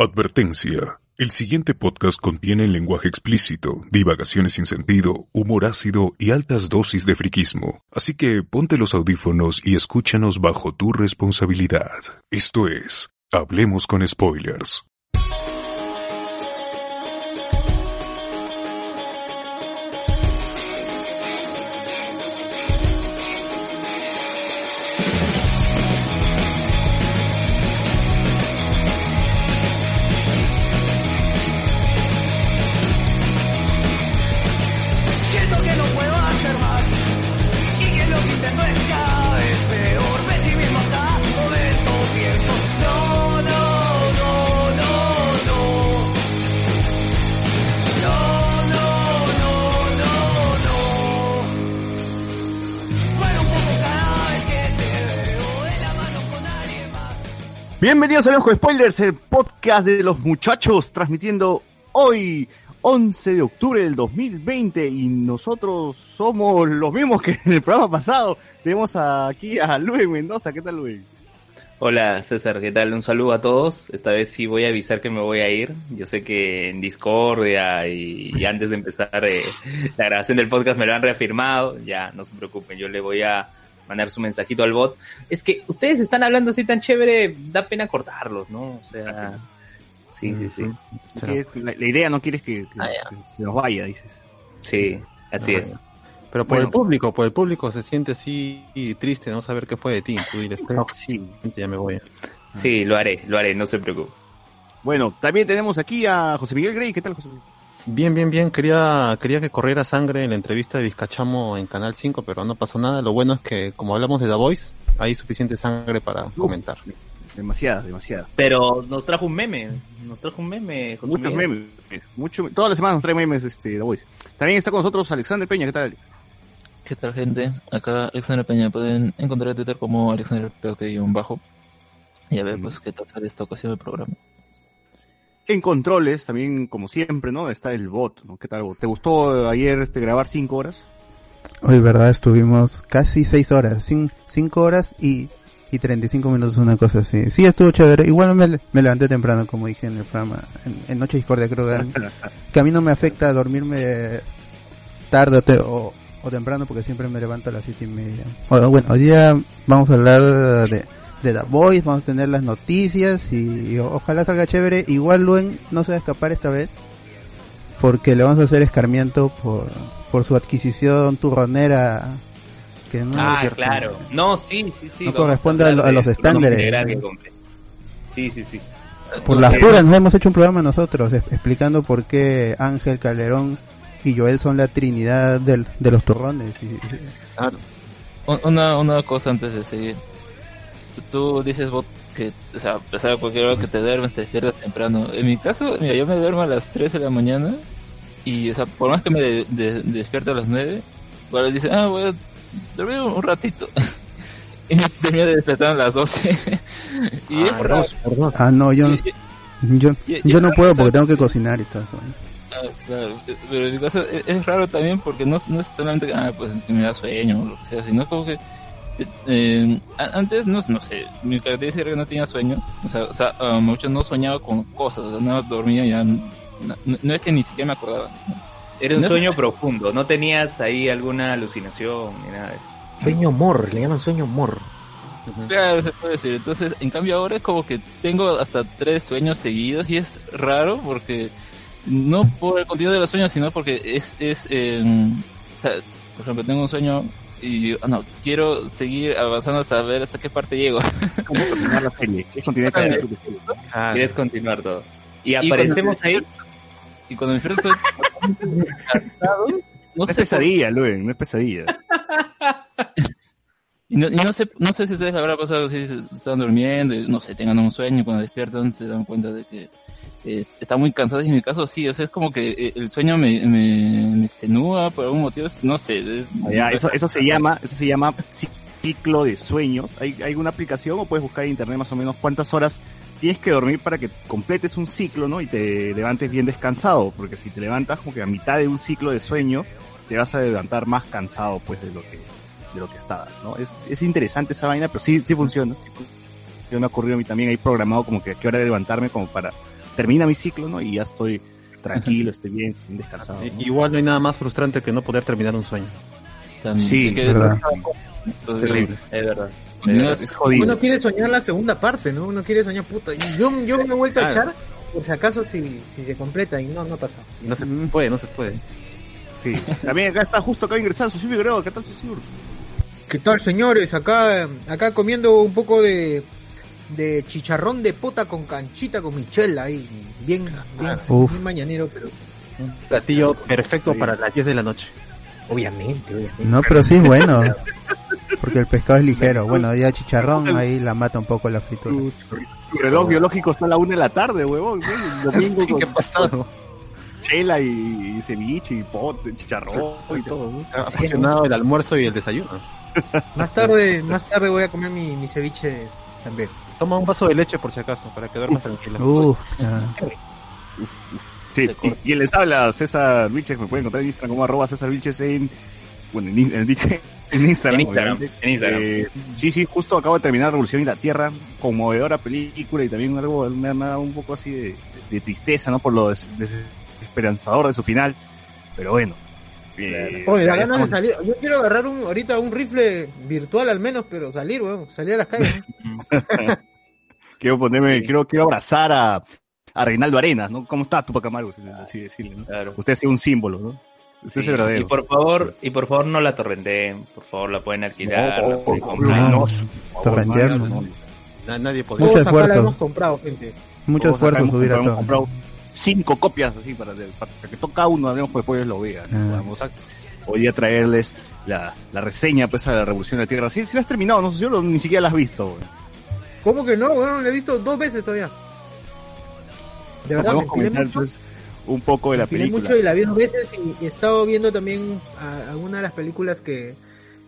Advertencia. El siguiente podcast contiene lenguaje explícito, divagaciones sin sentido, humor ácido y altas dosis de friquismo. Así que ponte los audífonos y escúchanos bajo tu responsabilidad. Esto es, Hablemos con Spoilers. Bienvenidos a Ojo Spoilers, el podcast de los muchachos, transmitiendo hoy, 11 de octubre del 2020, y nosotros somos los mismos que en el programa pasado. Tenemos aquí a Luis Mendoza, ¿qué tal Luis? Hola César, ¿qué tal? Un saludo a todos. Esta vez sí voy a avisar que me voy a ir. Yo sé que en Discordia y, antes de empezar eh, la grabación del podcast me lo han reafirmado. Ya, no se preocupen, yo le voy a mandar su mensajito al bot. Es que ustedes están hablando así tan chévere, da pena cortarlos, ¿no? O sea, sí, sí, sí. Que La, la idea no quieres que, que- Ah, ya. que nos vaya, dices. Sí, así es. Pero por Bueno. el público, por el público se siente así triste no saber qué fue de ti. Tú diles, "No, Sí. ya me voy. Sí, lo haré, lo haré, no se preocupe. Bueno, también tenemos aquí a José Miguel Grey, ¿qué tal José Miguel? Bien, bien, bien. Quería, quería que corriera sangre en la entrevista de Vizcachamo en Canal 5, pero no pasó nada. Lo bueno es que, como hablamos de The Voice, hay suficiente sangre para comentar. Demasiada, demasiada. Pero nos trajo un meme, nos trajo un meme, José Muchos Miguel. memes, mucho, todas las semanas nos trae memes este, The Voice. También está con nosotros Alexander Peña, ¿qué tal? ¿Qué tal gente? Acá Alexander Peña, pueden encontrar en Twitter como Alexander bajo y a ver pues qué tal sale esta ocasión del programa. En controles, también como siempre, ¿no? Está el bot, ¿no? ¿Qué tal bot? ¿Te gustó ayer este, grabar cinco horas? Hoy, verdad, estuvimos casi seis horas, cin- cinco horas y, y 35 minutos, una cosa así. Sí, estuvo chévere. Igual me, me levanté temprano, como dije en el programa, en, en Noche Discordia, creo que, que a mí no me afecta dormirme tarde o, te- o, o temprano porque siempre me levanto a las siete y media. Bueno, bueno, hoy día vamos a hablar de, de The Voice, vamos a tener las noticias y, ojalá salga chévere. Igual Luen no se va a escapar esta vez porque le vamos a hacer escarmiento por, por su adquisición turronera que no, Ah, es claro. No, sí, sí, sí. No corresponde a hablar lo- a los estándares. Sí, sí, sí. Por las puras nos hemos hecho un programa nosotros es- explicando por qué Ángel Calderón y Joel son la trinidad del, de los turrones. Y- y- Un- Una, una cosa antes de seguir. Tú- Tú dices bot que, o sea, a pesar de cualquier hora que te duermes, te despiertas temprano. En mi caso, mira, yo me duermo a las 3 de la mañana y, o sea, por más que me de- de- despierto a las 9, igual dice, ah, voy a dormir un, ratito. y me termino de despertar a las 12. y es raro. Ah, no, yo, Y- yo, y- yo no puedo porque tengo que cocinar y todo eso. Ah, claro, pero en mi caso es, es raro también porque no, no es solamente que ah, pues, que me da sueño o lo que sea, sino como que eh, antes no, no sé, mi característica era que no tenía sueño, o sea, o sea ah, mucho no soñaba con cosas, o sea, no dormía ya, no, no- no es que ni siquiera me acordaba. Era un No es- sueño profundo, no tenías ahí alguna alucinación ni nada de eso. Sueño mor, le llaman sueño mor. Claro, se puede decir. Entonces, en cambio ahora es como que tengo hasta tres sueños seguidos y es raro porque no por el contenido de los sueños, sino porque es, es, eh, o sea, por ejemplo, tengo un sueño y ah, no, quiero seguir avanzando hasta ver hasta qué parte llego. ¿Cómo continuar la serie? ¿Quieres continuar con la serie? Ah, Quieres continuar todo. Y Y aparecemos ahí. Y cuando me despierto estoy cansado, no No es pesadilla, Luen, no es pesadilla. Y no, y no sé, no sé si ustedes habrá pasado si están durmiendo, y, no sé, tengan un sueño, cuando despiertan se dan cuenta de que eh, están muy cansados y en mi caso sí, o sea, es como que eh, el sueño me, me, me extenúa por algún motivo, no sé, es... Ya, eso, eso se llama, eso se llama ciclo de sueños. ¿Hay, hay una aplicación o puedes buscar en internet más o menos cuántas horas tienes que dormir para que completes un ciclo, ¿no? Y te levantes bien descansado, porque si te levantas como que a mitad de un ciclo de sueño, te vas a levantar más cansado, pues, de lo que, de lo que estabas, ¿no? Es, es interesante esa vaina, pero sí, sí funciona. Sí, me ha ocurrido a mí también, ahí programado como que a qué hora de levantarme como para termina mi ciclo, ¿no? Y ya estoy tranquilo, estoy bien, bien descansado. ¿no? Igual no hay nada más frustrante que no poder terminar un sueño. También, Sí, que- es verdad. Entonces, Terrible. Es verdad. Uno- Es jodido. Uno quiere soñar la segunda parte, ¿no? Uno quiere soñar puta. Yo, yo me he vuelto a echar por si acaso si, si se completa y no, no ha pasado. Y no se Mm. puede, no se puede. Sí. También acá está justo acá de ingresar Susur Guerrero. ¿Qué tal, Susur? ¿Qué tal, señores? Acá, acá comiendo un poco de, de chicharrón de pota con canchita con michela ahí. Bien, bien, Uf. bien mañanero, pero Un platillo perfecto para las 10 de la noche. obviamente, obviamente. No, pero sí es bueno. Porque el pescado es ligero. Bueno, ya chicharrón ahí la mata un poco la fritura. Tu reloj biológico está a la una de la tarde, huevón. Domingo Sí, con ¿qué pasado? chela y, y ceviche y pot, chicharrón y todo. ¿no? Ha funcionado el almuerzo y el desayuno. Más tarde, más tarde voy a comer mi, mi ceviche también. Toma un vaso de leche por si acaso, para que duermas tranquilo. Uf, ah. Sí, y, y les habla César Vilches, me pueden encontrar en Instagram como arroba César Vilches en, bueno, en, en, en Instagram. En Instagram, en Instagram. Eh, sí, sí, justo acabo de terminar Revolución y la Tierra, conmovedora película y también algo, una- una- un poco así de, de tristeza, ¿no? Por lo des- desesperanzador de su final, pero bueno. Oye, ganas de salir. Yo quiero agarrar un, ahorita un rifle virtual al menos, pero salir, weón. Salir a las calles. ¿no? quiero ponerme, quiero, quiero abrazar a, a Reinaldo Arenas, ¿no? ¿Cómo está Tupac Amaru? Así decirle, ¿no? Claro. Usted sido un símbolo, ¿no? Usted es Sí, el y verdadero. por favor, y por favor no la torrenten, por favor la pueden alquilar, No, la no, no, no, por favor, torrentear, no, no. no. Na- nadie podría. Mucho la esfuerzo. hemos comprado, gente. Mucho esfuerzo subir a todo. Cinco copias así para, para que toca uno, hablemos pues después lo vea. ¿no? Ah. Vamos a hoy día traerles la, la reseña pues a la Revolución de la Tierra. Sí, sí la has terminado, no sé si yo ni siquiera la has visto. güey. ¿Cómo que no, weón? La he visto dos veces todavía. De verdad, me comentar mucho. pues, un poco de Me la película. mucho y la vi dos veces y, he estado viendo también a- algunas de las películas que,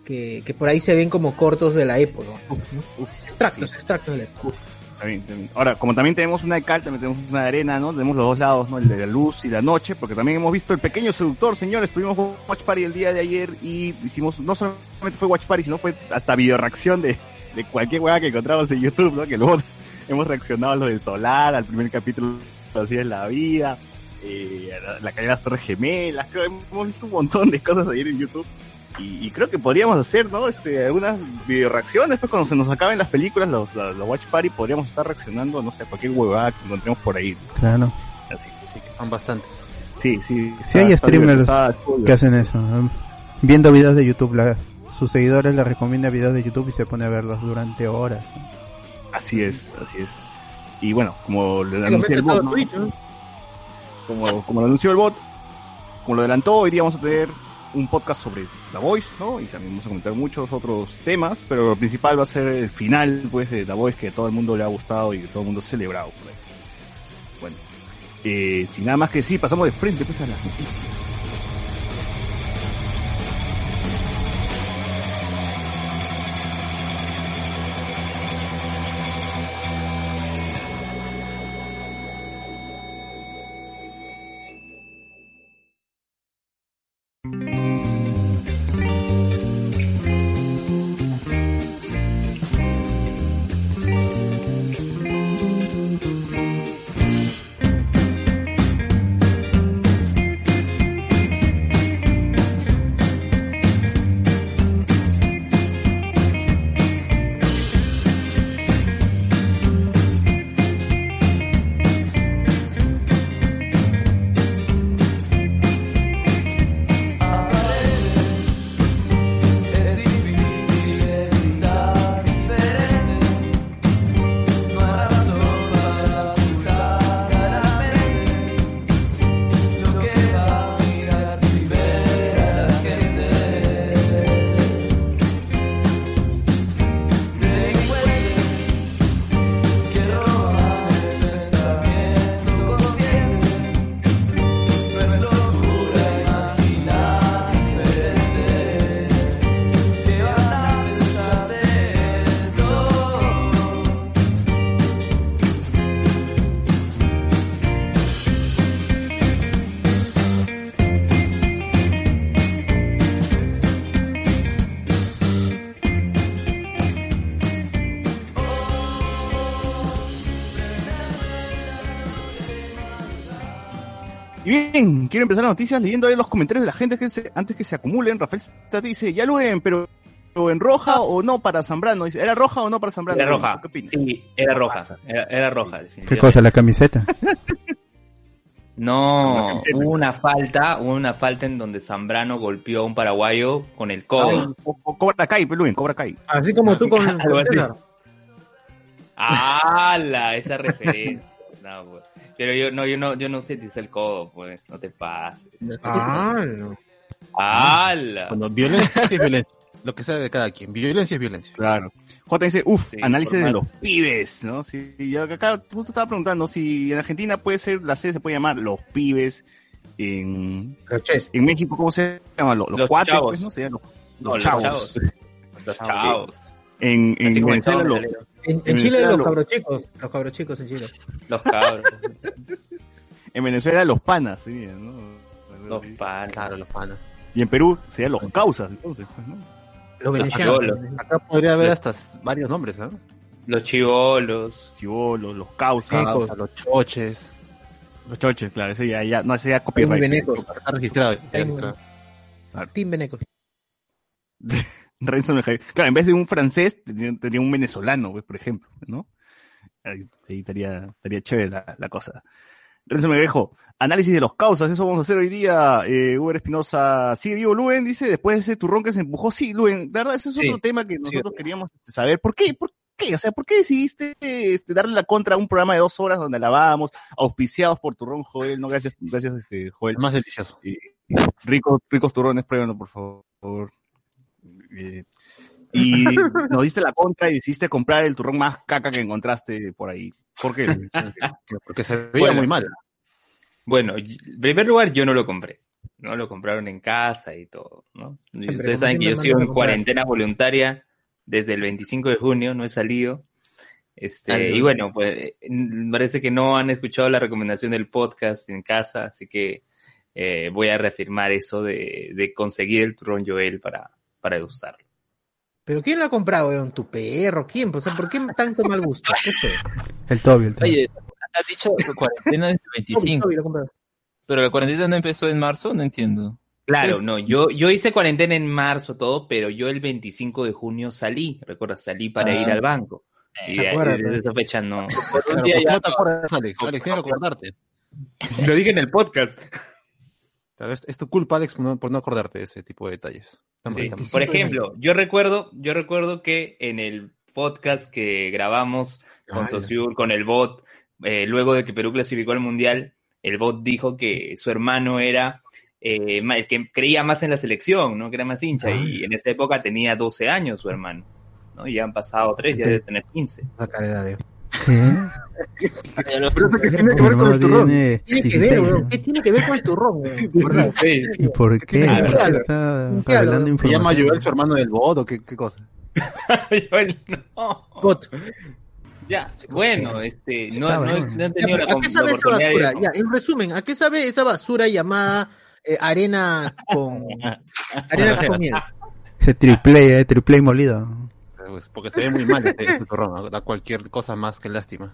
que, que por ahí se ven como cortos de la época. ¿no? extractos, sí. extractos de la época. Ahora, como también tenemos una de cal, también tenemos una arena, ¿no? Tenemos los dos lados, ¿no? El de la luz y la noche, porque también hemos visto El Pequeño Seductor, señores. Tuvimos Watch Party el día de ayer y hicimos, no solamente fue Watch Party, sino fue hasta video reacción de, de cualquier hueá que encontramos en YouTube, ¿no? Que luego hemos reaccionado a lo del solar, al primer capítulo, así es la vida, eh, la, la caída de las Torres Gemelas, creo, hemos visto un montón de cosas ayer en YouTube. Y, y creo que podríamos hacer, ¿no? Este, algunas video reacciones, pues cuando se nos acaben las películas, los, los, los Watch Party, podríamos estar reaccionando, no sé, a cualquier huevada que encontremos por ahí. Claro. Así. Sí, que son bastantes. Sí, sí. Sí hay streamers que hacen eso. ¿no? Viendo videos de YouTube, la, sus seguidores le recomiendan videos de YouTube y se pone a verlos durante horas. Así es, así es. Y bueno, como lo Lo anuncia el bot, ¿no? Twitch, ¿no? como, como lo anunció el bot, como lo adelantó, hoy día vamos a tener un podcast sobre The Voice, ¿no? Y también vamos a comentar muchos otros temas, pero lo principal va a ser el final, pues, de The Voice que todo el mundo le ha gustado y que todo el mundo ha celebrado. ahí. Bueno, eh, sin nada más que decir, pasamos de frente, pues, a las noticias. Quiero empezar las noticias leyendo ahí los comentarios de la gente que se- antes que se acumulen. Rafael Stati dice, ya lo ven, pero en roja o no para Zambrano. ¿Era roja o no para Zambrano? Era roja. ¿Qué opinas? Sí, era roja. Era, era roja. ¿Qué cosa? ¿La camiseta? No, hubo una falta, hubo una falta en donde Zambrano golpeó a un paraguayo con el codo. O- o Cobra Kai, Luen, Cobra Kai. Así como tú con, con. César. ¡Hala! Esa referencia. No, pues. Pero yo no, yo no, yo no sé si es el codo, pues. No te pases. Ah, no. ¡Hala! Bueno, violencia es violencia. Lo que sea de cada quien. Violencia es violencia. Claro. J dice, uff, Sí, análisis de los pibes, ¿no? Sí, y yo acá justo estaba preguntando si en Argentina puede ser, la sede se puede llamar los pibes, en, en México, ¿cómo se llama? Los, los Los cuates, chavos. pues, ¿no? Los, No, los los chavos. chavos. Los chavos. En, en Venezuela, los. En, en En Chile los lo- cabros chicos. Los cabros chicos en Chile. Los cabros. en Venezuela los panas, serían, ¿no? Los panas. Claro, los panas. Y en Perú serían los causas, entonces, pues, ¿no? Los Los venecianos. chibolos. Acá podría haber hasta varios nombres, ¿no? Los chivolos. Chivolos, los causas, Sí. Causa, los choches. los choches, claro, ese ya, ya, no, ese ya copyright. venecos. Está registrado. está registrado. Team Benecos. Renzo. Claro, en vez de un francés, tendría un venezolano, pues, por ejemplo, ¿no? Ahí, estaría, estaría chévere la, la cosa. Renzo Megajo, análisis de los causas, eso vamos a hacer hoy día. Eh, Uber Espinosa, ¿sigue vivo Luen? Dice, después de ese turrón que se empujó. Sí, Luen, la verdad, ese es Sí, otro tema que nosotros queríamos saber. ¿Por qué? ¿Por qué? O sea, ¿por qué decidiste este, darle la contra a un programa de dos horas donde alabábamos, auspiciados por Turrón Joel? No, gracias, gracias, este, Joel. El más delicioso. Ricos, ricos turrones, pruébenlo, por favor. Eh, y nos diste la contra y decidiste comprar el turrón más caca que encontraste por ahí. ¿Por qué? Porque se veía Bueno. muy mal. Bueno, en primer lugar, yo no lo compré. No lo compraron en casa y todo, ¿no? Y ustedes saben que yo sigo en cuarentena voluntaria desde el 25 de junio, no he salido. Este, Ay, no. y bueno, pues parece que no han escuchado la recomendación del podcast en casa, así que eh, voy a reafirmar eso de, de conseguir el turrón Joel para, para degustarlo. ¿Pero quién lo ha comprado, weón? ¿Tu perro? ¿Quién? O sea, ¿por qué tanto mal gusto? ¿Qué fue? El Toby, el Toby. Oye, has dicho que cuarentena desde el Toby, 25, Toby lo ha comprado. pero la cuarentena no empezó en marzo, no entiendo. Claro, Es- no, yo, yo hice cuarentena en marzo todo, pero yo el 25 de junio salí, recuerda, salí para Ah. ir al banco. Y ¿Se de- acuerda, desde pues? esa fecha no. Por un Claro, día ¿por qué ya no te acuerdas, Alex? Que acordarte. Lo dije en el podcast. Claro, Es, es tu culpa, Alex, por no, por no acordarte de ese tipo de detalles. Sí. Por ejemplo, yo recuerdo, yo recuerdo que en el podcast que grabamos con Ay, Sociur, con el bot, eh, luego de que Perú clasificó al mundial, el bot dijo que su hermano era eh, el que creía más en la selección, ¿no? Que era más hincha. Y en esta época tenía 12 años su hermano. ¿no? Y ya han pasado 3, ya debe tener 15. Esa carrera de... ¿Qué? Pero eso que tiene que ver con el turrón. tiene Tiene que 16, ver, ¿no? weón. ¿Qué tiene que ver con el turrón. ¿Y por qué? ¿Por qué está Claro. revelando ¿Se llama información? Joel su hermano del bot o qué, qué cosa? no. Bot. Ya, bueno, este, no, no, bueno. no he tenido la, ¿A qué sabe esa basura? Ya, en resumen, ¿a qué sabe esa basura llamada eh, arena con... arena con miel? Ese triple, eh, triple molido. Pues porque se ve muy mal ese, ese turrón. ¿no? Da cualquier cosa más que lástima.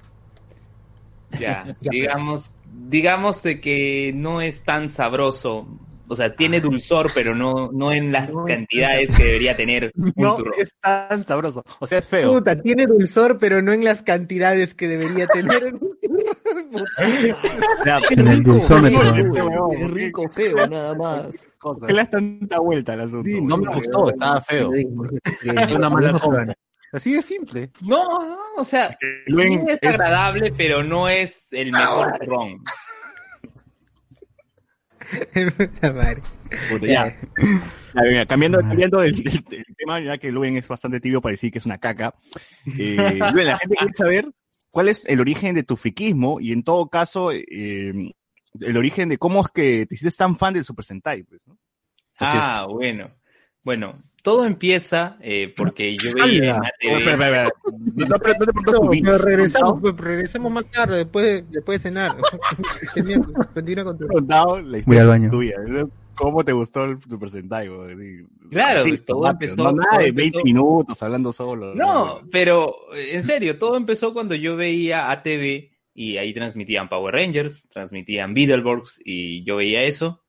Ya, digamos, digamos de que no es tan sabroso. O sea, tiene dulzor, pero no, no en las No cantidades que debería tener un No turrón. es tan sabroso. O sea, es feo. Puta, tiene dulzor, pero no en las cantidades que debería tener. En el dulzómetro. Es rico, feo, nada más. ¿Por qué le das tanta vuelta al asunto? Sí, no me gustó, estaba feo. Una mala compra. Así de simple. No, no, o sea, sí es agradable, pero no es el mejor ya. Ya, venga, cambiando, cambiando el, el- el tema, ya que Luen es bastante tibio para decir que es una caca. Eh, Luen, la gente quiere saber cuál es el origen de tu friquismo y en todo caso, eh, el origen de cómo es que te hiciste tan fan del Super Sentai. Pues, ¿no? Ah, bueno. Bueno, todo empieza eh, porque yo veía. No, te regresamos, pues, regresamos más tarde, después de, después de cenar. Continúa con tu... Voy historia al baño. tuya. ¿Cómo te gustó el? Sí. Claro, Sí, pues, todo rápido, empezó- No, nada de 20 empezó- minutos hablando solo. No, pero en serio, todo empezó cuando yo veía ATV y ahí transmitían Power Rangers, transmitían Beetleborgs y yo veía eso.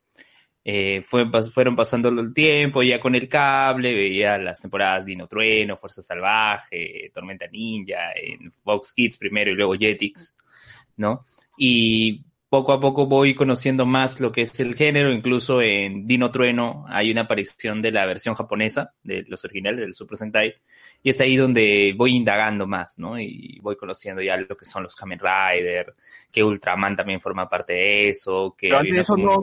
Eh, fue, fueron pasando el tiempo ya con el cable, veía las temporadas Dino Trueno, Fuerza Salvaje, Tormenta Ninja, en Fox Kids primero y luego Jetix, ¿no? Y poco a poco voy conociendo más lo que es el género, incluso en Dino Trueno hay una aparición de la versión japonesa de los originales del Super Sentai, y es ahí donde voy indagando más, ¿no? Y voy conociendo ya lo que son los Kamen Rider, que Ultraman también forma parte de eso, que Pero antes de eso, ¿no,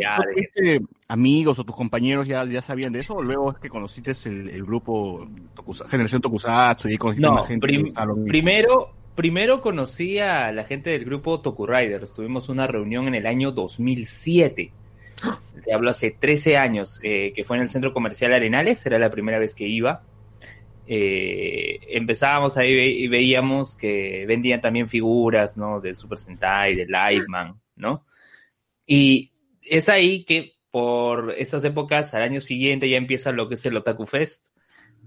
amigos o tus compañeros ya, ya sabían de eso? ¿O luego es que conociste el, el grupo Tokusa- Generación Tokusatsu y conociste No, más gente? prim- primero, primero conocí a la gente del grupo Toku Riders. Tuvimos una reunión en el año 2007. Te hablo hace 13 años, eh, que fue en el centro comercial Arenales. Era la primera vez que iba. Eh, empezábamos ahí y veíamos que vendían también figuras, ¿no? De Super Sentai, de Lightman, ¿no? Y es ahí que por esas épocas, al año siguiente ya empieza lo que es el Otaku Fest,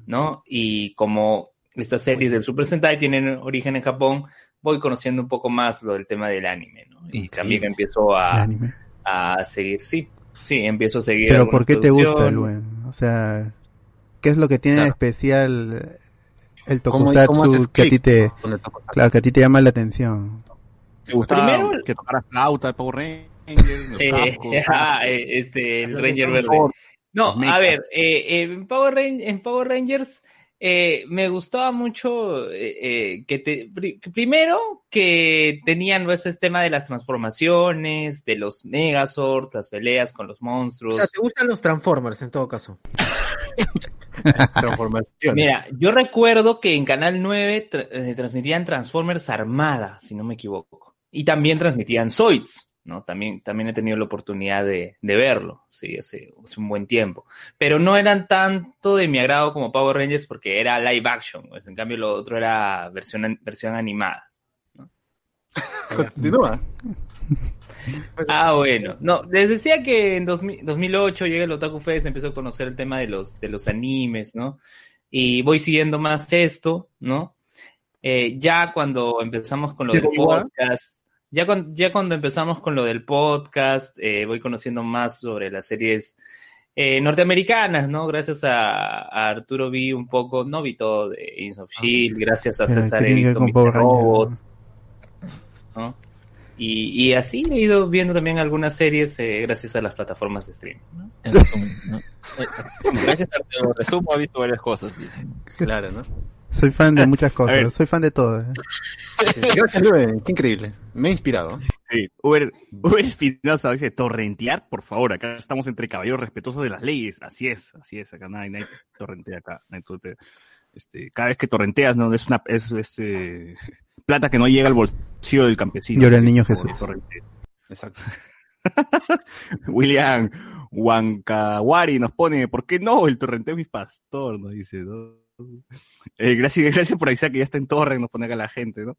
¿no? Y como estas series del Super Sentai tienen origen en Japón, voy conociendo un poco más lo del tema del anime, ¿no? Y también empiezo El a, a seguir, sí, sí, empiezo a seguir. Pero ¿por qué te gusta. Luen? O sea, ¿qué es lo que tiene de especial el ¿Cómo- tokusatsu que a ti te, el claro, que a ti te llama la atención? ¿Te gustaba Primero- que tocara flauta, Power Rangers, los Eh, ah, eh, este, el Ranger de Verde. No, a ver, eh, en, Power en Power Rangers eh, me gustaba mucho eh, eh, que, te, primero que tenían ¿no? ese tema de las transformaciones, de los Megazords, las peleas con los O monstruos. sea, te gustan los Transformers en todo caso. Transformaciones. Mira, yo recuerdo que en Canal 9 tra- eh, transmitían Transformers Armada, si no me equivoco. Y también transmitían Zoids, ¿no? También, también he tenido la oportunidad de, de verlo, sí, hace, hace un buen tiempo. Pero no eran tanto de mi agrado como Power Rangers porque era live action, pues, en cambio lo otro era versión, versión animada. Continúa. Ah, bueno. No, les decía que en 2000 2008 llega el Otaku Fest, empezó a conocer el tema de los, de los animes, ¿no? Y voy siguiendo más esto, ¿no? Eh, ya cuando empezamos con lo ¿Sí, del podcast, ya, cuan- ya cuando empezamos con lo del podcast, eh, voy conociendo más sobre las series eh, norteamericanas, ¿no? Gracias a, a Arturo vi un poco, no vi todo de Agents of Shield, gracias a César he visto Mr. Robot, ¿no? Y, y así he ido viendo también algunas series eh, gracias a las plataformas de streaming. ¿no? En resumen, ¿no? Gracias a resumo, he visto varias cosas, dicen. Claro, ¿no? Soy fan de muchas cosas, soy fan de todo. ¿eh? Gracias, Luen. Qué increíble. Me ha inspirado. Sí, Uber, Uber Espinosa dice, torrentear, por favor, acá estamos entre caballeros respetuosos de las leyes. Así es, así es, acá nadie, nadie torrentea acá. nadie torrentea. Este, cada vez que torrenteas, no es una, es, este, plata que no llega al bolsillo del campesino. Llora el niño Jesús. Exacto. William Huancawari nos pone, ¿por qué no? El torrenteo es mi pastor, nos dice, ¿no? Eh, gracias, gracias por avisar que ya está en torre, nos pone acá la gente, ¿no?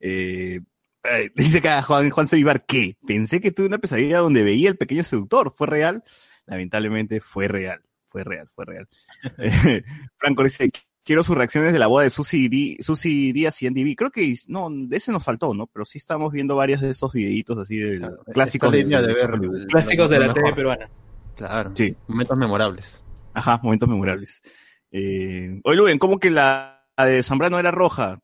Eh, eh, dice acá Juan, Juan Sevivar, ¿qué? Pensé que tuve una pesadilla donde veía el pequeño seductor, ¿fue real? Lamentablemente fue real, fue real, fue real. Eh, Franco dice, quiero sus reacciones de la boda de Susi, Di- Susi Díaz y Andy B. Creo que, no, de ese nos faltó, ¿no? Pero sí estamos viendo varios de esos videitos así del Claro, clásicos de de ver Hollywood. el- Clásicos de la TV peruana. Claro. Sí. Momentos memorables. Ajá, momentos memorables. Eh, oye, Luen, ¿cómo que la, la de Zambrano era roja?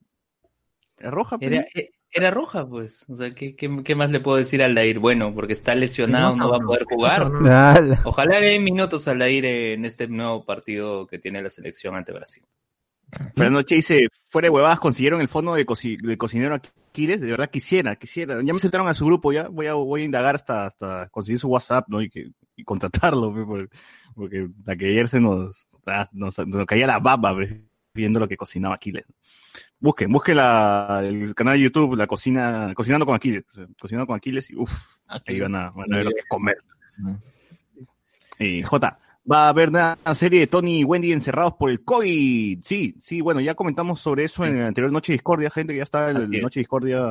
¿Era roja? Era, e- era roja, pues. O sea, ¿qué, qué, qué más le puedo decir al Aldair? Bueno, porque está lesionado, no, va a poder jugar. Ojalá le den minutos al Aldair en este nuevo partido que tiene la selección ante Brasil. Fernando Che dice, fuera de huevadas consiguieron el fondo de, coci- de cocinero Aquiles, de verdad quisiera, quisiera. Ya me sentaron a su grupo, ya voy a, voy a indagar hasta, hasta conseguir su WhatsApp, ¿no? Y, que, y contratarlo, pe, por- porque la que ayer se nos, ah, nos, nos caía la baba viendo lo que cocinaba Aquiles. Busquen, busquen la, el canal de YouTube, la cocina, cocinando con Aquiles, o sea, cocinando con Aquiles y uff, ahí van a, van a ver lo que es comer. Eh, J, va a haber una serie de Tony y Wendy encerrados por el COVID. Sí, sí, bueno, ya comentamos sobre eso en la anterior Noche Discordia, gente que ya está en la. Noche Discordia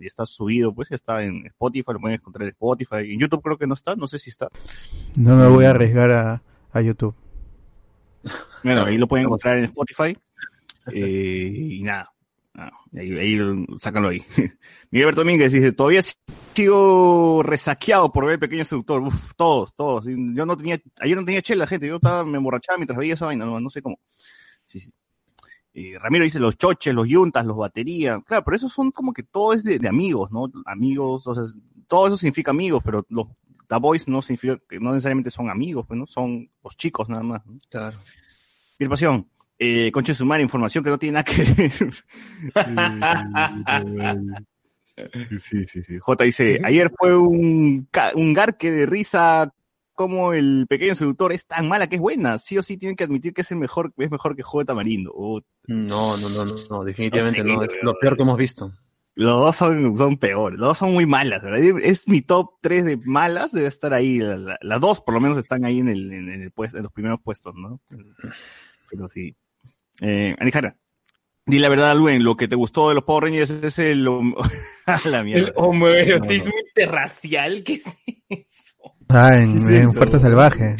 y está subido, pues ya está en Spotify, lo pueden encontrar en Spotify. En YouTube creo que no está, no sé si está. No me voy a arriesgar a, a YouTube. Bueno, ahí lo pueden encontrar en Spotify. Eh, y nada. Ah, ahí, ahí, sácalo ahí. Miguel Berto Domínguez dice, todavía sigo resaqueado por ver el pequeño seductor. Uf, todos, todos. Yo no tenía, ayer no tenía chela, gente. Yo estaba, me emborrachaba mientras veía esa vaina, no, no sé cómo. Sí, sí. Eh, Ramiro dice los choches, los yuntas, los baterías. Claro, pero esos son como que todo es de, de amigos, ¿no? Amigos, o sea, todo eso significa amigos, pero los The Boys no significa que no necesariamente son amigos, pues, ¿no? Son los chicos nada más. ¿no? Claro. Piel Pasión. Eh, Concha de su madre, información que no tiene nada que ver. sí, sí, sí. J dice, ayer fue un, un garque de risa como el pequeño seductor es tan mala que es buena. Sí o sí tienen que admitir que es el mejor, es mejor que Juego de Tamarindo. Oh, No, no, no, no, no, definitivamente No sé, no. Es lo peor que hemos visto. Los dos son, son peores, los dos son muy malas, ¿verdad? Es mi top 3 de malas, debe estar ahí. la- la- Las dos por lo menos están ahí en, el, en, el puesto, en los primeros puestos, ¿no? Pero sí. Eh, Anijara, di la verdad, Luen, lo que te gustó de los Power Rangers es el... a la mierda. El homoerotismo interracial, ¿qué es eso? Ah, en. Fuerza Salvaje.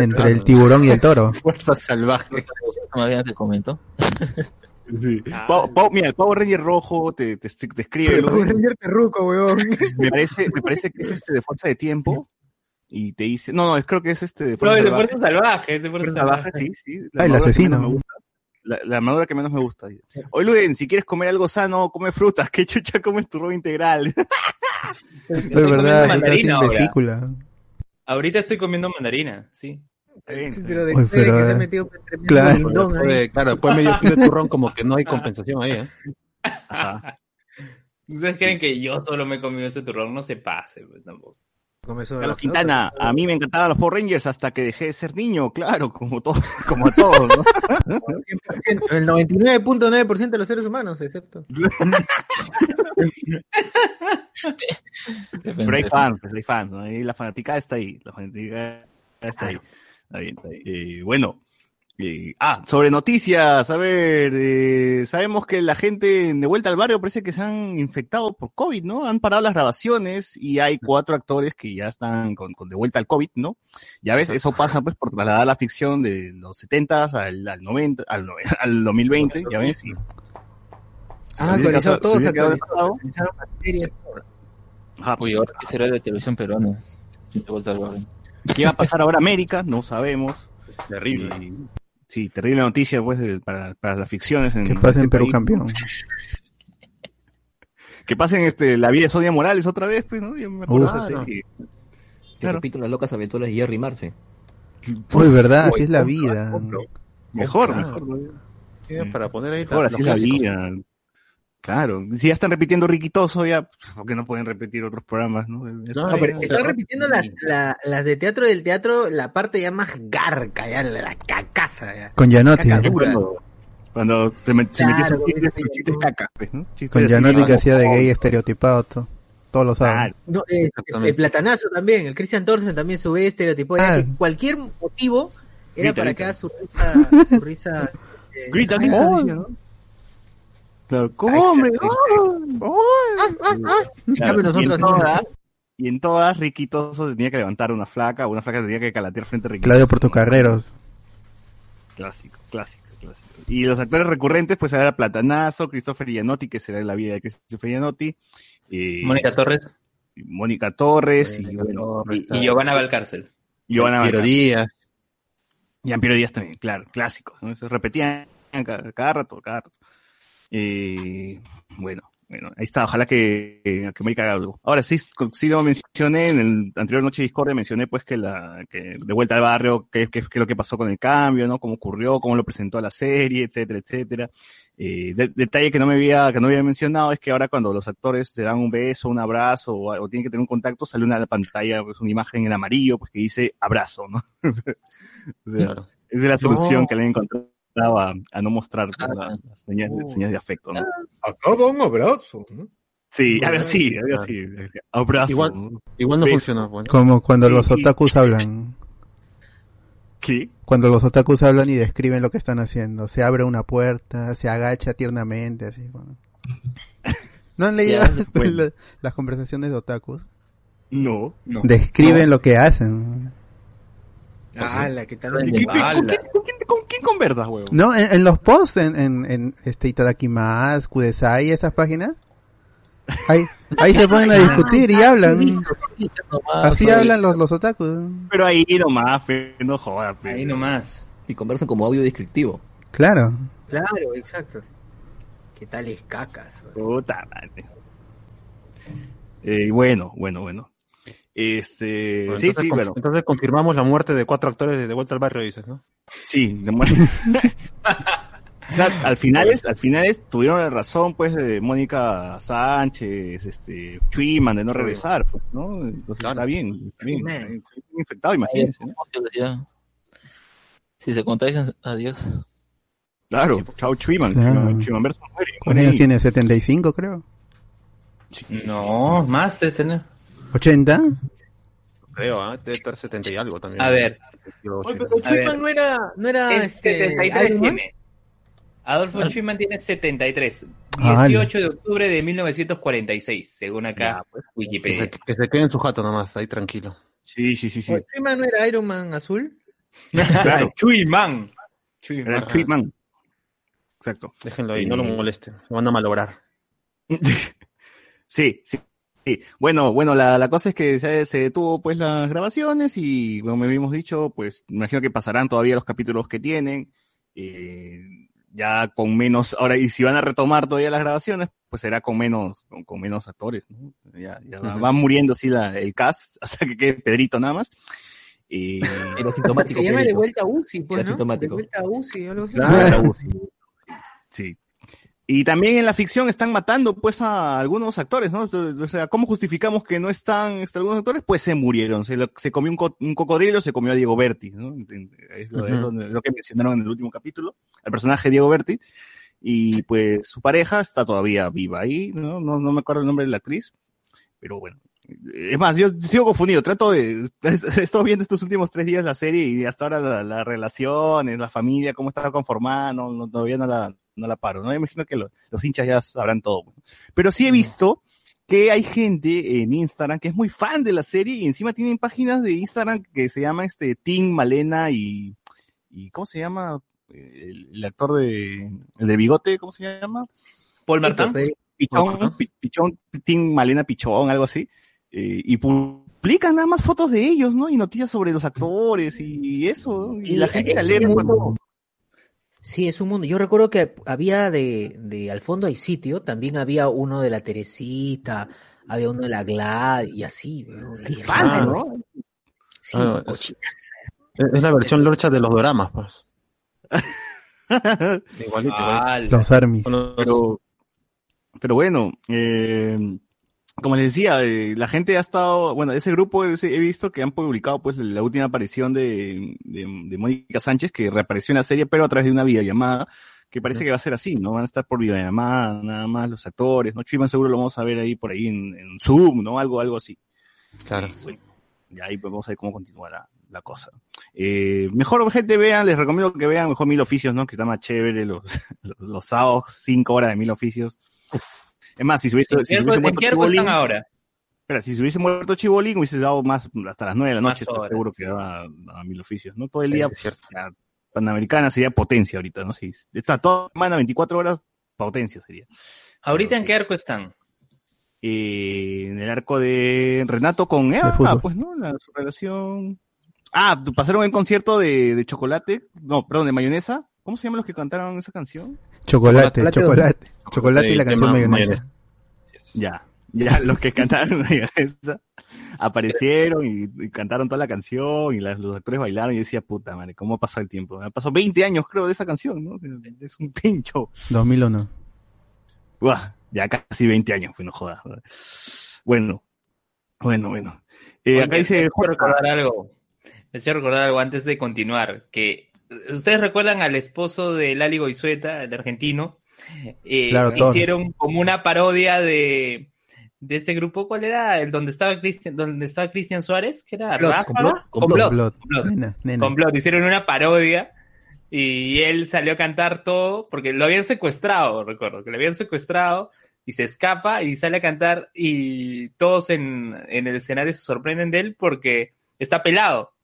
Entre el tiburón y el toro. Fuerza salvaje. Más bien te comento. Sí. Pau- Pau- mira, el Power Ranger rojo te, te, te escribe, Pero Luen. Ranger Terruco, weón. me parece, me parece que es este de Fuerza de Tiempo. Y te dice, no, no, es- creo que es este de No, Fuerza es de Salvaje. Fuerza Salvaje, es de Fuerza Salvaje, sí, sí. Ah, el asesino. menos me gusta. La, la armadura que menos me gusta. Oye, Luen, si quieres comer algo sano, come frutas. ¿Qué chucha comes tu robo integral? Es verdad, mandarina ahora. Ahorita estoy comiendo mandarina, sí. Pero de Uy, que pero, se ha eh, metido claro. Después ahí. de- claro, después medio kilo de turrón como que no hay compensación ahí, ¿eh? Ajá. ¿Ustedes creen que yo solo me he comido ese turrón? No se pase, pues tampoco. Carlos la- Quintana, a mí me encantaban los Power Rangers hasta que dejé de ser niño, claro, como todo, como a todos, ¿no? 100%, El 99.9% de los seres humanos, excepto. Pero hay fans, pues hay fans, ¿no? Y la fanaticada está ahí, la fanaticada está ahí. Está bien, está bien. Eh, bueno, eh, ah, sobre noticias, a ver, eh, sabemos que la gente de vuelta al barrio parece que se han infectado por COVID, ¿no? Han parado las grabaciones y hay cuatro actores que ya están con, con de vuelta al COVID, ¿no? Ya ves, eso pasa pues por trasladar la ficción de los 70 al, al 90, al, al 2020, ya ves. y- Ah, quedado- todo, se actualizó. Ajá. Uy, ahora qué será de televisión peruana. De vuelta al barrio. ¿Qué va a pasar ahora América? No sabemos. Terrible. Y- sí, terrible noticia pues de- para, para las ficciones. En Que pase este en Perú país. campeón. Que pasen este, la vida de Sonia Morales otra vez, pues, ¿no? Yo me acuerdo. Te Claro. repito las locas aventuras de Jerry Marce. Uy, verdad, así es la vida. Mejor, mejor. ¿no? Sí, Para poner ahí Mejor, así es la vida. Claro. Si ya están repitiendo Riquitoso, ya, ¿por qué no pueden repetir otros programas, no? No, pero están repitiendo las, la- las de teatro del teatro, la parte ya más garca, ya la, la cacaza. Ya. Con Gianotti. Caca, Cuando, cuando se, met- se Claro, metió Gianotti. caca, pues, Con así, Gianotti que hacía de gay estereotipado to- todos los sábados. Claro. No, eh, el platanazo también, el Christian Thorsen también sube estereotipo, ya Ah. que cualquier motivo era Grita, para grita. que haga su risa, su risa eh, Grita, grita, ¿no? Claro, ¿cómo, Ah, hombre? exacto. En cambio Claro, nosotros y, en todas, y en todas, Riquitoso tenía que levantar una flaca, o una flaca tenía que calatear frente a Riquitoso. Claudio Portocarreros. Clásico, clásico, clásico. Y los actores recurrentes, pues era Platanazo, Christopher Gianotti, que será la vida de Christopher Gianotti, eh, Mónica Torres Mónica Torres, y, bueno, Torres, y, y Giovanna Valcárcel. Giovanna Piero Valcárcel. Díaz. Y Ampiero Díaz también, claro, clásicos, ¿no? Eso repetían cada, cada rato, cada rato. Eh, bueno, bueno, ahí está, ojalá que, que América haga algo. Ahora sí, sí lo mencioné en el anterior Noche de Discordia, mencioné pues que la, que de vuelta al barrio, qué qué es lo que pasó con el cambio, ¿no? Cómo ocurrió, cómo lo presentó a la serie, etcétera, etcétera. Eh, de- detalle que no me había, que no había mencionado es que ahora cuando los actores te dan un beso, un abrazo o, o tienen que tener un contacto, sale una pantalla, pues una imagen en amarillo, pues que dice abrazo, ¿no? O sea, Claro. esa es la solución No. que le han encontrado a, a no mostrar pues, Ah. la- las señales, Uh. señales de afecto, ¿no? Acaba un abrazo. ¿no? Sí, algo así, algo Claro. así. Abrazo. Igual- ¿no? Igual no funcionó. Bueno. Como cuando los otakus hablan. ¿Qué? Cuando los otakus hablan y describen lo que están haciendo. Se abre una puerta, se agacha tiernamente, así. bueno. ¿No han leído bueno. la- las conversaciones de otakus? No. No. Describen lo que hacen. Ah, la que tal. Ay, ¿Y qué- Ala. ¿Con quién, con quién- con quién quién conversas, huevón? No, en, en los posts, en, en, en este Itadakimas, Kudesai, esas páginas. Ahí, ahí se ponen a discutir y hablan. Así hablan los, los otakus. Pero ahí nomás, fe, no jodas, fe. Ahí nomás. Y conversan como audio descriptivo. Claro. Claro, exacto. ¿Qué tal es cacas? weón? Puta madre. Eh, bueno, bueno, bueno. Este, Bueno, sí, entonces, sí, bueno. entonces confirmamos la muerte de cuatro actores de De Vuelta al Barrio, dices, ¿no? Sí, de muerte. O sea, al final es, al final es, tuvieron la razón, pues, de Mónica Sánchez, este, Chuiman, de no regresar, pues, ¿no? Entonces está bien, está bien. Man. Estoy infectado, imagínense, ¿no? Si se contagian, adiós. Claro, chao Chuiman, Claro. Chuiman, versus muere, ¿Cuántos años tiene? 75, creo. No, más de tener. 80. Creo, ¿ah? Debe estar 70 y algo también. A ver, Oye, pero no era, no era este, 73 Iron Man? tiene. Adolfo Schumann tiene 73. Ah, 18 de octubre de 1946, según acá Que se, Wikipedia. que se quede en su jato nomás, ahí tranquilo. Sí, sí, sí, sí. Oye, ¿Chuiman no era Iron Man azul? Claro, Chuyman. era Chuiman. Exacto. Déjenlo ahí, no lo Eh. molesten. Lo van a malograr. Sí, sí. Sí. Bueno, bueno, la, la cosa es que se, se detuvo pues las grabaciones y como habíamos dicho, pues me imagino que pasarán todavía los capítulos que tienen, eh, ya con menos, ahora y si van a retomar todavía las grabaciones, pues será con menos, con, con menos actores, ¿no? Ya, ya va muriendo así la, el cast, hasta que quede Pedrito nada más. Y Era sintomático. Se llama de vuelta a UCI, pues, Era ¿no? sintomático. De vuelta a UCI, algo así. Claro. Sí. Y también en la ficción están matando pues a algunos actores, ¿no? O sea, ¿cómo justificamos que no están este, algunos actores? Pues se murieron, se, lo- se comió un, co- un cocodrilo, se comió a Diego Berti, ¿no? Es lo, es Ujú. lo- lo que mencionaron en el último capítulo, al personaje Diego Berti, y pues su pareja está todavía viva ahí, ¿no? No, no me acuerdo el nombre de la actriz, pero bueno. Es más, yo sigo confundido, trato de, he estado viendo estos últimos tres días la serie y hasta ahora la, la relación, la familia, cómo está conformada, no, no- todavía no la, no la paro, ¿no? Me imagino que lo- los hinchas ya sabrán todo. Pero sí he visto que hay gente en Instagram que es muy fan de la serie y encima tienen páginas de Instagram que se llama este Tim Malena y, y ¿cómo se llama? El, el actor de, el de bigote, ¿cómo se llama? Paul Martin. Pichón, Pi- Pichón, Tim Malena Pichón, algo así, eh, y publican nada más fotos de ellos, ¿no? Y noticias sobre los actores y eso, y, Y la gente se alegra cuando... Sí, es un mundo. Yo recuerdo que había de, de al fondo hay sitio, también había uno de la Teresita, había uno de la Glad y así. fans, raro. ¿no? Sí, Ah, es- la versión lorcha de los doramas, pues. Igualito, igualito. Los armies. Pero, pero bueno, eh, como les decía, eh, la gente ha estado, bueno, ese grupo ese- he visto que han publicado pues la última aparición de, de, de Mónica Sánchez, que reapareció en la serie, pero a través de una videollamada, que parece que va a ser así, ¿no? Van a estar por videollamada, nada más los actores, ¿no? Chuiman seguro lo vamos a ver ahí por ahí en, en Zoom, ¿no? Algo, algo así. Claro. Bueno, y ahí pues vamos a ver cómo continúa la, la cosa. Eh, mejor gente vean, les recomiendo que vean mejor Mil Oficios, ¿no? Que está más chévere los, los, los sábados, cinco horas de Mil Oficios. Es más, si se hubiese, ¿En si hubiese en muerto qué arco Chibolín, están ahora? espera, si se hubiese muerto Chibolín, hubiese dado más hasta las nueve de la noche, estoy seguro que daba a Mil Oficios, ¿no? Todo el Sí, día, Panamericana sería potencia ahorita, ¿no? Si está toda la semana, 24 horas, potencia sería. ¿Ahorita Pero en sí. qué arco están? eh, en el arco de Renato con Eva, pues, ¿no? La, su relación. Ah, pasaron el concierto de, de chocolate, no, perdón, de mayonesa. ¿Cómo se llaman los que cantaron esa canción? Chocolate, Chocolate, chocolate. Chocolate y la canción tema mayonesa. Ya, ya, los que cantaron mayonesa aparecieron y, y cantaron toda la canción y las- los actores bailaron y decía, puta madre, ¿cómo ha pasado el tiempo? Ha pasado 20 años, creo, de esa canción, ¿no? Es un pincho. 2001. Buah, ya casi 20 años, fue no jodas. Bueno, bueno, bueno. Eh, acá dice, me quiero recordar algo. Me quiero recordar algo antes de continuar. Que ustedes recuerdan al esposo de Lali Goizueta, el argentino. Eh, Claro, hicieron como una parodia de, de este grupo. ¿Cuál era? El donde estaba Cristian, donde estaba Cristian Suárez, que era Complot, Ráfaga? complot, Complot, Complot. complot. Nena, nena. Complot. Hicieron una parodia y él salió a cantar todo porque lo habían secuestrado, recuerdo, que lo habían secuestrado y se escapa y sale a cantar y todos en, en el escenario se sorprenden de él porque está pelado.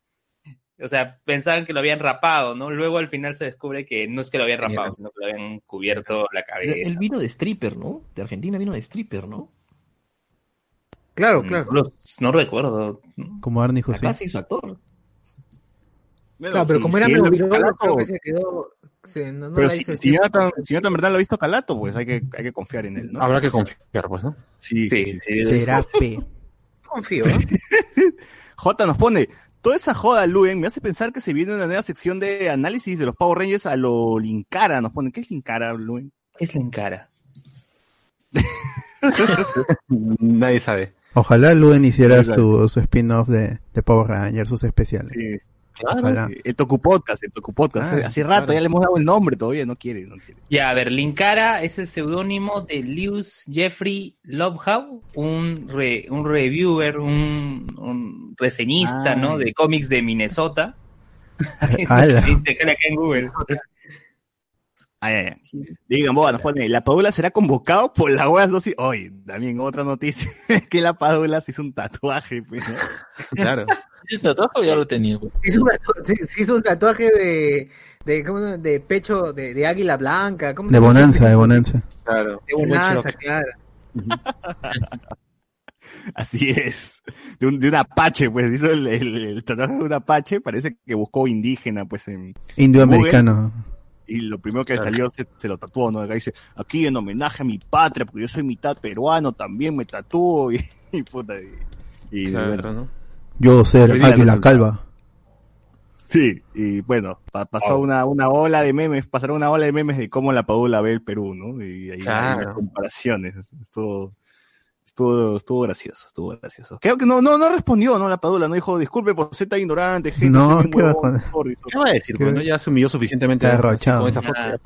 O sea, pensaban que lo habían rapado, ¿no? Luego al final se descubre que no es que lo habían rapado, sino que lo habían cubierto la Él cabeza. vino de stripper, ¿no? De Argentina vino de stripper, ¿no? Claro, No, claro. lo- no recuerdo. Como Arnie José. Acá se hizo actor. Claro, pero como era él medio viral, Calato, creo que se quedó. se- no, no Pero la si, hizo si si verdad lo ha visto Calato, pues hay que, hay que confiar en él, ¿no? Habrá que confiar, pues, ¿no? Sí, sí, Sí, sí. sí, Será P. Confío, ¿eh? J nos pone, toda esa joda, Luen, me hace pensar que se viene una nueva sección de análisis de los Power Rangers a lo Linkara. Nos pone, ¿qué es Linkara, Luen? ¿Qué es la encara? Nadie sabe. Ojalá Luen hiciera su, su spin-off de, de Power Rangers, sus especiales. Sí, Ojalá. sí, el Toku Podcast, el Toku Podcast. Ah, Hace rato claro. ya le hemos dado el nombre, todavía no quiere, no quiere. Ya, a ver, Linkara es el seudónimo de Lewis Jeffrey Lovehow, un, re- un reviewer, un, un reseñista, Ah. ¿no? De cómics de Minnesota. Eso dice acá en Google. Ay, ay, ay. Digan, Boba, nos pone, la Padula será convocado por la wea dosis. Oye, también otra noticia, que la Padula se hizo un tatuaje, pues, ¿no? Claro. ¿Ese tatuaje o ya lo tenía? pues? Se hizo, un tatu- se- se hizo un tatuaje de, de, ¿cómo se llama? de pecho de, de águila blanca. ¿cómo se De? Bonanza, de Bonanza. Claro. De bonanza, claro. Así es. De un, de un apache, pues, hizo el, el, el tatuaje de un apache, parece que buscó indígena, pues, en, Indioamericano. Y lo primero que Claro. salió se, se lo tatuó, ¿no? Acá dice, aquí en homenaje a mi patria, porque yo soy mitad peruano, también me tatúo, y, y puta, y, y Claro, bueno, ¿no? Yo ser Águila. Calva. sí, y bueno, pa- pasó una, una ola de memes, pasaron una ola de memes de cómo la Padula ve el Perú, ¿no? Y ahí hay Claro. las comparaciones, estuvo, estuvo, estuvo gracioso, estuvo gracioso. Creo que no, no, no respondió, ¿no? La Padula, no dijo, disculpe por ser tan ignorante, gente. No, ¿qué va todo". ¿Qué va a decir? ¿Qué? Bueno, ya se humilló suficientemente con esa foto. Ah.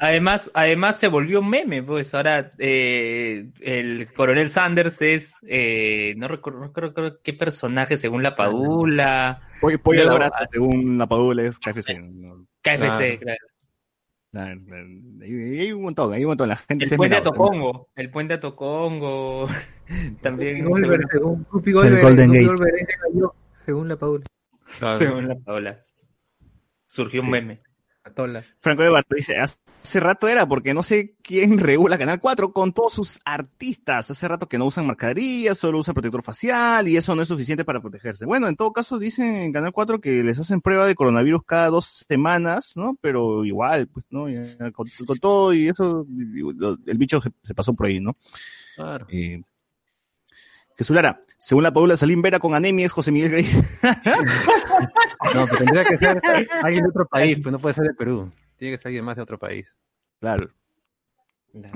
Además, además se volvió un meme, pues ahora eh, el coronel Sanders es, eh, no recuerdo, no recuerdo qué personaje según la Padula, Pollo, pollo al Luego, abrazo, según la Padula es KFC. KFC, Claro. claro. Claro, claro. Hay, hay un montón, hay un montón. La gente El se puente a. Tocongo, el puente a Tocongo, también Goldberg, según, según Guppy Goldberg, Golden Gate. Según la Paula. según la Padula. Surgió un Sí. meme. Atola. Franco de Barto dice, hace rato era porque no sé quién regula Canal 4 con todos sus artistas. Hace rato que no usan marcadería, solo usan protector facial y eso no es suficiente para protegerse. Bueno, en todo caso dicen en Canal 4 que les hacen prueba de coronavirus cada dos semanas, ¿no? Pero igual, pues, ¿no? Ya, con, con todo y eso, el bicho se, se pasó por ahí, ¿no? Claro. Eh, Jesús Lara, según la Paula Salim Vera con anemia es José Miguel Grey. No, pero tendría que ser alguien de otro país, pues no puede ser de Perú. Tiene que ser alguien más de otro país. Claro.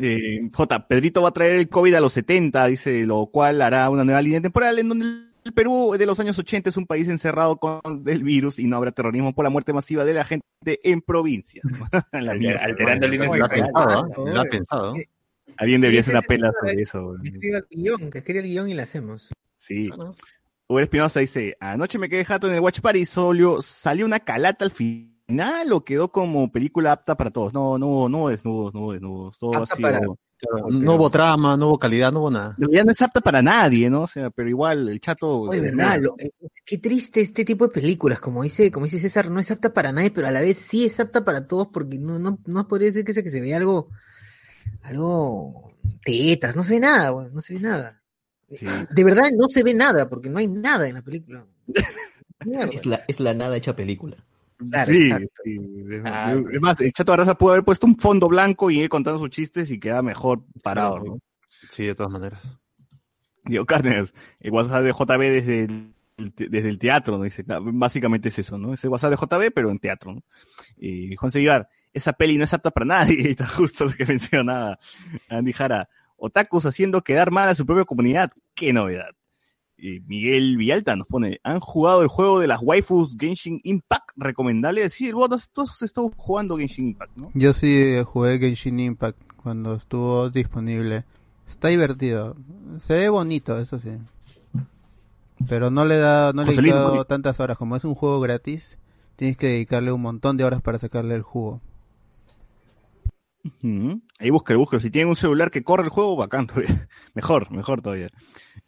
Eh, J, Pedrito va a traer el COVID a los 70, dice, lo cual hará una nueva línea temporal en donde el Perú de los años 80 es un país encerrado con el virus y no habrá terrorismo por la muerte masiva de la gente en provincia. La mierda, Alterando madre. líneas Lo ha pensado, ¿ah? Oye. Lo ha pensado. Alguien debería hacer una pela sobre eso. Que escriba el guion, que escriba el guion y la hacemos. Sí. Uber Espinosa dice, anoche me quedé jato en el Watch Party y solo salió una calata al final o quedó como película apta para todos. No, no, hubo- no hubo desnudos, no hubo desnudos. Todo ha Apta sido- para- Claro, No hubo trama, no hubo calidad, no hubo nada. Realidad no es apta para nadie, ¿no? O sea, pero igual el chato... Oye, verdad, lo- eh, qué triste este tipo de películas, como dice, como dice César, no es apta para nadie, pero a la vez sí es apta para todos, porque no, no, no podría decir que se, que se vea algo, algo tetas, no se ve nada, weón, no se ve nada. Sí. De verdad no se ve nada, porque no hay nada en la película. Es la, es la nada hecha película. Claro, sí, sí. Es, Ah, es más, el Chato Arraza pudo haber puesto un fondo blanco y ir contando sus chistes y queda mejor parado, ¿no? Sí, de todas maneras. Diego Cárdenas, el WhatsApp de JB desde el, desde el teatro, ¿no? Dice, básicamente es eso, ¿no? Ese WhatsApp de JB, pero en teatro, ¿no? Y Juan Seguibar, esa peli no es apta para nadie, y está justo lo que mencionaba Andy Jara. Otakus haciendo quedar mal a su propia comunidad, qué novedad. Miguel Villalta nos pone, ¿han jugado el juego de las waifus Genshin Impact? ¿Recomendable? Sí, vos todos has estado jugando Genshin Impact, ¿no? Yo sí jugué Genshin Impact cuando estuvo disponible. Está divertido. Se ve bonito, eso sí. Pero no le da, no le he Joselito. tantas horas. Como es un juego gratis, tienes que dedicarle un montón de horas para sacarle el jugo. Ahí busca, busca. Si tienen un celular que corre el juego, bacán todavía. Mejor, mejor todavía.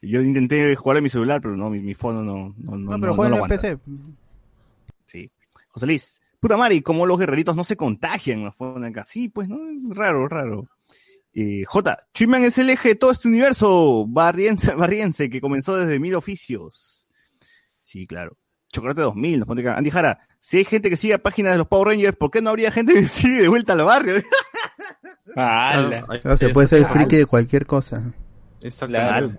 Yo intenté jugar en mi celular, pero no, mi, mi fono no, no, no, No, pero no- lo en aguanta. PC. Sí. José Luis, puta madre, ¿y cómo los guerreritos no se contagian? Nos ponen acá. Sí, pues, ¿no? Raro, raro. Eh, J. Chuyman es el eje de todo este universo barriense, barriense que comenzó desde mil oficios. Sí, claro. Chocolate 2000, nos pone acá. Andy Jara, si hay gente que sigue páginas de los Power Rangers, ¿por qué no habría gente que sigue de vuelta al barrio? O sea, puede ser friki de cualquier cosa. Claro.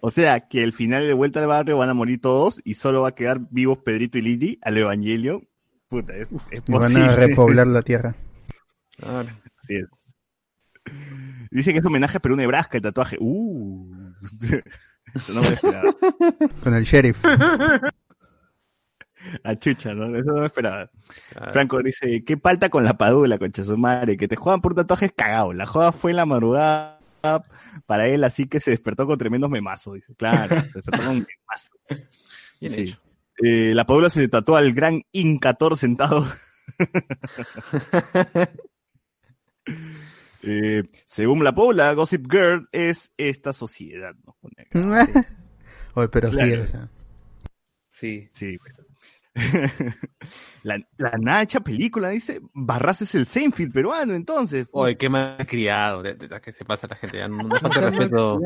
O sea, que el final de vuelta al barrio van a morir todos y solo va a quedar vivos Pedrito y Lili al Evangelio. Puta, es, es Y van posible. a repoblar la tierra. Así es. Dice que es homenaje a Perú Nebraska el tatuaje. Uh. Eso no me lo esperaba. Con el sheriff. A chucha, ¿no? Eso no me esperaba. Franco dice, ¿qué falta con la padula, concha su madre? Que te juegan por tatuajes cagado. La joda fue en la madrugada para él, así que se despertó con tremendos memazos. Dice, claro, se despertó con memazos. Bien Sí. hecho. Eh, la padula se tatuó al gran Incator sentado. Eh, según la Paula, Gossip Girl es esta sociedad. nos pone acá. Oye, pero sí, Claro. o sea. Sí. Sí. la, la nada hecha película, dice. Barras es el Seinfeld peruano, entonces. Oye, qué mal criado. De, de- de- que se pasa la gente. Ya no, no falta de respeto.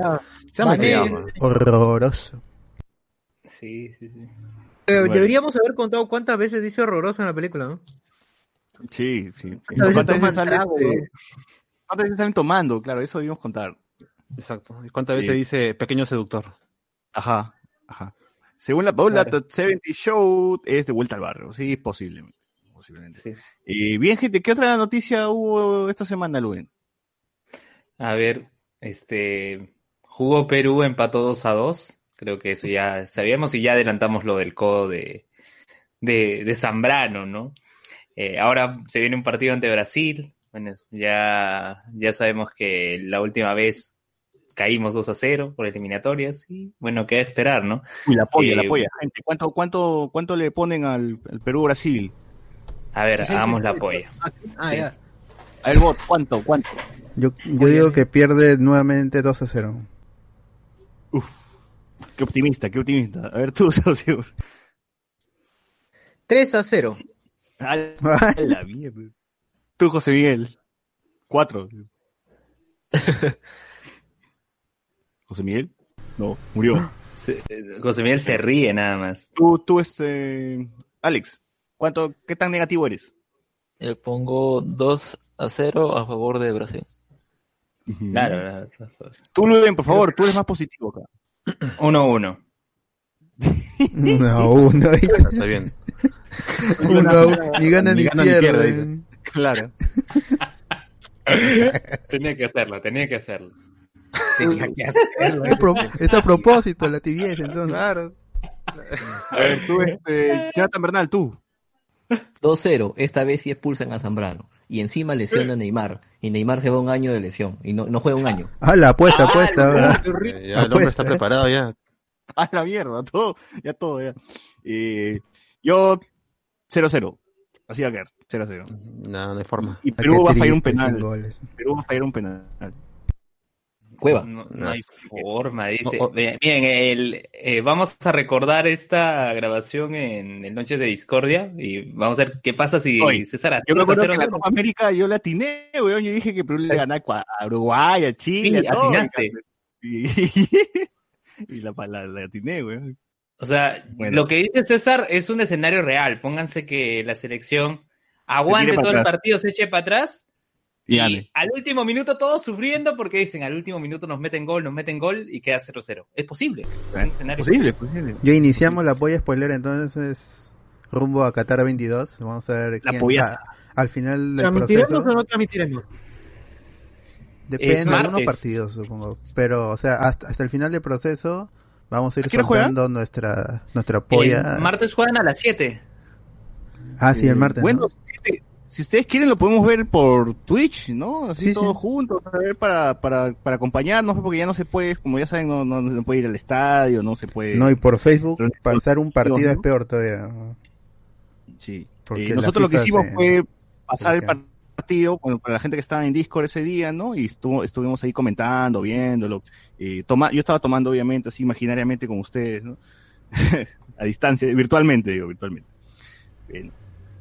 Se ha man. Horroroso. Sí, sí, sí. Eh, Bueno. Deberíamos haber contado cuántas veces dice horroroso en la película, ¿no? Sí, sí. sí. ¿Cuántas veces ¿Cuántas toman veces sale, trago, este, weón? ¿Cuántas veces salen tomando? Claro, eso debimos contar. Exacto. ¿Y cuántas veces Sí. dice pequeño seductor? Ajá, ajá. Según la Paula, Claro. Top 70 Show es de vuelta al barrio. Sí, posiblemente. posiblemente. sí. Y bien, gente, ¿qué otra noticia hubo esta semana, Luen? A ver, este jugó Perú, empató 2 a 2. Creo que eso ya sabíamos y ya adelantamos lo del codo de, de, de Zambrano, ¿no? Eh, ahora se viene un partido ante Brasil. Bueno, ya, ya sabemos que la última vez caímos 2 a 0 por eliminatorias y bueno, queda esperar, ¿no? Uy, la polla, Eh, la polla, gente. ¿Cuánto, cuánto, cuánto le ponen al, al Perú-Brasil? A ver, hagamos la polla. Ah, Sí. ya. A ver, bot, ¿cuánto, cuánto? Yo, yo digo que pierde nuevamente 2 a 0. Uf, qué optimista, qué optimista. A ver, tú, socio. 3 a 0. A la, la mierda. Tú, José Miguel. Cuatro. ¿José Miguel? No, murió. Se- José Miguel se ríe nada más. Tú, tú, este. Alex, ¿cuánto, qué tan negativo eres? Le pongo 2 a 0 a favor de Brasil. Claro, Tú, Luen, por favor, tú eres más positivo acá. 1-1. No, uno. Está bien. uno ni gana ni, Ni gana ni pierde. pierde, dice. Claro. Tenía que hacerlo, tenía que hacerlo. Tenía que hacerlo. Es, pro- es a propósito la tibieza, entonces. Claro. A ver, tú, este. Jonathan Bernal, tú. 2-0, esta vez sí expulsan a Zambrano. Y encima lesiona a Neymar. Y Neymar se va un año de lesión. Y no, no juega un año. Ah, la apuesta, apuesta. Eh, ya el hombre está preparado ya. A la mierda, todo, ya todo, ya. Eh, yo, 0-0. Así va a quedar, 0-0. No, no hay forma. Y Ah, Perú va a fallar un penal. Perú va a fallar un penal. Cueva. No, no hay forma, dice. No, o- Bien, el, eh, vamos a recordar esta grabación en el Noches de Discordia y vamos a ver qué pasa si Oye, César Yo me acuerdo que en la 0-0. Copa América yo la atiné, weón. Yo dije que Perú le ganaba a Uruguay, a Chile, Sí, a todo. atinaste. Y, y la, la, la atiné, weón. O sea, Bueno. lo que dice César es un escenario real. Pónganse que la selección aguante para todo el partido, se eche para atrás Y y gane. al último minuto todos sufriendo porque dicen al último minuto nos meten gol, nos meten gol y queda 0-0. Es posible. Es escenario Posible, posible. Ya iniciamos la polla spoiler, entonces rumbo a Qatar 22. Vamos a ver La quién a- al final del ¿Transmitiremos proceso. o no transmitiremos? Depende de algunos partidos, supongo. Pero, o sea, hasta, hasta el final del proceso vamos a ir soltando nuestra, nuestra polla. El martes juegan a las 7. ah, sí, el martes. ¿no? Bueno, si, si ustedes quieren lo podemos ver por Twitch, ¿no? Así Sí, todos sí. juntos, a ver, para, para, para acompañarnos, porque ya no se puede, como ya saben, no, no, no se puede ir al estadio, no se puede... No, y por Facebook Pero- pasar un partido ¿no? es peor todavía. Sí. Eh, nosotros lo que hicimos se- fue pasar el partido, bueno, para la gente que estaba en Discord ese día, ¿no? Y estuvo, estuvimos ahí comentando, viéndolo. Eh, toma, yo estaba tomando, obviamente, así imaginariamente con ustedes, ¿no? a distancia, virtualmente, digo, virtualmente. Bien.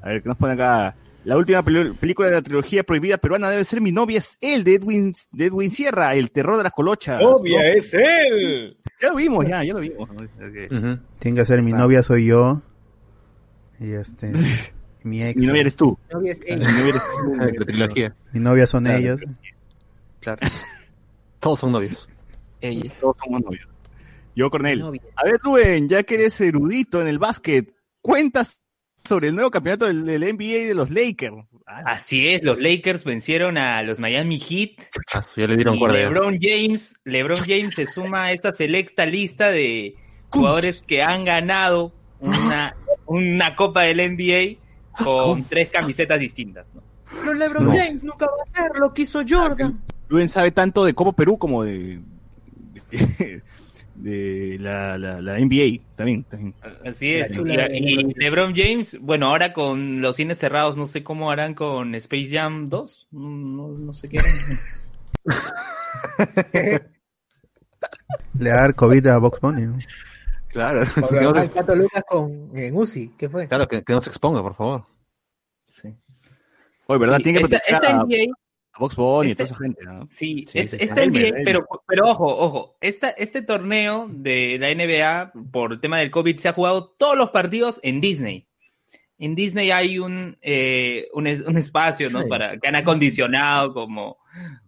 A ver, ¿qué nos pone acá? La última película de la trilogía prohibida peruana debe ser Mi novia es él, de Edwin, de Edwin Sierra, El terror de las colochas. Novia ¿no? es él. Ya lo vimos, ya, ya lo vimos. Tiene que ser mi novia soy yo. Y este. mi ex. Mi novia eres tú. No ves, Mi novia eres tú. La trilogía. Mi novia son Claro. ellos. Claro. Todos son novios. Ellos. Todos somos novios. Yo, Cornel. novia. A ver, Rubén, ya que eres erudito en el básquet, cuentas sobre el nuevo campeonato del, del NBA de los Lakers. Ah, Así es, los Lakers vencieron a los Miami Heat. Ah, ya le dieron Y. LeBron James, LeBron James se suma a esta selecta lista de jugadores que han ganado una, una copa del NBA con tres camisetas distintas. ¿no? Pero LeBron No. James nunca va a hacer lo que hizo Jordan. Rubén sabe tanto de Copa Perú como de, de, de la, la, la NBA. También, también. Así es. Y, LeBron. James, bueno, ahora con los cines cerrados, no sé cómo harán con Space Jam 2. No, no, no sé qué harán. Le va a dar COVID a Box Bunny. ¿no? Claro. Que no se- Pato Lucas con en Uzi, ¿qué fue? Claro, que, que no se exponga, por favor. Sí. Oye, ¿verdad? Sí, Tiene que esta, esta NBA Box Bunny este- toda esa gente, ¿no? Sí, Sí, es- Elmer, pero, pero ojo, ojo, esta, este torneo de la NBA, por el tema del COVID, se ha jugado todos los partidos en Disney. En Disney hay un, eh, un, es- un espacio, ¿no? Sí. Para, que han acondicionado como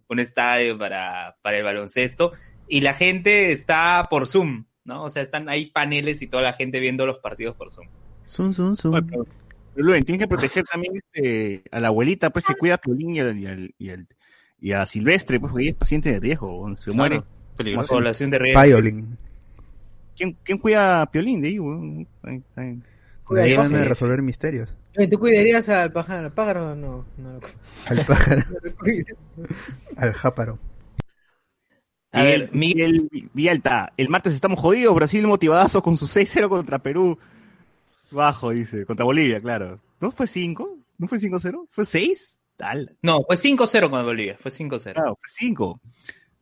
un estadio para, para el baloncesto y la gente está por Zoom, ¿no? O sea, están ahí paneles y toda la gente viendo los partidos por Zoom. Zum, zum. Oye, Rubén, tienes que proteger también este, a la abuelita, pues, que cuida a Piolín y, al- y, al- y, al- y a Silvestre, pues, porque ella es paciente de riesgo, se muere. Claro, Peligroso. Población de riesgo. Piolín. ¿Quién, ¿Quién cuida a Piolín de ahí, weón? Ahí- van a resolver misterios. ¿Tú cuidarías al pájaro? ¿Al pájaro? No, no lo Al pájaro, al jáparo. A ver, Miguel, Miguel Vialta, el martes estamos jodidos, Brasil motivadazo con su 6-0 contra Perú. Bajo, dice, contra Bolivia, claro. ¿No fue 5? ¿No fue 5-0? ¿Fue 6? Tal. No, fue 5-0 con Bolivia, fue 5-0. Claro, fue 5.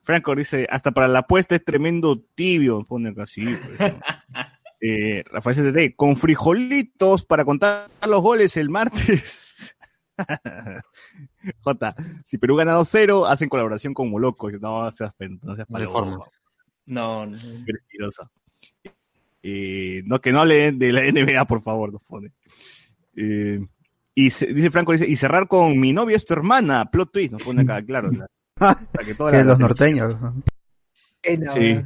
Franco dice, hasta para la apuesta es tremendo tibio, pone acá así. pues, ¿no? Eh, Rafael CTT, con frijolitos para contar los goles el martes. J, si Perú gana 2-0, hacen colaboración con Moloco. No seas, no seas forma. No, no. Eh, no, que no hable de la NBA, por favor, nos pone. Eh, y se- dice Franco, dice, y cerrar con mi novia es tu hermana, plot twist, nos pone acá, claro. la- para que toda Que la- los norteños. ¿no? Eh, Sí.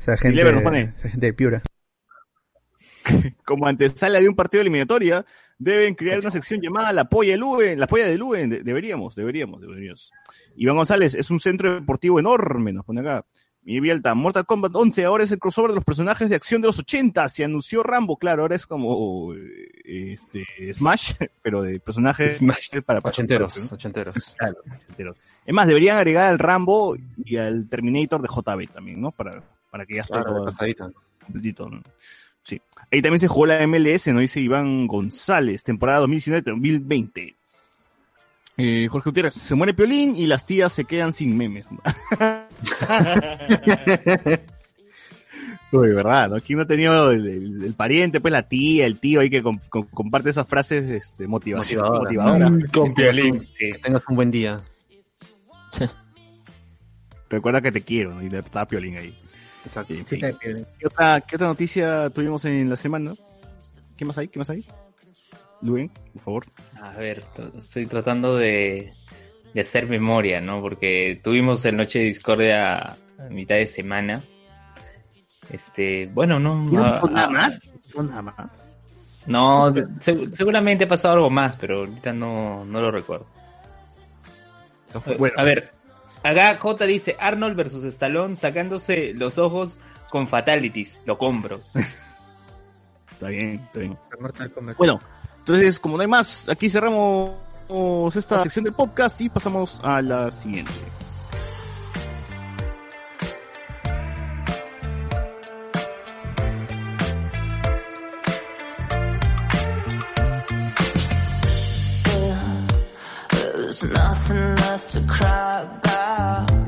Esa gente, Lever nos pone. esa gente de Piura. como antesala de un partido eliminatoria, deben crear una sección llamada La Polla del Luen, La Polla del De- deberíamos, deberíamos, deberíamos. Iván González, es un centro deportivo enorme, nos pone acá. Mi Vialta, Mortal Kombat 11 ahora es el crossover de los personajes de acción de los 80, se anunció Rambo, claro, ahora es como eh, este Smash, pero de personajes Smash. para Ochenteros, ¿no? ochenteros. Claro, ochenteros. Es más, deberían agregar al Rambo y al Terminator de JB también, ¿no? Para, para que ya esté Claro, todo completito, ¿no? Sí. Ahí también se jugó la MLS, ¿no? Dice Iván González, temporada 2019-2020. Eh, Jorge Gutiérrez, se muere Piolín y las tías se quedan sin memes. Uy, verdad, ¿no? ¿Quién no ha tenido el, el- el pariente, pues la tía, el tío ahí que com- com- comparte esas frases este, motivación- Motivadora. motivadoras? Con Piolín, sí. Que tengas un buen día. Recuerda que te quiero, ¿no? y está Piolín ahí. Exacto. Sí. ¿Qué otra, ¿Qué otra noticia tuvimos en la semana? ¿Qué más hay? ¿Qué más hay? Luen, por favor. A ver, to- estoy tratando de, de hacer memoria, ¿no? Porque tuvimos el Noche de Discordia a mitad de semana. Este, bueno, no. ¿No fue ah, nada ah, más? ¿No fue nada más? No, seguramente ha pasado algo más, pero ahorita no, no lo recuerdo. Bueno. A ver, acá J dice Arnold versus Stallone sacándose los ojos con fatalities. Lo compro. Está bien, está bien. Bueno, entonces, como no hay más, aquí cerramos esta sección del podcast y pasamos a la siguiente. There's nothing left to cry about.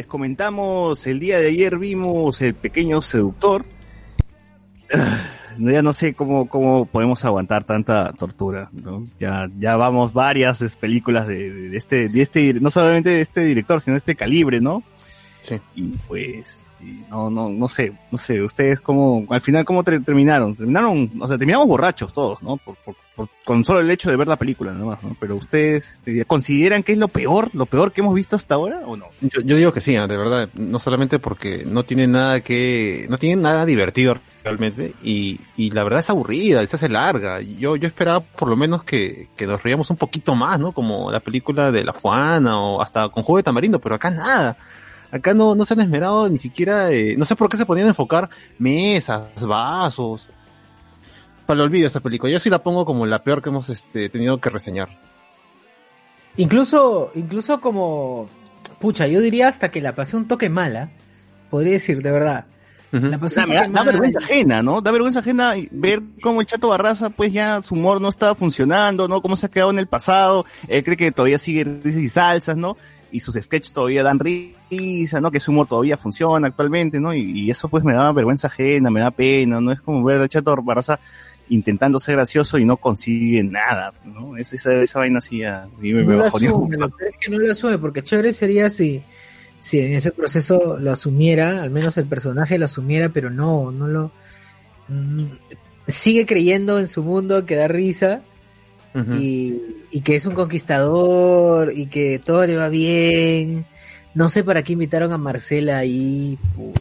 Les comentamos, el día de ayer vimos El Pequeño Seductor. Ah, Ya no sé cómo, cómo podemos aguantar tanta tortura, ¿no? Ya, ya vamos varias películas de, de este, de este, no solamente de este director, sino de este calibre, ¿no? Sí. Y pues, y no, no, no sé, no sé, ustedes cómo, al final cómo ter- terminaron, terminaron, o sea, terminamos borrachos todos, ¿no? Por, por- por- con solo el hecho de ver la película, nada más, ¿no? Pero ustedes, este, ¿consideran que es lo peor, lo peor que hemos visto hasta ahora o no? Yo, yo digo que sí, ¿eh? de verdad, no solamente porque no tiene nada que, no tiene nada divertido realmente, y, y la verdad es aburrida, se hace larga. Yo, yo esperaba por lo menos que, que nos reíamos un poquito más, ¿no? Como la película de La Juana o hasta con Juego de Tamarindo, pero acá nada. Acá no, no se han esmerado ni siquiera, eh, no sé por qué se ponían a enfocar mesas, vasos. Para el olvido esa película. Yo sí la pongo como la peor que hemos este, tenido que reseñar. Incluso, incluso como, pucha, yo diría hasta que la pasé un toque mala, podría decir, de verdad. La pasé un da, da vergüenza ajena, ¿no? Da vergüenza ajena ver cómo el Chato Barraza, pues ya su humor no estaba funcionando, ¿no? Cómo se ha quedado en el pasado. Él cree que todavía sigue risas y salsas, ¿no? Y sus sketches todavía dan risa, ¿no? Que su humor todavía funciona actualmente, ¿no? Y, y eso pues me da vergüenza ajena, me da pena, ¿no? Es como ver al Chato Barraza intentando ser gracioso y no consigue nada, ¿no? Es, esa, esa vaina así a mí me, no me lo asume, es que no lo asume, porque chévere sería si, si en ese proceso lo asumiera, al menos el personaje lo asumiera, pero no, no lo mm, sigue creyendo en su mundo que da risa y, y que es un conquistador y que todo le va bien. No sé para qué invitaron a Marcela ahí. pu-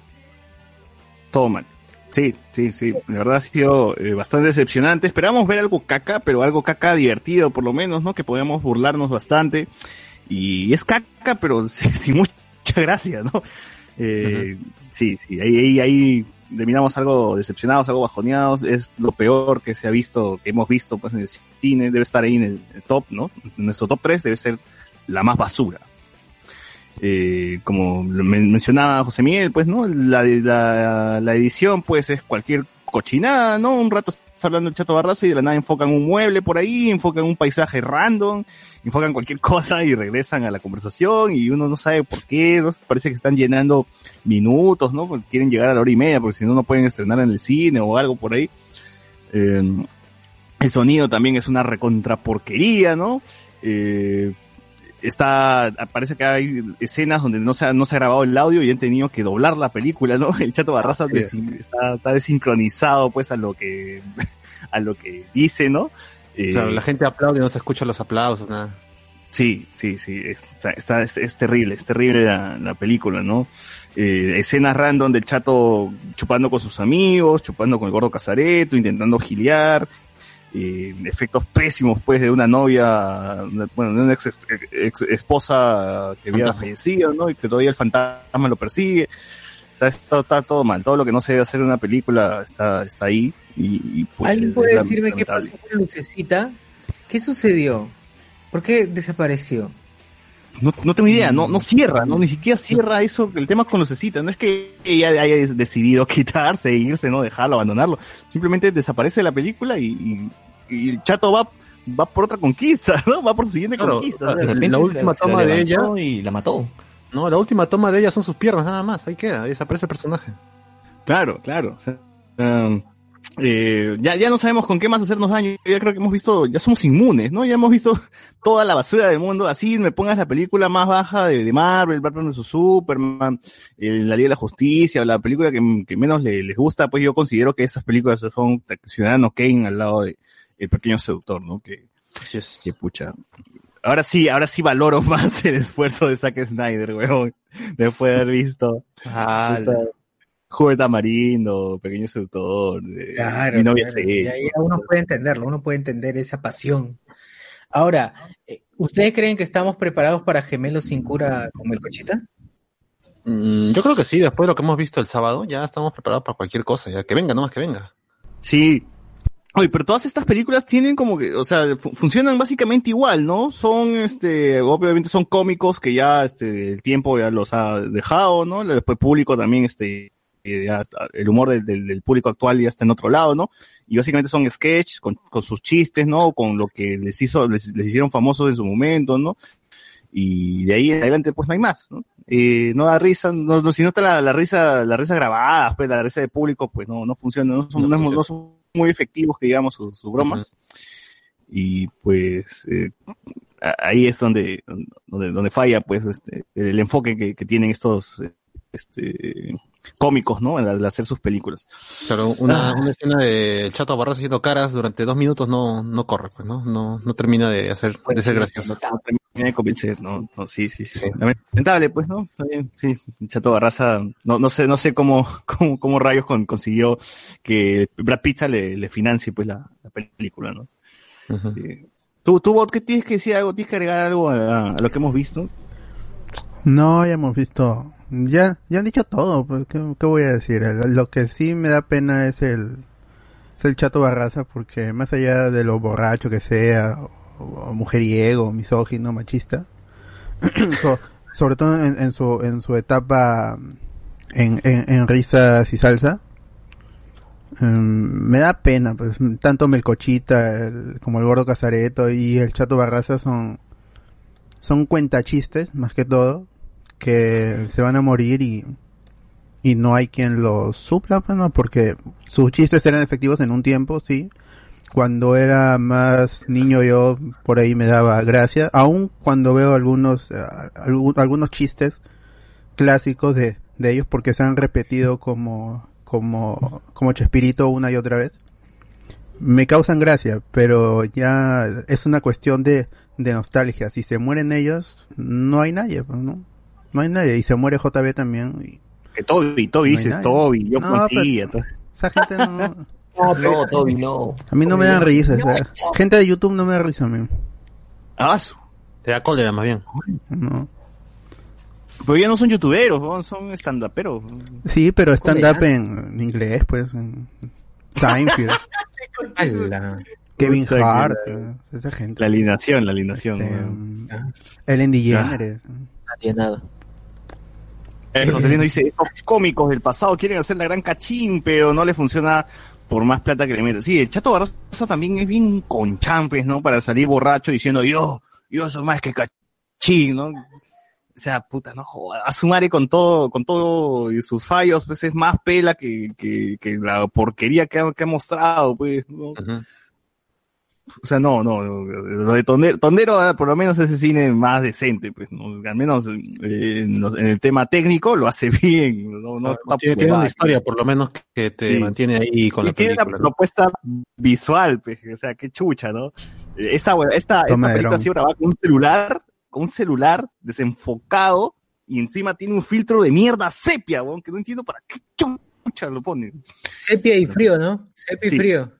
Todo mal. Sí, sí, sí. La verdad ha sido eh, bastante decepcionante. Esperamos ver algo caca, pero algo caca divertido, por lo menos, ¿no? Que podamos burlarnos bastante. Y es caca, pero sin, sin mucha gracia, ¿no? Eh, Sí, sí. Ahí, ahí, ahí terminamos algo decepcionados, algo bajoneados. Es lo peor que se ha visto, que hemos visto pues, en el cine. Debe estar ahí en el, top, ¿no? Nuestro top 3 debe ser la más basura eh, como mencionaba José Miguel, pues, ¿no? La, la, la edición, pues, es cualquier cochinada, ¿no? Un rato está hablando el Chato Barraza y de la nada enfocan un mueble por ahí, enfocan un paisaje random, enfocan cualquier cosa y regresan a la conversación y uno no sabe por qué, ¿no? Parece que están llenando minutos, ¿no? Porque quieren llegar a la hora y media porque si no, no pueden estrenar en el cine o algo por ahí. Eh, el sonido también es una recontra porquería, ¿no? Eh, está, parece que hay escenas donde no se ha, no se ha grabado el audio y han tenido que doblar la película, ¿no? El Chato Barraza Sí. desin- está, está desincronizado pues a lo que, a lo que dice, ¿no? Eh, Claro, la gente aplaude y no se escuchan los aplausos, nada. Sí, sí, sí, está, está- es, es terrible, es terrible la, la película, ¿no? Eh, escenas random del chato chupando con sus amigos, chupando con el gordo Casareto, intentando gilear, eh, efectos pésimos pues de una novia, bueno, de una ex, ex- esposa que había fallecido, ¿no? Y que todavía el fantasma lo persigue. O sea, está, está todo mal, todo lo que no se debe hacer en una película está, está ahí y, y, pucha, ¿Alguien puede decirme qué pasó con Lucecita? ¿Qué sucedió? ¿Por qué desapareció? No, no tengo idea, no, no cierra, no, ni siquiera cierra eso, el tema con Lucecita, no es que ella haya decidido quitarse, irse, no dejarlo, abandonarlo, simplemente desaparece de la película y, y- y el chato va, va por otra conquista, ¿no? Va por su siguiente Claro, conquista. De repente la última se toma de levantó Y la mató. No, la última toma de ella son sus piernas nada más, ahí queda, ahí desaparece el personaje. Claro, claro. o sea, um, eh, ya, ya no sabemos con qué más hacernos daño. Ya creo que hemos visto, ya somos inmunes, ¿no? Ya hemos visto toda la basura del mundo. Así me pongas la película más baja de, de Marvel, Batman vs Superman, eh, la Liga de la Justicia, la película que, que menos le- les gusta, pues yo considero que esas películas son Ciudadano Kane al lado de El Pequeño Seductor, ¿no? Que, que pucha. Ahora sí, ahora sí valoro más el esfuerzo de Zack Snyder, weón. Después de haber visto Ah, esta De Tamarindo, Pequeño Seductor, de Mi novia claro, se ya uno puede entenderlo, uno puede entender esa pasión. Ahora, eh, ¿ustedes creen que estamos preparados para gemelos sin cura como el cochita? Mm, yo creo que sí, después de lo que hemos visto el sábado, ya estamos preparados para cualquier cosa, ya que venga, nomás que venga. Sí. Oye, pero todas estas películas tienen como que, o sea, fu- funcionan básicamente igual, ¿no? Son, este, obviamente son cómicos que ya, este, el tiempo ya los ha dejado, ¿no? Después el público también, este, eh, el humor del, del- del público actual ya está en otro lado, ¿no? Y básicamente son sketches con, con sus chistes, ¿no? Con lo que les hizo, les, les hicieron famosos en su momento, ¿no? Y de ahí en adelante, pues no hay más, ¿no? Eh, no da risa, no, no- si no está la, la risa, la risa grabada, pues la risa de público, pues no, no funciona, no son, No funciona. son muy efectivos, que digamos, sus, sus bromas. Y pues, eh, ahí es donde, donde, donde falla, pues, este, el enfoque que, que tienen estos, este, cómicos, ¿no? Al, hacer sus películas. Claro, una, una escena de Chato Barras haciendo caras durante dos minutos no, no corre, pues, ¿no? No, no termina de hacer, de ser gracioso. No termina de convencer, ¿no? No, sí, sí, sí. Lamentable, pues, ¿no? Está bien, sí. Chato Barraza, no, no sé, no sé cómo, cómo, cómo rayos con- consiguió que Brad Pitt le, le financie, pues, la, la película, ¿no? Eh, ¿Tú, tú, Bot, qué tienes que decir algo? ¿Tienes que agregar algo a, a lo que hemos visto? No, ya hemos visto. Ya, ya han dicho todo. Pues, ¿qué, voy a decir? Lo que sí me da pena es el, el chato Barraza, porque más allá de lo borracho que sea, o, mujeriego, misógino, machista, so- sobre todo en, en su, en su etapa en, en, en risas y salsa, em, me da pena, pues, tanto Melcochita el- como el gordo Casareto y el chato Barraza son, son cuentachistes, más que todo, que se van a morir y, y no hay quien los supla, pues, ¿no? porque sus chistes eran efectivos en un tiempo, sí. Cuando era más niño yo por ahí me daba gracia, aun cuando veo algunos, eh, algu- algunos chistes clásicos de, de ellos porque se han repetido como, como, como Chespirito una y otra vez. Me causan gracia, pero ya es una cuestión de, de nostalgia. Si se mueren ellos, no hay nadie, pues, ¿no? No hay nadie. Y se muere JB también. y Que Toby, Toby No dices. Toby, yo No, todo. esa gente no... No, Toby, no. A mí no me dan risa. o sea, gente de YouTube no me da risa a mí. Ah, Te da cólera más bien. No. Pero ya no son youtuberos, ¿no? son stand-uperos. Sí, pero stand up Comediante. en, en inglés, pues. En Seinfeld. Kevin Hart, la- esa gente. La alineación, la alineación. Este, Ellen DeGeneres. Nadie nada. Eh, Joselino dice, estos cómicos del pasado quieren hacer la gran cachín, pero no le funciona por más plata que le meten. Sí, el Chato Barraza también es bien con champes, ¿no? Para salir borracho diciendo, yo, yo soy más que cachín, ¿no? O sea, puta, no joda. A su madre con todo, con todo y sus fallos, pues es más pela que, que, que la porquería que ha, que ha mostrado, pues, ¿no? O sea, no, no, lo de Tondero, Tondero ah, por lo menos ese cine más decente, pues, ¿no? al menos eh, en, el tema técnico lo hace bien, no, no está tiene, una historia, por lo menos, que te Sí. mantiene ahí con y la tiene película. una ¿no? propuesta visual, pues, o sea, qué chucha, ¿no? Esta, esta, esta de película ha sido grabada con un celular con un celular desenfocado y encima tiene un filtro de mierda sepia, weón, que no entiendo para qué chucha lo ponen. Sepia y frío, ¿no? Sepia y Sí. frío.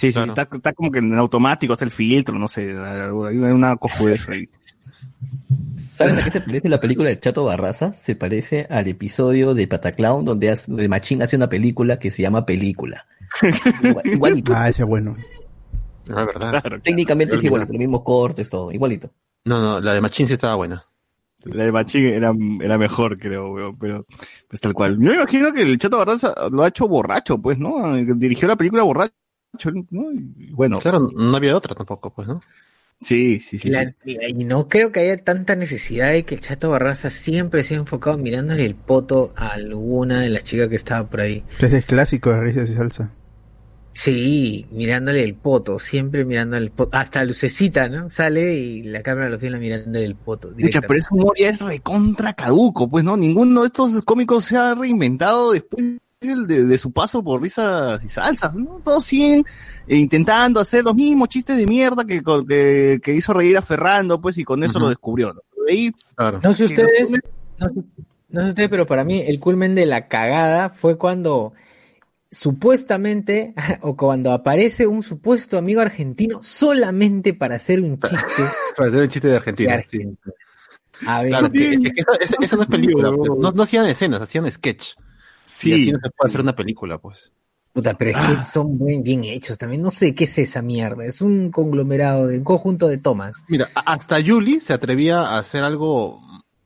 Sí, sí, Claro. está, está como que en automático, está el filtro, no sé, hay una cojudez ahí. ¿Sabes a qué se parece la película de Chato Barraza? Se parece al episodio de Pataclown donde, hace- donde Machín hace una película que se llama Película. Igual- igualito. Ah, ese es bueno. No, es verdad. Claro, Técnicamente es Claro. igualito, los mismos cortes, todo, igualito. No, no, la de Machín sí estaba buena. La de Machín era, era mejor, creo, weón, pero pues tal cual. Yo me imagino que el Chato Barraza lo ha hecho borracho, pues, ¿no? Dirigió la película borracho, ¿no? Y bueno, Claro, no había otra tampoco, pues, ¿no? sí, sí, sí. La- sí. y no creo que haya tanta necesidad de que el Chato Barraza siempre se haya enfocado mirándole el poto a alguna de las chicas que estaba por ahí. Ese es clásico de risas y salsa. Sí, mirándole el poto, siempre mirándole el poto. Hasta Lucecita, ¿no? Sale y la cámara lo filma mirándole el poto. Directamente. pero ese humor ya es recontra caduco, pues, ¿no? Ninguno de estos cómicos se ha reinventado después de, de su paso por risas y salsas, ¿no? Todos siguen eh, intentando hacer los mismos chistes de mierda que, que, que hizo reír a Ferrando, pues, y con eso lo descubrió, ¿no? De ahí, Claro. No sé ustedes, no sé, no sé ustedes, pero para mí el culmen de la cagada fue cuando supuestamente, o cuando aparece un supuesto amigo argentino solamente para hacer un chiste. Para hacer el chiste de Argentina, de sí. A ver, Claro, que, que esa- esa no es película, pues. no, no hacían escenas, hacían sketch. Y así sí, no se puede hacer una película, pues. puta, pero es que son muy bien hechos también. No sé qué es esa mierda. Es un conglomerado de un conjunto de tomas. Mira, hasta Yuli se atrevía a hacer algo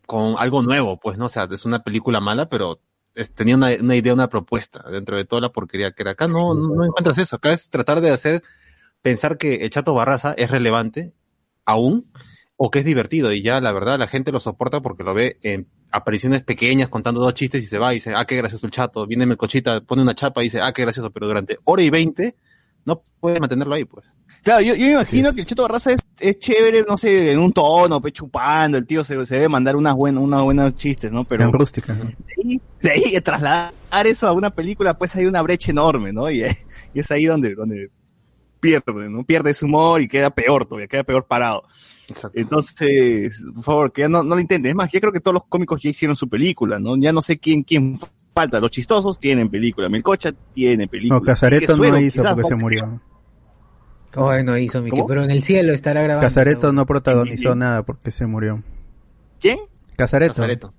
con algo nuevo, pues, ¿no? O sea, es una película mala, pero es- tenía una, una idea, una propuesta dentro de toda la porquería que era. Acá no, no, no encuentras eso. Acá es tratar de hacer, pensar que el Chato Barraza es relevante aún o que es divertido y ya la verdad la gente lo soporta porque lo ve en apariciones pequeñas contando dos chistes y se va y dice, ah, qué gracioso el chato, viene Melcochita, pone una chapa y dice, ah, qué gracioso, pero durante hora y veinte no puede mantenerlo ahí, pues. Claro, yo, yo me imagino que el Cheto Barraza es, es chévere, no sé, en un tono, pe chupando, el tío se, se debe mandar unas buenas, unos buenos chistes, ¿no? Pero En rústica. ¿no? de ahí, de ahí a trasladar eso a una película, pues hay una brecha enorme, ¿no? Y, y es ahí donde, donde pierde, ¿no? Pierde su humor y queda peor todavía, queda peor parado. Exacto. Entonces, por favor, que ya no, no lo intenten. Es más, yo creo que todos los cómicos ya hicieron su película, ¿no? Ya no sé quién, quién falta. Los chistosos tienen película, Melcocha tiene película. No, Casareto no hizo porque se murió. Ay, no hizo, Miki, pero en el cielo estará grabando. Casareto no protagonizó nada porque se murió. ¿Quién? Casareto. Casareto.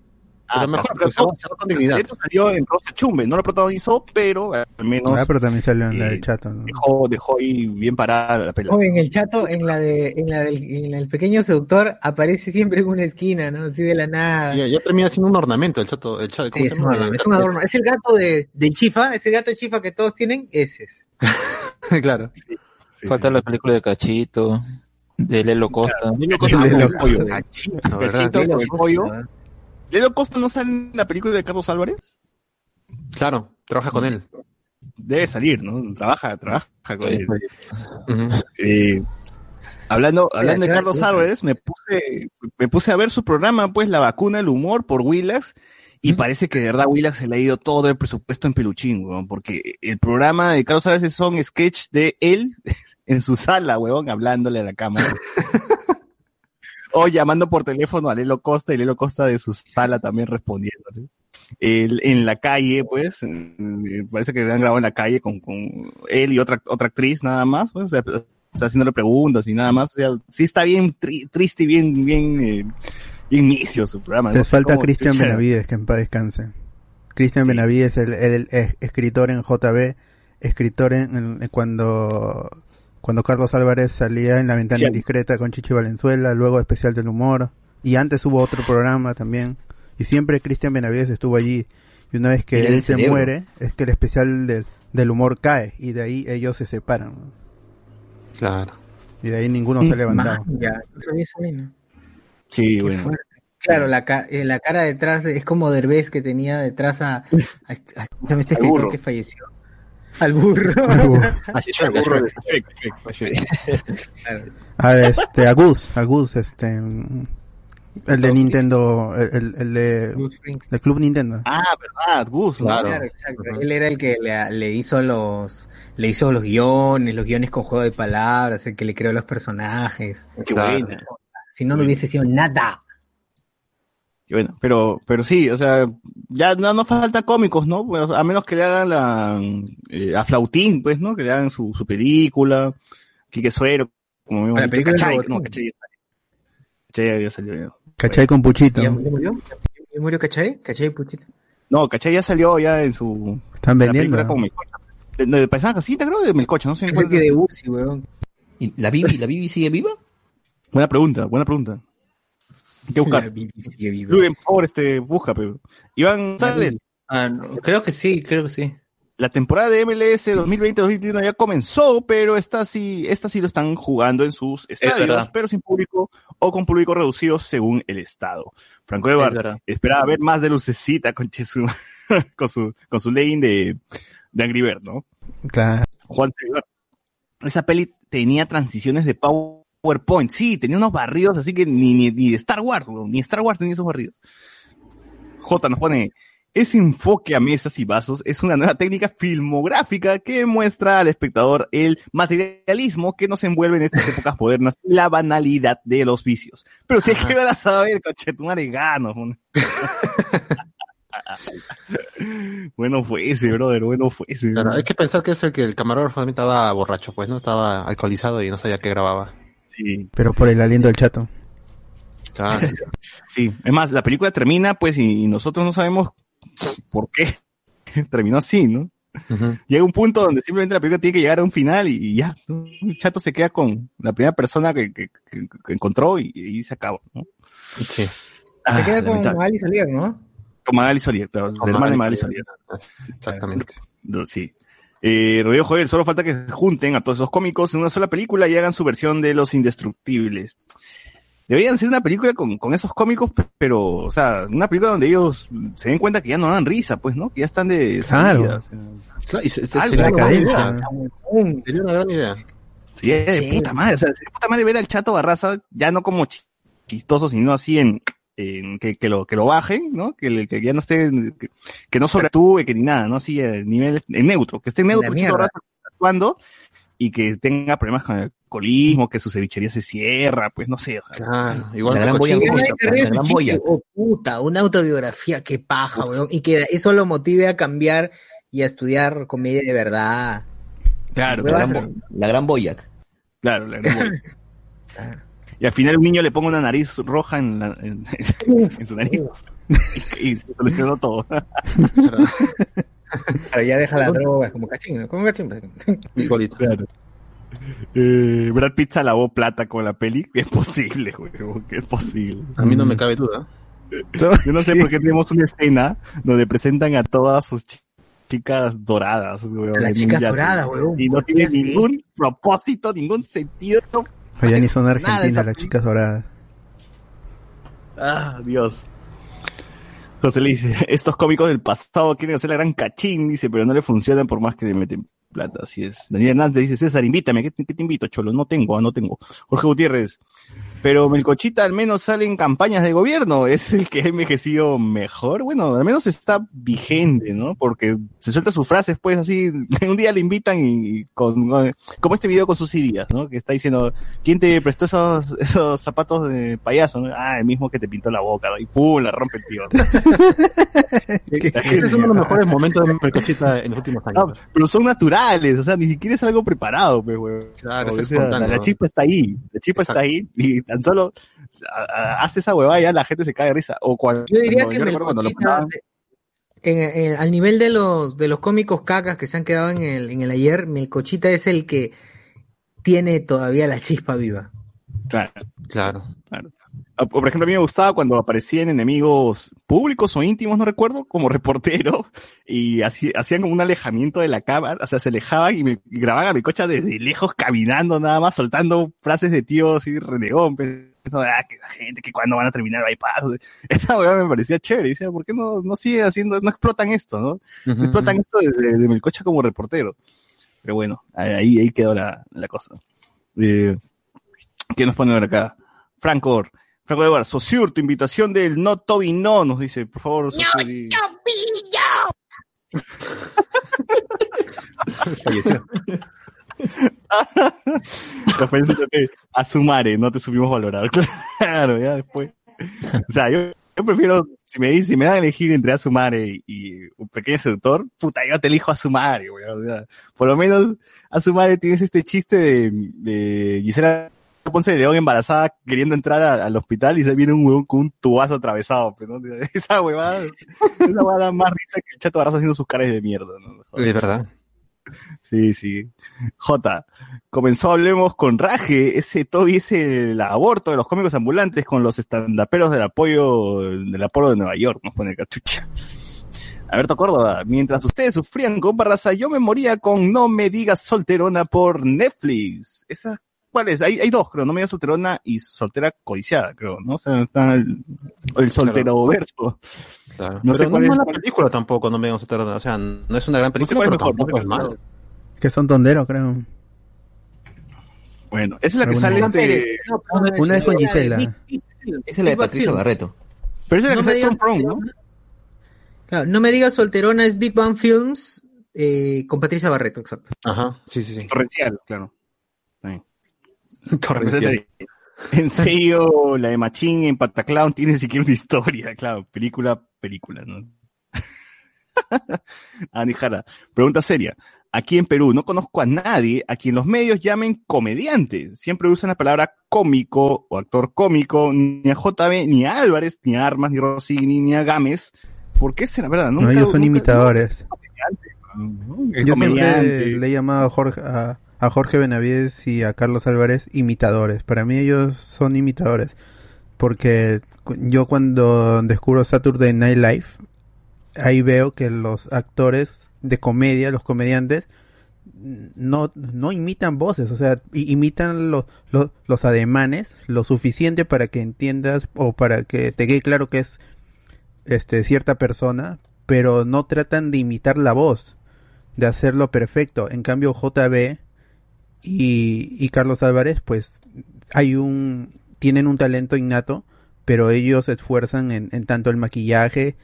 Ah, Pero mejor, se va- con dignidad. Salió en Rosa Chumbe, no lo protagonizó, pero al menos Ah, pero también salió en la eh, del chato. ¿no? dejó, dejó ahí bien parada la pelota. Oh, en el chato, en la de, en la del, en el pequeño seductor, aparece siempre en una esquina, ¿no? Así de la nada. Ya, ya termina siendo un ornamento el chato, el chato, Sí, ¿cómo es se un llama? adorno, es un adorno. Es el gato de, del chifa, es el gato de chifa que todos tienen, ese es. claro. Sí, Falta sí. la película de Cachito, de Lelo Costa. Lelo Costa Lelo pollo. La verdad. Cachito con el pollo. ¿No? ¿Lelo Costa no sale en la película de Carlos Álvarez? Claro, trabaja con él. Debe salir, ¿no? Trabaja, trabaja con él. Eh, hablando, hablando de Carlos. Álvarez, me puse, me puse a ver su programa, pues, La Vacuna del Humor por Willax, y parece que de verdad Willax se le ha ido todo el presupuesto en peluchín, weón, porque el programa de Carlos Álvarez son sketch de él en su sala, weón, hablándole a la cámara. o llamando por teléfono a Lelo Costa y Lelo Costa de su sala también respondiéndole. El- en la calle, pues, eh, parece que han grabado en la calle con, con él y otra, otra actriz nada más, pues, o sea, haciéndole preguntas y nada más, o sea, sí está bien tri- triste y bien, bien, eh, inicio su programa. Les no falta Cristian Benavides, que en paz descanse. Cristian Sí. Benavides, el, el- el escritor en JB, escritor en, en- cuando cuando Carlos Álvarez salía en La Ventana Sí. Indiscreta con Chichi Valenzuela, luego Especial del Humor, y antes hubo otro programa también, y siempre Cristian Benavides estuvo allí, y una vez que él se cerebro. muere, es que el especial del, del humor cae, y de ahí ellos se separan, Claro. y de ahí ninguno se ha levantado. Ya, no eso, ¿no? Sí, Qué bueno. fuerte. Claro, la, ca- eh, la cara detrás es como Derbez que tenía detrás a, a este, a- ¿cómo se llama este escritor que falleció. Al burro. Así El burro de Shrek, Shrek, Shrek. Claro. A este, a Gus, a Gus, este, el de Nintendo, el, el- el de, del Club Nintendo. Ah, verdad, Gus. Claro. Claro, exacto. Él era el que le, le hizo los le hizo los guiones, los guiones con juego de palabras, el que le creó los personajes. Qué Claro. buena. Si no, no hubiese sido nada. Y bueno, pero, pero sí, o sea, ya no nos falta cómicos, ¿no? Pues, a menos que le hagan la, eh, a Flautín, pues, ¿no? Que le hagan su, su película, Quique Suero, como La película de Cachay, no, Cachay ya salió. Cachay ya salió. ya. ¿Cachai con Puchito? ¿Ya ya murió? ¿Ya murió Cachai? ¿Cachai, Puchito? No, Cachay ya salió ya en su... Están la vendiendo. película con Melcocha. De, de, Casita, creo, de Melcocha, no sé. Es que de Ursi, weón. ¿Y la Bibi, la Bibi sigue viva? Buena pregunta, buena pregunta. Que buscar. Rubén, por favor, este, busca, pero. Iván González, Ah, no, creo que sí, creo que sí. la temporada de MLS 2020-2021 ya comenzó, pero esta sí, esta sí lo están jugando en sus estadios, pero sin público o con público reducido según el estado. Franco Es Evar verdad. esperaba ver más de lucecita con, Chesu- con su con su lane de, de Angry Bird, ¿no? Claro. Juan Segar. Esa peli tenía transiciones de PowerPoint, sí, tenía unos barridos, así que ni, ni, Star Wars, ni Star Wars tenía esos barridos. J nos pone, ese enfoque a mesas y vasos es una nueva técnica filmográfica que muestra al espectador el materialismo que nos envuelve en estas épocas modernas y la banalidad de los vicios. Pero ustedes qué van a saber, conchetumare ganos. mon. bueno fue ese, brother, bueno fue ese. Claro, hay que pensar que es el que el camarógrafo también estaba borracho, pues, ¿no? Estaba alcoholizado y no sabía qué grababa. Sí. Pero por el aliento del chato. Sí, es más, la película termina, pues, y, nosotros no sabemos por qué terminó así, ¿no? Llega un punto donde simplemente la película tiene que llegar a un final y, y ya, ¿no? El chato se queda con la primera persona que, que- que- que encontró y, y se acaba, ¿no? Sí. Ah, Se queda con lamentable. Ali Salier, ¿no? Con Magali Solier, claro, Con la hermana de Magali Magali Solier. Exactamente. Sí. Eh, Rodrigo Joel, solo falta que se junten a todos esos cómicos en una sola película y hagan su versión de Los Indestructibles. Deberían ser una película con, con esos cómicos, pe- pero, o sea, una película donde ellos se den cuenta que ya no dan risa, pues, ¿no? Que ya están de Claro. y se- se- sería una gran idea. Sería una gran idea. Sí, es de Sí. puta madre, o sea, de puta madre ver al Chato Barraza ya no como chi- chistoso, sino así en, en que, que lo, que lo bajen, ¿no? Que, que ya no esté, que, que no sobreactúe, que ni nada, ¿no? Así a nivel, en neutro, que esté en neutro. Barraza actuando y que tenga problemas con el alcoholismo, que su cevichería se cierra, pues no sé, o sea, Claro, igual La gran boya. Boya. Oh, puta, una autobiografía, qué paja, weón. Y que eso lo motive a cambiar y a estudiar comedia de verdad. claro, La gran, la gran Boyac. claro, la gran bola. Y al final un niño le ponga una nariz roja en, la- en, en su nariz y, y se solucionó todo. Pero ya deja la droga, como cachín, ¿no? Como cachín. pues. Igualito. Claro. Eh, Brad Pitt se lavó plata con la peli. Es posible, güey. que Es posible. A mí no me cabe duda. Yo no sé por qué tenemos una escena donde presentan a todas sus chi- chicas doradas. Las chicas doradas, weón. Y no ¿por qué tiene así? ningún propósito, ningún sentido. O ya ni son argentinas esa las chicas doradas. Ah, Dios. José le dice, estos cómicos del pasado quieren hacer la gran cachín, dice, pero no le funcionan por más que le meten plata, así es. Daniel Hernández dice, César, invítame, ¿qué, qué te invito, Cholo? No tengo, ah, no tengo. Jorge Gutiérrez, pero Melcochita al menos sale en campañas de gobierno, es el que ha envejecido mejor, bueno, al menos está vigente, ¿no? Porque se suelta sus frases, pues así, un día le invitan y, y con, con- como este video con sus ideas, ¿no? Que está diciendo, ¿quién te prestó esos, esos zapatos de payaso? no? Ah, el mismo que te pintó la boca, ¿no? y pum, la rompe el tío. Este es uno de los mejores momentos de Melcochita en los últimos No, años. pero son naturales, o sea, ni siquiera es algo preparado, pues, weón. Claro, O es sea, espontáneo. la chispa está ahí, la chispa está ahí, y tan solo hace esa huevada y ya la gente se cae de risa. O cuando, Yo diría cuando- que yo recuerdo cuando lo en- en- al nivel de los, de los cómicos cacas que se han quedado en el, en el ayer, Melcochita es el que tiene todavía la chispa viva. claro, Claro. claro. Ah, Por ejemplo, a mí me gustaba cuando aparecían enemigos públicos o íntimos, no recuerdo, como reportero, y así, hacían como un alejamiento de la cámara, o sea, se alejaban y, me, y grababan a mi cocha desde lejos caminando nada más, soltando frases de tío así renegón, pensando, ah, que la gente, que cuando van a terminar el bypass. Esa hueá me parecía chévere, y decía, ¿por qué no, no sigue haciendo, no explotan esto, no? No explotan esto de, de, de Melcocha como reportero. Pero bueno, ahí, ahí quedó la, la cosa. Eh, ¿Qué nos pone por acá? Franco, Franco de Bar, Sosur, tu invitación del No Toby No, nos dice, por favor, Sosur. y- Falleció. Después te- a Sumare, no te supimos valorar. Claro, ya después. O sea, yo, yo prefiero, si me dicen, si me dan a elegir entre Asumare y un pequeño seductor, puta, yo te elijo Asumare, weón. O sea, por lo menos Asumare tienes este chiste de, de Gisela Ponce de León embarazada queriendo entrar a- al hospital y se viene un huevón con un tubazo atravesado, pues, ¿no? Esa huevada, esa huevada da más risa que el chato Barraza haciendo sus caras de mierda, ¿no? Es verdad. Sí, sí. J. Comenzó Hablemos con Raje. Ese Toby es el aborto de los cómicos ambulantes con los estandaperos del apoyo del Apolo de Nueva York, nos pone cachucha. Alberto Córdoba, mientras ustedes sufrían con Barraza, yo me moría con No me digas solterona por Netflix. Esa, ¿cuál es? Hay, hay dos, creo, No me digas solterona y soltera codiciada, creo, ¿no? O sea, está el, el soltero verso. Claro. No No sé cuál no es- mala película tampoco, no me vamos a tratar, o sea, no es una gran No sé película, pero mejor, no sé es. Que son tonderos, creo. Bueno, esa es la que sale este... No, pero Una vez con la de Gisela. Esa es la de Patricia. Barreto. Pero esa es la que sale Tom Prong, ¿no? solterona. Claro, no me digas solterona es Big Bang Films eh, con Patricia Barreto, exacto. Ajá, sí, sí, sí. Torrencial, claro. Sí. Torrencial. En serio, la de Machín en Pataclown tiene siquiera una historia, claro. Película, película, ¿no? Andy Jara, pregunta seria. Aquí en Perú no conozco a nadie a quien los medios llamen comediante. Siempre usan la palabra cómico o actor cómico, ni a JB, ni a Álvarez, ni a Armas, ni Rossini, ni a Gámez. ¿Por qué será verdad? No, ellos son nunca- imitadores. ¿no? El Yo comediante. siempre le he llamado a Jorge, a, a Jorge Benavides y a Carlos Álvarez imitadores. Para mí ellos son imitadores. Porque yo cuando descubro Saturday Night Live, ahí veo que los actores de comedia, los comediantes, no, no imitan voces, o sea, imitan los, los, los ademanes lo suficiente para que entiendas o para que te quede claro que es este cierta persona, pero no tratan de imitar la voz, de hacerlo perfecto. En cambio, JB y, y Carlos Álvarez, pues hay un, tienen un talento innato, pero ellos se esfuerzan en, en tanto el maquillaje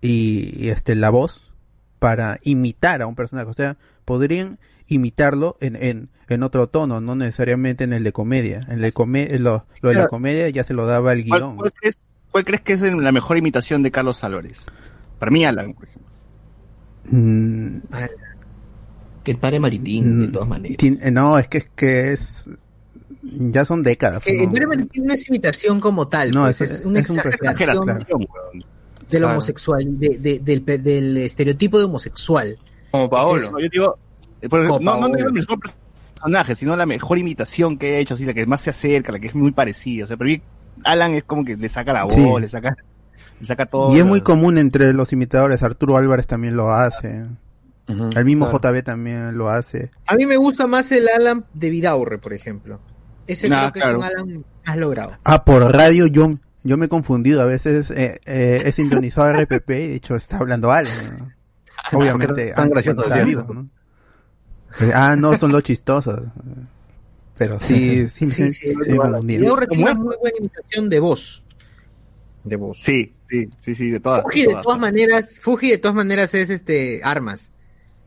y, y, este la voz para imitar a un personaje. O sea, podrían imitarlo en, en, en otro tono, no necesariamente en el de comedia. En el de come- lo, lo de la comedia ya se lo daba el ¿Cuál, guion. cuál crees, cuál crees que es la mejor imitación de Carlos Álvarez? Para mí, Alan, por ejemplo. Mm, Que el padre Maritín, de todas maneras. eh, no, es que es que es ya son décadas. Que ¿no? el Padre Valentín no es imitación como tal, No, pues, es- es, es una un exageración Claro. homosexual, de, de- del, del estereotipo de homosexual. Como Paolo. No, yo digo, eh, por ejemplo, Como no, no Paolo. digo el mejor personaje, sino la mejor imitación que he hecho, así, la que más se acerca, la que es muy parecida. O sea, pero mí, Alan es como que le saca la voz, Sí. le saca, le saca todo. Y es muy común entre los imitadores. Arturo Álvarez también lo hace. Ujú, El mismo claro. JB también lo hace. A mí me gusta más el Alan de Vidaurre, por ejemplo. Ese Ah, creo que claro. es un Alan más logrado. Ah, por radio yo, yo me he confundido. A veces eh, eh, he sintonizado RPP y de hecho está hablando Alan. ¿no? Obviamente. tan ah, gracioso, está vivo, ¿no? Ah, no, son los chistosos. Pero sí, sí, Sí, sí, sí. Vidaurre tiene ¿Cómo una muy buena imitación de voz. De voz. Sí, sí, sí, sí, de todas. Fuji de todas maneras, Fuji de todas maneras es este armas.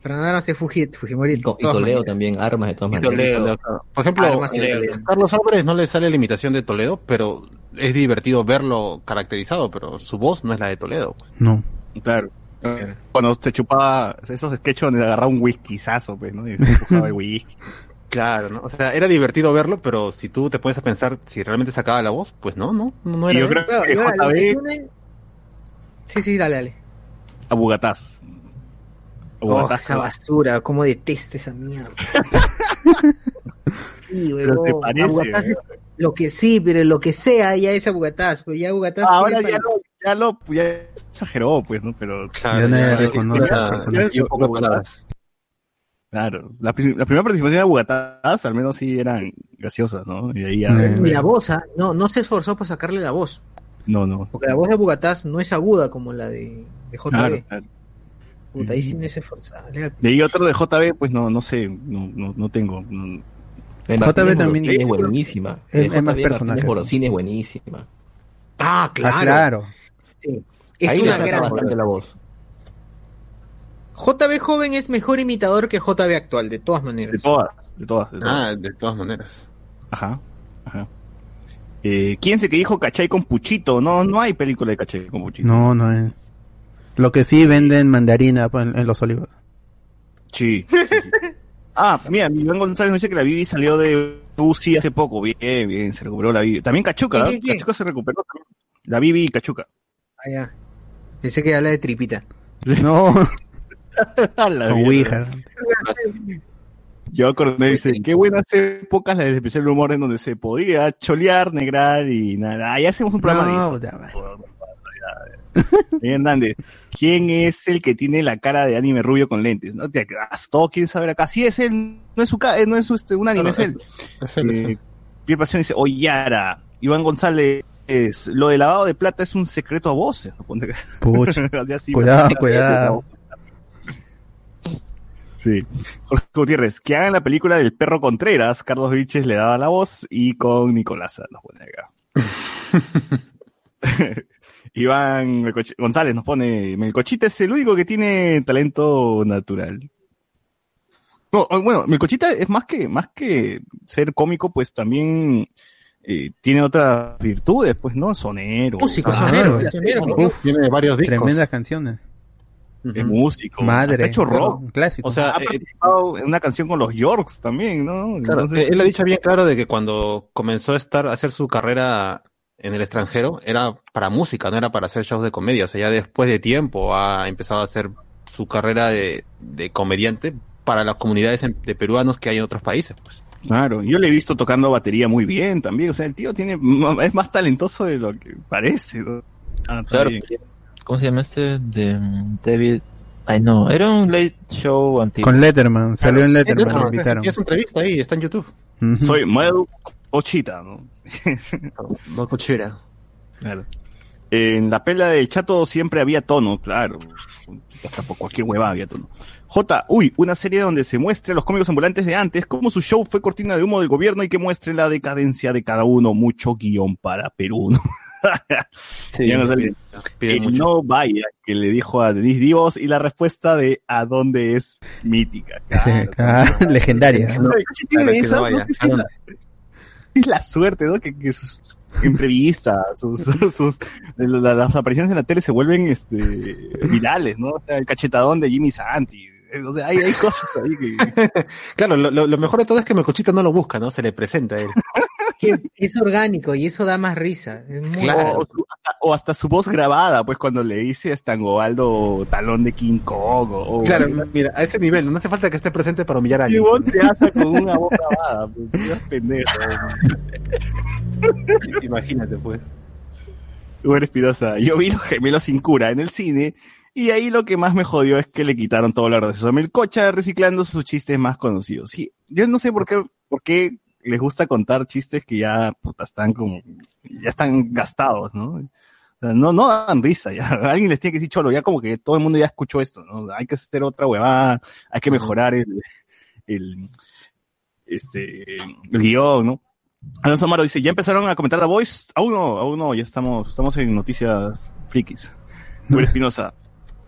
Fernando Armas es Fuji, Fujimori Y, co- Toledo maneras. también, armas de todas Y maneras. Toledo. Toledo, claro. Por ejemplo, Armas y eh. Carlos Álvarez no le sale la imitación de Toledo, pero es divertido verlo caracterizado, pero su voz no es la de Toledo. pues. No. Claro. Cuando se chupaba esos sketches donde agarraba un whiskyzazo, pues, ¿no? Y se empujaba el whisky. Claro, ¿no? O sea, era divertido verlo, pero si tú te pones a pensar si realmente sacaba la voz, pues no, no, no, Y era. yo él. creo que JB Sí, sí, dale, dale. a Bugatás. A Oh, Bugatás, esa basura, cómo detesto esa mierda. sí, huevón. weón. lo que sí, pero lo que sea, ya es Abugataz, pues ya Abugataz. Ah, ahora ya para- lo, ya lo, ya exageró, pues, ¿no? Pero, Claro, Ya ya, reconoce y un poco palabras. claro, la, la primera participación de Bugatás, al menos sí eran graciosas, ¿no? Y ahí ya, Eh. La voz, ¿ah? no, no se esforzó por sacarle la voz. no, no. Porque la voz de Abugataz no es aguda como la de, de JB. Claro, claro. Puta, ahí sí De ahí otro de JB, pues no, no sé, no, no, no tengo. no- El JB Martínez también- es buenísima. Es- El es más. Martínez Borosini es buenísima. Ah, claro. Ah, claro. Sí. Es Ahí una saca gran bastante la voz. JB joven es mejor imitador que JB actual, de todas maneras. De todas, de todas, de todas. Ah, de todas maneras. Ajá, ajá. Eh, ¿Quién se que dijo Cachay con Puchito? No, no hay película de Cachay con Puchito. No, no es. Lo que sí venden mandarina pues, en, en los olivos. Sí. sí, sí. ah, mira, Iván González nos dice que la Bibi salió de UCI hace poco. Bien, bien, se recuperó la Bibi. También Cachuca, ¿Quién, ¿eh? quién, quién? Cachuca se recuperó también. La Bibi y Cachuca. Ah, ya. Pensé que habla de tripita. No, la. Ouija. Yo acordé, dice, qué buenas épocas las de especial humor en donde se podía cholear, negrar y nada. Ahí hacemos un programa de No, eso. Hernández, ¿quién es el que tiene la cara de anime rubio con lentes? ¿No? Te- Todo quieren saber acá. Sí, es él, no es su eh, no es su, este, un anime, es él. Es él, es él. Eh, Pierre Pasión dice, Oyara, Iván González, es, lo de lavado de plata es un secreto a voces. ¿no? Ponte- Pucha. Así, así, Cuidado, cuidado. Sí. Jorge Gutiérrez, que hagan la película del perro Contreras, Carlos Viches le daba la voz y con Nicolasa nos pone acá. Iván Melcoch- González nos pone, Melcochita es el único que tiene talento natural. No, oh, bueno, Melcochita es más que, más que ser cómico, pues también eh, tiene otras virtudes, pues, ¿no? Sonero. Músico, Ah, sonero, sonero. Uf, Tiene varios discos. tremendas canciones. Es músico. Madre. Ha hecho rock. Un clásico. O sea, ha eh, participado en una canción con los Yorks también, ¿no? Claro, Entonces- él ha dicho bien claro de que cuando comenzó a estar a hacer su carrera en el extranjero era para música, no era para hacer shows de comedia. O sea, ya después de tiempo ha empezado a hacer su carrera de, de comediante para las comunidades de peruanos que hay en otros países. Pues. Claro, yo le he visto tocando batería muy bien también. O sea, el tío tiene es más talentoso de lo que parece. ¿no? Ah, está Claro. bien. ¿Cómo se llama este? De mm, David. Ay, no, era un late show antiguo. Con Letterman, salió en Letterman, lo invitaron. Tiene su entrevista ahí, está en YouTube. Soy Mel Ochita, ¿no? No cochera. claro. En la pela del chato siempre había tono, claro. Hasta por cualquier hueva había tono. J, uy, una serie donde se muestre a los cómicos ambulantes de antes, cómo su show fue cortina de humo del gobierno y que muestre la decadencia de cada uno. Mucho guion para Perú. ¿no? Sí. Ya no sale. Eh, vaya, que le dijo a Denis Divos y la respuesta de a dónde es mítica. Sí, claro, legendaria. No, tiene Claro, que esa, no no vaya. sé si es, la, es la suerte, ¿no? Que, que sus entrevistas, sus, sus la- las apariciones en la tele se vuelven este virales, ¿no? O sea, el cachetadón de Jimmy Santi. O sea, hay, hay cosas ahí que. Claro, lo, mejor de todo es que Melcochita no lo busca, ¿no? Se le presenta a él. Es orgánico y eso da más risa. Es muy Claro. O, o hasta, su voz grabada, pues cuando le dice a Stangobaldo talón de King Kong. O, o- Claro, mira, a ese nivel, no hace falta que esté presente para humillar a alguien. Simón se hace con una voz grabada, pues, Dios pendejo. Imagínate, pues. Hugo Espinosa, yo vi los gemelos sin cura en el cine y ahí lo que más me jodió es que le quitaron todo lo gracioso a Melcocha reciclando sus chistes más conocidos. Y yo no sé por qué, por qué les gusta contar chistes que ya puta, están como, ya están gastados, ¿no? O sea, no, no dan risa, ya. Alguien les tiene que decir cholo, ya como que todo el mundo ya escuchó esto, ¿no? Hay que hacer otra huevada, hay que mejorar el, el, este, el guion, ¿no? Alonso Amaro dice, ¿ya empezaron a comentar The Voice? Aún no, aún no, ya estamos, estamos en noticias frikis. Will Espinosa,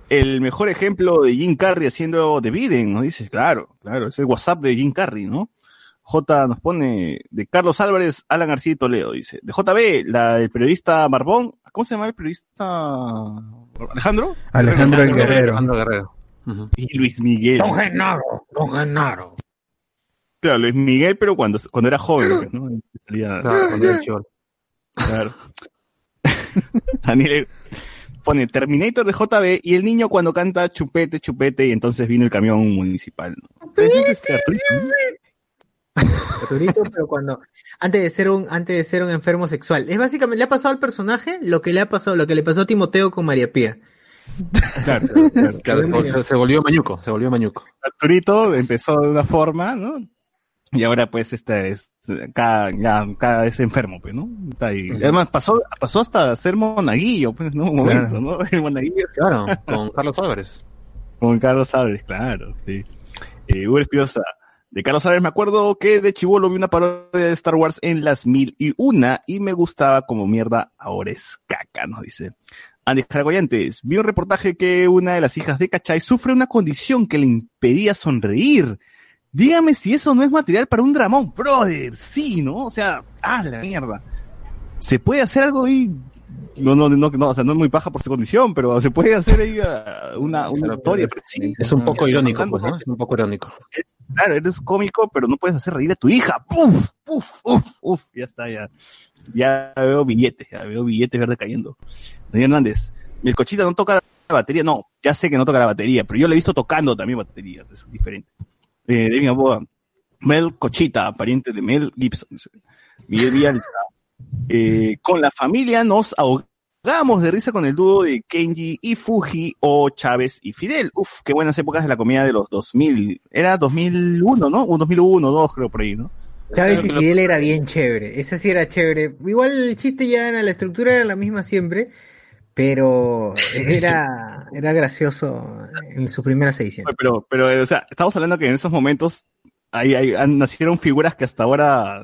el mejor ejemplo de Jim Carrey haciendo The Biden, ¿no? Dice, claro, claro, es el WhatsApp de Jim Carrey, ¿no? J nos pone de Carlos Álvarez, Alan García y Toledo, dice. De JB, la del periodista Barbón, ¿cómo se llama el periodista? Alejandro. Alejandro el Guerrero. Alejandro Guerrero. Y Luis Miguel. Don Genaro, Don Genaro. Claro, Luis Miguel, pero cuando, cuando era joven, pues, ¿no? Salía- Claro, cuando era chivolo. Claro. Daniel pone Terminator de JB y el niño cuando canta chupete, chupete y entonces vino el camión municipal. ¿no? Ese es este actriz, ¿no? Arturito, pero cuando antes de ser un antes de ser un enfermo sexual. Es básicamente le ha pasado al personaje lo que le ha pasado, lo que le pasó a Timoteo con María Pía. Claro, claro, se, se volvió mañuco, se volvió mañuco. Arturito empezó de una forma, ¿no? Y ahora pues esta es cada, ya, cada vez enfermo, pues, ¿no? Está ahí. Además pasó, pasó hasta ser monaguillo, pues, ¿no? Un momento, ¿no? El monaguillo Claro, con Carlos Álvarez. Con Carlos Álvarez, claro, sí. Eh, Hugo Espinosa. De Carlos Álvarez me acuerdo que de chivolo vi una parodia de Star Wars en las mil y una y me gustaba como mierda, ahora es caca, nos dice. Andes Caracoyantes, vi un reportaje que una de las hijas de Cachay sufre una condición que le impedía sonreír. Dígame si eso no es material para un dramón, brother. Sí, ¿no? O sea, ah, la mierda. ¿Se puede hacer algo ahí? No, no, no, no, o sea, no es muy paja por su condición, pero se puede hacer ahí ah, una, una historia. pero sí, Es un poco irónico, pues, ¿no? Es un poco irónico. Es- claro, eres cómico, pero no puedes hacer reír a tu hija. ¡Puf! ¡Puf! ¡Uf! ¡Uf! Ya está, ya. Ya veo billetes, ya veo billetes verdes cayendo. Daniel Hernández, el cochita no toca la batería. No, ya sé que no toca la batería, pero yo lo he visto tocando también batería. Es diferente. Eh, David Gamboa, Mel Cochita, pariente de Mel Gibson. Miguel Villalta. Eh, con la familia nos ahogamos de risa con el dúo de Kenji y Fuji o Chávez y Fidel. Uf, qué buenas épocas de la comida de los 2000. Era 2001, ¿no? Un 2001, 2 creo por ahí, ¿no? Chávez y Fidel era bien chévere. Ese sí era chévere. Igual el chiste ya era, la estructura era la misma siempre, pero era, era gracioso en sus primeras ediciones. Pero, pero, eh, o sea, estamos hablando que en esos momentos ahí, ahí han- nacieron figuras que hasta ahora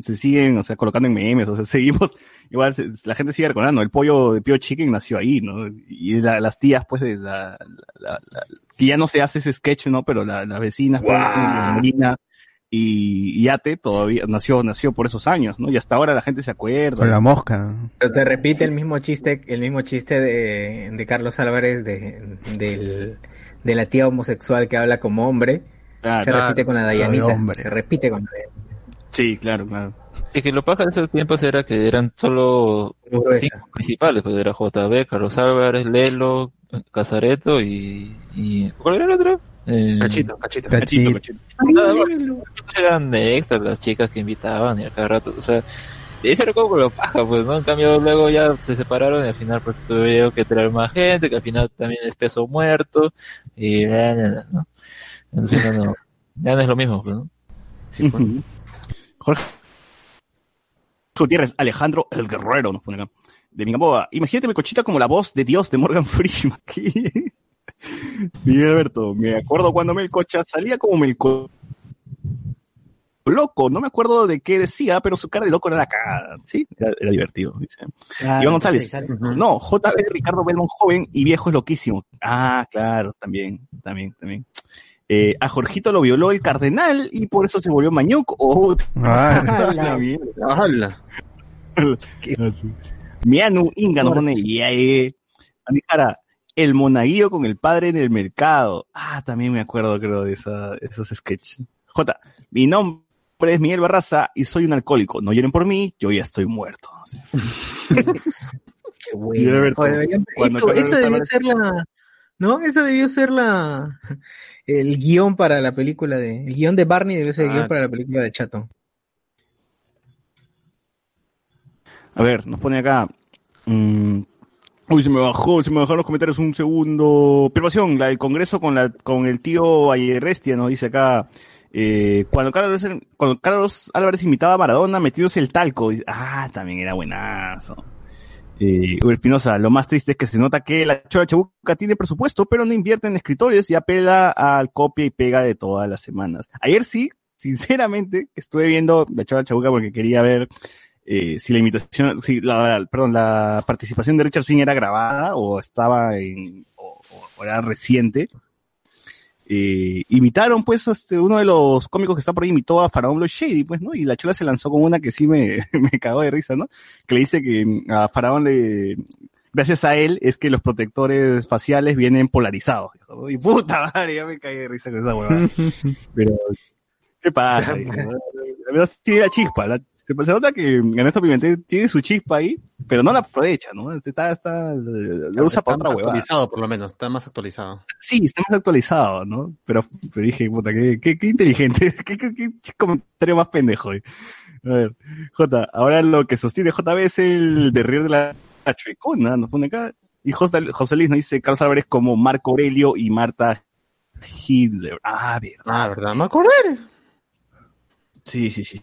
se, siguen, o sea, colocando en memes, o sea, seguimos, igual se- la gente sigue recordando, el pollo de Pio Chicken nació ahí, ¿no? Y la- las tías, pues, de la, la- la- que ya no se hace ese sketch, ¿no? Pero la- las vecinas, pues, Molina y, y Ate todavía nació, nació por esos años, ¿no? Y hasta ahora la gente se acuerda. Con la mosca. Pero se repite el mismo chiste, el mismo chiste de, de Carlos Álvarez de, del- de la tía homosexual que habla como hombre. Claro, se repite con la Dayanita. Se repite con la Dayanita. Sí, claro, claro. Es que lo paja de esos tiempos era que eran solo Gruesa. cinco principales, pues era JB, Carlos Álvarez, Lelo, Casareto y, y ¿cuál era el otro? Eh, Cachito, cachito. Cachito, Cachito. cachito. eran extras las chicas que invitaban y a cada rato, o sea, ese era como lo paja, pues, ¿no? En cambio luego ya se separaron y al final pues tuvieron que traer más gente, que al final también es peso muerto y ya, ya, ya, ¿no? Al final no, ya no es lo mismo, pues, ¿no? Sí, pues. Jorge Gutiérrez, Alejandro el Guerrero, nos pone acá. De Mingamboa. Imagínate mi cochita como la voz de Dios de Morgan Freeman. Miguel Alberto, me acuerdo cuando Melcocha salía como Melco loco, no me acuerdo de qué decía, pero su cara de loco era la cara, sí, era, era divertido. dice. Ah, Iván González. No, JB Ricardo Belmont joven y viejo es loquísimo. Ah, claro, también, también, también. Eh, a Jorgito lo violó el cardenal y por eso se volvió mañuco. Oh, Ah, la mierda. ¡Hala! Mianu Inga nos pone. A mi cara, el monaguillo con el padre en el mercado. Ah, también me acuerdo, creo, de esa, esos sketches. J, mi nombre es Miguel Barraza y soy un alcohólico. No lloren por mí, yo ya estoy muerto. Qué deberían- cuando eso, debió ser la, ¿no? Eso debió ser la, el guion para la película de, el guion de Barney debió ser el Ah. guion para la película de Chato. A ver, nos pone acá. mm, uy, se me bajó, se me bajaron los comentarios un segundo. Observación, la del Congreso con la con el tío Ayerrestia, nos dice acá. eh, cuando Carlos, cuando Carlos Álvarez imitaba a Maradona metiéndose el talco. ah, también era buenazo. Eh, Espinosa, lo más triste es que se nota que la Chola Chabuca tiene presupuesto, pero no invierte en escritores y apela al copia y pega de todas las semanas. Ayer sí, sinceramente, estuve viendo la Chola Chabuca porque quería ver eh, si la imitación, si la, perdón, la participación de Richard Singh era grabada o estaba en, o- o era reciente. Eh, imitaron, pues, este, uno de los cómicos que está por ahí imitó a Faraón Blood Shady, pues, ¿no? Y la chola se lanzó con una que sí me, me cagó de risa, ¿no? Que le dice que mm, a Faraón le, gracias a él es que los protectores faciales vienen polarizados. ¿no? Y puta madre, ya me caí de risa con esa huevada. Pero, ¿qué pasa? La verdad sí tiene la chispa. la- se, se nota que Ernesto Pimentel tiene su chispa ahí, pero no la aprovecha, ¿no? Está, está, lo usa Está para más otra huevada. actualizado, por lo menos. Está más actualizado. Sí, está más actualizado, ¿no? Pero, pero dije, puta, qué, qué, qué inteligente, qué, qué, qué comentario más pendejo. eh. A ver, J, ahora lo que sostiene JB es el de reír de la, la chuecona, nos pone acá. Y José, José Luis nos dice Carlos Álvarez como Marco Aurelio y Marta Hitler. Ah, verdad. Ah, ¿verdad? Me acordé. Sí, sí, sí.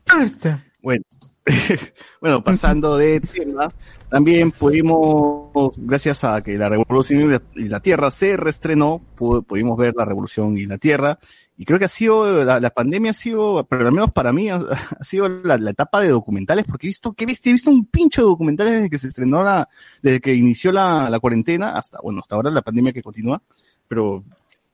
Bueno, bueno, pasando de tema, también pudimos, gracias a que la Revolución y la, Tierra se reestrenó, pu- pudimos ver la Revolución y la Tierra, Y creo que ha sido, la, pandemia ha sido, pero al menos para mí, ha, sido la, etapa de documentales, porque he visto, ¿qué viste? He visto un pincho de documentales desde que se estrenó la, desde que inició la, la cuarentena hasta, bueno, hasta ahora la pandemia que continúa, pero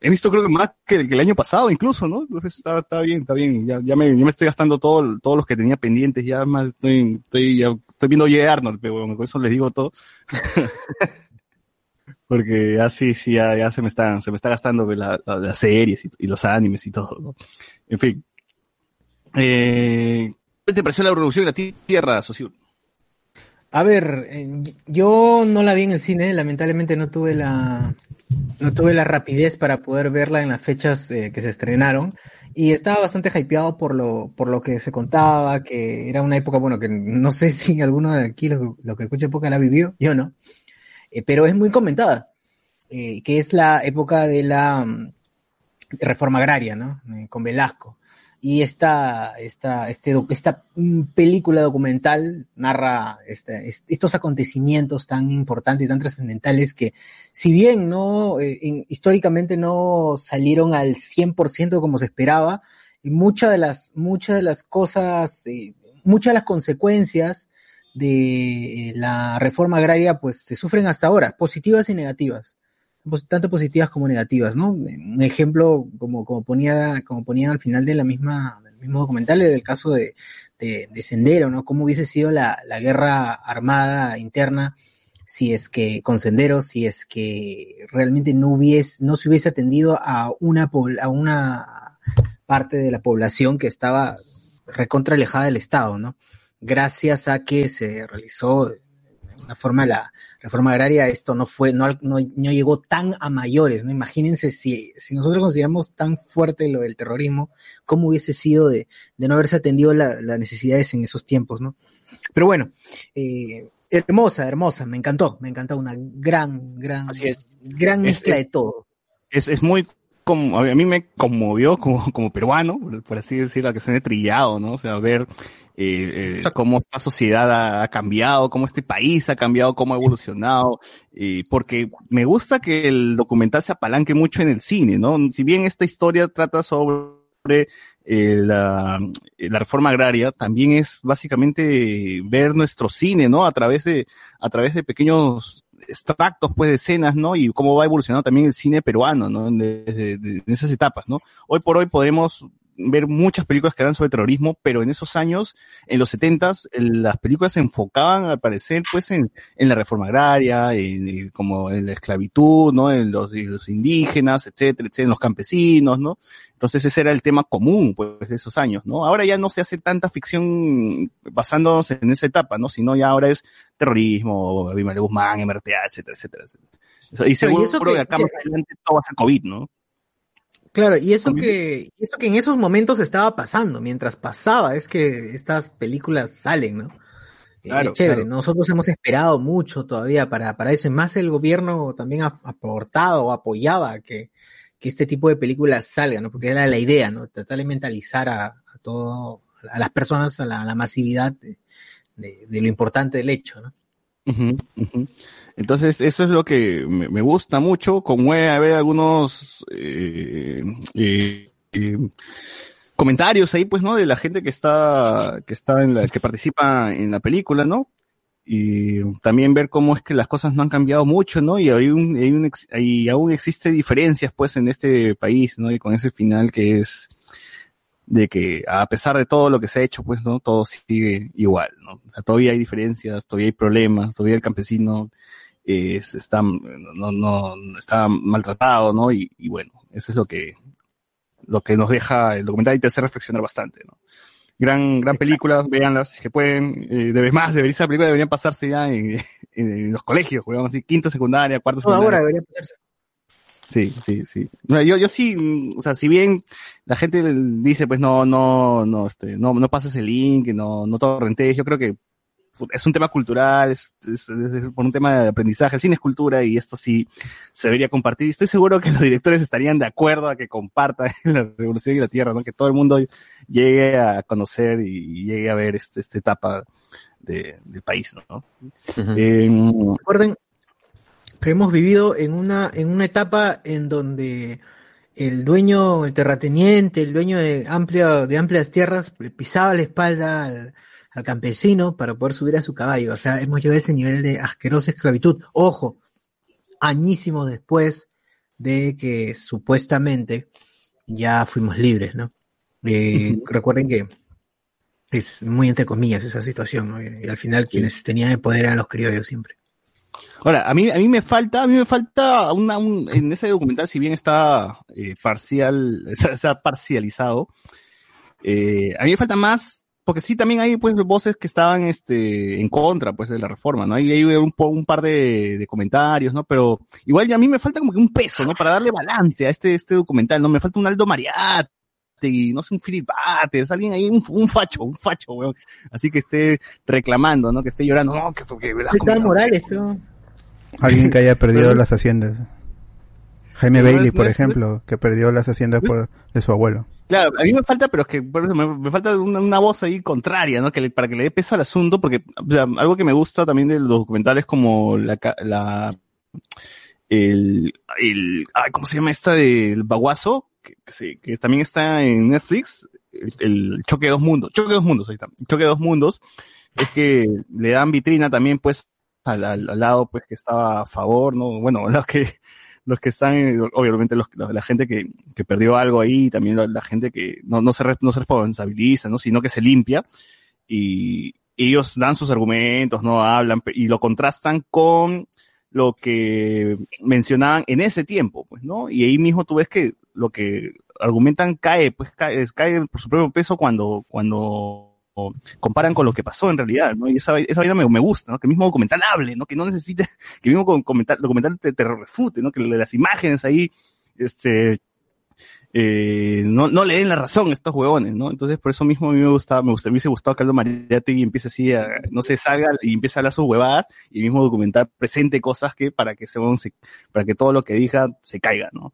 he visto creo que más que el, año pasado incluso, ¿no? Entonces está, bien, está bien, ya, ya me, ya me estoy gastando todo, todos los que tenía pendientes, ya más estoy, estoy, viendo Oye Arnold, pero bueno, con eso les digo todo. Porque ya sí, ya, ya se me están, se me está gastando la- la- las series y, los animes y todo. En fin. Eh, ¿Qué te pareció la revolución de la Ti- Tierra, socio? A ver, eh, yo no la vi en el cine, lamentablemente no tuve la no tuve la rapidez para poder verla en las fechas eh, que se estrenaron y estaba bastante hypeado por lo por lo que se contaba, que era una época, bueno, que no sé si alguno de aquí lo, que escucha época la ha vivido, yo no, eh, pero es muy comentada, eh, que es la época de la mm, reforma agraria, ¿no? Con Velasco. Y esta, esta, este, esta mm, película documental narra este- est- estos acontecimientos tan importantes y tan trascendentales que, si bien no, eh, en- históricamente no salieron al 100% como se esperaba, muchas de las, muchas de las cosas, eh, muchas de las consecuencias de eh, la reforma agraria, pues se sufren hasta ahora, positivas y negativas tanto positivas como negativas, ¿no? Un ejemplo, como, como ponía, como ponía al final de la misma, del mismo documental, era el caso de, de, de Sendero, ¿no? Cómo hubiese sido la, la guerra armada interna si es que, con Sendero, si es que realmente no hubiese, no se hubiese atendido a una, a una parte de la población que estaba recontra alejada del Estado, ¿no? Gracias a que se realizó una forma la reforma agraria, esto no fue, no, no, no llegó tan a mayores, ¿no? Imagínense si, si nosotros consideramos tan fuerte lo del terrorismo, cómo hubiese sido de, de no haberse atendido la- las necesidades en esos tiempos, ¿no? Pero bueno, eh, hermosa, hermosa, me encantó, me encantó, una gran, gran, Así es. gran mezcla es- de todo. es, es muy como, a mí me conmovió como, como peruano, por, así decirlo, que suene trillado, ¿no? O sea, ver eh, eh, cómo esta sociedad ha, ha cambiado, cómo este país ha cambiado, cómo ha evolucionado, eh, porque me gusta que el documental se apalanque mucho en el cine, ¿no? Si bien esta historia trata sobre eh, la, la reforma agraria, también es básicamente ver nuestro cine, ¿no? A través de, a través de pequeños extractos, pues, de escenas, ¿no? Y cómo va evolucionando también el cine peruano, ¿no? Desde de, de esas etapas, ¿no? Hoy por hoy podremos ver muchas películas que eran sobre terrorismo, pero en esos años, en los setentas, el- las películas se enfocaban, al parecer, pues, en, en la reforma agraria, en, en como en la esclavitud, ¿no? En los, en los indígenas, etcétera, etcétera, en los campesinos, ¿no? Entonces ese era el tema común, pues, de esos años, ¿no? Ahora ya no se hace tanta ficción basándonos en esa etapa, ¿no? Sino ya ahora es terrorismo, Abimael Guzmán, MRTA, etcétera, etcétera, etcétera. Y seguro eso que- que acá más adelante todo va a ser COVID, ¿no? Claro, y eso que, esto que en esos momentos estaba pasando, mientras pasaba, es que estas películas salen, ¿no? Eh, Claro, chévere, claro. nosotros hemos esperado mucho todavía para, para eso, y más el gobierno también ha aportado o apoyaba que, que este tipo de películas salgan, ¿no? Porque era la idea, ¿no? Tratar de mentalizar a, a todo, a las personas, a la, a la masividad de, de- de lo importante del hecho, ¿no? Ujú. Entonces, eso es lo que me, gusta mucho, como a ver algunos eh, eh, eh, comentarios ahí, pues, ¿no? De la gente que está, que está en la, que participa en la película, ¿no? Y también ver cómo es que las cosas no han cambiado mucho, ¿no? Y hay un, hay aún existe diferencias, pues, en este país, ¿no? Y con ese final que es de que a pesar de todo lo que se ha hecho, pues, ¿no? Todo sigue igual, ¿no? O sea, todavía hay diferencias, todavía hay problemas, todavía el campesino eh, está, no, no, está maltratado, ¿no? Y, y bueno, eso es lo que, lo que nos deja el documental y te hace reflexionar bastante, ¿no? Gran, gran película, véanlas, si que pueden, eh, debe más, debería, esa película deberían pasarse ya en, en los colegios, digamos así, quinto secundaria, cuarto secundaria. hora debería pasarse. Sí, sí, sí. No, Yo, yo sí, o sea, si bien la gente dice, pues no, no, no, este, no, no pases el link, no, no torrentes, yo creo que es un tema cultural, es, es- es- es por un tema de aprendizaje, el cine es cultura y esto sí se debería compartir. Estoy seguro que los directores estarían de acuerdo a que comparta la revolución y la tierra, ¿no? Que todo el mundo llegue a conocer y llegue a ver este, esta etapa de, del país, ¿no? Eh, Recuerden que hemos vivido en una, en una etapa en donde el dueño, el terrateniente, el dueño de, amplia, de amplias tierras, le pisaba la espalda al, al campesino para poder subir a su caballo. O sea, hemos llegado a ese nivel de asquerosa esclavitud. Ojo, añísimos después de que supuestamente ya fuimos libres, ¿no? Eh, Recuerden que es muy entre comillas esa situación, ¿no? Y al final quienes tenían el poder eran los criollos siempre. Ahora, a mí, a mí me falta, a mí me falta una, un, en ese documental, si bien está eh, parcial, está, está parcializado, eh, a mí me falta más, porque sí también hay pues voces que estaban este en contra pues de la reforma, ¿no? Hay, hay un, un par de, de comentarios, ¿no? Pero igual ya a mí me falta como que un peso, ¿no? Para darle balance a este, este documental, ¿no? Me falta un Aldo Mariate, y no sé, un Philip Bates, alguien ahí, un, un facho, un facho, weón. Así que esté reclamando, ¿no? Que esté llorando, no, que fue que Velasco Está me- Morales. Alguien que haya perdido las haciendas. Jaime No Bailey, no por ejemplo, que perdió las haciendas por, de su abuelo. Claro, a mí me falta, pero es que por eso me, me falta una, voz ahí contraria, ¿no? Que le- para que le dé peso al asunto, porque o sea, algo que me gusta también de los documentales como la, la el, el, ¿cómo se llama esta del Baguazo? Que, que, que también está en Netflix, el, Choque de dos Mundos, Choque de dos Mundos, ahí está, Choque de dos Mundos, es que le dan vitrina también, pues, al lado, pues, que estaba a favor, ¿no? Bueno, los que, los que están, eh, obviamente los, la, gente que, que perdió algo ahí, también la, la gente que no, no se, no se responsabiliza, ¿no? Sino que se limpia y ellos dan sus argumentos, no hablan y lo contrastan con lo que mencionaban en ese tiempo, pues, ¿no? Y ahí mismo tú ves que lo que argumentan cae, pues cae, cae por su propio peso cuando, cuando comparan con lo que pasó en realidad, ¿no? Y esa, esa vaina me, me gusta, ¿no? Que el mismo documental hable, ¿no? Que no necesite, que el mismo documental te, te refute, ¿no? Que las imágenes ahí, este, eh, no, no le den la razón a estos huevones, ¿no? Entonces, por eso mismo a mí me gustaba, me, gusta, me hubiese gustado que Aldo Mariategui empiece así a, no se salga y empiece a hablar sus huevadas y el mismo documental presente cosas que para que se- para que todo lo que diga se caiga, ¿no?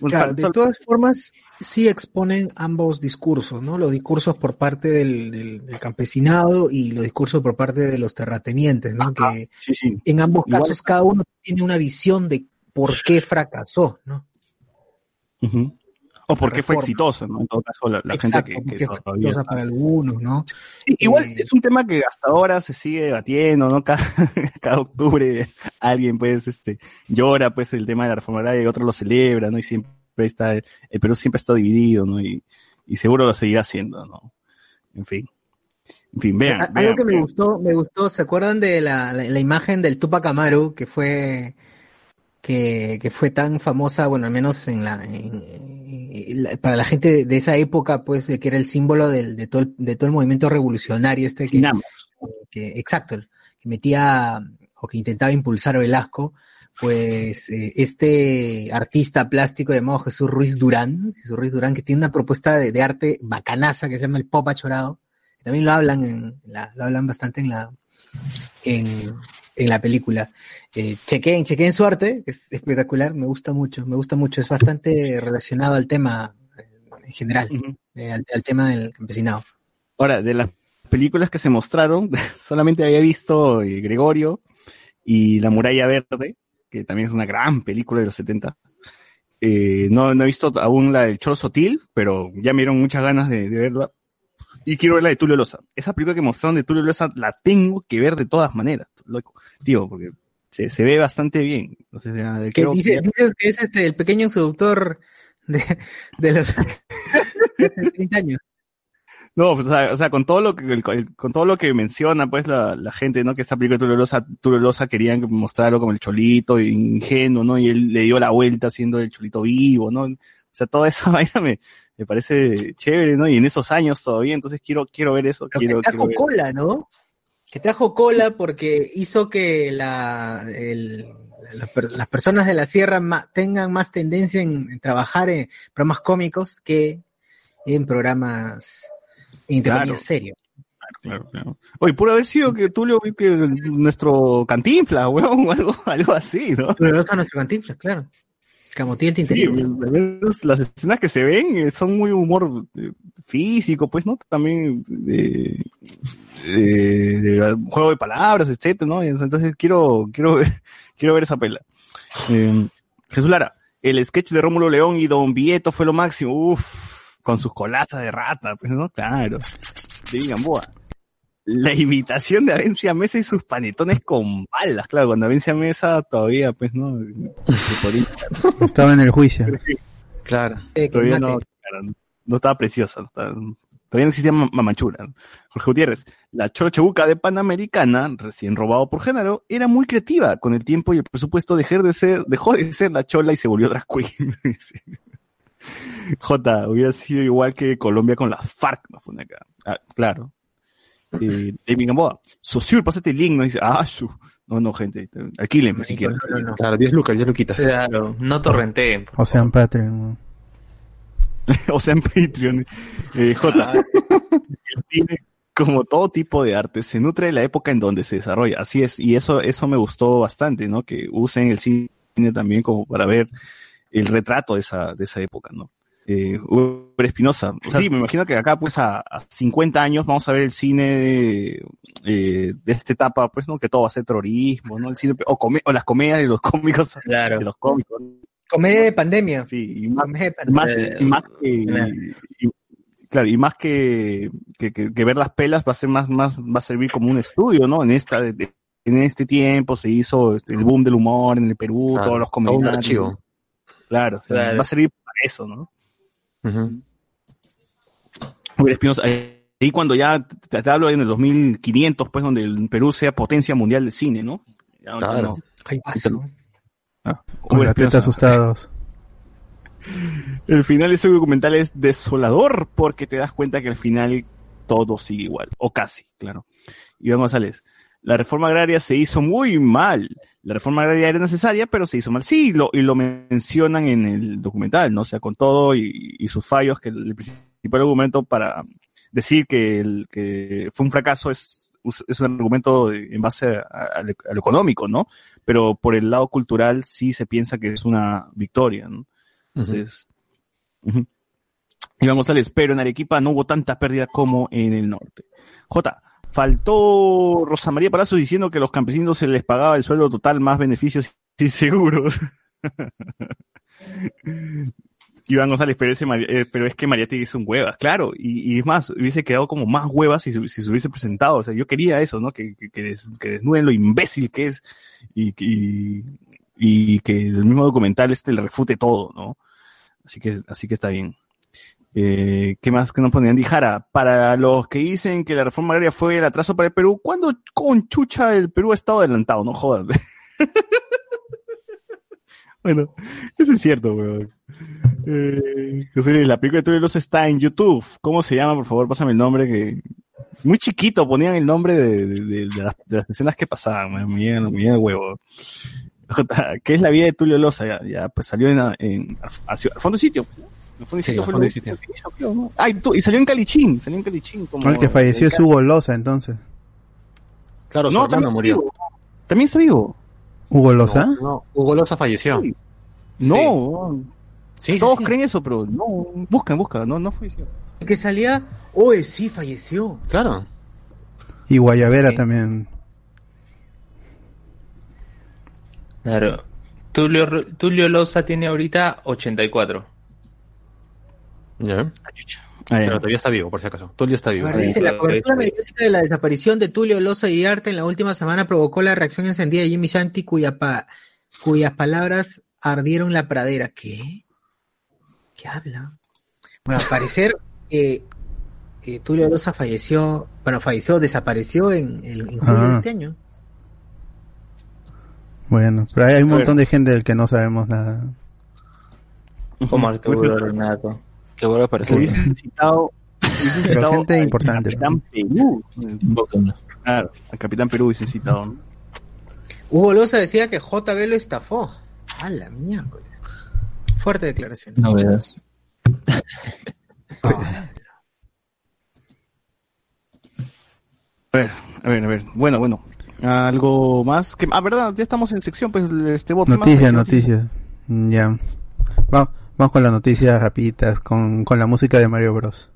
Claro, de todas formas, sí exponen ambos discursos, ¿no? Los discursos por parte del, del- del campesinado y los discursos por parte de los terratenientes, ¿no? Que sí, sí. en ambos Igual- casos cada uno tiene una visión de por qué fracasó, ¿no? Ujú. O porque fue exitoso, ¿no? En todo caso, la, la Exacto, gente que, fue todavía exitosa está- para algunos, ¿no? Sí, Igual Eh, es un tema que hasta ahora se sigue debatiendo, ¿no? Cada, cada octubre alguien pues este llora pues el tema de la reforma agraria y otro lo celebra, ¿no? Y siempre está, el Perú siempre está dividido, ¿no? Y, y seguro lo seguirá haciendo, ¿no? En fin. En fin, vean. Algo que me gustó, me gustó, ¿se acuerdan de la, la, la imagen del Tupac Amaru que fue que, que fue tan famosa, bueno, al menos en la, en- en la- para la gente de esa época, pues, de que era el símbolo del, de todo el, de todo el movimiento revolucionario este que, exacto, que metía o que intentaba impulsar Velasco, pues eh, este artista plástico llamado Jesús Ruiz Durán, Jesús Ruiz Durán, que tiene una propuesta de, de arte bacanaza que se llama el pop achorado, que también lo hablan en la, lo hablan bastante en la en, en la película. Eh, chequeen su arte, es espectacular, me gusta mucho, me gusta mucho, es bastante relacionado al tema eh, en general, eh, al, al tema del campesinado. Ahora, de las películas que se mostraron, solamente había visto eh, Gregorio y La Muralla Verde, que también es una gran película de los 70. Eh, no, no he visto aún la del Cholo Sotil, pero ya me dieron muchas ganas de, de verla. Y quiero ver la de Tulio Loza. Esa película que mostraron de Tulio Loza la tengo que ver de todas maneras, loco. Tío, porque se, se ve bastante bien. Entonces, ya, Que creo que dice, dices que es este el pequeño introductor de, de los de 30 años. No, pues, o, sea, o sea, con todo lo que el- con todo lo que menciona pues la, la gente, ¿no? Que esta película Tulio Loza querían mostrarlo como el cholito ingenuo, ¿no? Y él le dio la vuelta haciendo el cholito vivo, ¿no? O sea, toda esa vaina me, me parece chévere, ¿no? Y en esos años todavía, entonces quiero quiero ver eso, Pero quiero, quiero ver. cola, ¿no? Que trajo cola porque hizo que la, el- las personas de la sierra ma- tengan más tendencia en, trabajar en programas cómicos que en programas entre Claro. serios. Claro, claro. Oye, pudo haber sido que Tulio que nuestro cantinfla, weón, o algo, algo así, ¿no? Pero no nuestro cantinflas, claro. Sí, las escenas que se ven eh, son muy humor eh, físico, pues, ¿no? También de, de- de juego de palabras, etcétera, ¿no? Entonces quiero, quiero ver, quiero ver esa pela. Eh, Jesús Lara, El sketch de Rómulo León y Don Vieto fue lo máximo. Uf, con sus colazas de rata, pues, ¿no? Claro. De Gamboa. La imitación de Avencia Mesa y sus panetones con balas, claro, cuando Avencia Mesa todavía, pues, ¿no? Estaba en el juicio. Claro. Eh, Todavía no, claro, no estaba preciosa. no estaba- todavía no existía ma- mamachura. Jorge Gutiérrez, la chola chebuca de Panamericana, recién robado por género, era muy creativa. Con el tiempo y el presupuesto dejar de ser, dejó de ser la chola y se volvió drag queen. J, hubiera sido igual que Colombia con las FARC, no fue acá. Ah, claro. Eh, David Gamboa, Sociur, pásate el link, no dice, ah, su. No, no, gente, alquilen si quieren. No, no, no. Claro, 10 lucas, 10 luquitas. Claro, no torrenteen. O sea, en Patreon. o sea, en Patreon. Eh, J. el cine, como todo tipo de arte, se nutre de la época en donde se desarrolla. Así es, y eso, eso me gustó bastante, ¿no? Que usen el cine también como para ver el retrato de esa, de esa época, ¿no? Eh, Uber Espinosa. Sí, me imagino que acá, pues, a, a 50 años vamos a ver el cine eh, de esta etapa, pues, ¿no? Que todo va a ser terrorismo, ¿no? El cine, o, come- o las comedias de los cómicos, Claro. de los cómicos. Comedia de pandemia. Sí, y más, Comedia de pandemia. más, y más que, claro. y- claro, y más que, que, que- que ver las pelas va a ser más, más, va a servir como un estudio, ¿no? En esta, de- en este tiempo se hizo este, el boom del humor en el Perú, Claro, todos los todo un comediantes. archivo. Claro, o sea, Claro. va a servir para eso, ¿no? Ujú. Uber Espinosa, ahí cuando ya te, te hablo en el 2500, pues, donde el Perú sea potencia mundial de cine, ¿no? Ya, Claro. no. Ay, paso. Ah, Con la teta asustados. El final de ese documental es desolador porque te das cuenta que al final todo sigue igual, o casi, claro. Iván González, la reforma agraria se hizo muy mal. La reforma agraria era necesaria, pero se hizo mal. Sí, lo, y lo mencionan en el documental, ¿no? O sea, con todo y, y sus fallos, que el principal argumento para decir que, el, que fue un fracaso es, es un argumento en base a, a a lo económico, ¿no? Pero por el lado cultural sí se piensa que es una victoria, ¿no? Entonces, ujú. Iván González, pero en Arequipa no hubo tanta pérdida como en el norte. J. Faltó Rosa María Palacio diciendo que a los campesinos se les pagaba el sueldo total más beneficios y seguros. Iván González, pero, eh, es que Mariati hizo un huevas, claro, y, es más, hubiese quedado como más huevas si, se- hubiese presentado, o sea, yo quería eso, ¿no? Que, que, que des- que desnuden lo imbécil que es y, y, y que el mismo documental este le refute todo, ¿no? Así que, así que está bien. Eh, ¿Qué más que nos ponían? Dijara, para los que dicen que la reforma agraria fue el atraso para el Perú, ¿cuándo con chucha el Perú ha estado adelantado? No jodan. bueno, eso es cierto, weón. Eh, la película de Tulio Los está en YouTube. ¿Cómo se llama? Por favor, pásame el nombre que... Muy chiquito ponían el nombre de, las, escenas que pasaban, me, llega el huevo. ¿Qué es la vida de Tulio Loza? Ya, pues salió en, al fondo de sitio. Sí, fue fondo lo que sitio. hizo, creo, ¿no? Ah, y, tú- y salió en Calichín, salió en Calichín. Como El que falleció es Hugo Loza, entonces. Claro, su No, hermano también murió. También está vivo. ¿Hugo Loza? No, no, Hugo Loza falleció. Sí. No, Sí, sí, todos sí. creen eso, pero no, buscan, buscan, no, no falleció. El que salía, oye, sí, falleció. Claro. Y Guayavera Sí. también. Claro. Tulio, Tulio Loza tiene ahorita 84. Ya. Ah, Pero todavía está vivo, por si acaso. Tulio está vivo. Dice, la cobertura mediática de la desaparición de Tulio Loza y Arte en la última semana provocó la reacción encendida de Jimmy Santi, cuya pa- cuyas palabras ardieron la pradera. ¿Qué? ¿Qué habla? Bueno, al parecer, eh, eh, Tulio Loza falleció, bueno, falleció, desapareció en, en- en julio Ah. de este año. Bueno, pero hay un montón de gente del que no sabemos nada. Como Arturo Renato. Que vuelve a aparecer. dicen citado, Pero citado gente importante. Capitán Perú. Claro, al Capitán Perú dice citado. ¿no? Hugo Loza decía que JB lo estafó. A la miércoles. Fuerte declaración. No veas. A ver, a ver, a ver. Bueno, bueno. Algo más que ah, verdad, ya estamos en sección pues este bot. ¿qué más Noticias, noticias. Mm, Ya. Va- vamos con las noticias rapiditas, con, con la música de Mario Bros.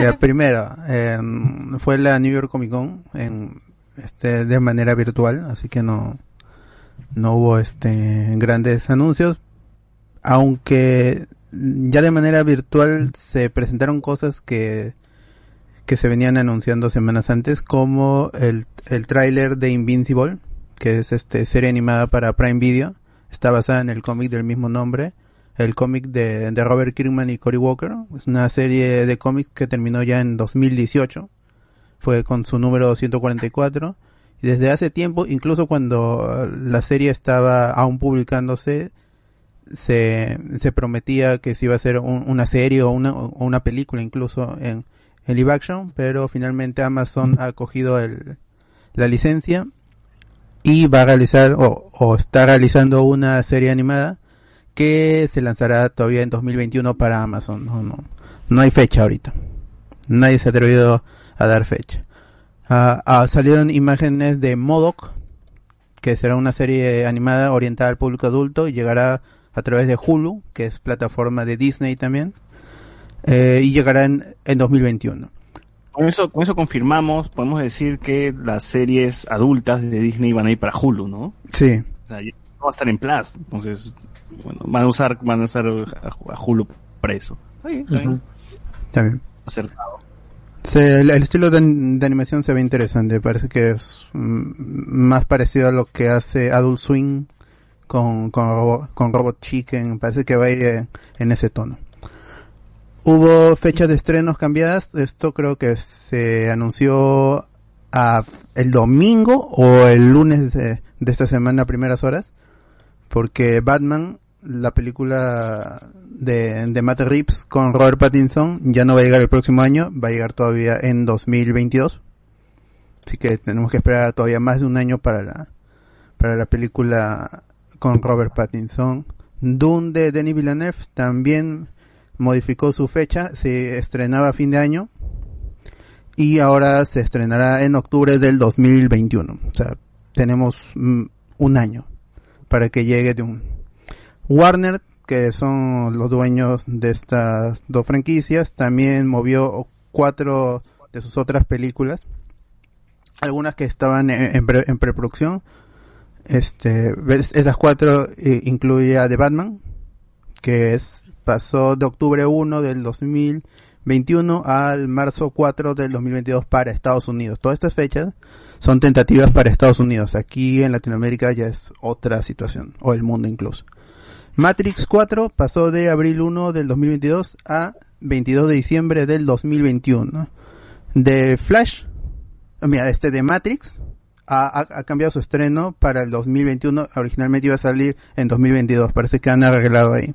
Ya, primero, eh, fue la New York Comic Con en, este, de manera virtual, así que no, no hubo este grandes anuncios, aunque ya de manera virtual se presentaron cosas que que se venían anunciando semanas antes, como el, el tráiler de Invincible, que es este serie animada para Prime Video, está basada en el cómic del mismo nombre, el cómic de, de Robert Kirkman y Cory Walker, es una serie de cómics que terminó ya en 2018, fue con su número 144, y desde hace tiempo, incluso cuando la serie estaba aún publicándose, se, se prometía que se iba a hacer un- una serie o una, o una película incluso en, en live action, pero finalmente Amazon ha cogido el, la licencia y va a realizar o, está realizando una serie animada que se lanzará todavía en 2021 para Amazon. No, no, no hay fecha ahorita. Nadie se ha atrevido a dar fecha. Ah, salieron imágenes de Modoc, que será una serie animada orientada al público adulto y llegará a través de Hulu, que es plataforma de Disney también, eh, y llegará en, en 2021. Con eso, con eso confirmamos, podemos decir que las series adultas de Disney van a ir para Hulu, ¿no? Sí, O sea, ya no va a estar en Plus, entonces, bueno, van a usar, van a usar a, Hulu para eso. Está bien, está bien. también. Acertado. Se- el, el estilo de, an- de animación se ve interesante, parece que es mm, más parecido a lo que hace Adult Swing con, con, Robo- con Robot Chicken, parece que va a ir en ese tono. Hubo fechas de estrenos cambiadas, esto creo que se anunció a el domingo o el lunes de, esta semana primeras horas, porque Batman, la película de, de Matt Reeves con Robert Pattinson, ya no va a llegar el próximo año, va a llegar todavía en 2022. Así que tenemos que esperar todavía más de un año para la, para la película con Robert Pattinson. Dune de Denis Villeneuve también modificó su fecha, se estrenaba a fin de año y ahora se estrenará en octubre del 2021. O sea, tenemos mm, un año para que llegue de un Warner, que son los dueños de estas dos franquicias, también movió cuatro de sus otras películas, algunas que estaban en, pre- en preproducción. Este, esas cuatro eh, incluye a The Batman, que es pasó de octubre 1 del 2021 al marzo 4 del 2022 para Estados Unidos. Todas estas fechas son tentativas para Estados Unidos. Aquí en Latinoamérica ya es otra situación, o el mundo incluso. Matrix 4 pasó de abril 1 del 2022 a 22 de diciembre del 2021. De Flash, mira, este de Matrix ha, ha- ha cambiado su estreno para el 2021. Originalmente iba a salir en 2022. Parece que han arreglado ahí.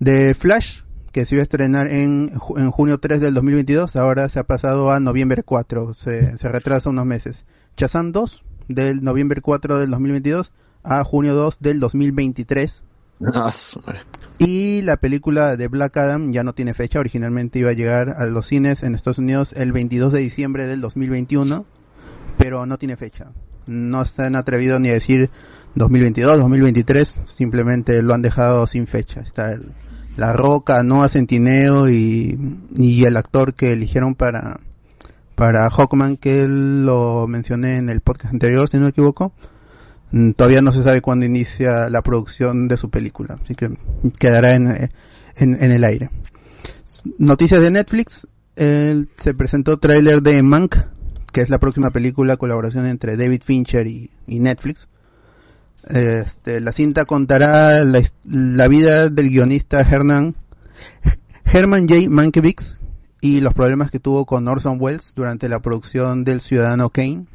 De Flash, que se iba a estrenar en, en junio 3 del 2022, ahora se ha pasado a noviembre 4. Se, se retrasa unos meses. Shazam 2, del noviembre 4 del 2022 a junio 2 del 2023. Ah. Y la película de Black Adam ya no tiene fecha, originalmente iba a llegar a los cines en Estados Unidos el 22 de diciembre del 2021, pero no tiene fecha. No se han atrevido ni a decir 2022, 2023, simplemente lo han dejado sin fecha. Está el- La Roca, Noah Centineo y, y el actor que eligieron para, para Hawkman, que lo mencioné en el podcast anterior, si no me equivoco. Mm, Todavía no se sabe cuándo inicia la producción de su película, así que quedará en, en, el aire. Noticias de Netflix, se presentó tráiler de Mank, que es la próxima película colaboración entre David Fincher y Netflix. Este, la cinta contará la, vida del guionista Hernan, Herman J. Mankiewicz y los problemas que tuvo con Orson Welles durante la producción del Ciudadano Kane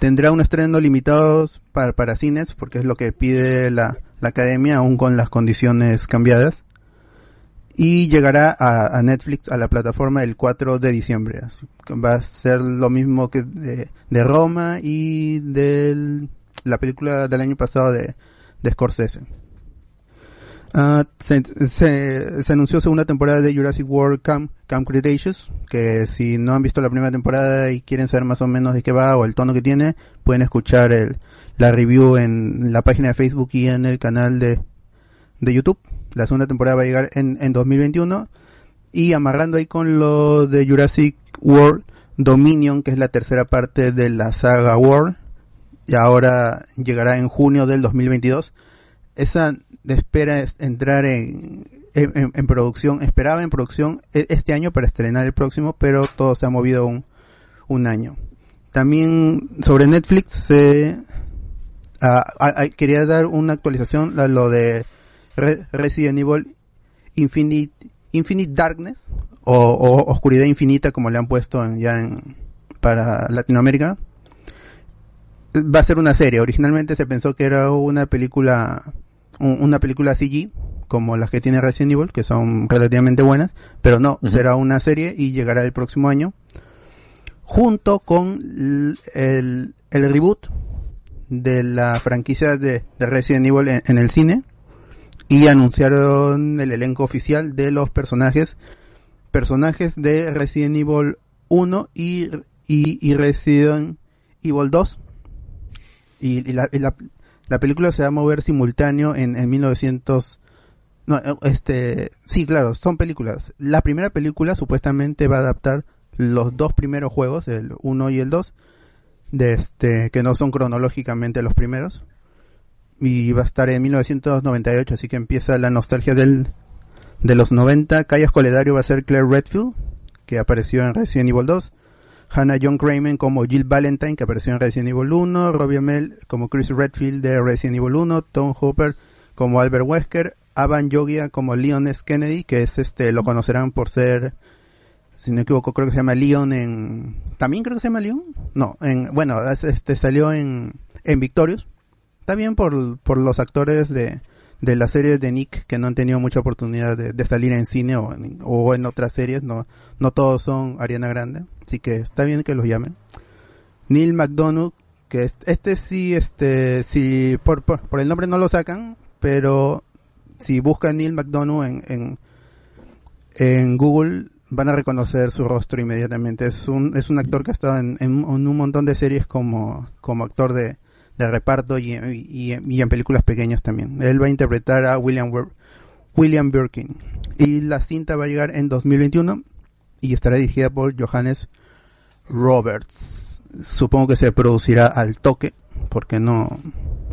tendrá un estreno limitado para, para cines, porque es lo que pide la, la academia, aún con las condiciones cambiadas. Y llegará a, Netflix, a la plataforma, el 4 de diciembre. Va a ser lo mismo que de, de Roma y de la película del año pasado de, de Scorsese. Ah, se, se, se anunció segunda temporada de Jurassic World Camp, Camp Cretaceous, que si no han visto la primera temporada y quieren saber más o menos de qué va o el tono que tiene, pueden escuchar el, la review en la página de Facebook y en el canal de, de YouTube. La segunda temporada va a llegar en, en 2021 y amarrando ahí con lo de Jurassic World Dominion, que es la tercera parte de la saga World, y ahora llegará en junio del 2022. Esa espera es entrar en, en, producción, esperaba en producción e- este año para estrenar el próximo, pero todo se ha movido un, un año. También sobre Netflix ah, ah, ah, quería dar una actualización a lo de Re- Resident Evil Infinite, Infinite Darkness o, o Oscuridad Infinita como le han puesto en- ya en, para Latinoamérica. Va a ser una serie. Originalmente se pensó que era una película, un- una película CG como las que tiene Resident Evil, que son relativamente buenas, pero no, será una serie y llegará el próximo año junto con el, el reboot de la franquicia de, de Resident Evil en, en el cine y anunciaron el elenco oficial de los personajes personajes de Resident Evil 1 y, y, y Resident Evil 2 y, y la, y la, la película se va a mover simultáneo en, en 1900 no, eh, este, sí, claro, son películas. La primera película supuestamente va a adaptar los dos primeros juegos, el 1 y el 2, de este, que no son cronológicamente los primeros. Y va a estar en 1998, así que empieza la nostalgia del, de los 90. Callas Coledario va a ser Claire Redfield, que apareció en Resident Evil 2. Hannah John Kramer como Jill Valentine, que apareció en Resident Evil 1. Robbie Amell como Chris Redfield de Resident Evil 1. Tom Hooper como Albert Wesker. Avan Yogia como Leon S. Kennedy, que es este, lo conocerán por ser, si no equivoco, creo que se llama Leon en, también creo que se llama Leon, no, en, bueno, es- este salió en, en Victorious, también por, por los actores de, de las series de Nick que no han tenido mucha oportunidad de, de salir en cine o en, o en otras series, no, no todos son Ariana Grande, así que está bien que los llamen. Neil McDonough, que es- este sí, este, si por, por, por el nombre no lo sacan, pero si buscan Neil McDonough en, en, en Google van a reconocer su rostro inmediatamente. Es un, es un actor que ha estado en, en, en un montón de series como, como actor de, de reparto y, y, y en películas pequeñas también. Él va a interpretar a William, William Birkin. Y la cinta va a llegar en 2021 y estará dirigida por Johannes Roberts. Supongo que se producirá al toque, porque no,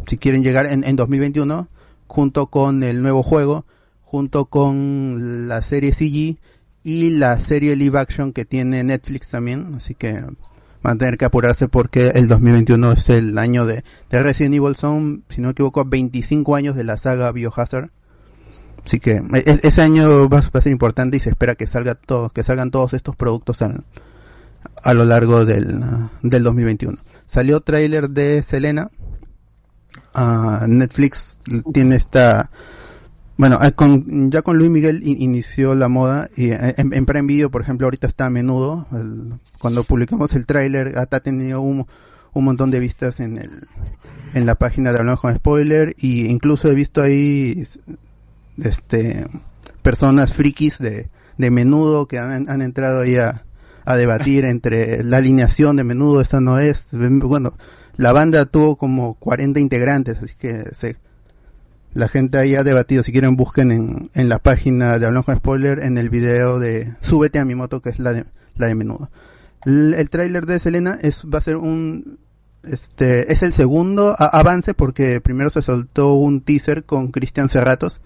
si quieren llegar en, en 2021, junto con el nuevo juego, junto con la serie CG y la serie live action que tiene Netflix también, así que van a tener que apurarse porque el 2021 es el año de, de Resident Evil, son, si no me equivoco, 25 años de la saga Biohazard. Así que e- e- ese año va, a- ser importante y se espera que salga todo, que salgan todos estos productos al- a lo largo del, del 2021. Salió tráiler de Selena. Ah, Netflix tiene esta bueno, eh, con, ya con Luis Miguel in- inició la moda y eh, en, en Prime Video, por ejemplo, ahorita está a menudo. el- cuando publicamos el tráiler, ha tenido un, un montón de vistas en el en la página de Hablamos con Spoiler y incluso he visto ahí este personas frikis de, de menudo que han, han entrado ahí a, a debatir entre la alineación de menudo, esta no es. Bueno, la banda tuvo como 40 integrantes, así que se, la gente ahí ha debatido. Si quieren, busquen en, en la página de Hablamos con Spoiler en el video de Súbete a mi moto, que es la de, la de menudo. El, el tráiler de Selena es, va a ser un, este, es el segundo avance porque primero se soltó un teaser con Cristian Cerratos,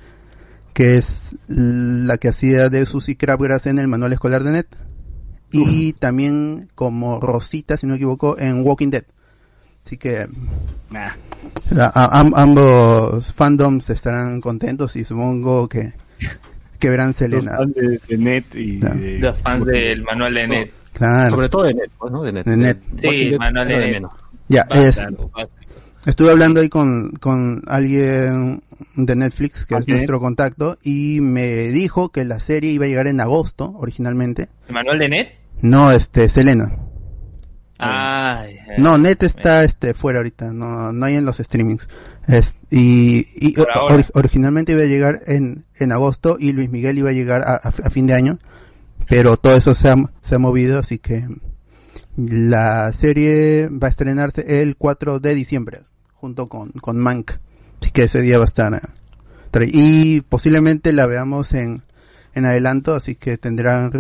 que es la que hacía de Susie Crabgrass en el manual escolar de Net. Y también como Rosita, si no me equivoco, en Walking Dead. Así que Nah. a- a- am- ambos fandoms estarán contentos y supongo que, que verán Los Selena. fans de, de Net y de... Los fans del manual de Net. Claro. Sobre todo de net, pues, ¿no? De net. De net. Sí, manual de net. Ya, es, estuve hablando ahí con, con alguien de Netflix, que es nuestro contacto, y me dijo que la serie iba a llegar en agosto, originalmente. ¿El manual de Net? No, este, Selena. Ay, ay. No, Net está este fuera ahorita, no, no hay en los streamings. Es, y originalmente iba a llegar en, en agosto y Luis Miguel iba a llegar a, a- a fin de año, pero todo eso se ha, se ha movido, así que la serie va a estrenarse el 4 de diciembre, junto con, con Mank. Así que ese día va a estar. eh, Y posiblemente la veamos en, en adelanto, así que tendrán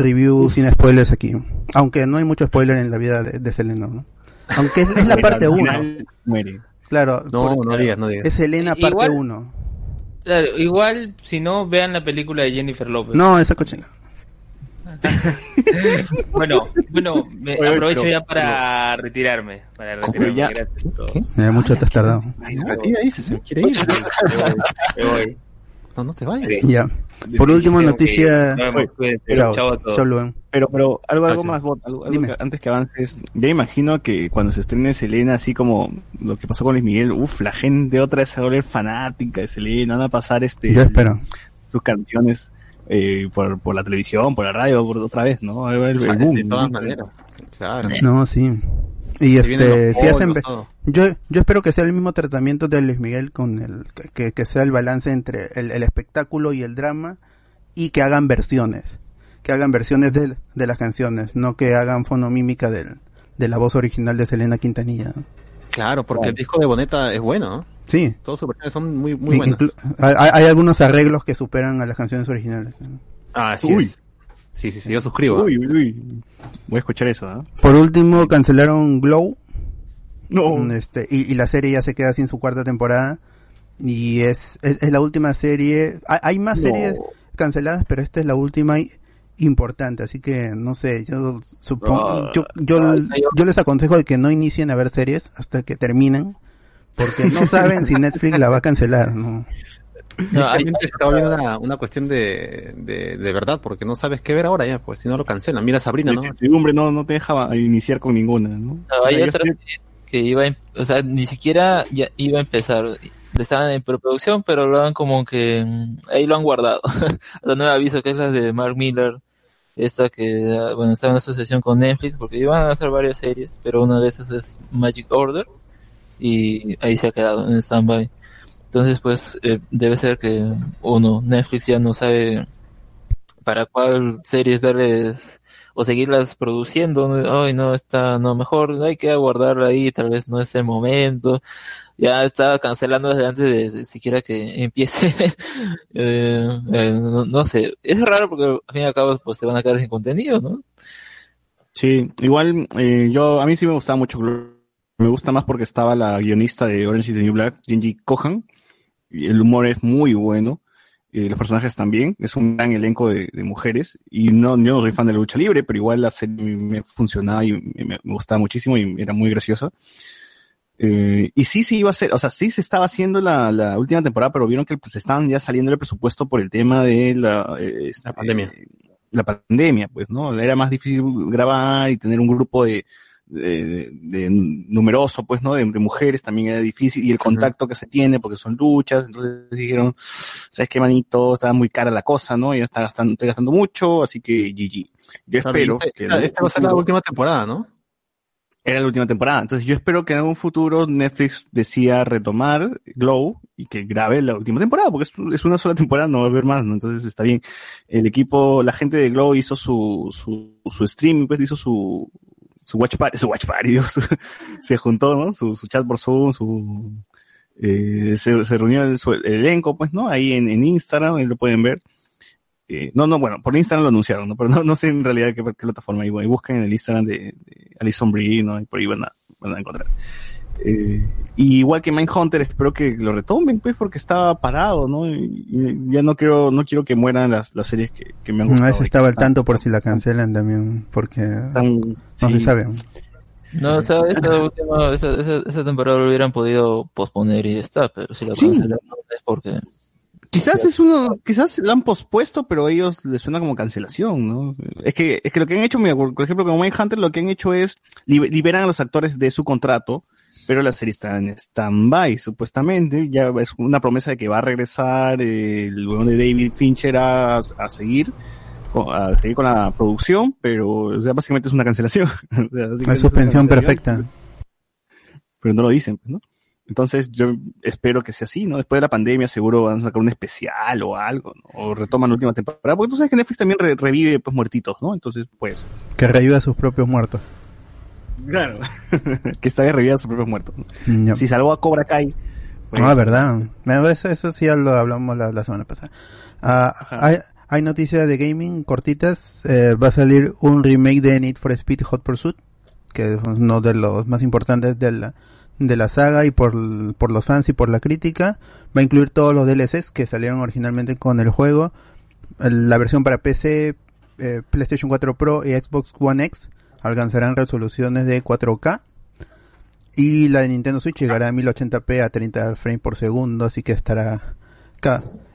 review sin spoilers aquí. Aunque no hay mucho spoiler en la vida de, de Selena, ¿no? Aunque es, es la parte al 1. final Muere. Claro, No, no digas, no digas. es Elena parte Igual- 1. Claro, igual, si no, vean la película de Jennifer López. No, esa cochina. Bueno, bueno, me Oye, aprovecho pero- ya para retirarme. Para retirarme. ya- Gracias a todos. ¿Qué? Me da mucho te has tardado. Se retira, dice, se quiere ir. Me voy. No, no te vayas. Sí. Ya. Por último, noticia. que. Chao, a todos. chao. Pero, pero algo, algo más, Bot, algo, algo Dime. que antes que avances. Ya imagino que cuando se estrene Selena, así como lo que pasó con Luis Miguel, uff, la gente otra vez se va a volver fanática de Selena, van a pasar este Yo espero. sus canciones eh, por, por la televisión, por la radio, por otra vez, ¿no? El, el boom, de todas ¿no? maneras. Claro. No, sí. Y Se este, si hacen, todo. yo, yo espero que sea el mismo tratamiento de Luis Miguel con el, que, que sea el balance entre el, el espectáculo y el drama y que hagan versiones, que hagan versiones de, de las canciones, no que hagan fonomímica del, de la voz original de Selena Quintanilla. Claro, porque el disco de Boneta es bueno, ¿no? Sí, Todas sus versiones son muy, muy buenas. inclu- hay, hay algunos arreglos que superan a las canciones originales. Ah, sí Uy. es. Sí, sí, sí, yo suscribo. Uy, uy, uy. Voy a escuchar eso, ¿ah? Por último, cancelaron Glow, No. este, y, y la serie ya se queda sin su cuarta temporada. Y es, es, es la última serie. Hay, hay más No. series canceladas, pero esta es la última importante. Así que no sé, yo supongo, Ah, yo, yo, yo les aconsejo de que no inicien a ver series hasta que terminen. Porque no saben si Netflix la va a cancelar, ¿no? No, hay- volviendo una, una cuestión de, de, de verdad, porque no sabes qué ver ahora ya, pues si no lo cancelan. Mira Sabrina, ¿no? incertidumbre no, no te deja iniciar con ninguna, ¿no? No, hay otra estoy- que iba, em- o sea, ni siquiera ya iba a empezar. Estaban en preproducción, pero lo han como que mm, ahí lo han guardado. la nueva aviso que es la de Mark Miller, esta que ah, bueno está en asociación con Netflix porque iban a hacer varias series, pero una de esas es Magic Order y ahí se ha quedado en standby. Entonces, pues eh, debe ser que uno Netflix ya no sabe para cuál series darles o seguirlas produciendo. Ay, no, está, no, mejor hay que aguardarla ahí, tal vez no es el momento. Ya está cancelando desde antes de, siquiera que empiece. Eh, eh, no, sé, es raro porque al fin y al cabo pues se van a quedar sin contenido, ¿no? Sí, igual eh, yo a mí sí me gustaba mucho. Me gusta más porque estaba la guionista de Orange is the New Black, Genji Kohan. El humor es muy bueno. eh, los personajes también. Es un gran elenco de, de mujeres. Y no, yo no soy fan de la lucha libre, pero igual la serie me, funcionaba y me, me gustaba muchísimo y era muy graciosa. Eh, y sí, sí iba a ser, o sea, sí se estaba haciendo la, la última temporada, pero vieron que pues, estaban ya saliendo el presupuesto por el tema de la, eh, este, La pandemia. la pandemia, pues, ¿no? Era más difícil grabar y tener un grupo de, de, de numeroso, pues, ¿no? De, de mujeres también era difícil y el contacto que se tiene porque son luchas, entonces dijeron, ¿sabes qué, manito? Está muy cara la cosa, ¿no? Ya está gastando, estoy gastando mucho, así que GG. Yo Claro, espero esta, que esta- en esta un va a ser la última temporada, ¿no? era la última temporada. Entonces yo espero que en algún futuro Netflix decida retomar Glow y que grabe la última temporada, porque es, es una sola temporada, no va a haber más, ¿no? Entonces está bien. El equipo, la gente de Glow hizo su, su, su streaming, pues hizo su, su watch party, su watch party, se juntó, ¿no? Su, chat por Zoom, su, eh, se, se reunió el, su- el elenco, pues, ¿no? Ahí en, en Instagram, ahí lo pueden ver. Eh, no, no, bueno, por Instagram lo anunciaron, ¿no? Pero no, no sé en realidad qué, qué plataforma. Ahí, ahí busquen en el Instagram de, de Alison ¿no? Y por ahí van a, van a encontrar. Eh, y igual que Mindhunter, espero que lo retomen, pues, porque estaba parado, ¿no? Y, y ya no quiero, no quiero que mueran las, las series que, que me han A gustado. veces estaba al tanto por si la cancelan también, porque Están- no sí. se sabe. No, o sea, esa última, esa, esa, esa temporada lo hubieran podido posponer y ya está, pero si la Sí. cancelaron es porque Quizás es uno, quizás la han pospuesto, pero a ellos les suena como cancelación, ¿no? Es que, es que lo que han hecho, mira, por por ejemplo, como Mindhunter, lo que han hecho es libe- liberan a los actores de su contrato, pero la serie está en stand-by, supuestamente. Ya es una promesa de que va a regresar eh, el huevón de David Fincher a, a seguir, con- a seguir con la producción, pero o sea, básicamente es una cancelación. O sea, suspensión perfecta. Pero no lo dicen, pues, ¿no? Entonces yo espero que sea así, ¿no? Después de la pandemia seguro van a sacar un especial o algo, ¿no? O retoman la última temporada. Porque tú sabes que Netflix también re- revive pues muertitos, ¿no? Entonces, pues. Que reviva a sus propios muertos. Claro. que vez revive a sus propios muertos. ¿no? Si salvó a Cobra Kai. pues, Ah, verdad. Eso, eso sí ya lo hablamos la, la semana pasada. Ah, hay, hay noticias de gaming cortitas. Eh, va a salir un remake de Need for Speed Hot Pursuit. que es uno de los más importantes de la, de la saga y por, por los fans y por la crítica. Va a incluir todos los DLCs que salieron originalmente con el juego. La versión para PC, eh, PlayStation 4 Pro y Xbox One X alcanzarán resoluciones de 4K. Y la de Nintendo Switch llegará a 1080p a 30 frames por segundo, así que estará,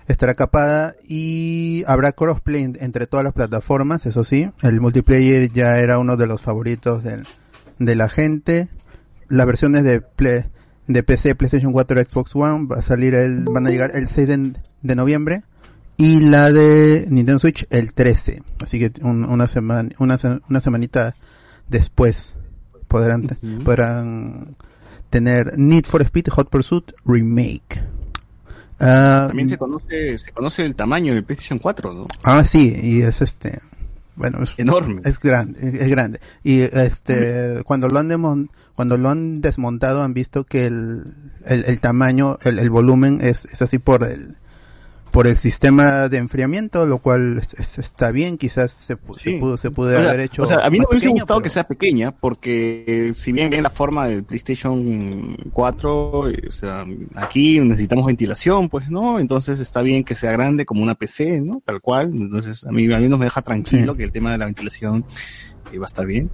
estará capada y habrá crossplay en- entre todas las plataformas, eso sí. El multiplayer ya era uno de los favoritos del- de la gente. Las versiones de, Play- de PC, PlayStation 4, Xbox One va a salir el, van a llegar el 6 de, noviembre y la de Nintendo Switch el 13. Así que un- una semana, una, una semanita después podrán, podrán tener Need for Speed Hot Pursuit Remake. Ah, También se conoce, se conoce el tamaño del PlayStation 4, ¿no? Ah, sí, y es este, bueno, es Enorme. Es grande, es es grande. Y este, cuando lo han demon- cuando lo han desmontado han visto que el, el, el tamaño, el, el volumen es, es así por el, por el sistema de enfriamiento, lo cual es- es- está bien, quizás se, pu- se Sí. pudo, se pudo O sea, haber hecho. O sea, a mí no me hubiese gustado pero- que sea pequeña, porque eh, si bien en la forma del PlayStation 4, eh, o sea, aquí necesitamos ventilación, pues, ¿no? Entonces está bien que sea grande como una PC, ¿no? Tal cual. Entonces a mí al menos me deja tranquilo Sí. que el tema de la ventilación eh, va a estar bien.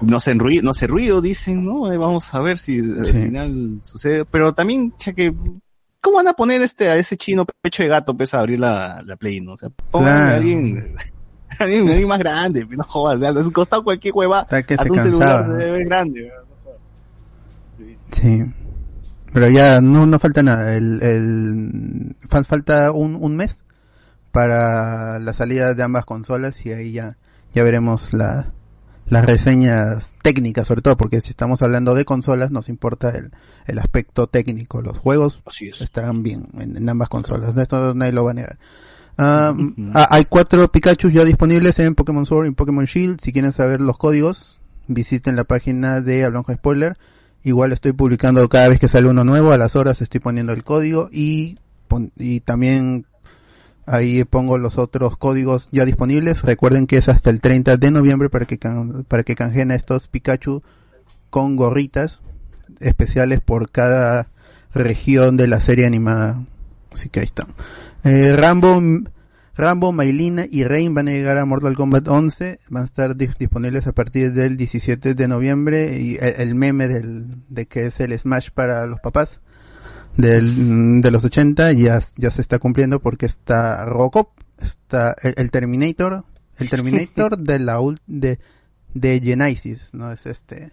No hace ruido, no hace ruido, dicen, ¿no? Eh, vamos a ver si al Sí. final sucede. Pero también, che, que, ¿cómo van a poner este, a ese chino pecho de gato, pues, a abrir la, la Play, ¿no? O sea, pongan a alguien, alguien, alguien más grande, no jodas, o sea, nos costado cualquier hueva, que hasta se un celular cansaba. se debe ver grande. Sí. Pero ya no, no falta nada. El, el, fal- falta un, un mes para la salida de ambas consolas y ahí ya, ya veremos la, las reseñas técnicas, sobre todo porque si estamos hablando de consolas nos importa el, el aspecto técnico. Los juegos es. estarán bien en, en ambas consolas. Esto nadie lo va a negar. Ah, hay cuatro Pikachu ya disponibles en Pokémon Sword y Pokémon Shield. Si quieren saber los códigos, visiten la página de Hablando Spoiler. Igual estoy publicando cada vez que sale uno nuevo, a las horas estoy poniendo el código y, y también ahí pongo los otros códigos ya disponibles. Recuerden que es hasta el 30 de noviembre para que, can- para que canjeen estos Pikachu con gorritas especiales por cada región de la serie animada. Así que ahí está. Eh, Rambo, Rambo, Maylina y Rain van a llegar a Mortal Kombat 11. Van a estar dis- disponibles a partir del 17 de noviembre. Y el meme del, de que es el Smash para los papás del, de los 80 ya, ya se está cumpliendo porque está Robocop, está el, el Terminator, el Terminator de la ul- de, de Genesis, no es este,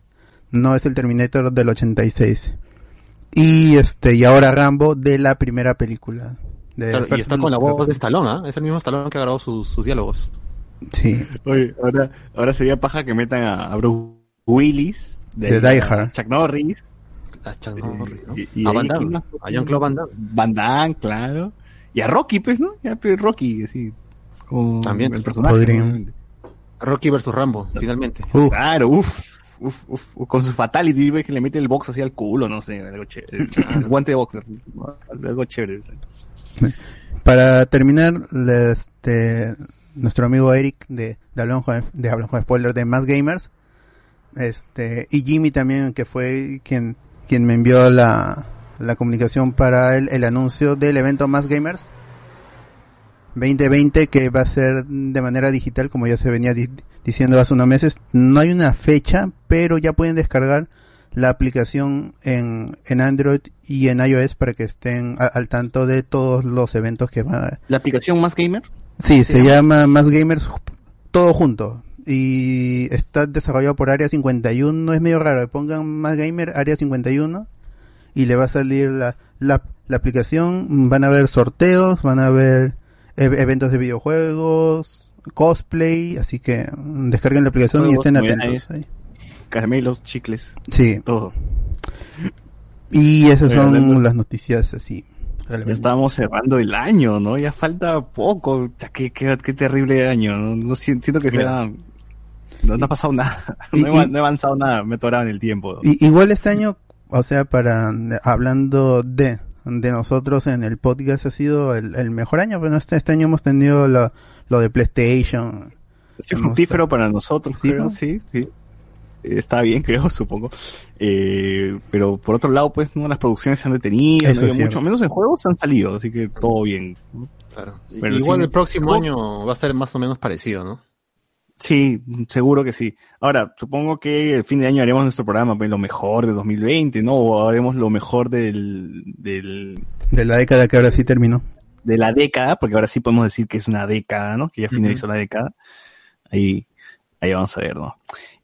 no es el Terminator del 86. Y este, y ahora Rambo de la primera película. De Claro, y está con la voz de Stallone, ¿ah? Es el mismo Stallone que ha grabado sus, sus diálogos. Sí. Oye, ahora, ahora sería paja que metan a, a Bruce Willis, De Die Hard. Chuck Norris, A Chuck Norris, ¿no? y, y a Van ¿quién Damme, a Jean-Claude Van Damme. Van Damme, claro. Y a Rocky, pues, ¿no? Ya, pues, Rocky, así. Como También. El personaje. Rocky versus Rambo, finalmente. Uh, Claro, uff. Uf, uf, uf, con su fatality, ves que le mete el box así al culo, no sé, algo chévere. El guante de boxer, algo chévere. Para terminar, este, nuestro amigo Eric de, de Hablamos con, de Hablamos con Spoiler de Más Gamers, este, y Jimmy también, que fue quien, quien me envió la, la comunicación para el, el anuncio del evento Más Gamers 2020, que va a ser de manera digital, como ya se venía di- diciendo hace unos meses. No hay una fecha, pero ya pueden descargar la aplicación en, en Android y en iOS para que estén a- al tanto de todos los eventos que van a... ¿La aplicación más gamer? Sí, se llama Más Gamers todo junto. Y está desarrollado por Área 51. Es medio raro. Pongan Más Gamer Área 51 y le va a salir la, la, la aplicación. Van a ver sorteos, van a ver e- eventos de videojuegos, cosplay. Así que descarguen la aplicación y estén atentos. ahí. Caramelos, chicles, Sí, todo. y esas Oye, son hablando- las noticias así. Ya relevantes. estábamos cerrando el año, ¿no? Ya falta poco. Ya, Qué, qué, qué terrible año, ¿no? No si- siento que sea... No, no ha pasado nada. Y- No, he, y- no he avanzado nada. Me he atorado en el tiempo. I- igual este año, o sea, para hablando de de nosotros en el podcast ha sido el, el mejor año, pero este, este año hemos tenido lo, lo de PlayStation. Ha sido fructífero para nosotros, Sí, creo. ¿no? Sí, sí. está bien, creo, supongo. Eh, pero por otro lado, pues, no las producciones se han detenido, Eso no es mucho, menos en juegos han salido, así que todo bien. Claro. Pero Igual sí, el próximo supongo- año va a ser más o menos parecido, ¿no? Sí, seguro que sí. Ahora, supongo que el fin de año haremos nuestro programa, pues, lo mejor de 2020, ¿no? O haremos lo mejor del, del, De la década que ahora sí terminó. de la década, porque ahora sí podemos decir que es una década, ¿no? Que ya finalizó la década. Ahí, ahí vamos a ver, ¿no?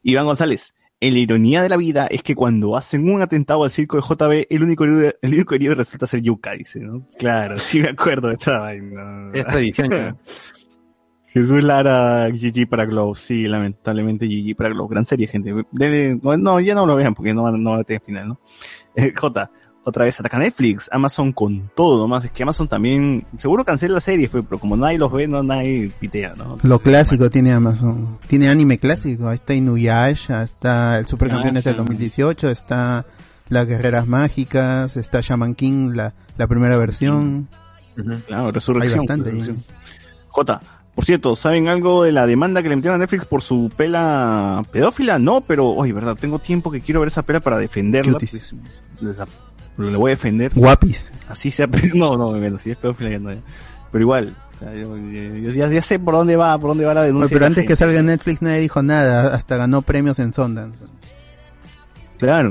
Iván González, en la ironía de la vida es que cuando hacen un atentado al circo de JB, el único herido, el único herido resulta ser Yuka, dice, ¿no? Claro, sí me acuerdo de esa vaina. Es tradición ya. Jesús Lara, GG para Glow, sí, lamentablemente GG para Glow, gran serie, gente. Debe, no, no, ya no lo vean porque no, no va a tener final, ¿no? Eh, J, otra vez ataca Netflix, Amazon con todo, nomás, es que Amazon también, seguro cancela series, pues, pero como nadie los ve, no, nadie pitea, ¿no? Lo clásico tiene Amazon. Tiene anime clásico. Ahí está Inuyasha, está el Supercampeones del Inuyasha. 2018, está Las Guerreras Mágicas, está Shaman King, la, la primera versión. Claro, resurrección. Hay bastante, resurrección. J, por cierto, ¿saben algo de la demanda que le metieron a Netflix por su pela pedófila? No, pero, oye, verdad, tengo tiempo que quiero ver esa pela para defenderla. Pues, la- le voy a defender. Guapis. Así sea, pero no, no, bueno, si es pedófila ya no. ya. Pero igual, o sea, yo, yo- ya, ya sé por dónde va, por dónde va la denuncia. Pero de la antes que salga Netflix nadie dijo nada, hasta ganó premios en Sundance. Claro.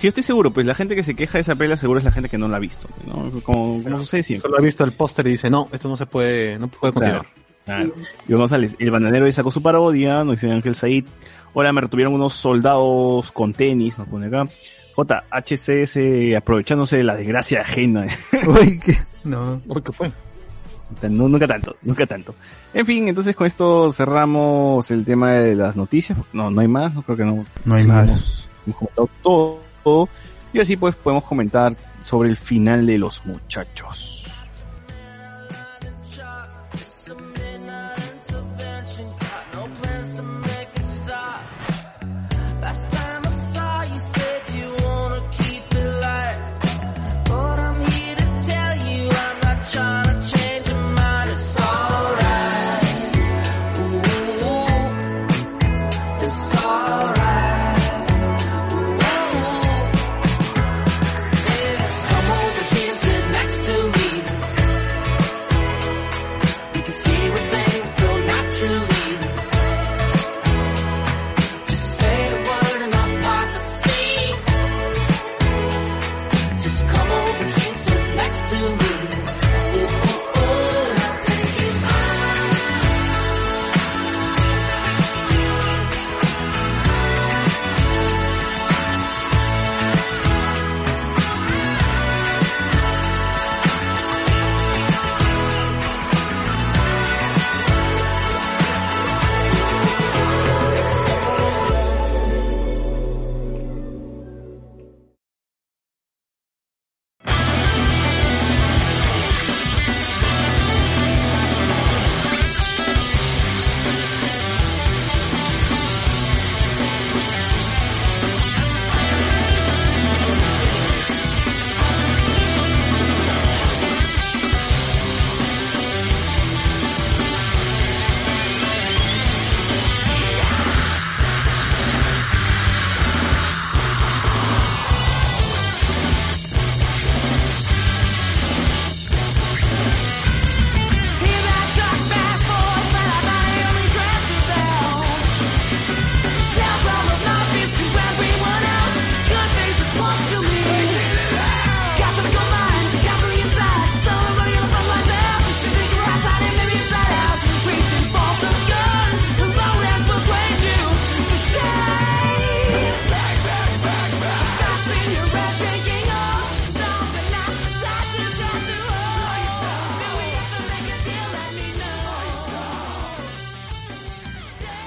Yo estoy seguro, pues la gente que se queja de esa pela seguro es la gente que no la ha visto, ¿no? Como, como sucede siempre. Solo ha visto el póster y dice, no, esto no se puede, no puede continuar. Claro. Iván González, el bananero sacó su parodia, nos dice Ángel Said. Ahora me retuvieron unos soldados con tenis, nos pone acá. JHCS aprovechándose de la desgracia ajena. Uy, que no. Uy, ¿qué fue? No, nunca tanto, nunca tanto. En fin, entonces con esto cerramos el tema de las noticias. No, no hay más, no creo que no. No hay más. Hemos, hemos comentado todo, todo. Y así pues podemos comentar sobre el final de los muchachos.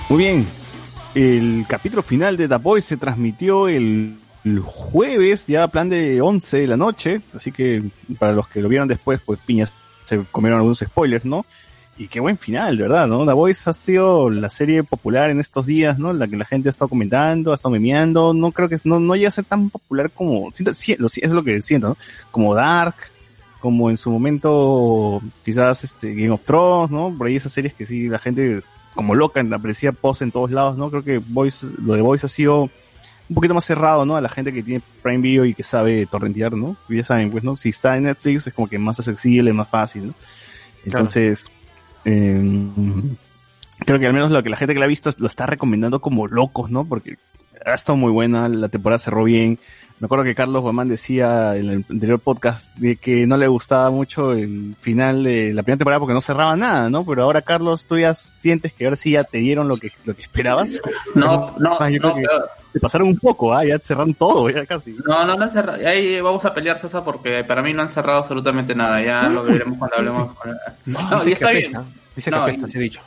Muy bien. El capítulo final de The Boys se transmitió el, jueves, ya a plan de 11 de la noche. Así que para los que lo vieron después, pues piñas, se comieron algunos spoilers, ¿no? Y qué buen final, verdad, ¿no? The Boys ha sido la serie popular en estos días, ¿no? La que la gente ha estado comentando, ha estado memeando. No creo que no, no llega a ser tan popular como, siento, es lo que siento, ¿no? Como Dark, como en su momento quizás este Game of Thrones, ¿no? Por ahí esas series que sí la gente como loca, aparecía post en todos lados, ¿no? Creo que Voice, lo de Voice ha sido un poquito más cerrado, ¿no? A la gente que tiene Prime Video y que sabe torrentear, ¿no? Ya saben, pues, ¿no? Si está en Netflix es como que más accesible, más fácil, ¿no? Entonces, eh, creo que al menos lo que la gente que la ha visto lo está recomendando como locos, ¿no? Porque ha estado muy buena, la temporada cerró bien. Me acuerdo que Carlos Guamán decía en el anterior podcast de que no le gustaba mucho el final de la primera temporada porque no cerraba nada, ¿no? Pero ahora, Carlos, tú ya sientes que ahora sí ya te dieron lo que, lo que esperabas. No, no, Ah, yo no, creo que pero- se pasaron un poco, ¿ah? Ya cerraron todo, ya casi. no, no, no han cerrado. Ahí vamos a pelear, César, porque para mí no han cerrado absolutamente nada. Ya lo veremos cuando hablemos con No, dice y está que bien. Dice No, que apesta, y- se ha dicho.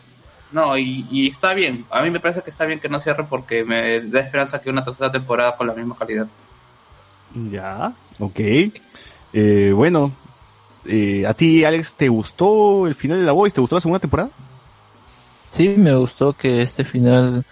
No, y, y está bien. A mí me parece que está bien que no cierre porque me da esperanza que una tercera temporada con la misma calidad. Ya, ok. Eh, bueno, eh, ¿a ti, Alex, te gustó el final de La Voice? ¿Te gustó la segunda temporada? Sí, me gustó que este final...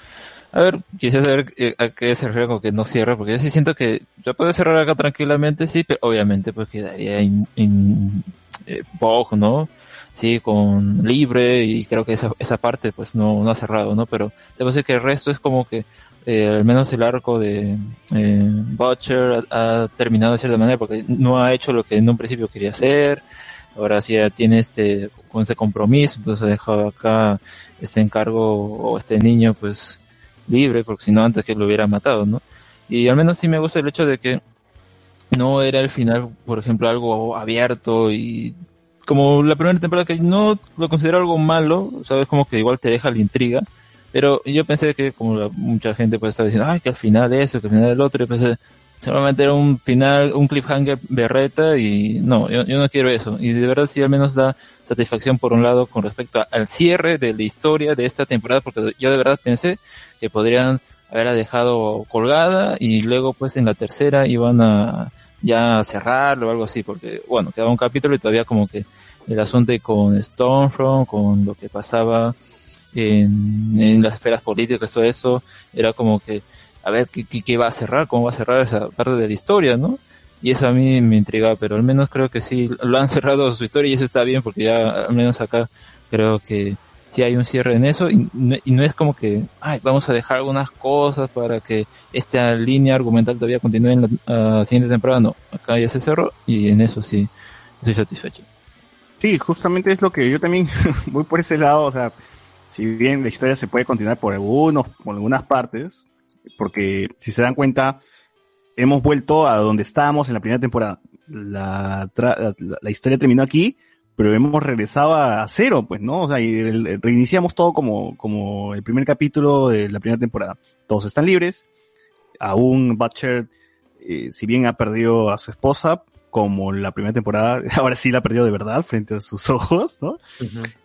A ver, quisiera saber eh, a qué se refiere con que no cierra, porque yo sí siento que se puede cerrar acá tranquilamente, sí, pero obviamente pues quedaría en, en eh, Vogue, ¿no? Sí, con libre y creo que esa, esa parte pues no, no ha cerrado, ¿no? Pero debo decir que el resto es como que eh, al menos el arco de eh, Butcher ha, terminado de cierta manera porque no ha hecho lo que en un principio quería hacer. Ahora sí ya tiene este, con ese compromiso, entonces ha dejado acá este encargo o este niño pues libre, porque si no antes que lo hubiera matado, ¿no? Y al menos sí me gusta el hecho de que no era el final, por ejemplo, algo abierto y como la primera temporada que no lo considero algo malo, sabes como que igual te deja la intriga, pero yo pensé que como la- mucha gente puede estar diciendo, ay, que al final eso, que al final el otro, y pensé, seguramente era un final, un cliffhanger berreta y no, yo, yo no quiero eso. Y de verdad sí al menos da satisfacción por un lado con respecto al cierre de la historia de esta temporada, porque yo de verdad pensé que podrían haberla dejado colgada y luego pues en la tercera iban a ya cerrarlo o algo así, porque bueno, quedaba un capítulo y todavía como que el asunto con Stormfront, con lo que pasaba en, las esferas políticas, todo eso, era como que, a ver, ¿qué, qué, qué va a cerrar? ¿Cómo va a cerrar esa parte de la historia, no? Y eso a mí me intriga, pero al menos creo que sí, lo han cerrado su historia y eso está bien porque ya al menos acá creo que sí hay un cierre en eso y no, es como que, ay, vamos a dejar algunas cosas para que esta línea argumental todavía continúe en la ah, siguiente temporada, no, acá ya se cerró y en eso sí estoy satisfecho. Sí, justamente es lo que yo también voy por ese lado, o sea, si bien la historia se puede continuar por algunos, por algunas partes, porque si se dan cuenta, hemos vuelto a donde estábamos en la primera temporada. La, la, historia terminó aquí, pero hemos regresado a cero, pues, ¿no? O sea, y reiniciamos todo como, como el primer capítulo de la primera temporada. Todos están libres, aún Butcher, eh, si bien ha perdido a su esposa, como la primera temporada, ahora sí la perdió de verdad frente a sus ojos, ¿no?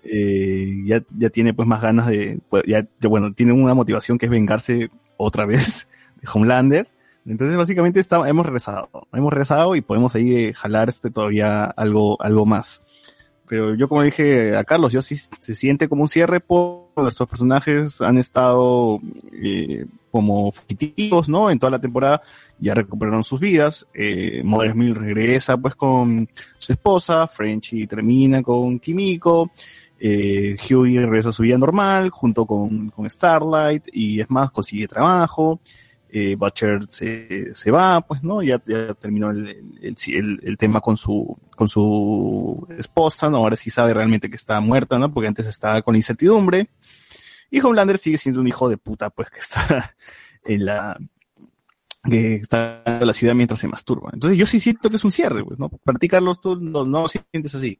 Eh, ya, ya tiene pues más ganas de, pues, ya, ya, bueno, tiene una motivación que es vengarse otra vez de Homelander. Entonces básicamente está, hemos regresado, hemos regresado y podemos ahí eh, jalar este todavía algo, algo más. Pero yo como dije a Carlos, yo sí se siente como un cierre por nuestros personajes han estado eh, como fugitivos, ¿no? En toda la temporada ya recuperaron sus vidas. Eh, Mother Mill regresa pues con su esposa, Frenchy termina con Kimiko, eh, Hughie regresa a su vida normal junto con, con Starlight y es más, consigue trabajo. Eh, Butcher se, se va, pues, ¿no? Ya, ya terminó el, el, tema con su, con su esposa, ¿no? Ahora sí sabe realmente que está muerta, ¿no? Porque antes estaba con incertidumbre. Y Homelander sigue siendo un hijo de puta, pues, que está en la, que está en la ciudad mientras se masturba. Entonces yo sí siento que es un cierre, pues, ¿no? Para tú no, no sientes así.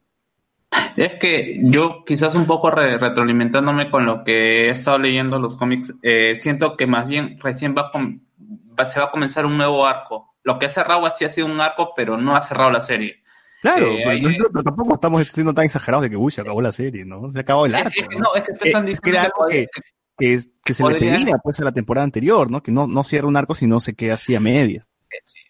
Es que yo quizás un poco re retroalimentándome con lo que he estado leyendo los cómics, eh, siento que más bien recién va, va, se va a comenzar un nuevo arco. Lo que ha cerrado sí ha sido un arco, pero no ha cerrado la serie. Claro, eh, pero, tampoco estamos siendo tan exagerados de que, uy, se acabó la serie, ¿no? Se acabó el arco. Es, que, no, es que ustedes están diciendo que era algo que, que, que se podría... le pedía pues a la temporada anterior, ¿no? Que no, no cierra un arco, sino se queda así a medias.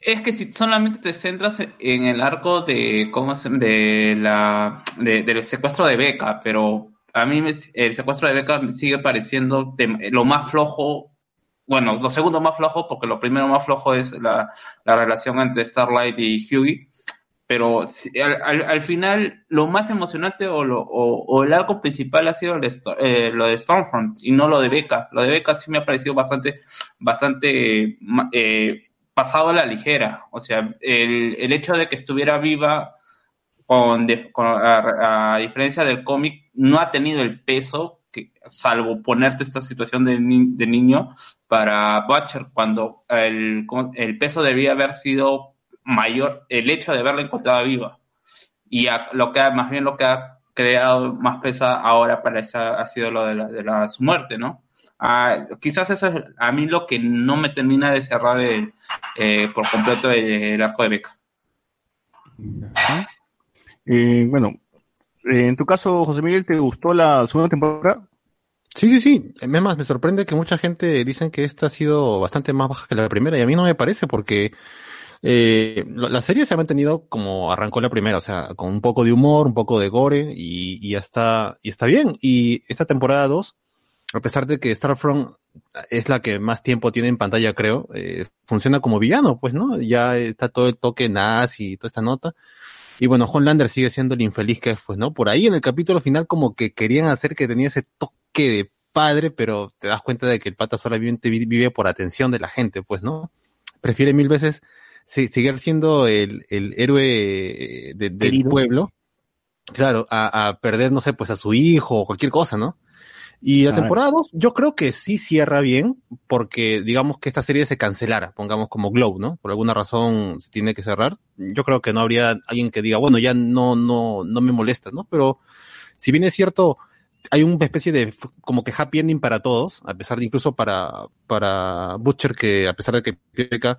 Es que si solamente te centras en el arco de cómo se, de la de, del secuestro de Beca, pero a mí me, el secuestro de Beca sigue pareciendo lo más flojo, bueno, lo segundo más flojo, porque lo primero más flojo es la, la relación entre Starlight y Hughie. pero al, al- al final lo más emocionante o, lo, o, el arco principal ha sido el eh, lo de Stormfront y no lo de Becca. Lo de Becca sí me ha parecido bastante, bastante eh, pasado la ligera. O sea, el, el hecho de que estuviera viva con, con- a, diferencia del cómic, no ha tenido el peso, que, salvo ponerte esta situación de, ni- de niño, para Butcher, cuando el, el peso debía haber sido mayor, el hecho de haberla encontrado viva. Y lo que más bien lo que ha creado más peso ahora para esa ha sido lo de, la, de la- su muerte, ¿no? Ah, quizás eso es a mí lo que no me termina de cerrar el, eh, por completo el, el arco de Beca. Eh, bueno, eh, en tu caso, José Miguel, ¿te gustó la segunda temporada? Sí, sí, sí. Es más, me sorprende que mucha gente dicen que esta ha sido bastante más baja que la primera y a mí no me parece porque eh, la serie se ha mantenido como arrancó la primera, o sea, con un poco de humor, un poco de gore y, y ya está, y está bien. Y esta temporada 2, a pesar de que Starfront es la que más tiempo tiene en pantalla, creo, eh, funciona como villano, pues, ¿no? Ya está todo el toque nazi y toda esta nota. Y bueno, Homelander sigue siendo el infeliz que es, pues, ¿no? Por ahí en el capítulo final como que querían hacer que tenía ese toque de padre, pero te das cuenta de que el pata solamente vi- vive por atención de la gente, pues, ¿no? Prefiere mil veces seguir siendo el, el héroe de- del pueblo, claro, a, a perder, no sé, pues a su hijo o cualquier cosa, ¿no? Y la temporada 2, yo creo que sí cierra bien, porque digamos que esta serie se cancelara, pongamos como Glow, ¿no? Por alguna razón se tiene que cerrar. Yo creo que no habría alguien que diga, bueno, ya no, no, no me molesta, ¿no? Pero si bien es cierto, hay una especie de como que happy ending para todos, a pesar de incluso para, para Butcher, que a pesar de que peca,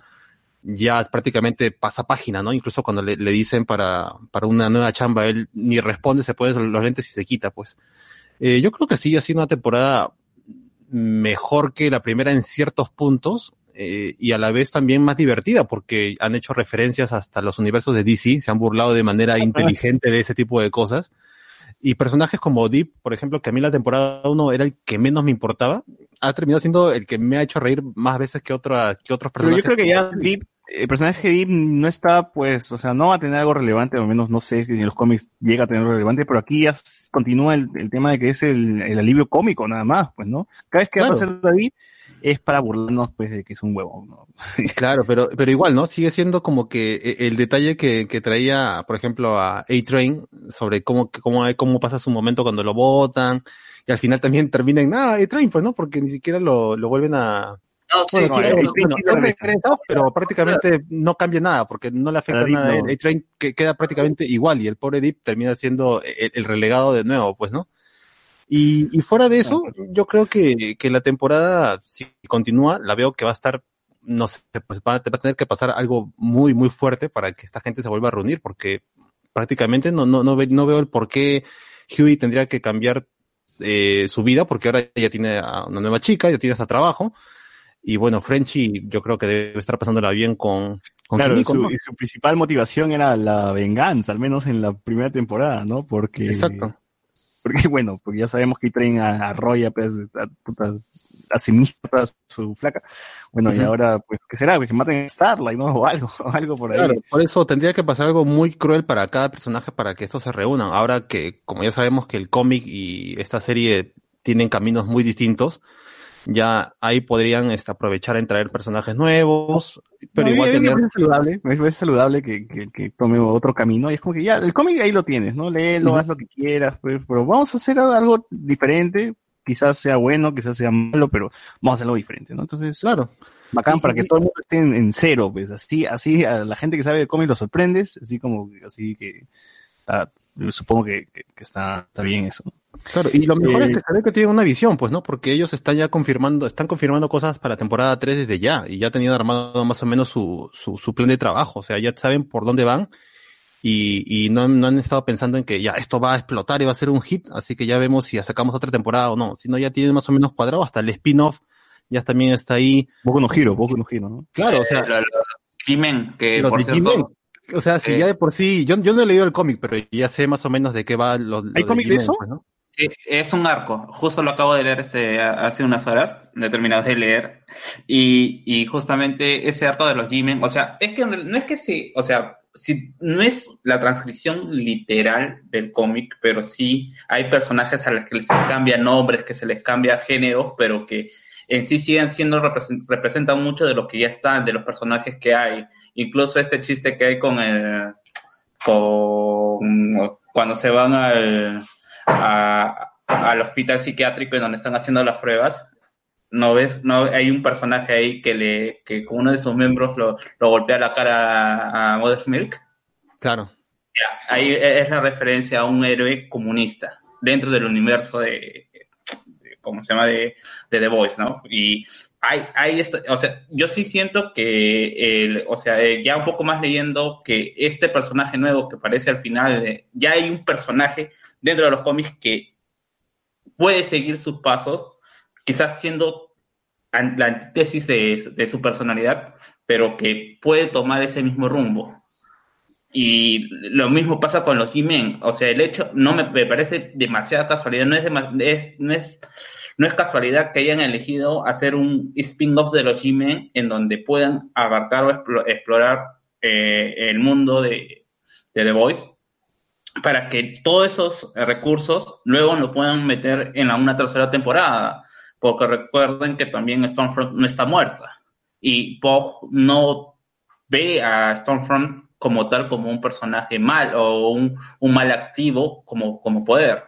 ya prácticamente pasa página, ¿no? Incluso cuando le, le dicen para, para una nueva chamba, él ni responde, se pone los lentes y se quita, pues. Eh, yo creo que sí ha sido una temporada mejor que la primera en ciertos puntos eh, y a la vez también más divertida porque han hecho referencias hasta los universos de DC, se han burlado de manera inteligente de ese tipo de cosas. Y personajes como Deep, por ejemplo, que a mí la temporada 1 era el que menos me importaba, ha terminado siendo el que me ha hecho reír más veces que, otra, que otros Pero personajes. yo creo que ya Deep, el personaje de Deep no está, pues, o sea, no va a tener algo relevante, al menos no sé si en los cómics llega a tener algo relevante, pero aquí ya continúa el, el tema de que es el, el alivio cómico nada más, pues, ¿no? Cada vez que Claro. aparece David es para burlarnos, pues, de que es un huevón, ¿no? Claro, pero, pero igual, ¿no? Sigue siendo como que eh, el detalle que, que traía, por ejemplo, a A-Train sobre cómo, cómo, cómo pasa su momento cuando lo votan, y al final también termina en, ah, A-Train, pues, ¿no? Porque ni siquiera lo, lo vuelven a... Bueno, sí, no, pero prácticamente no cambia nada, porque no le afecta A nada. no. El A-Train que queda prácticamente igual, y el pobre Deep termina siendo el, el relegado de nuevo, pues, ¿no? Y, y fuera de eso, yo creo que, que la temporada, si continúa, la veo que va a estar, no sé, pues va, a- va a tener que pasar algo muy, muy fuerte para que esta gente se vuelva a reunir, porque prácticamente no, no, no, ve- no veo el por qué Huey tendría que cambiar eh, su vida, porque ahora ya tiene a una nueva chica, ya tiene hasta trabajo, y bueno, Frenchy yo creo que debe estar pasándola bien con, con Claro, hijo, su, ¿no? y su principal motivación era la venganza, al menos en la primera temporada, ¿no? Porque, Exacto. porque bueno, porque ya sabemos que traen a, a Roya, pues, a, puta, a sí misma, a su flaca. Bueno, y ahora, pues, ¿qué será? Pues que maten a Starlight, ¿no? O algo, o algo por ahí. Claro, por eso tendría que pasar algo muy cruel para cada personaje para que estos se reúnan. Ahora que, como ya sabemos que el cómic y esta serie tienen caminos muy distintos, ya ahí podrían este, aprovechar en traer personajes nuevos, pero No, igual mí me tener... parece saludable, me parece saludable que, que, que tome otro camino. Y es como que ya, el cómic ahí lo tienes, ¿no? Léelo, Ujú. haz lo que quieras, pues, pero vamos a hacer algo diferente. Quizás sea bueno, quizás sea malo, pero vamos a hacerlo diferente, ¿no? Entonces, Claro, bacán Y- para que y- todo el mundo esté en, en cero, pues así, así a la gente que sabe de cómic lo sorprendes, así como, así que, yo supongo que, que, que está, está bien eso. Claro. Y lo mejor Eh, es que se ve que tienen una visión, pues, ¿no? Porque ellos están ya confirmando, están confirmando cosas para temporada 3 desde ya, y ya tenían armado más o menos su, su, su plan de trabajo, o sea, ya saben por dónde van, y, y no, no han estado pensando en que ya esto va a explotar y va a ser un hit, así que ya vemos si sacamos otra temporada o no, sino ya tienen más o menos cuadrado, hasta el spin-off ya también está ahí. Poco no giro, poco no giro, ¿no? Claro, o sea, Eh, los G-Men, que los por de cierto. O sea, si eh, ya de por sí, yo, yo no he leído el cómic, pero ya sé más o menos de qué va los, ¿Hay cómic de eso? pues, ¿no? Sí, es un arco. Justo lo acabo de leer este, hace unas horas. He terminado de leer. Y, y justamente ese arco de los G-Men, o sea, es que no es que sí, o sea, si no es la transcripción literal del cómic, pero sí hay personajes a los que les cambia nombres, que se les cambia géneros, pero que en sí siguen siendo, represent- representan mucho de lo que ya están, de los personajes que hay. Incluso este chiste que hay con el, con, cuando se van al, a- al hospital psiquiátrico en donde están haciendo las pruebas, no ves, no hay un personaje ahí que le, que con uno de sus miembros lo, lo golpea la cara a, a Mother's Milk. Claro. Ya, ahí es la referencia a un héroe comunista dentro del universo de, de- ¿cómo se llama? De, de The Voice, ¿no? Y hay, hay esto, o sea, yo sí siento que, el, o sea, eh, ya un poco más leyendo que este personaje nuevo que aparece al final, eh, ya hay un personaje dentro de los cómics que puede seguir sus pasos, quizás siendo la antítesis de, su personalidad, pero que puede tomar ese mismo rumbo. Y lo mismo pasa con los G-Men. O sea, el hecho no me, parece demasiada casualidad. No es- no, es, no es casualidad que hayan elegido hacer un spin-off de los G-Men en donde puedan abarcar o explo- explorar eh, el mundo de, The Voice para que todos esos recursos luego lo puedan meter en una tercera temporada. Porque recuerden que también Stormfront no está muerta. Y Pog no ve a Stormfront como tal, como un personaje mal o un, un mal activo como, como poder.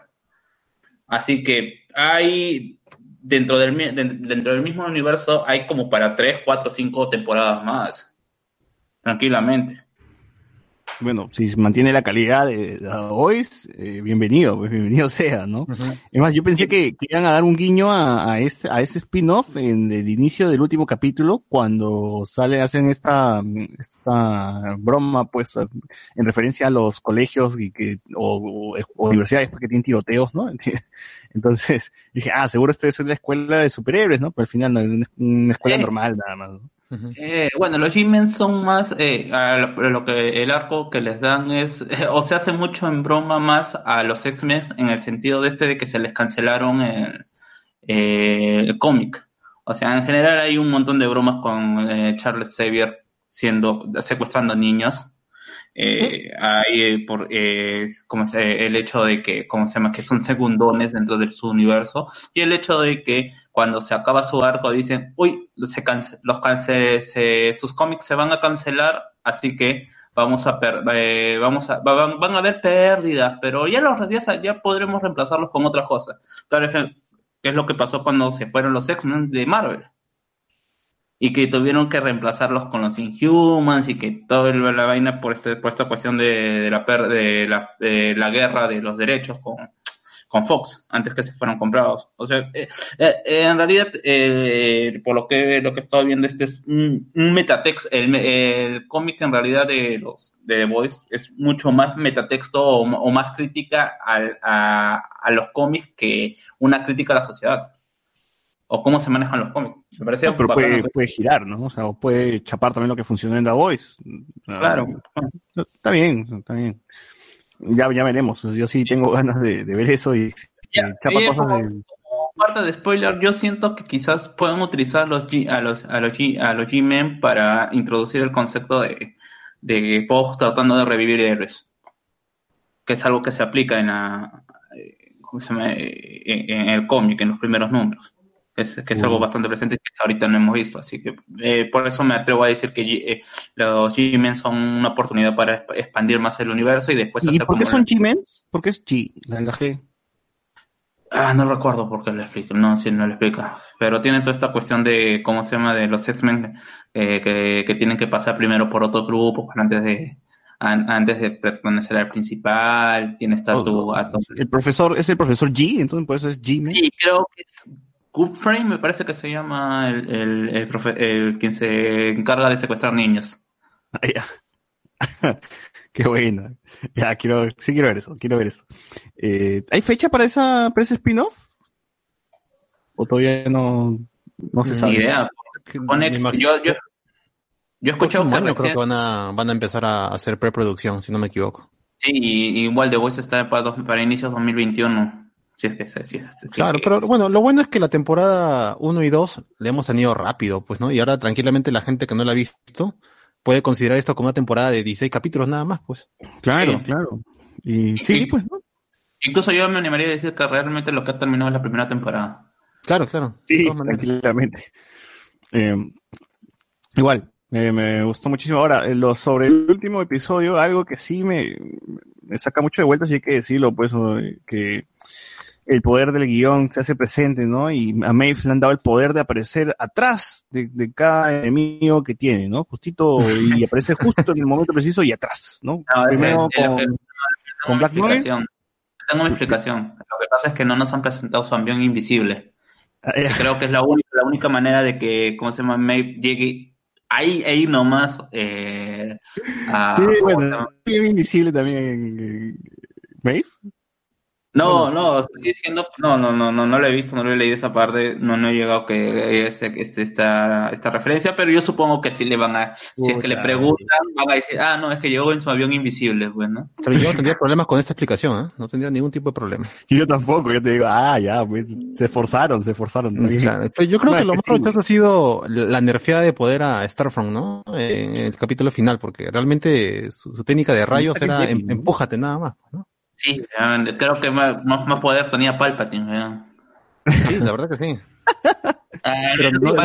Así que hay, dentro del, dentro del mismo universo, hay como para tres, cuatro, cinco temporadas más. Tranquilamente. Bueno, si se mantiene la calidad de The Voice, eh, bienvenido, pues bienvenido sea, ¿no? Es más, yo pensé que, que iban a dar un guiño a, a ese, a ese spin-off en el inicio del último capítulo, cuando sale, hacen esta, esta broma, pues, en referencia a los colegios y que, o, o universidades porque tienen tiroteos, ¿no? Entonces, dije, ah, seguro esta es la escuela de superhéroes, ¿no? Pero al final no, es una, una escuela Eh. normal nada más, ¿no? Eh, bueno, los G-Men son más, eh, lo que el arco que les dan es, o se hace mucho en broma más a los X-Men en el sentido de este de que se les cancelaron el, eh, el cómic. O sea, en general hay un montón de bromas con eh, Charles Xavier siendo, secuestrando niños. Eh, hay eh, por eh, como se, el hecho de que, ¿cómo se llama? Que son segundones dentro de su universo. Y el hecho de que cuando se acaba su arco dicen, uy, se cance- los cance- se- sus cómics se van a cancelar, así que vamos a per- eh, vamos a, va- van, van a haber pérdidas, pero ya los sa- ya podremos reemplazarlos con otras cosas. ¿qué es lo que pasó cuando se fueron los X-Men de Marvel? Y que tuvieron que reemplazarlos con los Inhumans y que toda la vaina por, este, por esta cuestión de, la, per- de, la, guerra de los derechos con, Fox antes que se fueron comprados. O sea, eh, eh, eh, en realidad, por lo que lo que he estado viendo, este es un, un metatext. El, cómic en realidad de los de The Voice es mucho más metatexto o, más crítica a los cómics que una crítica a la sociedad. O cómo se manejan los cómics. Me parece No, pero puede, puede girar, ¿no? O sea, o puede chapar también lo que funcionó en The Voice. Claro. Está bien, está bien. Ya, ya veremos. Yo sí tengo ganas de, de ver eso y y chapa eh, cosas como- de... parte de spoiler, yo siento que quizás puedan utilizar los G, a los a los G, a los G-Men para introducir el concepto de, de Pog tratando de revivir héroes. Que es algo que se aplica en la eh, ¿cómo se llama? Eh, en el cómic, en los primeros números. Es, que es algo Mm. bastante presente que hasta ahorita no hemos visto. Así que eh, por eso me atrevo a decir que eh, los G-Men son una oportunidad para exp- expandir más el universo y después ¿Y hacer por qué como son G-Men? ¿Por qué es G? La, la G. Ah, no recuerdo por qué lo explica. No, sí, no lo explica. Pero tiene toda esta cuestión de, ¿cómo se llama? De los X-Men eh, que, que tienen que pasar primero por otro grupo para antes de an- antes de pertenecer al principal. Tiene esta Oh, tu... a tu- El profesor, es el profesor G, entonces por eso es G-Men. Sí, creo que es Goodframe, me parece que se llama el, el, el, profe- el quien se encarga de secuestrar niños. Ah, ya. Qué buena. Ya, quiero, sí quiero ver eso, quiero ver eso. Eh, ¿Hay fecha para esa, para ese spin-off? ¿O todavía no, no se Ni sabe? idea. que- yo, yo, yo he escuchado que año creo recién- que van a, van a empezar a hacer preproducción, si no me equivoco. Sí, y- igual The Voice está para, dos- para inicios 2021. Si es que se si es- si es Claro, que- pero bueno, lo bueno es que la temporada 1 y 2 le hemos tenido rápido, pues, ¿no? Y ahora tranquilamente la gente que no la ha visto puede considerar esto como una temporada de 16 capítulos nada más, pues. Claro, Sí. claro. Y sí, pues, ¿no? Incluso yo me animaría a decir que realmente lo que ha terminado es la primera temporada. Claro, claro. Sí, tranquilamente. Eh, igual, me, me gustó muchísimo. Ahora, eh, lo, sobre el último episodio, algo que sí me, me saca mucho de vuelta, sí hay que decirlo, pues, eh, que el poder del guion se hace presente, ¿no? Y a Maeve le han dado el poder de aparecer atrás de, de cada enemigo que tiene, ¿no? Justito, y aparece justo en el momento preciso y atrás, ¿no? No, Primero es lo con, Tengo una Black Noir. explicación. Tengo una explicación. Lo que pasa es que no nos han presentado su avión invisible. Ah, eh, Creo que es la única, la única manera de que, ¿cómo se llama? Maeve llegue ahí, ahí nomás eh, a... Sí, ¿cómo se bueno, invisible también en- Maeve. No, no, estoy diciendo, no, no, no, no, no lo he visto, no lo he leído esa parte, no, no he llegado que este, este, esta, esta referencia, pero yo supongo que sí le van a, si es que le Puta. preguntan, van a decir, ah, no, es que llegó en su avión invisible, pues, ¿no? Pero yo no tendría problemas con esta explicación, ¿eh? No tendría ningún tipo de problema. Y yo tampoco, yo te digo, ah, ya, pues, se esforzaron, se esforzaron. está bien. Claro, pero yo creo No, que lo que más sí, gracioso ha sido la nerfeada de poder a Starfront, ¿no? En el capítulo final, porque realmente su, su técnica de rayos era em- ¿no? empújate nada más, ¿no? Sí, eh, creo que más, más, más poder tenía Palpatine, ¿verdad? Sí, la verdad que sí. Ah, Pero no, sí,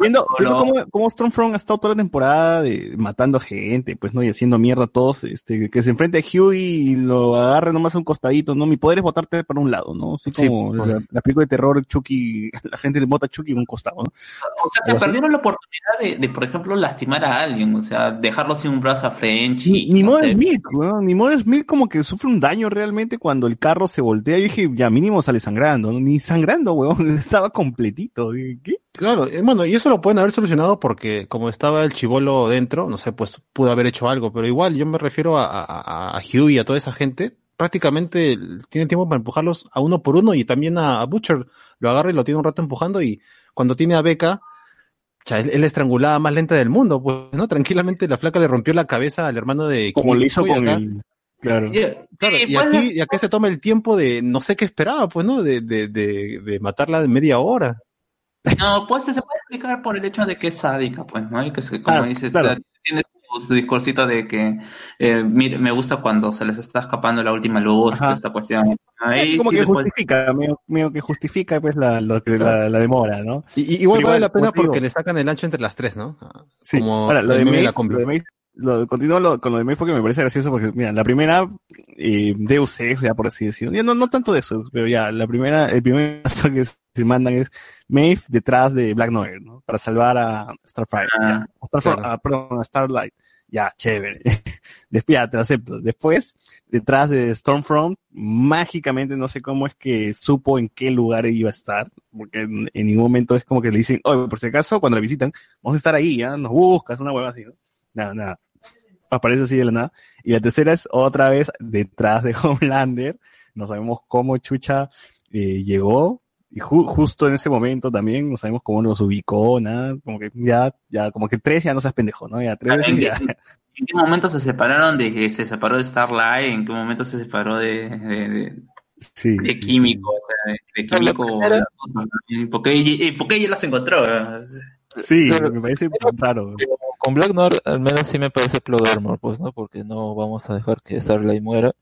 Viendo, viendo cómo, cómo Stormfront ha estado toda la temporada de, matando gente, pues, ¿no? Y haciendo mierda a todos, este, que se enfrente a Huey y lo agarre nomás a un costadito, ¿no? Mi poder es botarte para un lado, ¿no? Así Sí, como pues. la, la película de terror, Chucky, la gente le bota a Chucky en un costado, ¿no? O sea, te ¿Algo así? perdieron la oportunidad de, de, por ejemplo, lastimar a alguien, o sea, dejarlo sin un brazo a French. Ni, y, sé, Milk, ¿no? Ni Modern Milk como que sufre un daño realmente cuando el carro se voltea. Y dije, ya mínimo sale sangrando, ¿no? Ni sangrando, weón. Estaba completito. Dije, ¿Qué? Claro, eh, bueno, y eso lo pueden haber solucionado porque como estaba el chivolo dentro, no sé, pues pudo haber hecho algo, pero igual yo me refiero a, a, a Hugh y a toda esa gente, prácticamente tienen tiempo para empujarlos a uno por uno y también a, a Butcher lo agarra y lo tiene un rato empujando y cuando tiene a Becca, cha, él, él la estrangulada más lenta del mundo, pues, ¿no? Tranquilamente la flaca le rompió la cabeza al hermano de Como Kim lo hizo y con el... Claro. y- Claro, y aquí, y aquí se toma el tiempo de, no sé qué esperaba, pues, ¿no? De, de, de, de matarla de media hora. No, pues se puede explicar por el hecho de que es sádica, pues, ¿no? Y que se, como Ah, dices, claro. tiene su, discursito de que eh, mire, me gusta cuando se les está escapando la última luz toda esta cuestión. Ahí como sí que puede- justifica, medio, medio que justifica pues la, lo que, la, la demora, ¿no? Y, y- igual Pero vale igual, la pena porque le sacan el ancho entre las tres, ¿no? Sí. Como Ahora, lo de lo Maeve- lo- continúo lo- con lo de Maeve porque me parece gracioso porque, mira, la primera, eh, Deus Ex, ya por así decirlo, ya no, no tanto de eso, pero ya, la primera, el primer paso que se mandan es Maeve detrás de Black Noir, ¿no? Para salvar a Starfire, Ah. A Starfire, claro. ah, perdón, a Starlight. Ya, chévere. Después, ya, te lo acepto. Después, detrás de Stormfront, mágicamente no sé cómo es que supo en qué lugar iba a estar, porque en, en ningún momento es como que le dicen, oye, por si acaso, cuando la visitan, vamos a estar ahí, ya, nos buscas, una hueva así, ¿no? Nada, nada. Aparece así de la nada. Y la tercera es otra vez detrás de Homelander. No sabemos cómo Chucha eh, llegó. Y ju- justo en ese momento también, no sabemos cómo los ubicó, nada. Como que ya, ya, como que tres ya no seas pendejo, ¿no? Ya tres veces ya. ¿En qué momento se separaron de, se separó de Starlight? ¿En qué momento se separó de, de, de- Sí. de sí, químico? O sea, de, químico. primera- ¿Y por qué, y por qué ella las encontró? Sí, me parece raro. Con Black Noir al menos sí me parece plot armor, pues, ¿no? Porque no vamos a dejar que Starlight muera.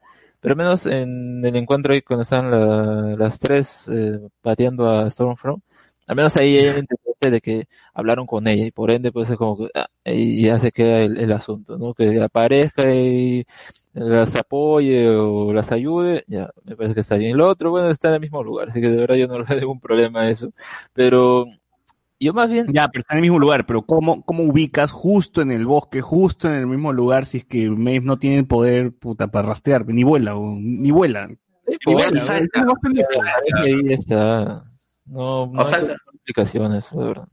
Pero al menos en el encuentro ahí cuando están la- las tres eh, pateando a Stormfront, al menos ahí hay el de que hablaron con ella y por ende pues es como que ah, y ya se queda el, el asunto, ¿no? Que aparezca y las apoye o las ayude, ya me parece que está bien. Y lo otro, bueno, está en el mismo lugar, así que de verdad yo no le veo ningún problema a eso. Pero yo más bien Ya, pero está en el mismo lugar, pero ¿cómo, cómo ubicas justo en el bosque, justo en el mismo lugar, si es que Maeve no tiene el poder, puta, para rastrear, ni vuela, o- ni vuela. Sí, Ni pues, vuela, ahí está. No, no hay explicaciones, de verdad.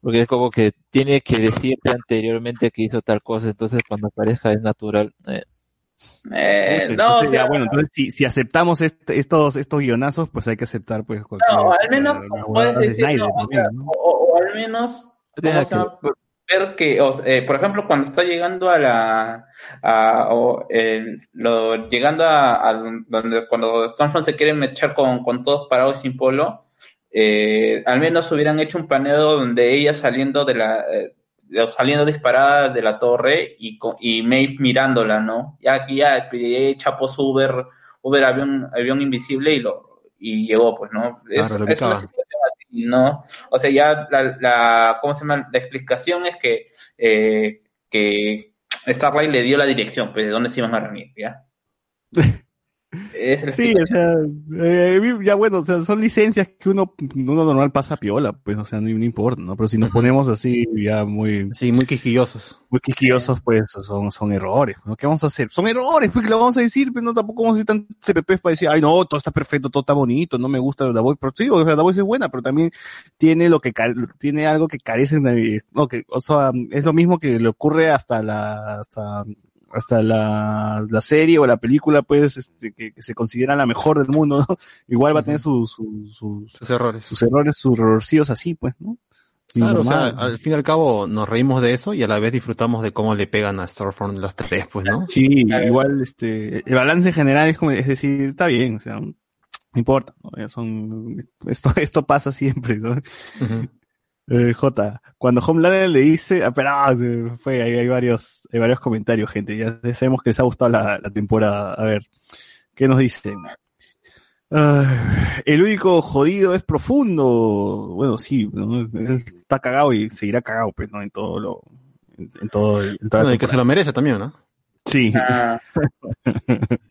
Porque es como que tiene que decirte anteriormente que hizo tal cosa, entonces cuando aparezca es natural. Eh, Eh, no, o sea, ya, bueno, entonces si, si aceptamos este- estos, estos guionazos, pues hay que aceptar, pues, cualquier- no, al menos puedes decir, Snyder no, o, sea, ¿no? o- o al menos ver que, o sea, eh, por ejemplo, cuando está llegando a la, a, o, eh, lo, llegando a, a donde, cuando Stormfront se quiere echar con, con todos parados y sin polo, eh, al menos hubieran hecho un paneo donde ella saliendo de la, eh, saliendo disparada de la torre y, y Maeve mirándola, ¿no? Ya aquí ya, chapó su Uber, Uber avión, avión invisible y lo y llegó, pues, ¿no? Es, Claro, lo es una situación así, ¿no? O sea, ya la, la ¿cómo se llama? La explicación es que, eh, que Starlight le dio la dirección, pues, de dónde se iban a reunir, ¿ya? Es la Sí, o sea, eh, ya bueno, o sea, son licencias que uno, uno normal pasa piola, pues, o sea, no, no importa, ¿no? Pero si nos ponemos así ya muy... Sí, muy quisquillosos. Muy quisquillosos, pues, son, son errores, ¿no? ¿Qué vamos a hacer? Son errores, pues, que lo vamos a decir, pero no, tampoco vamos a ser tan CPPs para decir, ay, no, todo está perfecto, todo está bonito, no me gusta The Voice, pero sí, o sea, The Voice es buena, pero también tiene lo que, tiene algo que carecen de, no, que, o sea, es lo mismo que le ocurre hasta la, hasta, hasta la, la serie o la película, pues, este, que, que se considera la mejor del mundo, ¿no? Igual va a tener sus, sus, sus, sus errores. Sus errores, sus errorcillos así, pues, ¿no? Claro, o sea, al fin y al cabo nos reímos de eso y a la vez disfrutamos de cómo le pegan a Stormfront las tres, pues, ¿no? Sí, igual, este, el balance en general es como, es decir, está bien, o sea, no importa, ¿no? Son, esto, esto pasa siempre, ¿no? Eh, J, cuando Homelander le dice, ah, pero ah, fue, hay, hay varios, hay varios comentarios, gente, ya sabemos que les ha gustado la, la temporada, a ver, ¿qué nos dicen? Ah, el único jodido es profundo, bueno, sí, está cagado y seguirá cagado, pues, ¿no? En todo lo, en, en todo, el- en Bueno, y que se lo merece también, ¿no? Sí. Ah.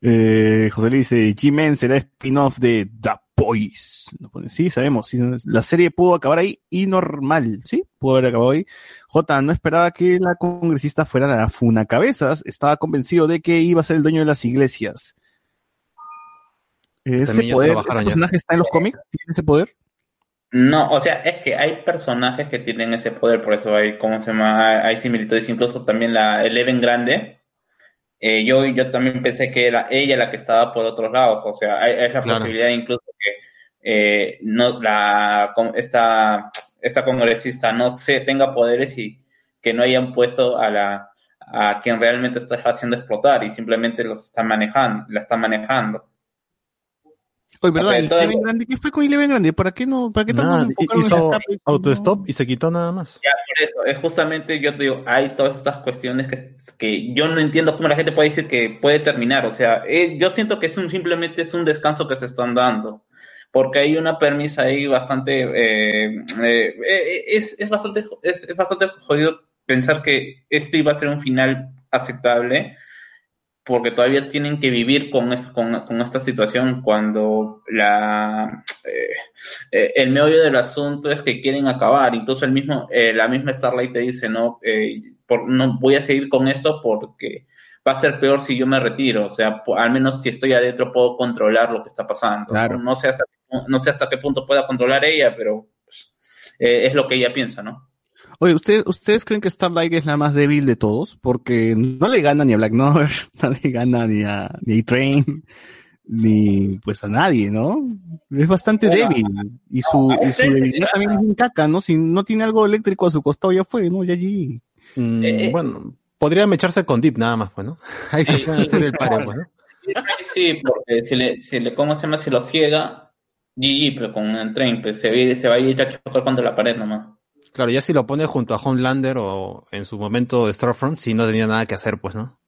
eh, José le dice, G-Men será spin-off de The Boys. Sí, sabemos. sí, la serie pudo acabar ahí y normal. Sí, pudo haber acabado ahí. J no esperaba que la congresista fuera la funacabezas. Estaba convencido de que iba a ser el dueño de las iglesias. Ese poder, ese personaje está en los cómics, tiene ese poder. No, o sea, es que hay personajes que tienen ese poder, por eso hay, ¿cómo se llama? Hay similitudes, incluso también la Eleven Grande. Eh, yo, yo también pensé que era ella la que estaba por otros lados, o sea, hay, hay la Claro. posibilidad incluso que eh, no la esta, esta congresista no se tenga poderes y que no hayan puesto a la a quien realmente está haciendo explotar y simplemente los está manejando, la está manejando. Oye, ¿verdad? ¿Y todo- Eleven Grande? ¿Qué fue con Eleven Grande? ¿Para qué no? ¿Para qué tanto Nada, hizo autostop y se quitó nada más. Ya, por eso, es justamente, yo te digo, hay todas estas cuestiones que, que yo no entiendo cómo la gente puede decir que puede terminar. O sea, eh, yo siento que es un, simplemente es un descanso que se están dando. Porque hay una permisa ahí bastante, eh, eh, eh, es, es bastante, es, es bastante jodido pensar que esto iba a ser un final aceptable porque todavía tienen que vivir con, es- con, con esta situación cuando la eh, eh, el meollo del asunto es que quieren acabar. Incluso el mismo eh, la misma Starlight te dice no Eh, por, no voy a seguir con esto porque va a ser peor si yo me retiro. O sea al menos si estoy adentro puedo controlar lo que está pasando Claro. no sé hasta no sé hasta qué punto pueda controlar ella pero pues, es lo que ella piensa no Oye, ¿ustedes, ¿ustedes creen que Starlight es la más débil de todos? Porque no le gana ni a Black Noir, no le gana ni a, ni a Train, ni pues a nadie, ¿no? Es bastante Bueno, débil. Y su, y su debilidad también es un caca, ¿no? Si no tiene algo eléctrico a su costado, ya fue, ¿no? Ya allí. Mm, Eh, eh. bueno, podría mecharse con Deep nada más, pues, ¿no? Ahí se puede hacer el paro, pues, ¿no? Sí, porque si le, si le, ¿cómo se llama? Si lo ciega, GG, pero con el tren, pues se, va- se va a ir a chocar contra la pared nomás. Claro, ya si lo pone junto a Homelander o en su momento Starfront, sí no tenía nada que hacer, pues, ¿no?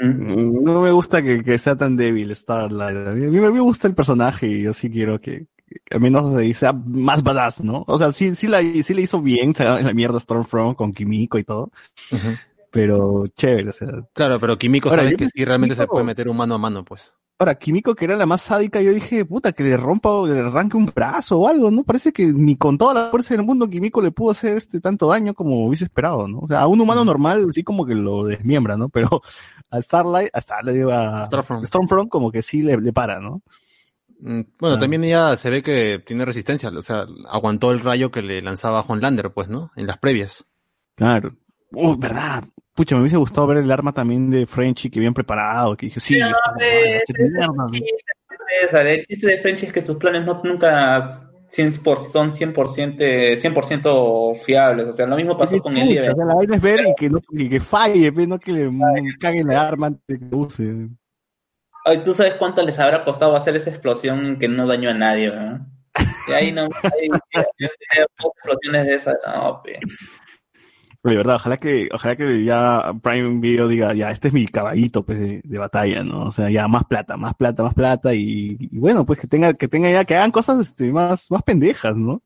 Mm, No me gusta que, que sea tan débil Starlight. A mí, a mí me gusta el personaje y yo sí quiero que, que al menos sea más badass, ¿no? O sea, sí, sí, la, sí le hizo bien, se en la mierda Stormfront con Kimiko y todo. Pero chévere, o sea. Claro, pero Kimiko Ahora, sabe que sí realmente se puede meter un mano a mano, pues. Ahora, Kimiko, que era la más sádica, yo dije, puta, que le rompa o le arranque un brazo o algo, ¿no? Parece que ni con toda la fuerza del mundo Kimiko le pudo hacer este tanto daño como hubiese esperado, ¿no? O sea, a un humano normal sí como que lo desmiembra, ¿no? Pero a Starlight, a Starlight, digo, a Stormfront. Stormfront como que sí le, le para, ¿no? Mm, Bueno, Ah. también ella se ve que tiene resistencia, o sea, aguantó el rayo que le lanzaba Homelander, pues, ¿no? En las previas. Claro. Uh, verdad. Pucha, me hubiese gustado ver el arma también de Frenchy que bien preparado, que dije, sí, No, ¿no? El chiste de Frenchy es que sus planes no, nunca 100 por- son 100%, 100% fiables. O sea, lo mismo pasó con el o Lieber. sea, la vaina es ver y que, no, y que falle, pues, no que le caguen la arma antes que use. Ay, ¿Tú sabes cuánto les habrá costado hacer esa explosión que no dañó a nadie? ¿verdad? Y ahí no, yo tenía dos explosiones de esas, no, pe. De verdad, ojalá que, ojalá que ya Prime Video diga, ya, este es mi caballito pues, de, de batalla, ¿no? O sea, ya más plata, más plata, más plata y, y bueno, pues que tenga, que tenga ya, que hagan cosas este, más, más pendejas, ¿no?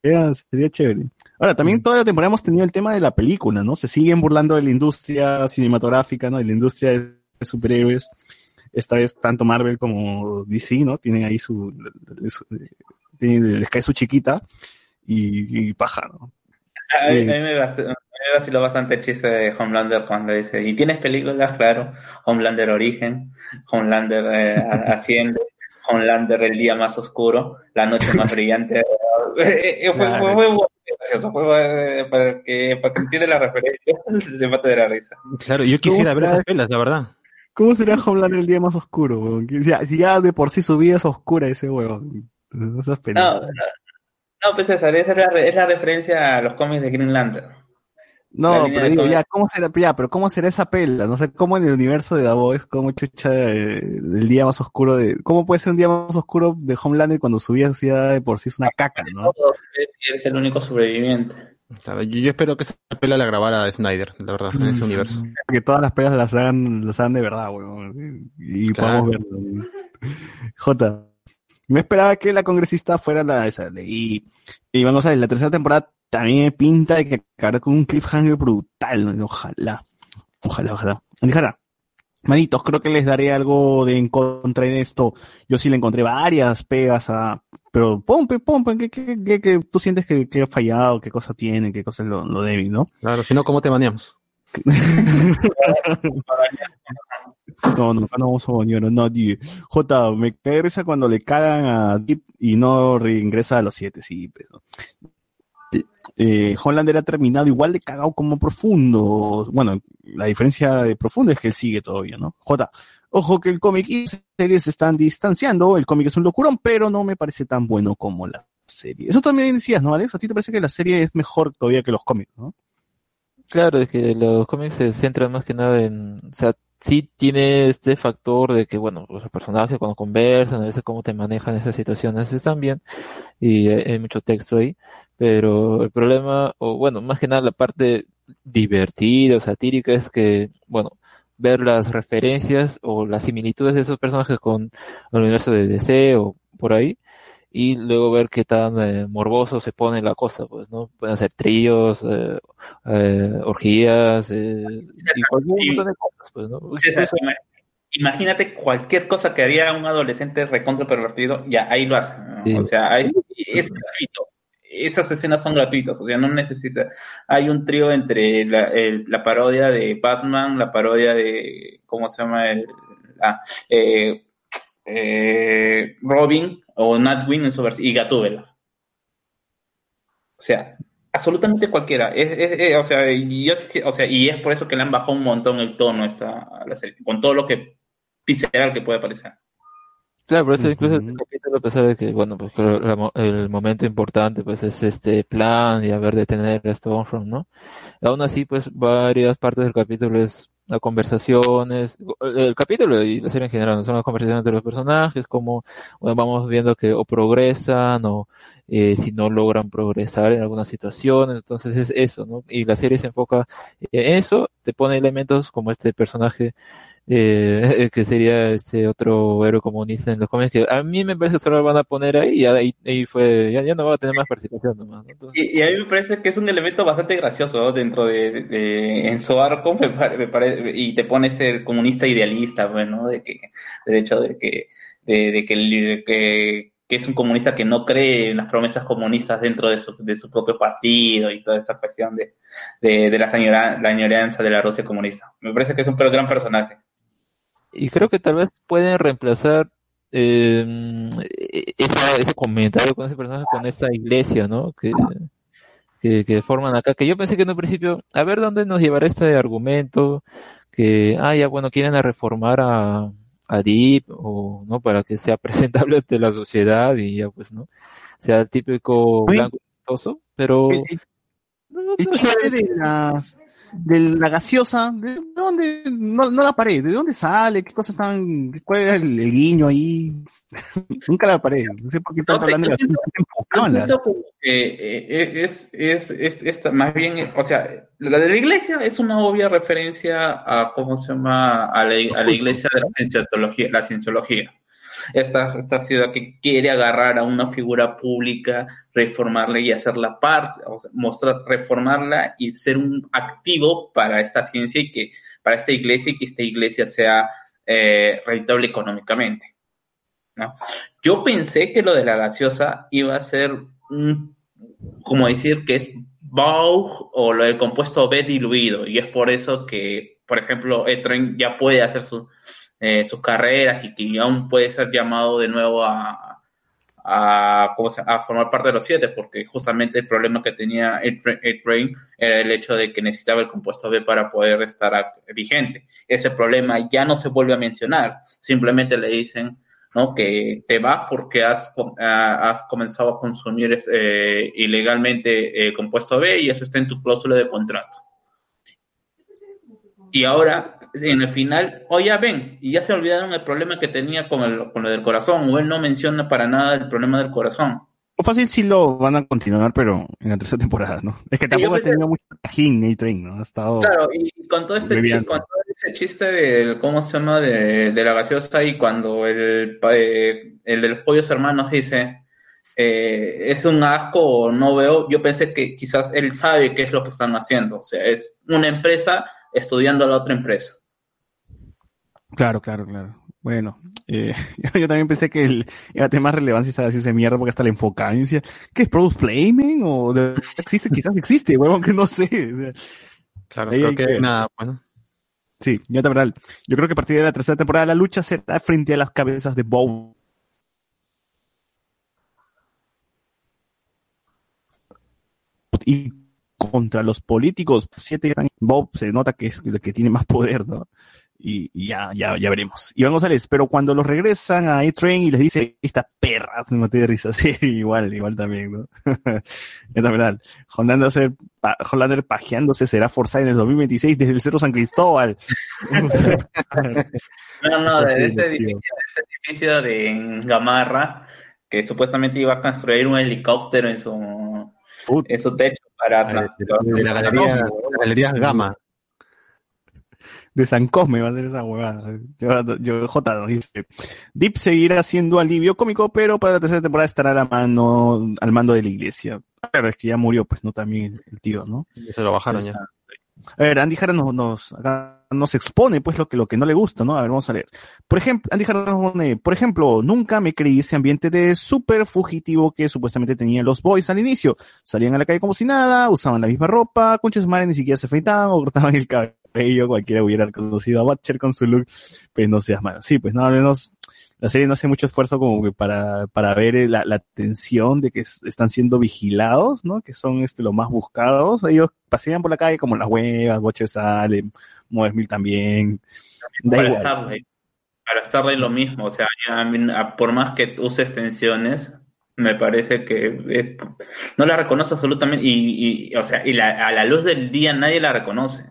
Sería, sería chévere. Ahora, también toda la temporada hemos tenido el tema de la película, ¿no? Se siguen burlando de la industria cinematográfica, ¿no? De la industria de superhéroes. Esta vez tanto Marvel como DC, ¿no? Tienen ahí su, les cae su chiquita y, y paja, ¿no? A mí, Sí. a mí me vac- me vaciló bastante el chiste de Homelander cuando dice, ¿y tienes películas? Claro, Homelander Origen, Homelander eh, a- Asciende, Homelander El Día Más Oscuro, La Noche Más Brillante. Eh, eh, fue, fue, fue muy gracioso, fue, eh, para que, para que entienda la referencia, se mate de la risa. Claro, yo quisiera ver esas pelas, la verdad. ¿Cómo será Homelander el día más oscuro, weón? Si ya de por sí su vida es oscura ese huevón. No. No, no, pues César, esa es la, es la referencia a los cómics de Green Lantern. La No, pero digo, ya, ¿cómo será, ya, pero cómo será esa pela? No sé, ¿cómo en el universo de Davos, cómo chucha eh, el día más oscuro de, cómo puede ser un día más oscuro de Homelander cuando su vida de por sí es una caca, ¿no? Eres el único sobreviviente. Yo, yo espero que esa pela la grabara Snyder, la verdad, en ese universo. Que todas las pelas las hagan, las hagan de verdad, weón. Y Claro. podamos verlo. J. Me esperaba que la congresista fuera la esa. Y, y vamos a ver, la tercera temporada también me pinta de que acabar con un cliffhanger brutal. ¿no? Ojalá. Ojalá, ojalá. Ojalá. Manitos, creo que les daré algo de en contra en esto. Yo sí le encontré varias pegas a, pero pum, pe, pum, pe, ¿qué, qué, qué- qué tú sientes que, que ha fallado? ¿Qué cosa tiene? ¿Qué cosa es lo, lo débil, no? Claro, si no, ¿cómo te baneamos? No, no, acá no vamos a a nadie. J, me risa cuando le cagan a Deep y no reingresa a los siete, sí, pero. Eh, Hollander ha terminado igual de cagado como profundo. Bueno, la diferencia de profundo es que él sigue todavía, ¿no? J, ojo que el cómic y las series se están distanciando. El cómic es un locurón, pero no me parece tan bueno como la serie. Eso también decías, ¿no, Alex? ¿A ti te parece que la serie es mejor todavía que los cómics, no? Claro, es que los cómics se centran más que nada en, sí tiene este factor de que, bueno, los personajes cuando conversan, a veces cómo te manejan esas situaciones están bien y hay, mucho texto ahí, pero el problema, o bueno, más que nada la parte divertida o satírica es que, bueno, ver las referencias o las similitudes de esos personajes con el universo de DC o por ahí, y luego ver qué tan eh, morboso se pone la cosa, pues, ¿no? Pueden ser tríos, eh, eh, orgías, eh, y cualquier Y- montón de cosas, pues, ¿no? César, imagínate cualquier cosa que haría un adolescente recontra pervertido, ya ahí lo hace. ¿no? Sí. O sea, ahí- es gratuito. Esas escenas son gratuitas, o sea, no necesita. Hay un trío entre la, el- la parodia de Batman, la parodia de. ¿Cómo se llama? El, ah, eh, eh, Robin o Nightwing en su versión, y Gatúbela. O sea, absolutamente cualquiera. Es, es- es- o, sea, y yo o sea, y es por eso que le han bajado un montón el tono a esta, a la serie, con todo lo que visceral que puede parecer. Claro, por eso incluso este capítulo, a pesar de que, bueno, pues la el momento importante, pues es este plan y haber de tener a Stormfront, ¿no? Aún así, pues varias partes del capítulo es las conversaciones, el capítulo y la serie en general, son las conversaciones de los personajes, como vamos viendo que o progresan o eh, si no logran progresar en algunas situaciones, entonces es eso, ¿no? Y la serie se enfoca en eso, te pone elementos como este personaje eh, que sería este otro héroe comunista en los cómics que a mí me parece que solo lo van a poner ahí y ahí, fue, ya, ya no va a tener más participación ¿no? Entonces, Y, a mí me parece que es un elemento bastante gracioso dentro de, de- en su arco me pare- me pare- y te pone este comunista idealista bueno de que de hecho de que de, de que, el- que es un comunista que no cree en las promesas comunistas dentro de su, de su propio partido y toda esta cuestión de, de, de la, añora- la añoranza de la Rusia comunista. Me parece que es un gran personaje. Y creo que tal vez pueden reemplazar eh, esa- ese comentario con ese personaje con esa iglesia, ¿no? Que, que, que forman acá, que yo pensé que en un principio, a ver dónde nos llevará este argumento, que, ah, ya bueno, quieren a reformar a, a Deep, o, ¿no? Para que sea presentable ante la sociedad y ya pues, ¿no? Sea el típico blanco pero... El, el- el chiste de las de la gaseosa, ¿de dónde? No, no la paré, ¿de dónde sale? ¿Qué cosas están? ¿Cuál es el, el guiño ahí? Nunca la paré, no sé por qué sé, hablando de la eh, es, es, es, esta- más bien, o sea, la de la iglesia es una obvia referencia a, ¿cómo se llama? A la, a la iglesia de la cienciología, la cienciología. Esta, esta ciudad que quiere agarrar a una figura pública, reformarla y hacerla parte, o sea, mostrar, reformarla y ser un activo para esta ciencia y que, para esta iglesia y que esta iglesia sea eh, rentable económicamente. ¿no? Yo pensé que lo de la gaseosa iba a ser un, como decir que es Baug o lo del compuesto B diluido y es por eso que, por ejemplo, Etren ya puede hacer su, eh, sus carreras y que aún puede ser llamado de nuevo a, a, ¿cómo se- a formar parte de los siete, porque justamente el problema que tenía Etren era el hecho de que necesitaba el compuesto B para poder estar vigente. Ese problema ya no se vuelve a mencionar, simplemente le dicen ¿no? que te vas porque has, ah, comenzado a consumir eh, ilegalmente eh, compuesto B y eso está en tu cláusula de contrato. Y ahora, en el final, o ya ven, y ya se olvidaron el problema que tenía con, el, con lo del corazón, o él no menciona para nada el problema del corazón. O fácil sí lo van a continuar, pero en la tercera temporada, ¿no? Es que tampoco yo ha pensé- tenido mucho trajín A-Train, ¿no? Ha estado... Claro, y con todo este, con todo este chiste del, ¿cómo se llama? De, de la gaseosa y cuando el, eh, el de los pollos hermanos dice, eh, es un asco, no veo, yo pensé que quizás él sabe qué es lo que están haciendo, o sea, es una empresa estudiando a la otra empresa. Claro, claro, claro. Bueno, eh, yo también pensé que el, iba a tener más relevancia esa esa mierda porque hasta la decía, ¿qué es Product Placement? ¿O de verdad existe? Quizás existe, huevón, que no sé. O sea, Claro, creo que una, bueno, Sí, ya de verdad. Yo creo que a partir de la tercera temporada la lucha será frente a las cabezas de Bow. Y contra los políticos, siete Bob se nota que es el que tiene más poder, ¿no? Y, y ya, ya, ya veremos. Iván González, pero cuando los regresan a A-Train y les dice, esta perra, me maté de risa, sí, igual, igual también, ¿no? es la verdad. Hollander, pa, Hollander pajeándose será forzada en el 2026 desde el Cerro San Cristóbal. No, no, Eso sí, de este tío. edificio, de este edificio de Gamarra, que supuestamente iba a construir un helicóptero en su, en su techo para... Ah, de, de la galería, la galería Gama. De San Cosme va a ser esa huevada. Yo, yo J nos dice, Deep seguirá siendo alivio cómico, pero para la tercera temporada estará a la mano, al mando de la iglesia. Claro, es que ya murió, pues, no también el, tío, ¿no? Se lo bajaron ya. A ver, Andy Jara nos, nos, acá nos expone, pues, lo que, lo que no le gusta, ¿no? A ver, vamos a leer. Por ejemplo, Andy Jara nos pone, por ejemplo, nunca me creí ese ambiente de súper fugitivo que supuestamente tenían los boys al inicio. Salían a la calle como si nada, usaban la misma ropa, conches madre ni siquiera se afeitaban o cortaban el cabello, cualquiera hubiera reconocido a Butcher con su look, pues no seas malo. Sí, pues no, al menos la serie no hace mucho esfuerzo como que para, para ver eh, la, la tensión de que es- están siendo vigilados, ¿no? Que son este los más buscados. Ellos pasean por la calle como las huevas, Butcher sale, Mill también. Da para igual. Starlight. Para Starlight lo mismo, o sea, por más que use extensiones, me parece que eh, no la reconoce absolutamente y, y, o sea, y la- a la luz del día nadie la reconoce.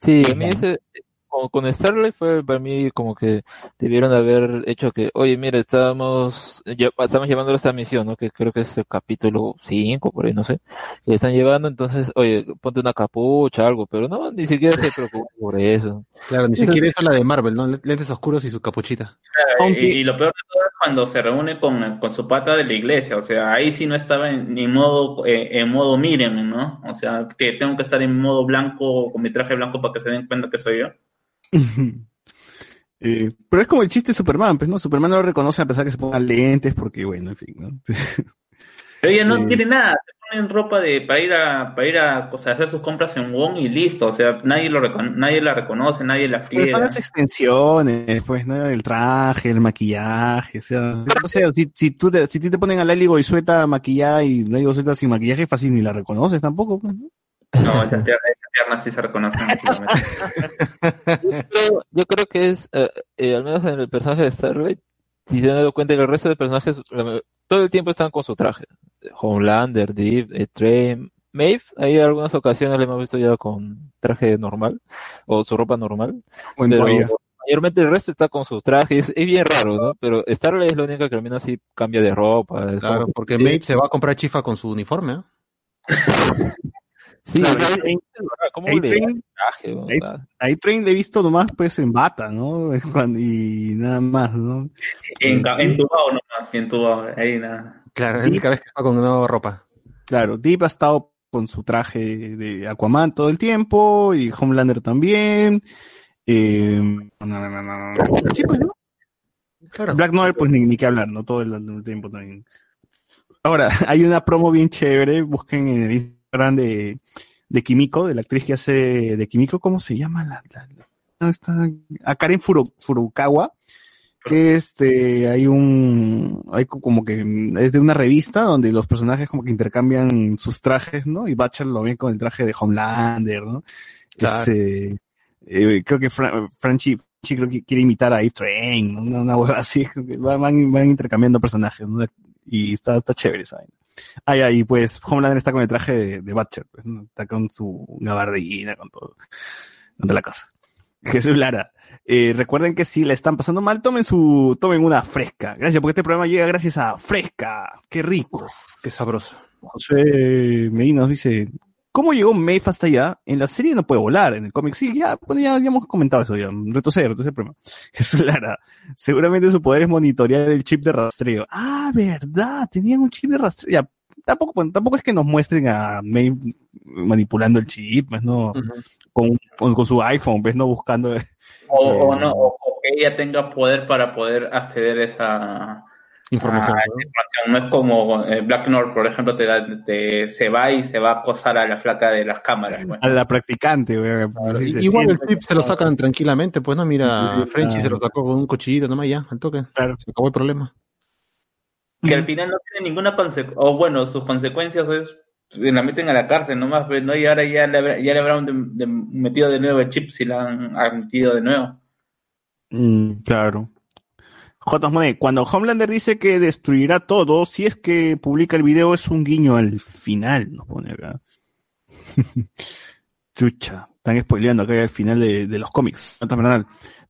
Sí, a mí ese, con, con Starlight fue para mí como que debieron haber hecho que, oye, mira, estábamos, lle- estamos llevando esta misión, ¿no? Que creo que es el capítulo 5, por ahí, no sé. Que están llevando, entonces, oye, ponte una capucha, algo, pero no, ni siquiera se preocupa por eso. Claro, ni Eso- siquiera eso la de Marvel, ¿no? Lentes oscuros y su capuchita. Aunque- Y, y lo peor de todo es cuando se reúne con, con su pata de la iglesia, o sea, ahí sí no estaba en, modo, eh, en modo miren, ¿no? O sea, que tengo que estar en modo blanco, con mi traje blanco para que se den cuenta que soy yo. Eh, pero es como el chiste de Superman, pues, ¿no? Superman no lo reconoce a pesar que se pongan lentes, porque, bueno, en fin, ¿no? Pero ella no Sí. tiene nada, ponen ropa de para ir a para ir a o sea, hacer sus compras en Wong y listo, o sea, nadie lo nadie la reconoce, nadie la están friega. las extensiones, pues, ¿no? El traje, el maquillaje, o sea, no sé, si, si tú te, si te ponen a Lali Goizueta maquillada y Lali Goizueta sin maquillaje, fácil ni la reconoces tampoco, pues, ¿no? No, esa pierna, esa pierna sí se reconoce físicamente. Yo, yo creo que es, eh, eh, al menos en el personaje de Starlight, si se han dado cuenta, el resto de personajes la- todo el tiempo están con su traje. Homelander, Deep, eh, Trey, Maeve, hay algunas ocasiones le hemos visto ya con traje normal, o su ropa normal. Buen pero día. mayormente el resto está con sus trajes, es bien raro, ¿no? Pero Starlight es la única que al menos sí cambia de ropa. Claro, como- porque Maeve se va a comprar chifa con su uniforme, ¿eh? Sí, Claro, ¿cómo le el traje? ¿no? Ahí Train le he visto nomás pues en bata, ¿no? Cuando- y nada más, ¿no? En, entubado nomás, entubado, ahí nada. Claro, es la única vez que va con nueva ropa. Claro, Deep ha estado con su traje de Aquaman todo el tiempo y Homelander también. Eh, no, no, no, no, no. Sí, pues, ¿no? Claro. Black Noir, pues ni, ni qué hablar, ¿no? Todo el, el tiempo también. Ahora, hay una promo bien chévere, busquen en el Instagram de, de Kimiko, de la actriz que hace de Kimiko, ¿cómo se llama? La, la, la- ¿dónde está? A Karen Furo- Furukawa, que este, hay un, hay co- como que, es de una revista donde los personajes como que intercambian sus trajes, ¿no? Y Butcher lo ve con el traje de Homelander, ¿no? Claro. Este, eh, creo que Fra- Franchi, Franchi creo que quiere imitar a A-Train, ¿no? una, hueva así, van, van, intercambiando personajes, ¿no? Y está, está chévere esa. Ah, ya, y pues Homelander está con el traje de, de Butcher, pues, ¿no? está con su gabardina, con todo, con toda la cosa. Jesús Lara, eh, recuerden que si la están pasando mal, tomen su, tomen una fresca. Gracias, porque este programa llega gracias a Fresca. Qué rico. Qué sabroso. José Medina nos dice, ¿cómo llegó Maeve hasta allá? En la serie no puede volar, en el cómic sí, ya, bueno, ya, hemos comentado eso ya, retroceder, retroceder problema. Jesús Lara, seguramente su poder es monitorear el chip de rastreo. Ah, verdad, tenían un chip de rastreo. Ya, tampoco, bueno, tampoco es que nos muestren a Maeve manipulando el chip, pues, ¿no? con, con, con su iPhone, pues, no buscando. O, o no, o, o que ella tenga poder para poder acceder a esa Información. a ¿no? esa información. No es como eh, Black North, por ejemplo, te, da, te- se va y se va a acosar a la flaca de las cámaras. pues. A la practicante, güey. Sí, Igual el chip se lo sacan tranquilamente, pues no, mira, Sí, Frenchy se lo sacó con un cuchillito nomás ya, al toque. Claro. Se acabó el problema. Que al final no tiene ninguna consecuencia, o bueno, sus consecuencias es la meten a la cárcel nomás, pues, ¿no? Y ahora ya le, ya le habrán de- de- metido de nuevo el chip si la han admitido de nuevo. Mm, claro. J. Monet, cuando Homelander dice que destruirá todo, si es que publica el video, es un guiño al final, nos pone acá. Chucha, están spoileando acá al final de, de los cómics.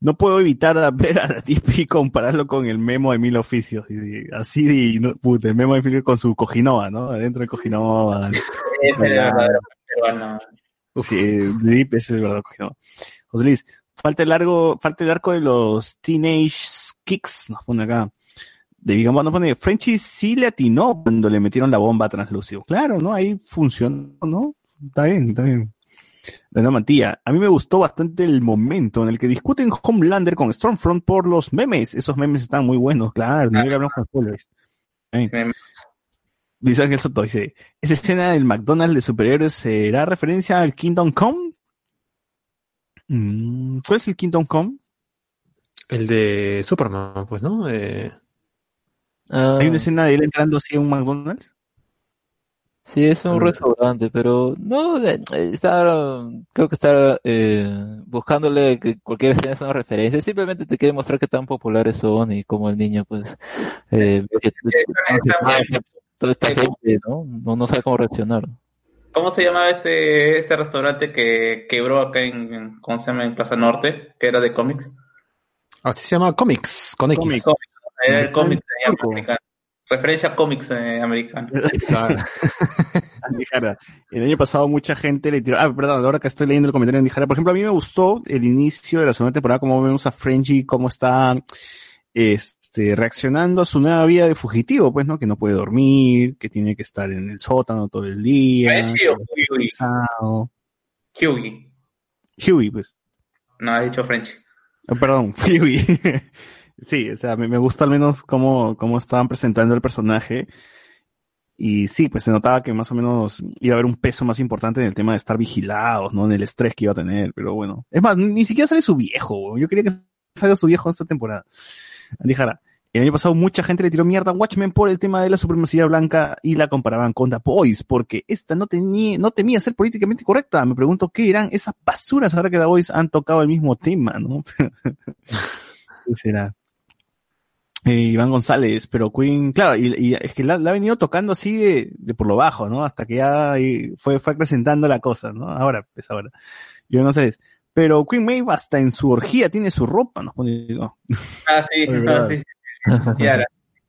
No puedo evitar a ver a la tipa y compararlo con el memo de mil oficios. Y- y- así, de, no, puta, el memo de mil con su Cojinova, ¿no? Adentro de Cojinova. Ese es el verdadero peruano. Sí, Deep es el verdadero Cojinova. José Luis, falta el largo, falta el arco de los Teenage Kicks, nos pone acá. De digamos, nos pone, Frenchy sí le atinó cuando le metieron la bomba a Translúcido. Claro, ¿no? Ahí funcionó, ¿no? Está bien, está bien. Renan Mantilla, a mí me gustó bastante el momento en el que discuten Homelander con Stormfront por los memes. Esos memes están muy buenos, claro, no hablamos con spoilers. Dice Ángel Soto, dice, ¿esa escena del McDonald's de superhéroes será referencia al Kingdom Come? Mm, ¿Cuál es el Kingdom Come? El de Superman, pues, ¿no? Eh, ah, Hay una escena de él entrando así a un McDonald's. Sí, es un restaurante, pero no, eh, está, creo que está eh, buscándole que cualquier escena es una referencia, simplemente te quiere mostrar qué tan populares son y cómo el niño, pues, eh, ve que- toda esta gente, ¿no? No, no sabe cómo reaccionar. ¿Cómo se llamaba este, este restaurante que quebró acá en, en- ¿cómo se llama? en Plaza Norte, que era de cómics? así se llama Comics, con X. Comics. Era el cómic eh, turco. Referencia a cómics eh, americanos. El año pasado mucha gente le tiró. Ah, perdón, ahora que estoy leyendo el comentario de Andy Jara. Por ejemplo, a mí me gustó el inicio de la segunda temporada, cómo vemos a Frenchie, cómo está este, reaccionando a su nueva vida de fugitivo, pues, ¿no? Que no puede dormir, que tiene que estar en el sótano todo el día. ¿Frenchie o que está Hughie? Hughie. Huey, pues. No, ha dicho French. Ah, Perdón, Huey. Sí, o sea, me, gusta al menos cómo, cómo estaban presentando el personaje. Y sí, pues se notaba que más o menos iba a haber un peso más importante en el tema de estar vigilados, ¿no? En el estrés que iba a tener, pero bueno. Es más, ni siquiera sale su viejo, yo quería que salga su viejo esta temporada. Andy Jara, el año pasado mucha gente le tiró mierda a Watchmen por el tema de la supremacía blanca y la comparaban con The Boys, porque esta no tenía, no temía ser políticamente correcta. Me pregunto qué eran esas basuras ahora que The Boys han tocado el mismo tema, ¿no? ¿Qué será? Eh, Iván González, pero Queen, claro, y, y es que la, la ha venido tocando así de, de por lo bajo, ¿no? Hasta que ya ahí fue, fue acrecentando la cosa, ¿no? Ahora, pues ahora. Iván González. Pero Queen Maeve hasta en su orgía tiene su ropa, nos pone, ¿no? Ah, sí, ah, sí.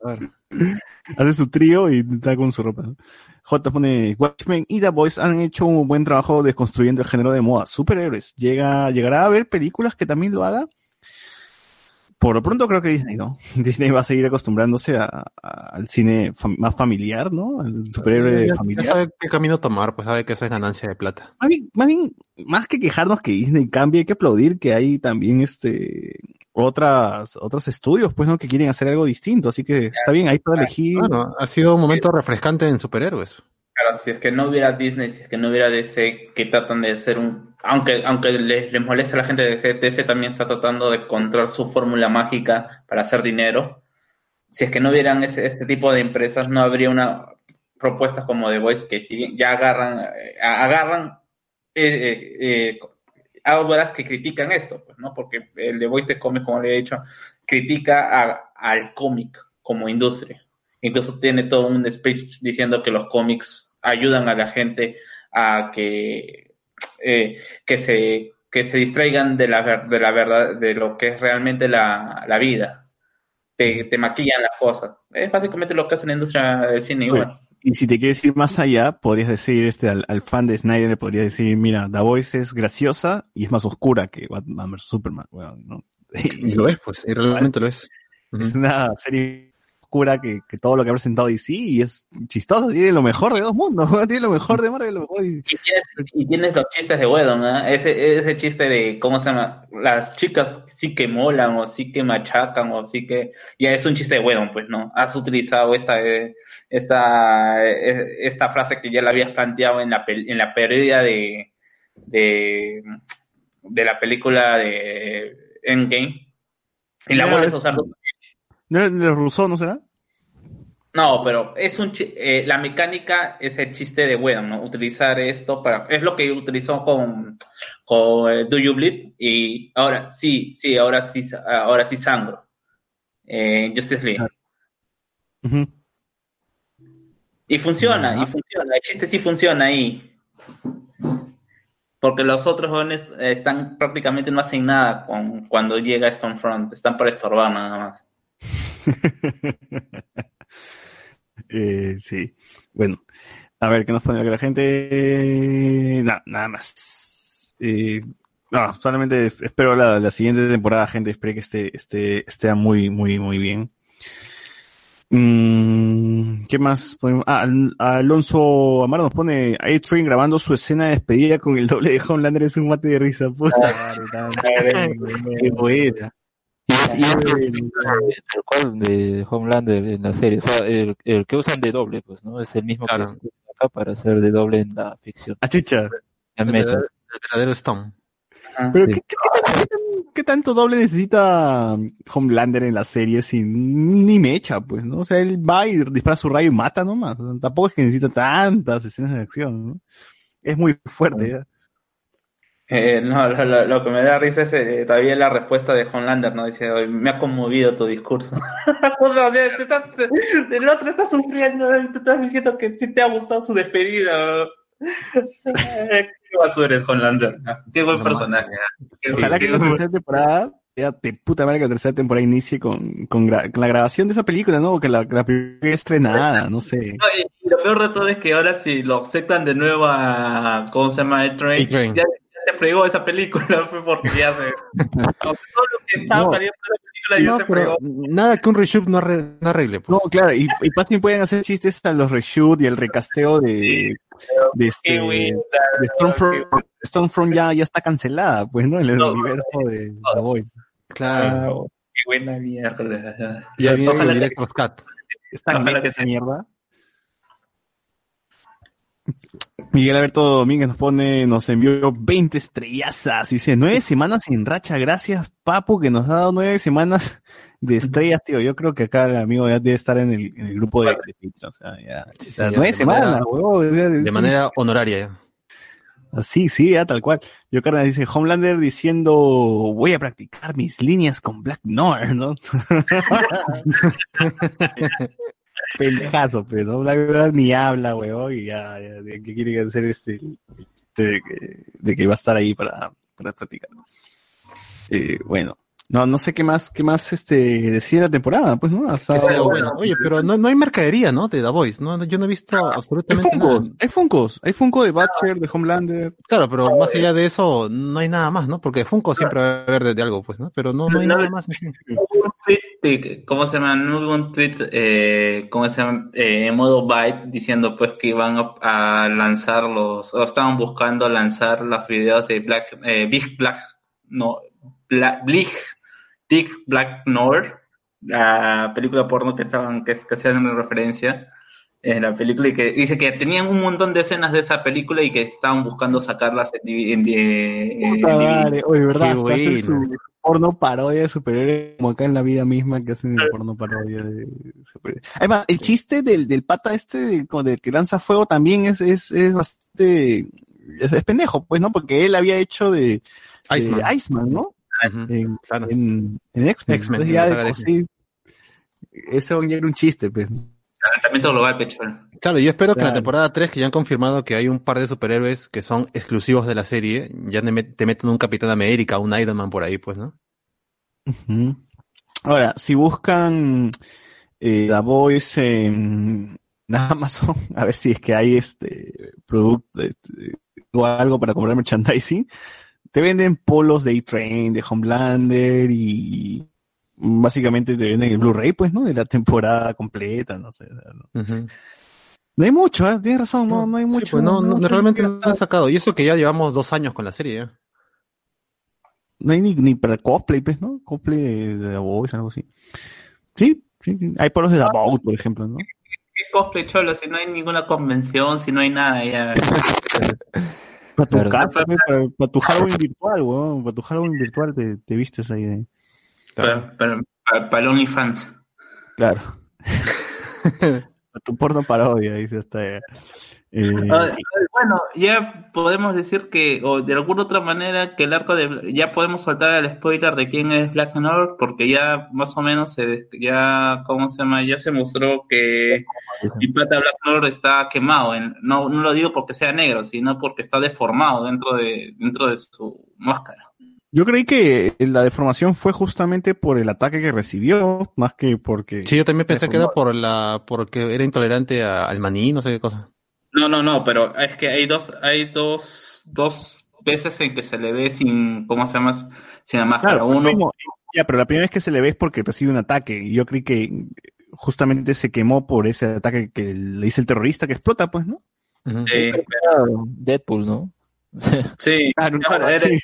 Hace su trío y está con su ropa. ¿no? J pone Watchmen y The Boys han hecho un buen trabajo desconstruyendo el género de moda. Superhéroes. Llega, llegará a haber películas que también lo haga. Por lo pronto creo que Disney, ¿no? Disney va a seguir acostumbrándose a- a- al cine fam- más familiar, ¿no? Al superhéroe Ya- ya familiar. sabe qué camino tomar, pues sabe que eso es ganancia de plata. Más bien, más bien, más que quejarnos que Disney cambie, hay que aplaudir que hay también este otras otros estudios, pues, ¿no? Que quieren hacer algo distinto. Así que está bien, hay para elegir. Bueno, ha sido un momento refrescante en superhéroes. Si es que no hubiera Disney, si es que no hubiera DC, que tratan de hacer un... Aunque, aunque les, les moleste a la gente de DC, DC también está tratando de encontrar su fórmula mágica para hacer dinero. Si es que no hubieran ese, este tipo de empresas, no habría una propuestas como The Voice que si bien ya agarran, eh, agarran eh, eh, eh, que critican esto, pues, ¿no? Porque el The Voice de cómic, como le he dicho, critica a- al cómic como industria. Incluso tiene todo un speech diciendo que los cómics ayudan a la gente a que, eh, que se que se distraigan de la, ver- de la verdad, de lo que es realmente la, la vida. Te, te maquillan las cosas. Es básicamente lo que hace la industria del cine igual. Y si te quieres ir más allá, podrías decir este al, al fan de Snyder, le podrías decir, mira, The Voice es graciosa y es más oscura que Batman vs Superman, ¿no? Y lo es, pues, y realmente lo es. Es una serie oscura que, que todo lo que ha presentado DC y es chistosa, tiene lo mejor de dos mundos, tiene lo mejor de Marvel, lo mejor de... Y tienes, y tienes los chistes de Wedon, ese, ese chiste de, ¿cómo se llama? Las chicas sí que molan, o sí que machacan, o sí que... Ya es un chiste de Wedon, pues, ¿no? Has utilizado esta, eh, esta, eh, esta frase que ya la habías planteado en la, pel- en la pérdida de, de, de la película de Endgame. Y la vuelves a usar. ¿No era de Rousseau, no será? No, pero es un eh, la mecánica es el chiste de Wedon, ¿no? Utilizar esto para es lo que utilizó con con eh, Do You Bleed y ahora sí, sí, ahora sí ahora sí sangro. Eh, Justice League. Y funciona, y funciona, el chiste sí funciona ahí. Porque los otros jóvenes eh, están prácticamente no hacen nada con, cuando llega Stormfront, están para estorbar nada más. Eh, sí. Bueno, a ver, ¿qué nos pone acá la gente? Na- nada más. Eh, no, solamente espero la, la siguiente temporada, gente. Espero que esté, esté, esté muy, muy, muy bien. Mm, ¿Qué más? Ah, Al- Alonso Amaro nos pone A-Train grabando su escena de despedida con el doble de Homelander es un mate de risa. Puta madre, tan- Y es el, tal cual de Homelander en la serie. O sea, el, el que usan de doble, pues, ¿no? Es el mismo que usan acá para hacer de doble en la ficción. Ah, chucha. En El meta. verdadero- el verdadero Stone. Pero Sí. ¿qué, qué, qué tan- qué tan- qué tanto doble necesita Homelander en la serie sin ni mecha, pues, ¿no? O sea, él va y dispara su rayo y mata nomás. O sea, tampoco es que necesita tantas escenas de acción, ¿no? Es muy fuerte, ¿ya? Eh, no, lo, lo- lo que me da risa es eh, todavía la respuesta de Homelander, ¿no? Dice, "Oye, me ha conmovido tu discurso. o sea, te estás- te- el otro está sufriendo, y tú estás diciendo que sí te ha gustado su despedida. Eh, Qué basura es Homelander. ¿no? Qué buen personaje. ¿no? Qué- Ojalá que la tercera temporada, ya de puta madre que la tercera temporada inicie con, con, gra- con la grabación de esa película, ¿no? O que la, la película estrenada, no sé. No, y- y lo peor de todo es que ahora si lo aceptan de nuevo a, ¿cómo se llama? A-Train. ya, ya se fregó esa película, fue porque ya se... todo lo que estaba No. planeando esa película ya No, se pero fregó. nada que un reshoot no, arre- no arregle. Pues. No, claro, y, y fácil pueden hacer chistes a los reshoot y el recasteo de, de este, de Stormfront, Stormfront ya, ya está cancelada, pues, ¿no? En el No, universo de The Voice. Claro. Ah, qué buena mierda. ya viene el que esa sí. mierda. Miguel Alberto Domínguez nos pone, nos envió 20 estrellazas. Dice, nueve semanas sin racha. Gracias, Papu, que nos ha dado nueve semanas de estrellas, tío. Yo creo que acá el amigo ya debe estar en el, en el grupo de, de Patreon. O sea, ya, Sí, o sea, sí, nueve semanas, manera- De sí. manera honoraria. ya. Así, sí, ya, tal cual. Yo carnal dice Homelander diciendo voy a practicar mis líneas con Black Noir, ¿no? Pendejazo, pero ¿no? Black Noir ni habla, weón, y ya, ya, de quiere hacer este, de que, de que va a estar ahí para, para practicar. Eh, bueno, no, no sé qué más, qué más este decía la temporada, pues, ¿no? Hasta- bueno, oye, pero no, no hay mercadería, ¿no? De The Voice, ¿no? Yo no he visto hay absolutamente nada. Funkos, hay Funkos, hay Funko de Butcher, de Homelander. Claro, pero más allá de eso, no hay nada más, ¿no? Porque Funko siempre va a haber de, de algo, pues, ¿no? Pero no, no hay No, nada más. Hubo un tweet ¿cómo se llama? No hubo un tweet, eh, ¿cómo se llama? Eh, en modo Vibe diciendo pues que iban a, a lanzar los, o estaban buscando lanzar los videos de Black, eh, Big Black, no, Black, Big, Big Black North, la película porno que estaban, que, que hacían una referencia en la película y que dice que tenían un montón de escenas de esa película y que estaban buscando sacarlas en, en, en Puta madre, oye, ¿verdad? Qué Hasta hacen su porno parodia de superhéroes, como acá en la vida misma que hacen el porno parodia de superhéroes. Además, el chiste del, del pata este, con- del que lanza fuego, también es, es, es bastante, es, es pendejo, pues, ¿no? Porque él había hecho de, de Iceman. Iceman, ¿no? En, claro. en, en X-Men. X-Men, Entonces en ya de sí, eso ya era un chiste, pues. Calentamiento global, pecho. Claro, yo espero que en la temporada 3, que ya han confirmado que hay un par de superhéroes que son exclusivos de la serie, ya te, met- te meten un Capitán América, un Iron Man por ahí, pues, ¿no? Ahora, si buscan eh, la Voice en Amazon, a ver si es que hay este producto este, o algo para comprar merchandising, te venden polos de A-Train, de Homelander y básicamente te venden el Blu-ray, pues, ¿no? De la temporada completa, no sé. no, hay mucho, ¿eh? Tienes razón, no, no hay Sí, mucho. pues no, no, no realmente hay no han sacado. Y eso que ya llevamos dos años con la serie, ya. No hay ni, ni para cosplay, pues, ¿no? Cosplay de, de The Voice, algo así. Sí, sí, sí. Hay polos de The Bout, por ejemplo, ¿no? ¿Qué cosplay cholo? Si no hay ninguna convención, si no hay nada, ya. Para tu Claro. casa, para, para tu Halloween virtual, weón. Para tu Halloween virtual te, te vistes ahí de... Para, para, para, OnlyFans. Claro. para tu porno parodia, dice hasta allá. Eh, Ah, sí. Bueno, ya podemos decir que, o de alguna otra manera, que el arco de. Ya podemos soltar el spoiler de quién es Black North, porque ya más o menos se. Ya, ¿cómo se llama? Ya se mostró que mi pata Black North está quemado. En, no, no lo digo porque sea negro, sino porque está deformado dentro de, dentro de su máscara. Yo creí que la deformación fue justamente por el ataque que recibió, más que porque... Sí, yo también pensé que era por la, porque era intolerante a- al maní, no sé qué cosa. No, no, no, pero es que hay dos, hay dos, dos veces en que se le ve sin, ¿cómo se llama? Sin la máscara. Claro, Uno, mismo- ya, pero la primera vez que se le ve es porque recibe un ataque. Y yo creí que justamente se quemó por ese ataque que le hizo el terrorista que explota, pues, ¿no? Ujú. eh, Deadpool, ¿no? sí, Claro, ahora era- sí.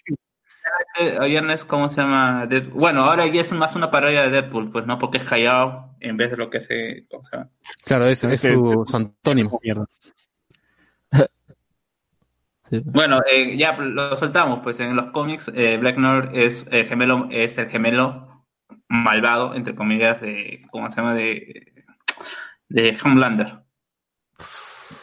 ya no es como se llama, Dead- bueno, ahora ya es más una parodia de Deadpool, pues, ¿no? Porque es callado en vez de lo que se, ¿cómo? Claro, es, es su, su antónimo. Mierda. Sí. Bueno, eh, ya lo soltamos, pues en los cómics eh, Black North es el gemelo, es el gemelo malvado, entre comillas, de, ¿cómo se llama? De, de Homelander.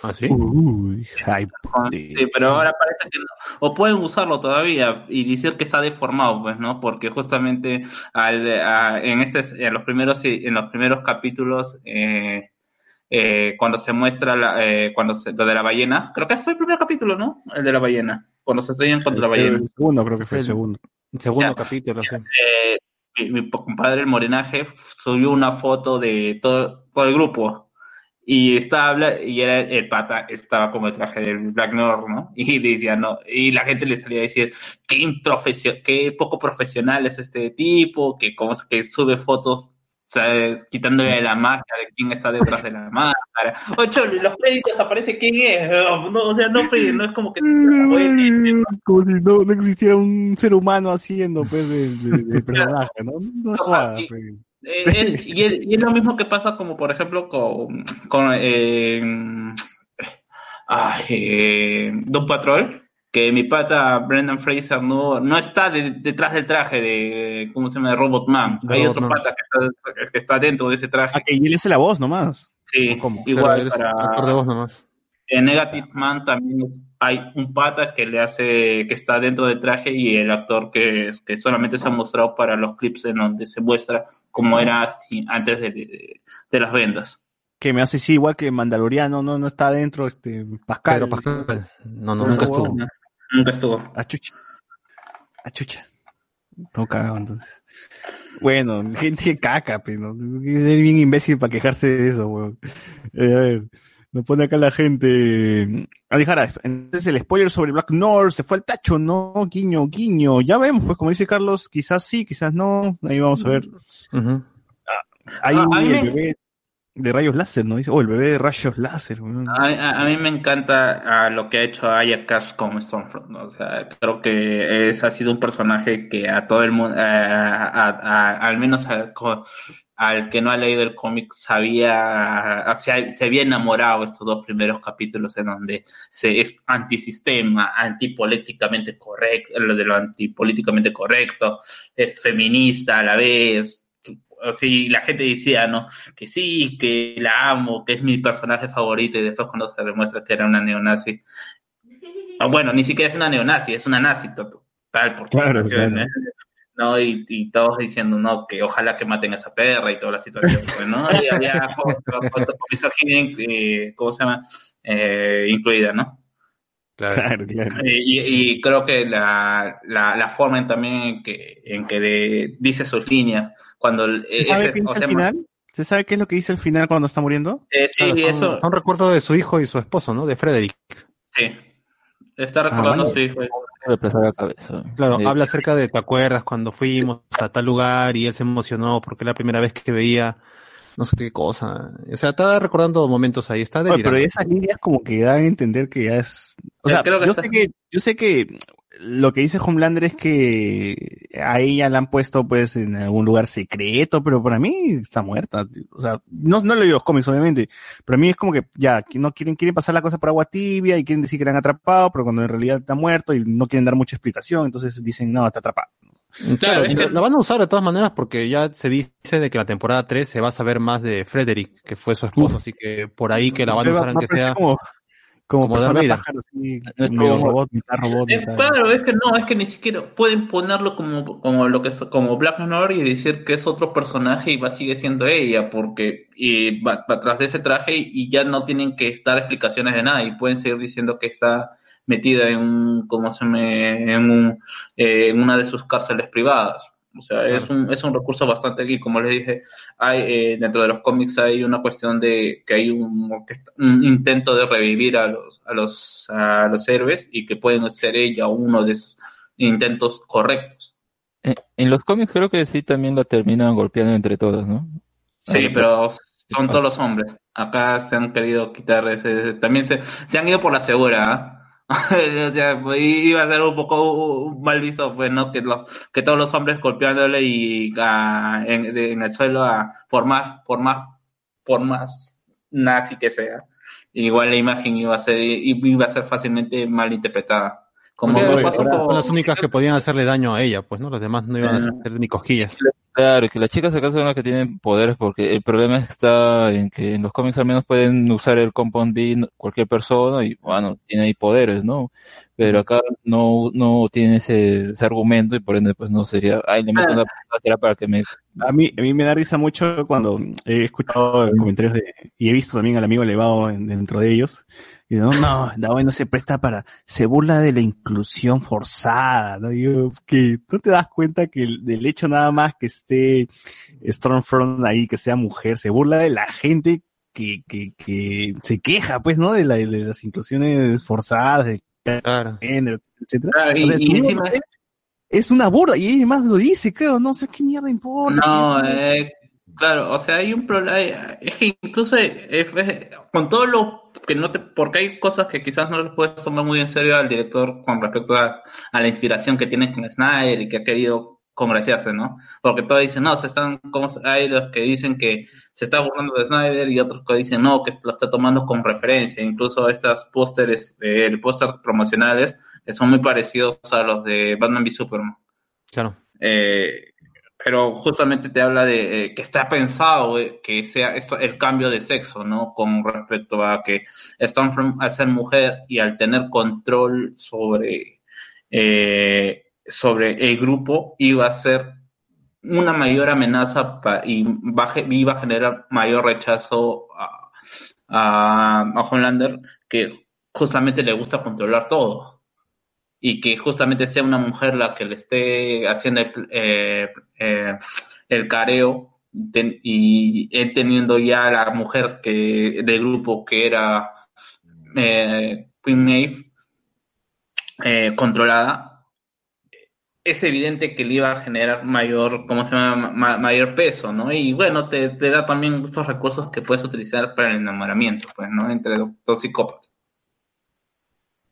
¿Ah, sí? Uy, hype. Sí, pero ahora parece que no. O pueden usarlo todavía y decir que está deformado, pues, ¿no? Porque justamente al, a- en este, en los primeros, en los primeros capítulos, eh, eh, cuando se muestra la, eh, cuando se- lo de la ballena, creo que fue el primer capítulo, ¿no? El de la ballena, cuando se estrellan contra la ballena. El segundo, creo que fue el segundo. Segundo Ya. capítulo, sí. Eh, mi, mi compadre el Morenaje subió una foto de todo, todo el grupo y estaba y era el pata estaba como el traje del Black North, ¿no? Y decía no y la gente le salía a decir qué qué poco profesional es este tipo, que como que sube fotos sea, quitándole la máscara de quién está detrás de la máscara. Ocho, los créditos aparece quién es, no, o sea, no, no es como que oye, Como si no, no existiera un ser humano haciendo, pues, del del personaje, ¿no? No jodas, y- pues. Eh, es- y, es, y es lo mismo que pasa como por ejemplo con, con eh, ay, eh, Doom Patrol, que mi pata Brendan Fraser no, no está de- detrás del traje de, ¿cómo se llama? De Robot Man. Hay otro Man. pata que está, que está dentro de ese traje. Ah, que él hace la voz nomás. Sí, ¿cómo? igual para... actor de voz nomás. En Negative Man también hay un pata que le hace, que está dentro del traje y el actor que, que solamente se ha mostrado para los clips en donde se muestra cómo era así antes de, de- de las vendas. Que me hace sí, igual que Mandaloriano, no, no está adentro, este, Pascal. Pedro Pascal. No, no, nunca estuvo. Nunca estuvo. A chucha. A chucha. Todo cagado, entonces. Bueno, gente caca, pero ser bien imbécil para quejarse de eso, weón. Eh, a ver, nos pone acá la gente. Alijara, entonces el spoiler sobre Black North se fue al tacho, ¿no? Guiño, guiño. Ya vemos, pues como dice Carlos, quizás sí, quizás no. Ahí vamos a ver. Ahí Ah, a mí el bebé de rayos láser, ¿no? Oh, el bebé de rayos láser. A, a- a mí me encanta ah, lo que ha hecho Aya Cash como Stormfront. ¿no? O sea, creo que es, ha sido un personaje que a todo el mundo, al menos a- co- al que no ha leído el cómic, sabía, se había enamorado estos dos primeros capítulos en donde se es antisistema, antipolíticamente correcto, lo de lo antipolíticamente correcto, es feminista a la vez. Así la gente decía, ¿no? que sí, que la amo, que es mi personaje favorito, y después cuando se demuestra que era una neonazi. Ah, bueno, ni siquiera es una neonazi, es una nazi total, porque Claro, claro. en- ¿no? Y, y todos diciendo, no, que ojalá que maten a esa perra y toda la situación, pues, ¿no? Y había misoginia, eh, ¿cómo se llama? Eh, incluida, ¿no? Claro. Claro, claro. Eh, Y, y creo que la, la, la forma en también en que, en que de- dice sus líneas, cuando... el- ¿Se sabe ese- qué o sea, al final? ¿Se sabe qué es lo que dice al final cuando está muriendo? eh, sí, Claro, eso, Son recuerdos de su hijo y su esposo, ¿no? De Frederick. sí. Está recordando Ah, a su hijo. reemplazar la cabeza. Claro, Eh, habla acerca de, ¿te acuerdas cuando fuimos a tal lugar y él se emocionó porque era la primera vez que veía no sé qué cosa? O sea, está recordando momentos ahí, está Oye, delirando. pero esas líneas como que dan a entender que ya es... O Yo sea, creo que yo, está- sé que, yo sé que lo que dice Homelander es que a ella la han puesto pues en algún lugar secreto, pero para mí está muerta. O sea, no, no he leído los cómics obviamente, pero a mí es como que ya, que no quieren, quieren pasar la cosa por agua tibia y quieren decir que la han atrapado, pero cuando en realidad está muerto y no quieren dar mucha explicación, entonces dicen, no, está atrapado. Claro, Claro, es la- que- la van a usar de todas maneras porque ya se dice de que la temporada 3 se va a saber más de Frederick, que fue su esposo, así que por ahí que la van a usar aunque sea... como, como, como persona Darth Vader. pájaro, así, No es medio como- robot, mitad robot, Eh, mitad- claro, es que no, es que ni siquiera pueden ponerlo como, como lo que es, como Black Mirror y decir que es otro personaje y va sigue siendo ella, porque y va, va tras de ese traje y ya no tienen que dar explicaciones de nada y pueden seguir diciendo que está metida en un, como se me, en un, eh, en una de sus cárceles privadas. O sea, es un, es un recurso bastante y como les dije, hay, eh, dentro de los cómics hay una cuestión de que hay un, un intento de revivir a los, a los, a los héroes y que pueden ser ella uno de esos intentos correctos. eh, en los cómics creo que sí también la terminan golpeando entre todos, ¿no? Sí, pero son todos los hombres. Acá se han querido quitar ese, también se, se han ido por la segura, ¿ah? o sea, pues, iba a ser un poco mal visto, pues, ¿no? Que los, que todos los hombres golpeándole y ah, en, de- en el suelo a, por más, por más, por más nazi que sea. Igual la imagen iba a ser, iba a ser fácilmente mal interpretada. Como pasó ahora- con- Son las únicas que podían hacerle daño a ella, pues, ¿no? Los demás no iban a hacer ni cosquillas. Claro, que las chicas acá son las que tienen poderes porque el problema está en que en los cómics al menos pueden usar el Compound B cualquier persona y bueno, tiene ahí poderes, ¿no? Pero acá no, no tiene ese, ese argumento y por ende pues no sería, ay, le meto una será para que me... A mí, a mí me da risa mucho cuando he escuchado comentarios de, y he visto también al amigo elevado en- dentro de ellos. Y no, no, Daoy no se presta para, se burla de la inclusión forzada, ¿no? Y yo, que no te das cuenta que el- del hecho nada más que esté Stormfront ahí, que sea mujer, se burla de la gente que, que, que se queja, pues, ¿no? De, la, de las inclusiones forzadas, de Claro. género, etcétera. Claro, y- O sea, y encima- es una burla, y ella más lo dice, creo, no sé qué mierda importa. No, eh, claro, o sea, hay un problema, es que incluso eh, con todo lo que no te, porque hay cosas que quizás no les puedes tomar muy en serio al director con respecto a, a la inspiración que tiene con Snyder y que ha querido congraciarse, ¿no? Porque todos dicen, no, se están, como, hay los que dicen que se está burlando de Snyder y otros que dicen, no, que lo está tomando como referencia, incluso estas pósteres, eh, pósters promocionales, que son muy parecidos a los de Batman v Superman. Claro. Eh, pero justamente te habla de eh, que está pensado eh, que sea esto el cambio de sexo, ¿no? Con respecto a que Stormfront al ser mujer y al tener control sobre, sobre el grupo iba a ser una mayor amenaza pa- y va iba a generar mayor rechazo a, a, a Homelander que justamente le gusta controlar todo y que justamente sea una mujer la que le esté haciendo el, eh, eh, careo y él teniendo ya la mujer que del grupo que era eh, Queen Maeve eh, controlada es evidente que le iba a generar mayor, ¿cómo se llama? Ma- mayor peso, ¿no? Y bueno, te, te da también estos recursos que puedes utilizar para el enamoramiento, pues, ¿no? Entre dos psicópatas.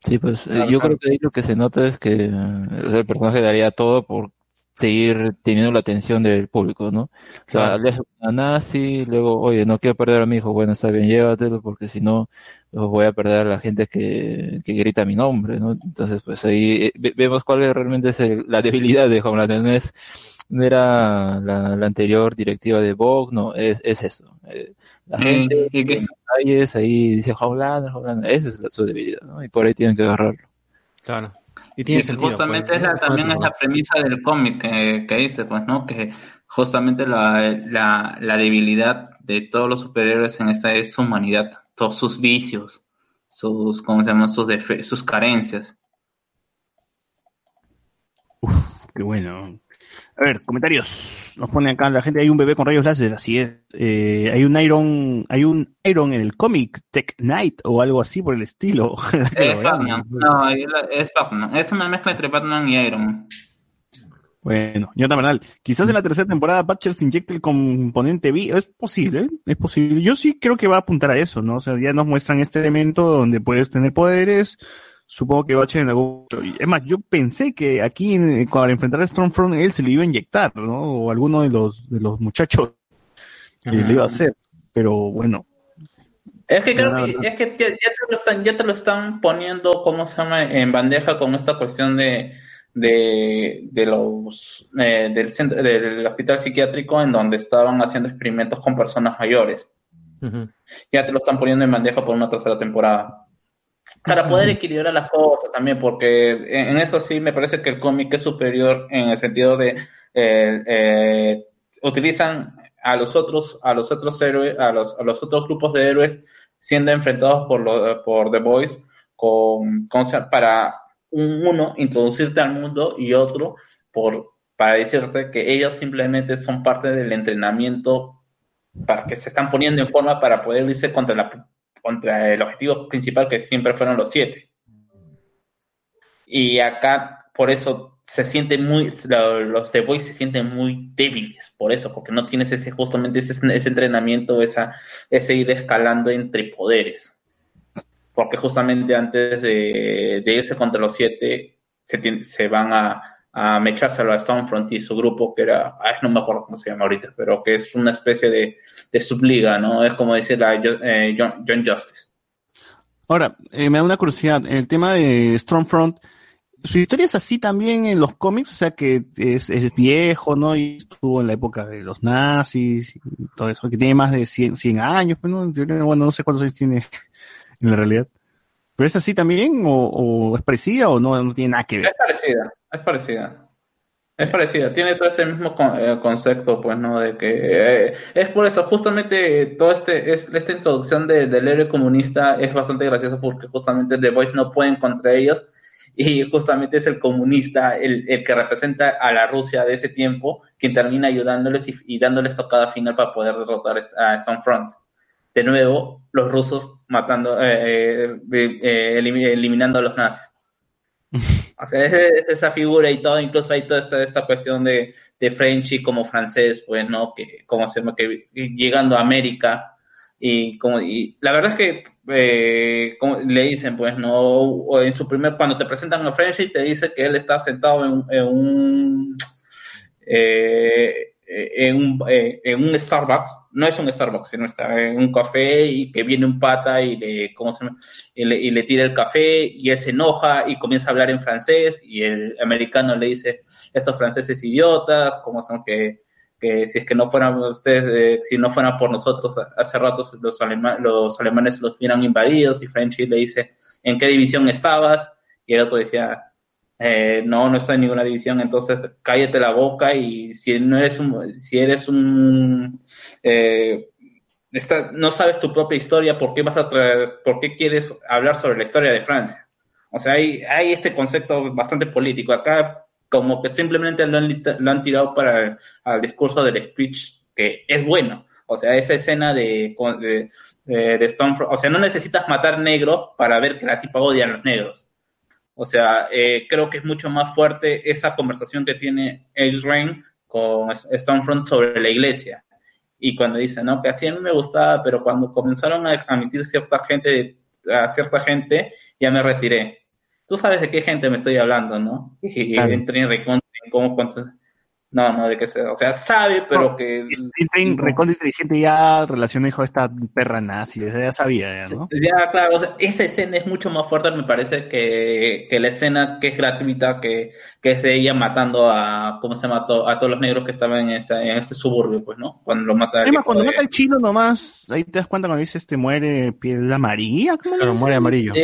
Sí, pues eh, Claro, yo claro. creo que ahí lo que se nota es que o sea, el personaje daría todo por seguir teniendo la atención del público, ¿no? O sea, le hace una nazi, luego, oye, no quiero perder a mi hijo, bueno, está bien, llévatelo, porque si no, los voy a perder a la gente que, que grita mi nombre, ¿no? Entonces, pues ahí eh, ve- vemos cuál es realmente es el- la debilidad de Homelander, no es, no era la, la anterior directiva de Vogue, no, es, es eso. Eh, la Y- gente y que- en las calles ahí dice Homelander, Homelander, esa es la- su debilidad, ¿no? Y por ahí tienen que agarrarlo. Claro. Y tiene sentido. justamente pues, es la, ¿no? también es la premisa del cómic que, que dice, pues, ¿no? Que justamente la, la, la debilidad de todos los superhéroes en esta es su humanidad, todos sus vicios, sus, ¿cómo se llama? Sus, sus carencias. Qué bueno. A ver, comentarios. Nos pone acá la gente, hay un bebé con rayos láser, así es. Eh, hay un Iron, hay un Iron en el cómic, Tech Knight o algo así por el estilo. Es Batman, no, es Batman, es una mezcla entre Batman y Iron. Bueno, Jonathan Bernal, quizás en la tercera temporada Butchers inyecte el componente V, es posible, es posible. Yo sí creo que va a apuntar a eso, ¿no? O sea, ya nos muestran este elemento donde puedes tener poderes, supongo que Butcher en algún... Es más, yo pensé que aquí, en- para enfrentar a Stormfront, él se le iba a inyectar, ¿no? O alguno de los, de los muchachos eh, le iba a hacer, pero bueno. Es que creo que, es que ya, ya te lo están, ya te lo están poniendo, ¿cómo se llama? En bandeja con esta cuestión de, de, de los, eh, del centro, del hospital psiquiátrico en donde estaban haciendo experimentos con personas mayores. Ya te lo están poniendo en bandeja por una tercera temporada. Para poder equilibrar las cosas también, porque en, eso sí me parece que el cómic es superior en el sentido de eh, eh, utilizan a los otros, a los otros héroes, a los, a los otros grupos de héroes siendo enfrentados por lo- por The Boys con, con- para un, uno introducirte al mundo y otro por para decirte que ellos simplemente son parte del entrenamiento para que se están poniendo en forma para poder irse contra la contra el objetivo principal que siempre fueron los siete. Y acá, por eso, se siente muy, lo- los The Boys se sienten muy débiles, por eso, porque no tienes ese, justamente ese, ese entrenamiento, esa, ese ir escalando entre poderes. Porque justamente antes de, de irse contra los siete, se, se van a, a mechárselo a Stormfront y su grupo, que era, ay, no me acuerdo cómo se llama ahorita, pero que es una especie de, de subliga, ¿no? Es como decir la eh, John, John Justice. Ahora, eh, me da una curiosidad, el tema de Stormfront, su historia es así también en los cómics, o sea que es, es viejo, ¿no? Y estuvo en la época de los nazis y todo eso, que tiene más de 100, 100 años, pues, ¿no? Bueno, no sé cuántos años tiene en la realidad. ¿Pero es así también o, es parecida o no, tiene nada que ver? Es parecida, es parecida. Es parecida, tiene todo ese mismo eh, concepto, pues, ¿no? De que eh, es por eso, justamente todo este, es, esta introducción de- del héroe comunista es bastante gracioso porque justamente The Voice no pueden contra ellos y justamente es el comunista el, que representa a la Rusia de ese tiempo quien termina ayudándoles y, y dándoles tocada final para poder derrotar a Stormfront. De nuevo, los rusos matando, eh, eh, eh, elimi- eliminando a los nazis. O sea, es, es esa figura y todo, incluso hay toda esta, esta cuestión de, de Frenchy como francés, pues, ¿no? Que, como se llama, que llegando a América y como, y la verdad es que, eh, como le dicen, pues, ¿no? O en su primer, cuando te presentan a Frenchy, te dice que él está sentado en, en un, eh, en, un, eh, en un Starbucks, no es un Starbucks, sino está en un café y que viene un pata y le, ¿cómo se y le, y le tira el café y él se enoja y comienza a hablar en francés y el americano le dice, estos franceses idiotas, ¿cómo son que, que si es que no fueran ustedes, eh, si no fueran por nosotros, hace rato los, alema- los alemanes los hubieran invadidos y Frenchy le dice, ¿en qué división estabas? Y el otro decía, eh, no, no estoy en ninguna división, entonces cállate la boca y si no eres un, si eres un, eh, está- no sabes tu propia historia, ¿por qué vas a traer, por qué quieres hablar sobre la historia de Francia? O sea, hay, hay este concepto bastante político. Acá como que simplemente lo han, lo han tirado para el al discurso del speech, que es bueno. O sea, esa escena de, de, de, de o sea, no necesitas matar negros para ver que la tipa odia a los negros. O sea, eh, creo que es mucho más fuerte esa conversación que tiene Ace Rain con Stormfront sobre la iglesia. Y cuando dice, no, que así a mí me gustaba, pero cuando comenzaron a admitir cierta gente, a cierta gente, ya me retiré. Tú sabes de qué gente me estoy hablando, ¿no? Y, Claro. entré en recontra, en cómo, cuántos- no, no, de qué se, o sea, sabe, pero No, que... Tren recontra inteligente ya relacionó hijo a esta perra nazi, ya sabía, ya, ¿no? Ya, claro, o sea, esa escena es mucho más fuerte, me parece, que, que la escena que es gratuita, que, que es de ella matando a, ¿cómo se llama? A, to- a todos los negros que estaban en, esa, en este suburbio, pues, ¿no? Cuando lo mata. Además, cuando de- mata al chino nomás, ahí te das cuenta cuando dice este muere piel amarilla. ¿cómo le Claro, muere amarillo. Sí,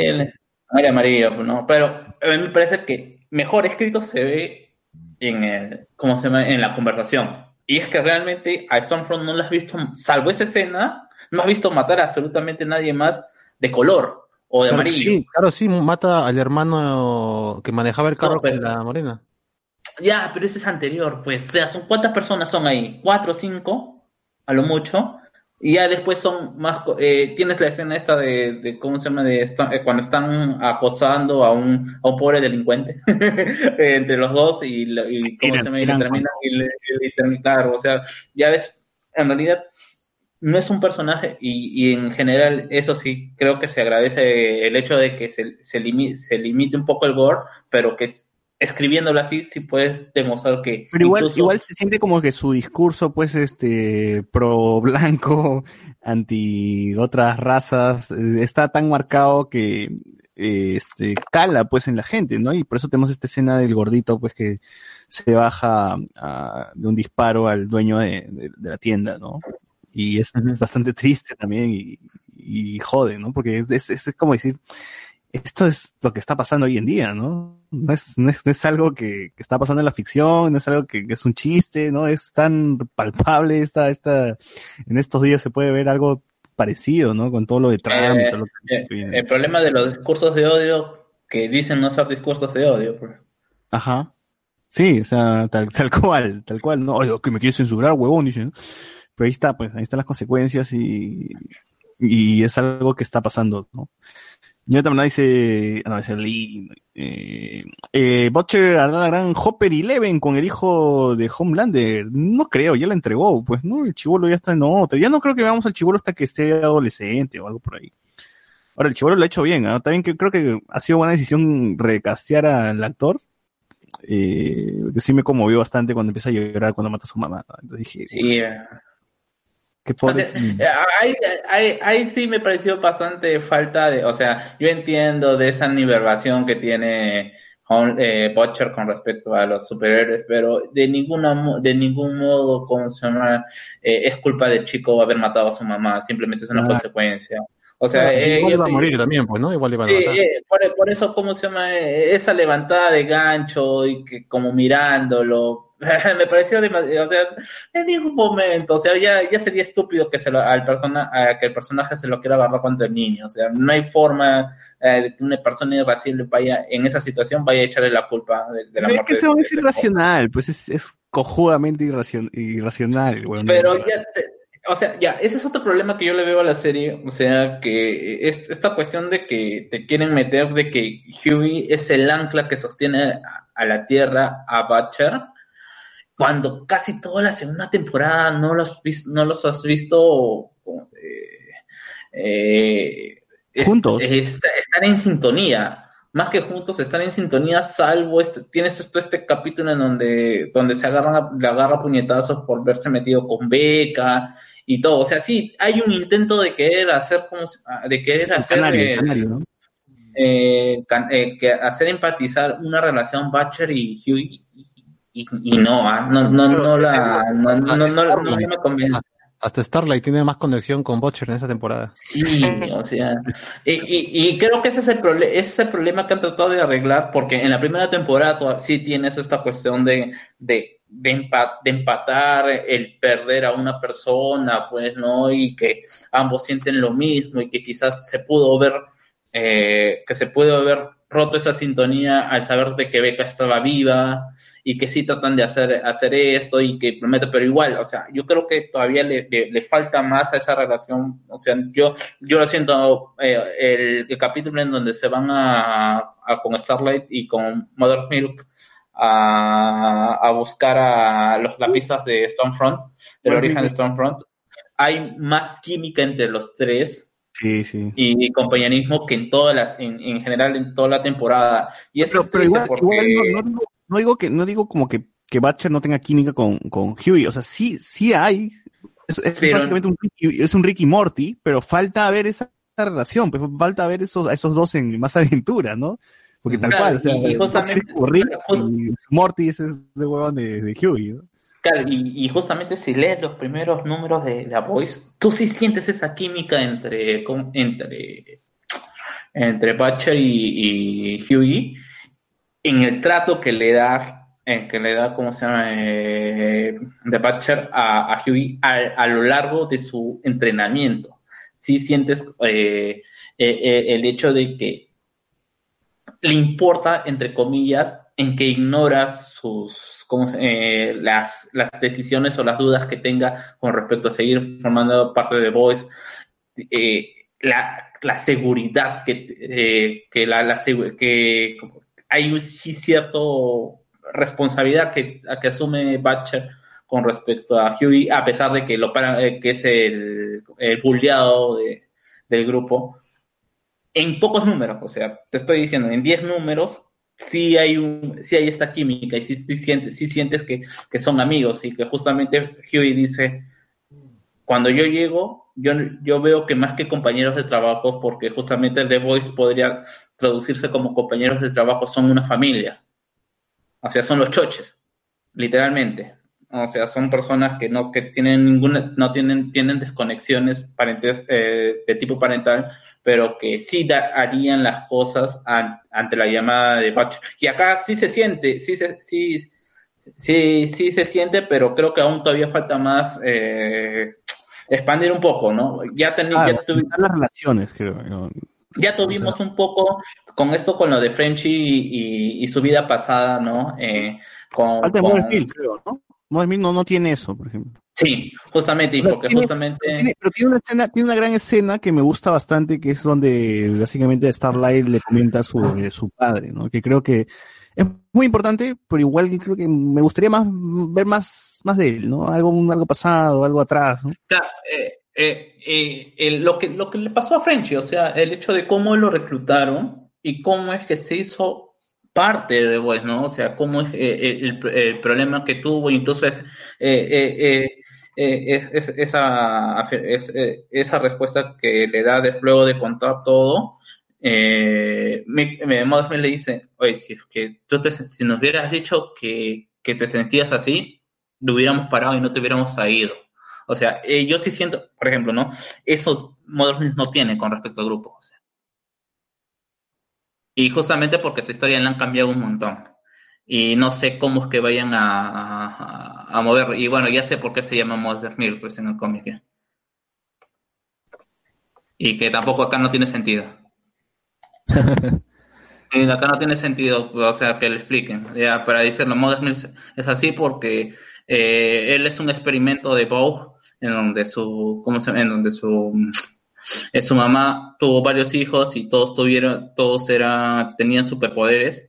Muere amarillo, pues, ¿no? Pero a mí me parece que mejor escrito se ve en el, ¿cómo se llama? En la conversación. Y es que realmente a Stormfront no lo has visto, salvo esa escena, no has visto matar a absolutamente nadie más de color o de Claro, amarillo. sí, claro, sí, mata al hermano que manejaba el carro No, pero- con la morena. Ya, pero ese es anterior, pues. O sea, son ¿cuántas personas son ahí? ¿Cuatro o cinco? A lo mucho. Y ya después son más... Eh, tienes la escena esta de, de ¿cómo se llama? De esta- eh, cuando están acosando a un, a un pobre delincuente eh, entre los dos y, lo- y ¿cómo se llama? Y le terminan y le, y le terminan- claro, o sea, ya ves, en realidad no es un personaje y, y en general eso sí creo que se agradece el hecho de que se, se, limi- se limite un poco el gore, pero que es- escribiéndolo así sí puedes demostrar que Pero igual, incluso- igual se siente como que su discurso, pues, este, pro blanco, anti otras razas, eh, está tan marcado que, eh, este, cala, pues, en la gente, ¿no? Y por eso tenemos esta escena del gordito, pues, que se baja de un disparo al dueño de, de- de la tienda, ¿no? Y es bastante triste también y, y jode, ¿no? Porque es, es, es como decir, esto es lo que está pasando hoy en día, ¿no? No es, no es, no es algo que, que está pasando en la ficción, no es algo que, que es un chiste, ¿no? Es tan palpable esta, esta, en estos días se puede ver algo parecido, ¿no? Con todo lo de Trump y Eh, todo lo que eh, el problema de los discursos de odio que dicen no ser discursos de odio. pues. Ajá. Sí, o sea, tal, tal cual, tal cual, ¿no? Oye, que me quieres censurar, huevón, dicen. Pero ahí está, pues, ahí están las consecuencias y, y es algo que está pasando, ¿no? Jonathan dice, ah, no, es el Lee, eh, eh, Butcher hará la gran Hopper Eleven con el hijo de Homelander. No creo, ya la entregó, pues, ¿no? El chivolo ya está en otra. Ya no creo que veamos al chivolo hasta que esté adolescente o algo por ahí. Ahora, el chivolo lo ha hecho bien, ¿ah? También que creo que ha sido buena decisión recastear al actor. Eh, que sí me conmovió bastante cuando empieza a llorar cuando mata a su mamá. Entonces dije, Sí, eh. Qué O sea, eh, ahí, ahí, ahí sí me pareció bastante falta de, o sea, yo entiendo de esa nivellación que tiene eh, Butcher con respecto a los superhéroes, pero de ninguna de ningún modo, ¿cómo se llama? Eh, es culpa del chico haber matado a su mamá, simplemente es una Claro. consecuencia. O sea, Claro, eh, igual iba a morir también, pues, ¿no? Igual iba a Sí, eh, por, por eso, ¿cómo se llama? Eh, Esa levantada de gancho y que como mirándolo, me pareció demasiado, o sea, en ningún momento, o sea, ya, ya sería estúpido que se lo, al persona, a que el personaje se lo quiera agarrar contra el niño, o sea, no hay forma eh, de que una persona irracional vaya, en esa situación, vaya a echarle la culpa de, de la es muerte. que eso es irracional, pues es, es cojudamente irracion- irracional. Pero ya, te- o sea, ya, ese es otro problema que yo le veo a la serie, o sea, que es esta cuestión de que te quieren meter de que Huey es el ancla que sostiene a, a la Tierra, a Butcher, cuando casi toda la segunda temporada no los, no los has visto eh, eh, es- Juntos. est- estar en sintonía. más que juntos están en sintonía, salvo este, tienes esto, este capítulo en donde, donde se agarran, a- le agarra puñetazos por verse metido con Beca y todo. O sea, sí, hay un intento de querer hacer como, si- de querer hacer, Canario, eh, Canario, ¿no? eh, can- eh, que hacer empatizar una relación Butcher y Hughie y, y- no, ah, no, no, no la, no, no, no, no- no me convence. Hasta Starlight tiene más conexión con Butcher en esa temporada. Sí, o sea, y, y, y creo que ese es el problema, ese es el problema que han tratado de arreglar, porque en la primera temporada sí tienes esta cuestión de, de, de, empa- de empatar el perder a una persona, pues, ¿no? Y que ambos sienten lo mismo y que quizás se pudo ver, eh, que se pudo haber roto esa sintonía al saber de que Becca estaba viva y que sí tratan de hacer, hacer esto y que promete, pero igual, o sea, yo creo que todavía le, le, le falta más a esa relación, o sea, yo, yo lo siento, eh, el, el capítulo en donde se van a, a con Starlight y con Mother Milk a, a buscar a los, las pistas de Stormfront, del Bueno, origen de sí. Stormfront, hay más química entre los tres Sí, sí. y compañerismo que en todas las, en, en general en toda la temporada. Y eso Pero, es pero igual, porque... igual no, no digo, no digo que no digo como que, que Butcher no tenga química con, con Huey, o sea, sí, sí hay. Es, es Pero- básicamente un Ricky, es un Ricky Morty, pero falta ver esa relación, pues falta ver esos, a esos dos en más aventura, ¿no? Porque tal Claro, cual, o sea, y- justamente- Rick y Morty es ese huevón de, de Huey, ¿no? Claro, y, y justamente si lees los primeros números de La Voice, tú sí sientes esa química entre, entre, entre Butcher y, y Hughie en el trato que le da, en que le da, ¿cómo se llama? Eh, de Butcher a, a Hughie a, lo largo de su entrenamiento. Sí sientes eh, eh, eh, el hecho de que le importa, entre comillas, en que ignora sus las, las decisiones o las dudas que tenga con respecto a seguir formando parte de Voice, la, la seguridad que, que, la, la que hay un sí cierto responsabilidad que, que asume Butcher con respecto a Hughie, a pesar de que lo para, eh, que es el, el bulleado de, del grupo, en pocos números, o sea, te estoy diciendo, en 10 números sí hay sí hay esta química y sí, sientes, sí sientes que, que son amigos y que justamente Huey dice, cuando yo llego, yo, yo veo que más que compañeros de trabajo, porque justamente The Voice podría traducirse como compañeros de trabajo, son una familia. O sea, son los choches, literalmente. O sea, son personas que no que tienen ninguna, no tienen, tienen desconexiones parentes, eh, de tipo parental, pero que sí da- harían las cosas an- ante la llamada de Butcher. Y acá sí se siente, sí se, sí, sí, sí se siente, pero creo que aún todavía falta más eh, expandir un poco, ¿no? Ya, Claro, ya, las relaciones, creo. yo. Ya tuvimos un poco con esto, con lo de Frenchy y, y- y su vida pasada, ¿no? Eh, con, creo, ¿no? No, no tiene eso, por ejemplo. Sí, justamente, y O sea, porque tiene- justamente... Tiene- pero tiene una escena, tiene una gran escena que me gusta bastante, que es donde básicamente Starlight le comenta sobre su padre, ¿no? Que creo que es muy importante, pero igual creo que me gustaría más ver más, más de él, ¿no? Algo, algo pasado, algo atrás, ¿no? Claro, eh, eh, eh, lo, que, lo que le pasó a Frenchy, o sea, el hecho de cómo lo reclutaron y cómo es que se hizo parte de The Voice, ¿no? O sea, cómo es eh, el, problema que tuvo, incluso es, eh, eh, es- es- esa, es- esa respuesta que le da de, luego de contar todo. Eh, me, me, Milk le dice, oye, si es que tú te, si nos hubieras dicho que, que te sentías así, lo hubiéramos parado y no te hubiéramos ido. O sea, eh, yo sí siento, por ejemplo, ¿no? Eso Modern no tiene con respecto al grupo. o sea. Y justamente porque su historia la han cambiado un montón. Y no sé cómo es que vayan a, a, a mover. Y bueno, ya sé por qué se llama Modern Milk pues, en el cómic. Y que tampoco acá no tiene sentido. Y acá no tiene sentido, o sea, que le expliquen. Ya, para decirlo, Modern Milk es así porque eh, él es un experimento de Vogue en donde su, ¿cómo se, en donde su, eh, su mamá tuvo varios hijos y todos tuvieron, todos era, tenían superpoderes,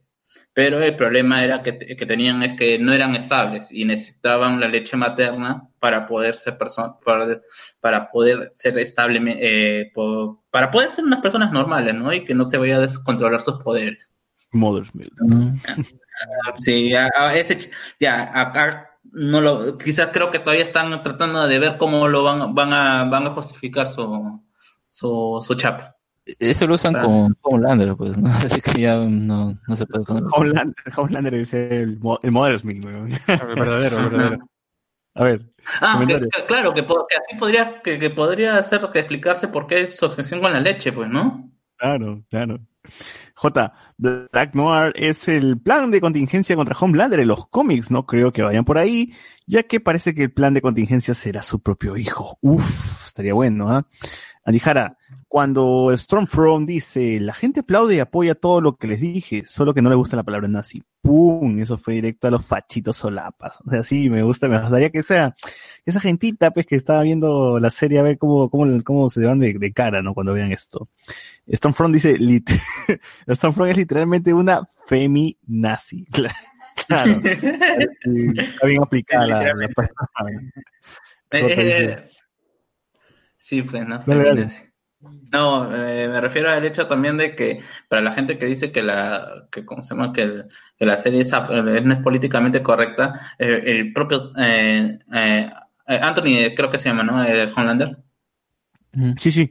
pero el problema era que, que tenían es que no eran estables y necesitaban la leche materna para poder ser persona, para, para poder ser estable, eh, po- para poder ser unas personas normales, ¿no? Y que no se vaya a descontrolar sus poderes. Mother's Milk. Sí, ya, a- ese, ya, acá no lo, quizás creo que todavía están tratando de ver cómo lo van, van a, van a justificar su, su, su chapa. Eso lo usan Ah. con Homelander, pues, ¿no? Así que ya no, no se puede con Homelander, Homelander es el, el Mother's Milk, weón. El verdadero, el verdadero. A ver, Ah, que- comentario. que- claro, que, así podría, que, que podría hacer que explicarse por qué es su obsesión con la leche, pues, ¿no? Claro, claro. J. Black Noir es el plan de contingencia contra Homelander en los cómics. No creo que vayan por ahí, ya que parece que el plan de contingencia será su propio hijo. Uf, estaría bueno, ¿ah? Andijara, cuando Stormfront dice, la gente aplaude y apoya todo lo que les dije, solo que no le gusta la palabra nazi. ¡Pum! Eso fue directo a los fachitos solapas. O sea, sí, me gusta, me gustaría que sea esa gentita, pues, que estaba viendo la serie a ver cómo, cómo, cómo se van de, de cara, ¿no? Cuando vean esto. Stormfront dice, lit Stormfront es literalmente una femi-nazi. Claro. Sí, Está bien aplicada la, la Eh, eh, sí, pues, ¿no? Dale. No, eh, me refiero al hecho también de que para la gente que dice que la que, ¿cómo se llama? que, el- que la serie es, eh, no es políticamente correcta, eh, el propio eh, eh, eh, Anthony, creo que se llama, ¿no? Eh, Homelander. Sí, sí.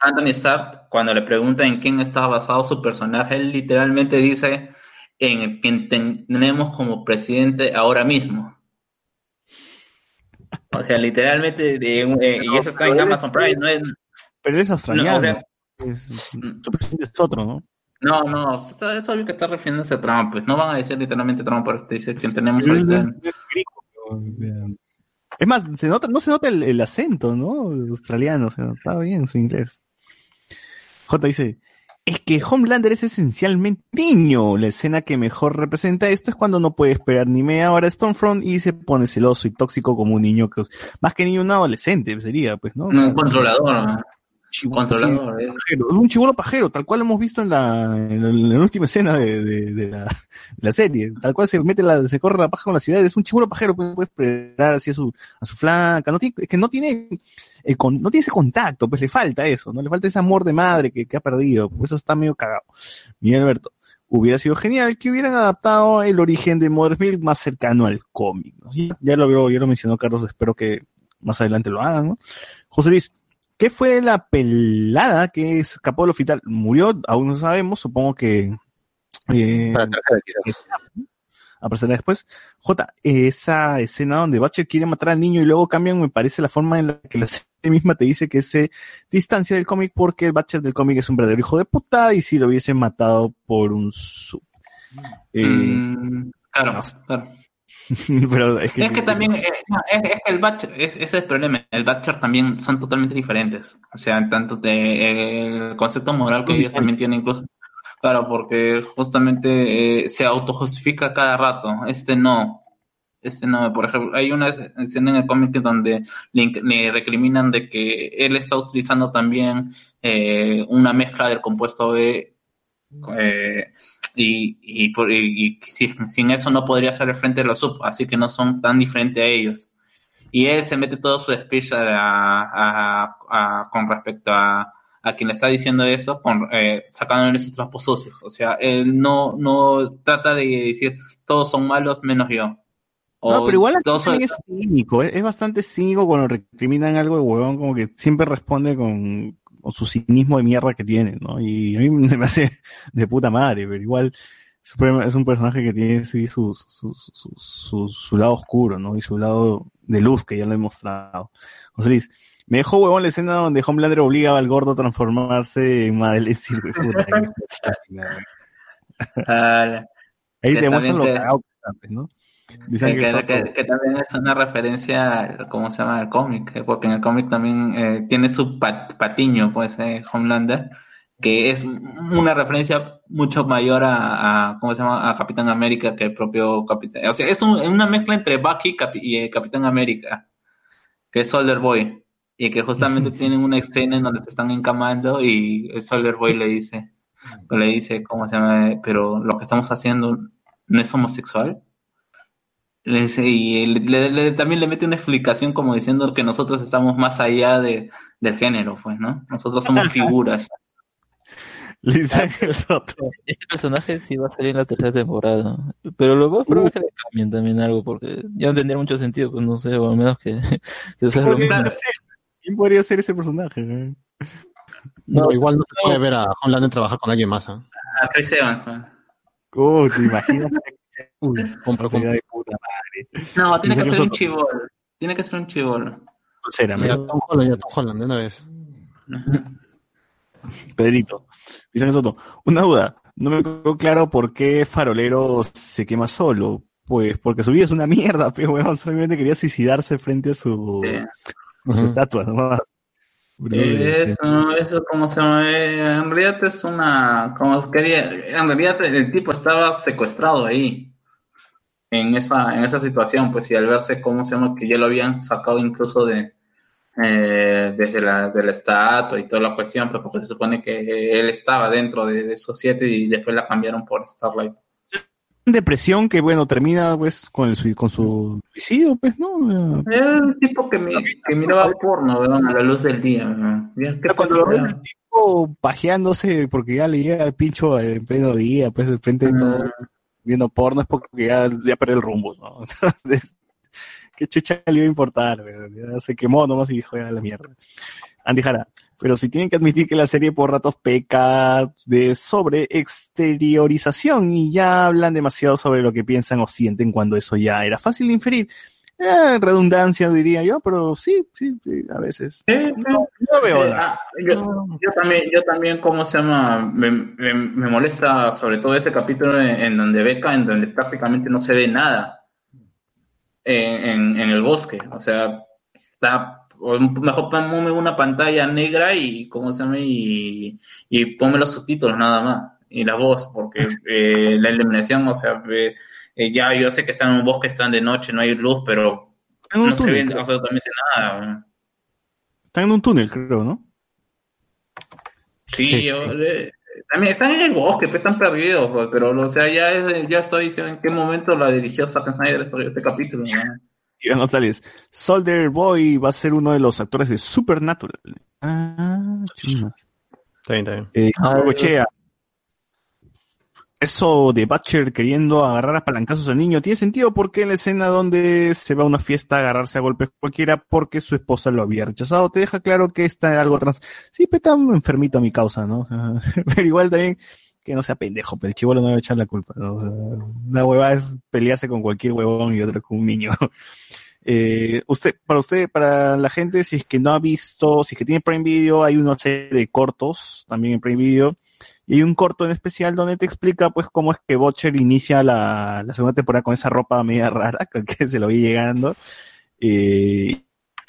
Anthony Stark, cuando le preguntan en quién está basado su personaje, él literalmente dice en quien ten- tenemos como presidente ahora mismo. O sea, literalmente, de- y eso está en Amazon Prime, no es, Pero es australiano. No, o sea- Es- otro, ¿no? No, no, es obvio que está refiriéndose a Trump, pues no van a decir literalmente Trump, pero te dice que tenemos ahorita. es. Es más, se nota, no se nota el, el acento, ¿no? Australiano, sea, está bien su inglés. J dice, es que Homelander es esencialmente niño. La escena que mejor representa esto es cuando no puede esperar ni media hora a Stormfront y se pone celoso y tóxico como un niño que, más que niño, un adolescente sería, pues, ¿no? Un controlador, controlador, sí, eh. pajero, un chivolo pajero, tal cual hemos visto en la, en última escena de, de- de la, de la serie. Tal cual se mete la, se corre la paja con la ciudad, es un chivolo pajero, puede, puede esperar así a su, a su flanca, no tiene, es que no tiene, el con- no tiene ese contacto, pues le falta eso, ¿no? Le falta ese amor de madre que, que ha perdido, por eso está medio cagado. Miguel Alberto, hubiera sido genial que hubieran adaptado el origen de Mother's Milk más cercano al cómic, ¿no? Ya, ya lo ya lo mencionó Carlos, espero que más adelante lo hagan, ¿no? José Luis, ¿Qué fue la pelada que escapó del hospital? ¿Murió? Aún no sabemos, supongo que... Eh, aparecerá después. J, esa escena donde Batcher quiere matar al niño y luego cambian, me parece la forma en la que la serie misma te dice que se distancia del cómic porque el Batcher del cómic es un verdadero hijo de puta y si lo hubiese matado por un sub. Eh, Mm, claro, no sé. claro. pero es que, Es que también, eh, no, es, es el Batcher, es, ese es el problema, el Batcher también son totalmente diferentes. O sea, en tanto de, el concepto moral que ellos también tienen incluso. Claro, porque justamente eh, se autojustifica cada rato. Este no. Este no. Por ejemplo, hay una escena en el cómic donde le recriminan de que él está utilizando también eh, una mezcla del compuesto B eh, y, y, por- y- y si- sin eso no podría hacer el frente de los sub, así que no son tan diferentes a ellos. Y él se mete todo su speech a, a- a- con respecto a, a quien le está diciendo eso, con, eh, sacándole sus trapos sucios. O sea, él no, no trata de decir todos son malos menos yo. O No, pero igual todos son- es cínico, es, es bastante cínico cuando recriminan algo de huevón, como que siempre responde con, con su cinismo de mierda que tiene, ¿no? Y a mí me hace de puta madre, pero igual es un, es un personaje que tiene sí, su, su, su, su, su lado oscuro, ¿no? Y su lado de luz, que ya lo he mostrado. José Luis, me dejó huevón la escena donde Homelander obligaba al gordo a transformarse en Madeleine Silver. Ah, Ahí te muestran lo cagado que pues, ¿no? Dicen que, también es una referencia, al- ¿cómo se llama? Al cómic, eh, porque en el cómic también eh, tiene su pat- patiño, pues, eh, Homelander, que es una referencia mucho mayor a, a, ¿cómo se llama? A Capitán América que el propio Capitán. O sea, es un- una mezcla entre Bucky y eh, Capitán América, que es Soldier Boy, y que justamente tienen una escena en donde se están encamando y el Soldier Boy le dice, le dice, ¿cómo se llama? Pero lo que estamos haciendo no es homosexual. Y le- le- le- también le mete una explicación como diciendo que nosotros estamos más allá de, del género, pues, ¿no? Nosotros somos figuras. Luis Ángel Soto. Este personaje sí va a salir en la tercera temporada. Pero lo más probable es que le cambien también algo, porque ya no tendría mucho sentido, pues no sé, o al menos que, que lo podría ser? ¿Quién podría ser ese personaje? No, igual no se puede ver a Homelander trabajar con alguien más. ¿ah? A Chris Evans. man. Oh, te imaginas. Uy, compro, Sería compro. de puta madre. No, tiene que ser un chivolo. Tiene que ser un chivolo. Sinceramente. Ya, Tom Holland, ya, Tom Holland, de una vez. Pedrito. Ángel Soto. Una duda. No me quedó claro por qué Farolero se quema solo. Pues porque su vida es una mierda, pero bueno, solamente quería suicidarse frente a su, Sí. a su estatua, nomás. Brother, Eso, eso como se eh, en realidad es una, como quería, en realidad el tipo estaba secuestrado ahí, en esa, en esa situación, pues y al verse cómo se llama, que ya lo habían sacado incluso de, eh, desde la, de la estatua y toda la cuestión, pues porque se supone que él estaba dentro de, de esos siete y después la cambiaron por Starlight. Depresión que bueno termina pues con el con su suicidio pues no Era un tipo que, mi- que miraba porno, a la luz del día, ¿qué cuando lo ves el tipo pajeándose porque ya le llega el pincho en pleno día pues de frente de todo viendo porno es porque ya, ya perdió el rumbo ¿no? entonces qué chucha le iba a importar ya se quemó nomás y dijo ya la mierda Andy Jara pero si tienen que admitir que la serie por ratos peca de sobre exteriorización y ya hablan demasiado sobre lo que piensan o sienten cuando eso ya era fácil de inferir. Eh, redundancia diría yo, pero sí, sí, sí, a veces. No, no veo Eh, nada. ah, yo, yo también, yo también, ¿cómo se llama? Me, me, me molesta sobre todo ese capítulo en, en donde Beca, en donde prácticamente no se ve nada en, en, en el bosque. O sea, está o mejor ponme una pantalla negra y cómo se llama y, y ponme los subtítulos nada más y la voz porque eh, la iluminación o sea eh, eh, ya yo sé que están en un bosque están de noche no hay luz pero no se ve creo. absolutamente nada Están en un túnel, creo, ¿no? Sí, Sí, yo, eh, también están en el bosque, pues están perdidos, pues, pero o sea, ya, es- ya estoy diciendo en qué momento la dirigió Zack Snyder este, este capítulo. ¿no? Iván González. Soldier Boy va a ser uno de los actores de Supernatural. Ah, chingas. Está bien, está bien. Eh, Ah, Gochea. Eso de Butcher queriendo agarrar a palancazos al niño tiene sentido porque en la escena donde se va a una fiesta a agarrarse a golpes cualquiera porque su esposa lo había rechazado. Te deja claro que está algo trans. Sí, pero está enfermito a mi causa, ¿no? O sea, pero igual también que no sea pendejo, pero el chivolo no debe echar la culpa. ¿no? O sea, una hueva es pelearse con cualquier huevón y otro con un niño. Eh, usted, para usted, para la gente, si es que no ha visto, si es que tiene Prime Video, hay una serie de cortos también en Prime Video. Y hay un corto en especial donde te explica pues cómo es que Butcher inicia la, segunda temporada con esa ropa media rara que se lo vi llegando. Eh,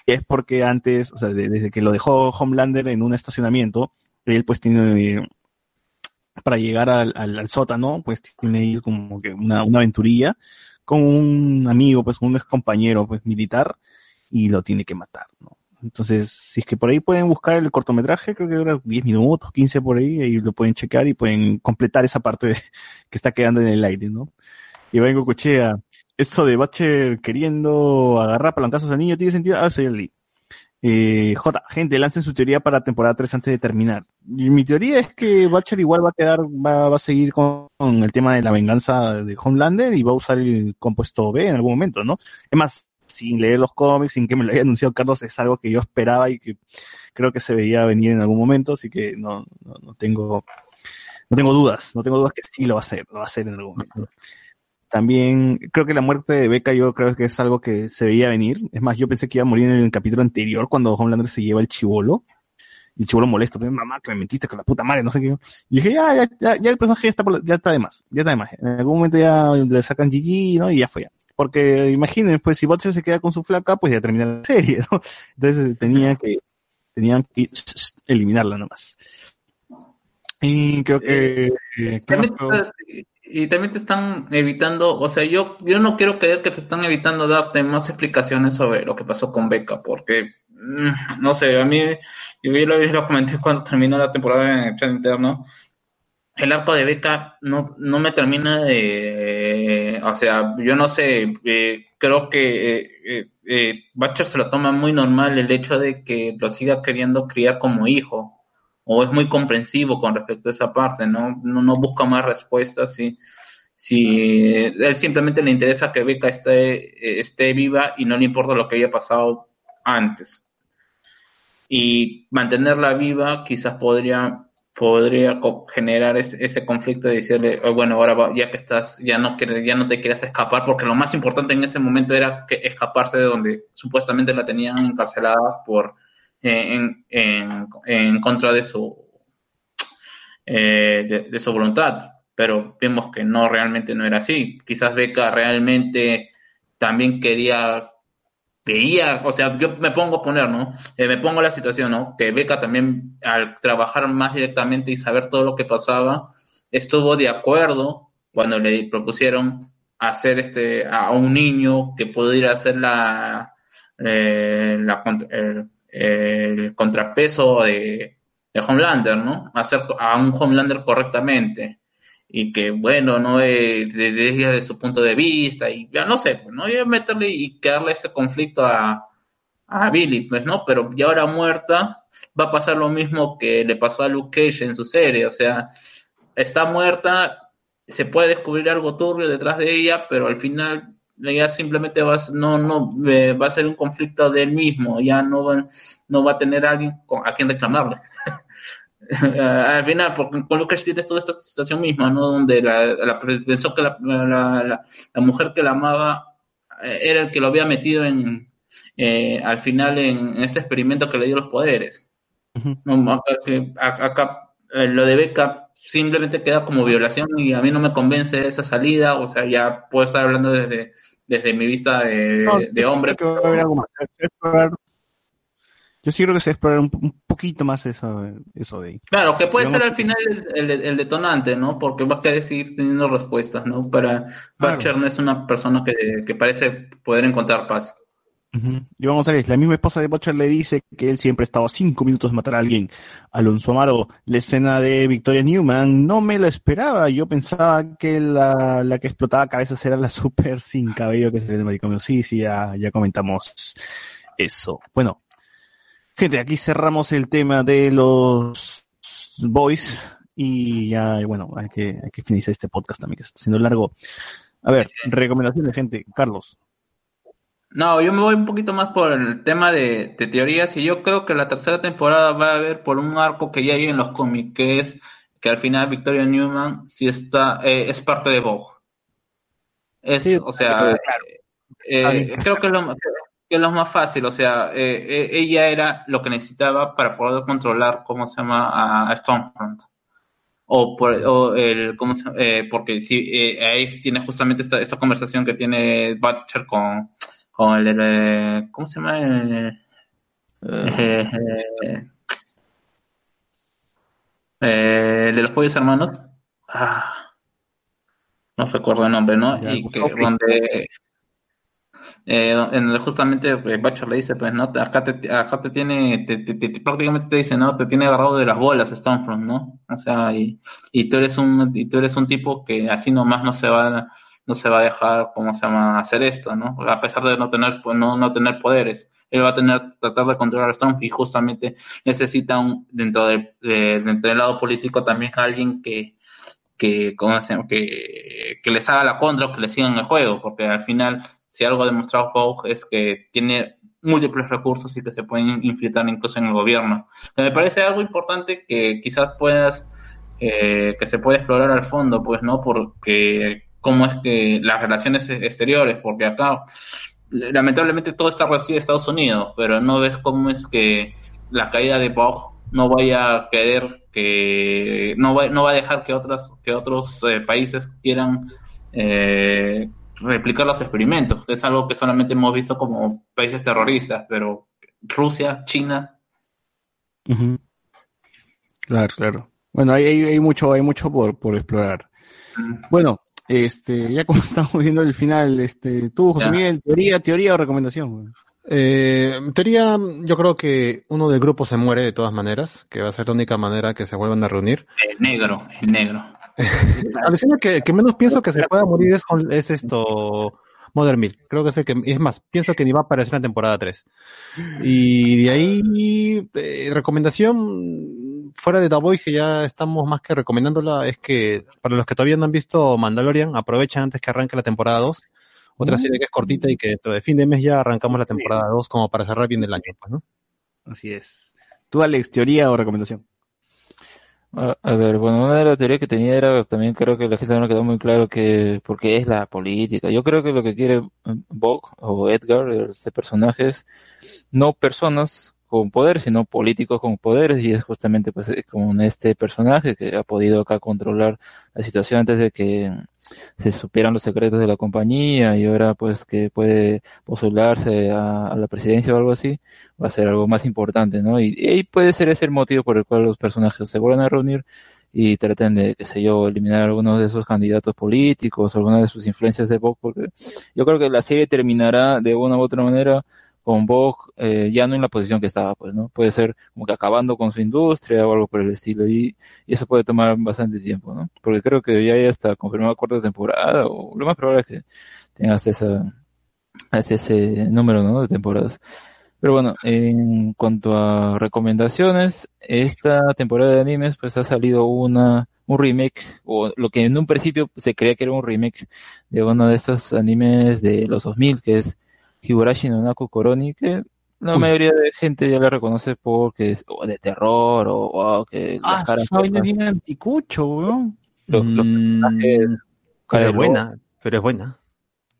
es porque antes, o sea, de- desde que lo dejó Homelander en un estacionamiento, él pues tiene, para llegar al, al, al sótano, pues tiene ahí como que una, una aventurilla con un amigo, pues un ex compañero pues militar, y lo tiene que matar, ¿no? Entonces, si es que por ahí pueden buscar el cortometraje, creo que dura 10 minutos, 15 por ahí, ahí lo pueden checar y pueden completar esa parte de- que está quedando en el aire, ¿no? Y vengo cochea, eso de Butcher queriendo agarrar palancazos al niño tiene sentido, ah, soy el. Eh, J, gente, lancen su teoría para temporada 3 antes de terminar. Y mi teoría es que Butcher igual va a quedar, va, a seguir con, con el tema de la venganza de Homelander y va a usar el compuesto B en algún momento, ¿no? Es más, sin leer los cómics, sin que me lo haya anunciado Carlos, es algo que yo esperaba y que creo que se veía venir en algún momento, así que no, no, no tengo, no tengo dudas, no tengo dudas que sí lo va a hacer, lo va a hacer en algún momento. También creo que la muerte de Becca yo creo que es algo que se veía venir. Es más, yo pensé que iba a morir en el capítulo anterior cuando Homelander se lleva el chivolo. Y el chivolo molesto, mamá, que me mentiste con la puta madre, no sé qué. Y dije, ya, ya, ya, ya el personaje ya está, por la- ya está de más, ya está de más. En algún momento ya le sacan GG, ¿no? Y ya fue ya. Porque imaginen, pues si Butcher se queda con su flaca, pues ya termina la serie, ¿no? Entonces tenía que, tenían que eliminarla nomás. Y creo que, eh, ¿qué y también te están evitando, o sea, yo, yo no quiero creer que te están evitando darte más explicaciones sobre lo que pasó con Becca, porque, mm, no sé, a mí, yo lo, lo comenté cuando terminó la temporada en el chat interno, el arco de Becca no, no me termina de, o sea, yo no sé, eh, creo que eh, eh, eh, Butcher se lo toma muy normal el hecho de que lo siga queriendo criar como hijo. O es muy comprensivo con respecto a esa parte, ¿no? No, busca más respuestas, si, si él simplemente le interesa que Beca esté, esté viva y no le importa lo que haya pasado antes. Y mantenerla viva quizás podría podría generar ese, conflicto de decirle, "Oh, bueno, ahora va- ya que estás, ya no, ya no te quieras escapar, porque lo más importante en ese momento era que escaparse de donde supuestamente la tenían encarcelada por en, en, en contra de su eh, de, su voluntad, pero vimos que no realmente no era así. Quizás Beca realmente también quería veía, o sea, yo me pongo a poner, ¿no? Eh, me pongo la situación, ¿no? Que Beca también, al trabajar más directamente y saber todo lo que pasaba, estuvo de acuerdo cuando le propusieron hacer este a un niño que pudiera hacer la, eh, la el contrapeso de, de Homelander, ¿no? Hacer a un Homelander correctamente. Y que bueno, no es de- de- desde su punto de vista y ya no sé, pues, no y meterle y crearle ese conflicto a, a Billy, pues no, pero ya ahora muerta va a pasar lo mismo que le pasó a Luke Cage en su serie, o sea, está muerta, se puede descubrir algo turbio detrás de ella, pero al final ella simplemente va no, no, eh, va a ser un conflicto de él mismo, ya no va, no va a tener a alguien con- a quien reclamarle. al final, porque con Lucas tienes toda esta situación misma, ¿no? Donde la, la- pensó que la, la, la- mujer que la amaba eh, era el que lo había metido en, eh, al final en, este experimento que le dio los poderes. No, acá, que- a- acá, eh, lo de Beca simplemente queda como violación y a mí no me convence esa salida, o sea, ya puedo estar hablando desde, desde mi vista de, No, de yo hombre. creo que va a haber algo más. Yo sí creo que se va a explorar un, un poquito más eso, eso de ahí. Claro, que puede Digamos ser al final el, el- el detonante, ¿no? Porque va a querer seguir teniendo respuestas, ¿no? Para Butcher no es una persona que, que parece poder encontrar paz. Y vamos a ver, la misma esposa de Butcher le dice que él siempre estaba a cinco minutos de matar a alguien. Alonso Amaro, la escena de Victoria Newman, no me la esperaba. Yo pensaba que la, la que explotaba cabezas era la super sin cabello que se el manicomio. Sí, sí, ya, ya comentamos eso. Bueno, gente, aquí cerramos el tema de los boys y ya, bueno, hay que, hay que finalizar este podcast también que está siendo largo. A ver, recomendaciones, gente. Carlos. No, yo me voy un poquito más por el tema de, de teorías y yo creo que la tercera temporada va a haber por un arco que ya hay en los cómics, que es que al final Victoria Newman sí está, eh, es parte de Vogue. Es, o sea, eh, creo que es lo, que es lo más fácil, o sea, eh, eh, ella era lo que necesitaba para poder controlar, ¿cómo se llama?, a, a Stormfront. O, por, o el, ¿cómo se, eh, porque sí, eh, ahí tiene justamente esta, esta conversación que tiene Butcher con, con el, eh, ¿cómo se llama? Eh, eh, eh, el de los pollos hermanos. Ah, no recuerdo el nombre, ¿no? Ya, y que Gustavo Fring. donde eh, en el justamente Butcher le dice, pues, ¿no? Acá te, acá te tiene, te, te- te- prácticamente te dice, ¿no? Te tiene agarrado de las bolas Stormfront, ¿no? O sea, y, y tú eres un, y tú eres un tipo que así nomás no se va, no se va a dejar, ¿cómo se llama?, hacer esto, ¿no? A pesar de no tener, no, no tener poderes. Él va a tener, tratar de controlar a y justamente necesita un, dentro del, de- dentro del lado político también alguien que, que, ¿cómo se llama? que, que les haga la contra o que les sigan el juego, porque al final, si algo ha demostrado Vogue es que tiene múltiples recursos y que se pueden infiltrar incluso en el gobierno. Que me parece algo importante que quizás puedas, eh, que se puede explorar al fondo, pues, ¿no? Porque cómo es que las relaciones exteriores, porque acá lamentablemente todo está reducido a Estados Unidos, pero no ves cómo es que la caída de Vogue no vaya a querer que no va, no va a dejar que otras que otros eh, países quieran eh, replicar los experimentos es algo que solamente hemos visto como países terroristas pero Rusia China. Claro, claro. Bueno, hay, hay, hay mucho, hay mucho por, por explorar. Bueno, este, ya como estamos viendo el final, este, tú, José Ya. Miguel, teoría, teoría o recomendación. Eh, en teoría, yo creo que uno del grupo se muere de todas maneras, que va a ser la única manera que se vuelvan a reunir. el negro el negro Alucina que que menos pienso que se pueda morir es, es esto Mother Milk. Creo que es el que, es más, pienso que ni va a aparecer en la temporada 3. Y de ahí, eh, recomendación, fuera de The Voice, que ya estamos más que recomendándola, es que para los que todavía no han visto Mandalorian, aprovechen antes que arranque la temporada 2. Otra Mm. serie que es cortita y que dentro de fin de mes ya arrancamos la temporada 2 como para cerrar bien el año, pues, ¿no? Así es. ¿Tú, Alex, teoría o recomendación? A, a ver, bueno, una de las teorías que tenía era también creo que la gente no quedó muy claro que porque es la política. Yo creo que lo que quiere Bog o Edgar, este personaje, es no personas con poder, sino políticos con poderes y es justamente pues eh, con este personaje que ha podido acá controlar la situación antes de que se supieran los secretos de la compañía y ahora pues que puede postularse a, la presidencia o algo así, va a ser algo más importante, ¿no? Y, y puede ser ese el motivo por el cual los personajes se vuelven a reunir y traten de, qué sé yo, eliminar algunos de esos candidatos políticos, algunas de sus influencias de Vogue, porque yo creo que la serie terminará de una u otra manera con Vogue eh, ya no en la posición que estaba, pues, ¿no? Puede ser como que acabando con su industria o algo por el estilo, y, eso puede tomar bastante tiempo, ¿no? Porque creo que ya ya está confirmada cuarta temporada, o lo más probable es que tengas esa, hasta ese número, ¿no? De temporadas. Pero bueno, en cuanto a recomendaciones, esta temporada de animes pues ha salido una un remake o lo que en un principio se creía que era un remake de uno de estos animes de los 2000 que es Higurashi no Naku Koroni que la Uy. mayoría de gente ya la reconoce porque es o de terror o que Ah, las caras esa vaina bien anticucho, weón. los, los personajes Mm, pero es buena, pero es buena.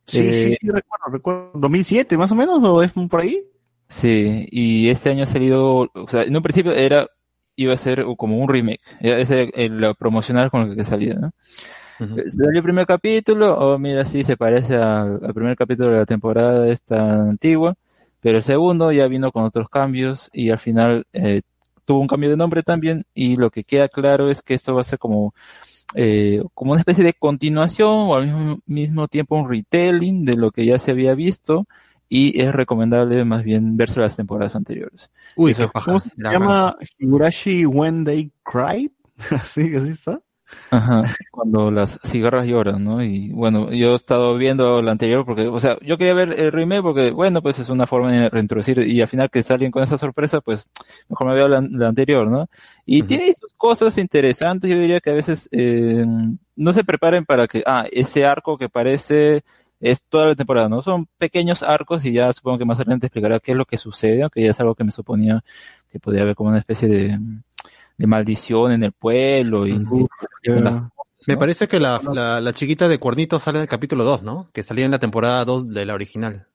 Sí, Eh, sí, sí, recuerdo, recuerdo. ¿2007 más o menos o es por ahí? Sí, y este año ha salido, o sea, en un principio era, iba a ser como un remake, ese el, el promocional con el que salía, ¿no? Salió el primer capítulo, oh mira, sí, se parece al, al primer capítulo de la temporada esta antigua, pero el segundo ya vino con otros cambios y al final eh, tuvo un cambio de nombre también y lo que queda claro es que esto va a ser como eh, como una especie de continuación o al mismo, mismo tiempo un retelling de lo que ya se había visto y es recomendable más bien verse las temporadas anteriores. Uy, Eso, qué paja. ¿Cómo se La llama Higurashi When They Cried? Así, así está. Ajá, cuando las cigarras lloran, ¿no? Y bueno, yo he estado viendo la anterior porque, o sea, yo quería ver el remake porque, bueno, pues es una forma de reintroducir y al final que salen con esa sorpresa, pues mejor me veo la, la anterior, ¿no? Y tiene sus cosas interesantes, yo diría que a veces eh, no se preparen para que, ah, ese arco que parece es toda la temporada, ¿no? Son pequeños arcos y ya supongo que más adelante explicará qué es lo que sucede, aunque ya es algo que me suponía que podía haber como una especie de, de maldición en el pueblo y, y las Me ¿no? parece que la, la, la chiquita de cuernito sale en el capítulo 2, ¿no? Que salía en la temporada 2 de la original.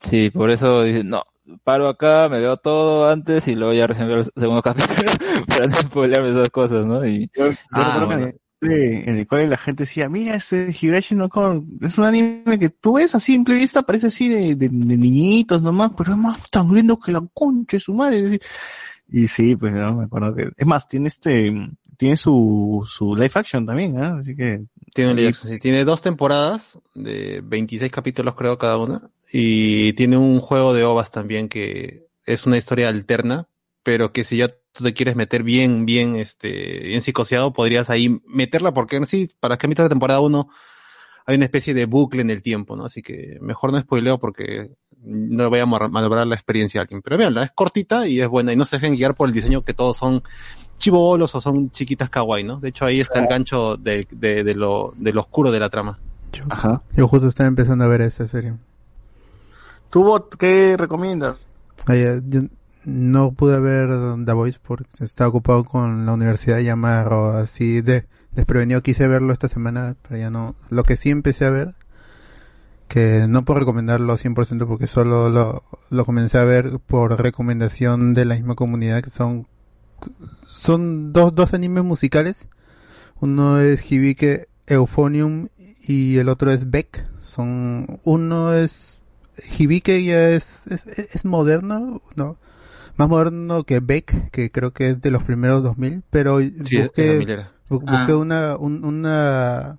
Sí, por eso dije, no, paro acá, me veo todo antes y luego ya recién veo el segundo capítulo para no spoilearme esas cosas, ¿no? Y Yo, yo Ah, recuerdo bueno. que en el, cual la gente decía, mira, ese Higurashi no Kon, es un anime que tú ves a simple vista, parece así de, de, de niñitos nomás, pero es más sangriento que la concha de su madre. Y sí, pues no, me acuerdo que, es más, tiene este, tiene su, su live action también, ¿ah? Así que, Tiene, un live action, sí. tiene dos temporadas de 26 capítulos creo cada una y tiene un juego de ovas también que es una historia alterna, pero que si ya tú te quieres meter bien, bien, este, bien psicoseado, podrías ahí meterla porque en sí, para que a mitad de temporada uno hay una especie de bucle en el tiempo, ¿no? Así que mejor no spoileo porque no voy a malograr la experiencia de alguien. Pero veanla, es cortita y es buena y no se dejen guiar por el diseño que todos son chivolos o son chiquitas kawaii, ¿no? De hecho ahí está el gancho de, de, de lo, de lo oscuro de la trama. Yo, ajá. yo justo estaba empezando a ver esa serie. ¿Tú, Bot, qué recomiendas? Ya, yo no pude ver The Voice porque estaba ocupado con la universidad y ya me agarró así de desprevenido. Quise verlo esta semana, pero ya no. Lo que sí empecé a ver, que no puedo recomendarlo 100% porque solo lo, lo comencé a ver por recomendación de la misma comunidad, que son, son dos, dos animes musicales. Uno es Hibike Euphonium y el otro es Beck. Son, uno es Hibike ya es, es, es moderno, no, más moderno que Beck, que creo que es de los primeros 2000, pero Sí, busqué, era milera. bu- Ah. busqué una, un- una,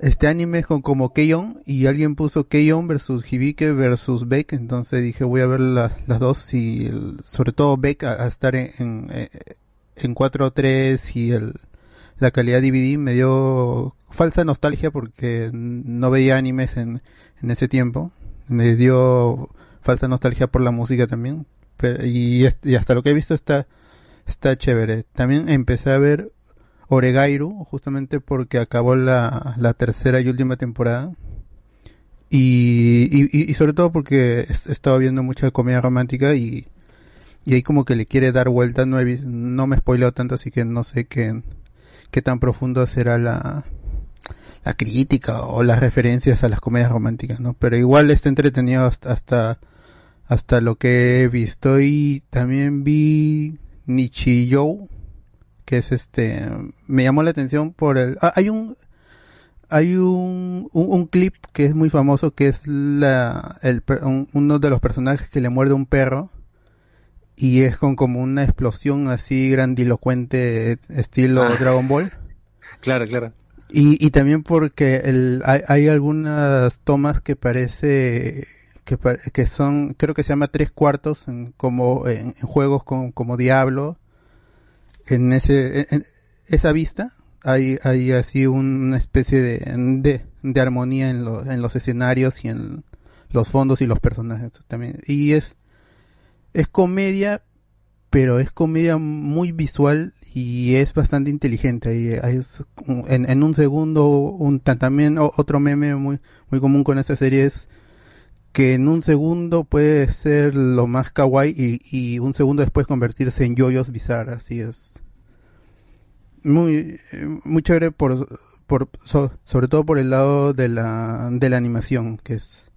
este anime con como Keion y alguien puso Keion versus Hibike versus Beck, entonces dije voy a ver la- las dos y el- sobre todo Beck a, estar en, en, eh, en 4.3 y el, la calidad DVD me dio falsa nostalgia porque no veía animes en, en ese tiempo. Me dio falsa nostalgia por la música también. Y, y hasta lo que he visto está, está chévere. También empecé a ver Oregairu, justamente porque acabó la, la tercera y última temporada. Y, y, y- sobre todo porque he estado viendo mucha comedia romántica y, y ahí como que le quiere dar vuelta. No, he no me he spoilado tanto, así que no sé qué, qué tan profundo será la, la crítica o las referencias a las comedias románticas, ¿no? Pero igual está entretenido hasta, hasta, hasta lo que he visto y también vi Nichijou, que es este, me llamó la atención por el, ah, hay un, hay un, un, un clip que es muy famoso que es la, el, un- uno de los personajes que le muerde un perro y es con como una explosión así grandilocuente estilo Ah. Dragon Ball. Claro, claro. Y, y también porque el, hay, hay algunas tomas que parece que, que son, creo que se llama tres cuartos, en, como en, en juegos con, como Diablo. En ese, en- esa vista hay, hay así una especie de, de, de armonía en, los en los escenarios y en los fondos y los personajes también. Y es, es comedia, pero es comedia muy visual y es bastante inteligente. Y es en, en un segundo, un, ta- también otro meme muy, muy común con esta serie es que en un segundo puede ser lo más kawaii y, y un segundo después convertirse en yoyos bizarras. Así es. Muy, eh, muy chévere por, por, so- sobre todo por el lado de la, de la animación, que es,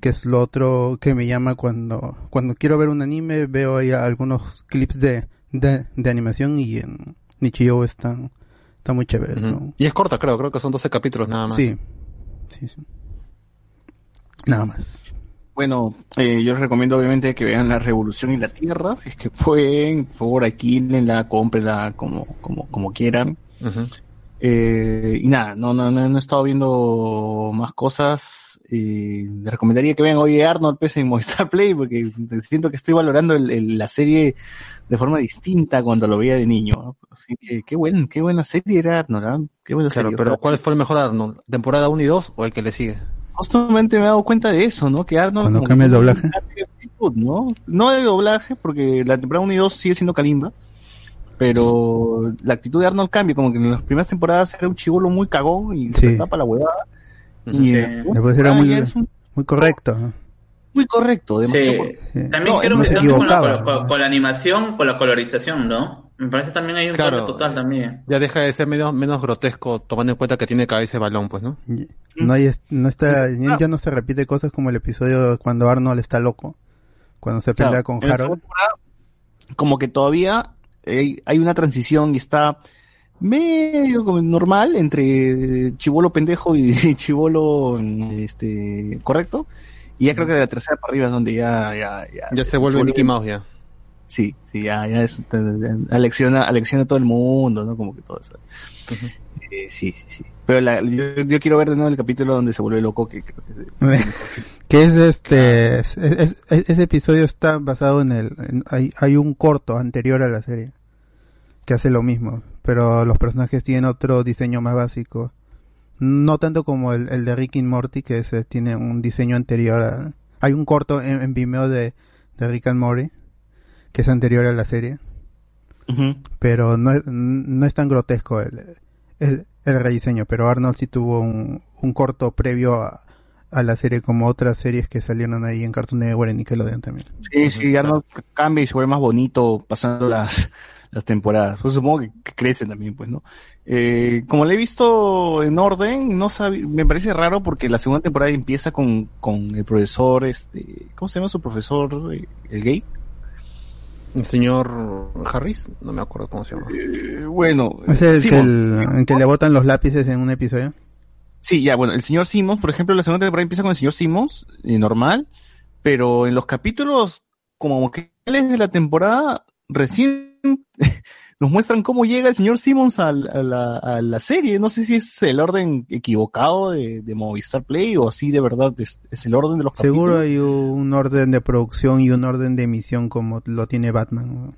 que es lo otro que me llama cuando, cuando quiero ver un anime, veo ahí algunos clips de, de, de animación y en Nichijou están, están muy chéveres. Y es corta, creo, creo que son 12 capítulos nada más. Sí, sí, sí. Nada más. Bueno, eh, yo les recomiendo obviamente que vean La Revolución y la Tierra, si es que pueden, por favor, alquílenla, cómprenla como, como, como quieran. Eh, y nada, no, no, no, no he estado viendo más cosas. Eh, les recomendaría que vean hoy Arnold pues, en Movistar Play, porque siento que estoy valorando el- el- la serie de forma distinta cuando lo veía de niño. ¿no? Así que qué, buen, qué buena serie era Arnold, ¿ah? Qué buena Claro, serie. pero ¿cuál fue el mejor Arnold? ¿Temporada 1 y 2 o el que le sigue? Justamente me he dado cuenta de eso, ¿no? Que Arnold. Cuando cambia el doblaje. ¿no? No de doblaje, porque la temporada 1 y 2 sigue siendo Kalimba. Pero la actitud de Arnold cambia, como que en las primeras temporadas era un chivolo muy cagón y Sí. se tapa la huevada. Y segunda Después era muy, muy correcto. Muy correcto, demasiado Sí. correcto. También No, creo no cambia con con, con la animación, con la colorización, ¿no? Me parece también hay un Claro. cambio total también. Ya deja de ser menos, menos grotesco tomando en cuenta que tiene cabeza de balón, pues, ¿no? No hay, no está, ya ya no se repite cosas como el episodio cuando Arnold está loco, cuando se pelea Claro, con Harold. como que todavía eh, hay una transición y está medio como normal entre chivolo pendejo y chivolo este correcto y ya creo que de la tercera para arriba es donde ya ya ya, Ya se vuelve Mickey Mouse ya. sí sí ya ya es, alecciona alecciona a todo el mundo no como que todo eso. Eh, sí sí sí. Pero la- yo, yo quiero ver de nuevo el capítulo donde se vuelve loco que que que es este, es- es- es- ese episodio está basado en el, en- hay, hay un corto anterior a la serie que hace lo mismo, pero los personajes tienen otro diseño más básico. No tanto como el, el de Rick and Morty, que tiene un diseño anterior a, hay un corto en, en Vimeo de, de Rick and Morty, que es anterior a la serie, pero no es, no es tan grotesco el, el, el rediseño, pero Arnold sí tuvo un, un corto previo a, a la serie como otras series que salieron ahí en Cartoon Network y Nickelodeon también. Sí, sí, Arnold cambia y se vuelve más bonito pasando las, las temporadas. Pues supongo que, que crece también, pues, ¿no? Eh, como le he visto en orden, no sabe, me parece raro porque la segunda temporada empieza con, con el profesor, este, ¿cómo se llama su profesor? eh, El gay. El señor Harris, no me acuerdo cómo se llama. Eh, bueno, ¿Es el que, el que le botan los lápices en un episodio? Sí, ya, bueno, el señor Simmons, por ejemplo, la segunda temporada empieza con el señor Simmons, eh, normal, pero en los capítulos, como que de la temporada, recién nos muestran cómo llega el señor Simmons a, la, a la serie. No sé si es el orden equivocado de, de Movistar Play o si de verdad es, es el orden de los Seguro capítulos. hay un orden de producción y un orden de emisión como lo tiene Batman.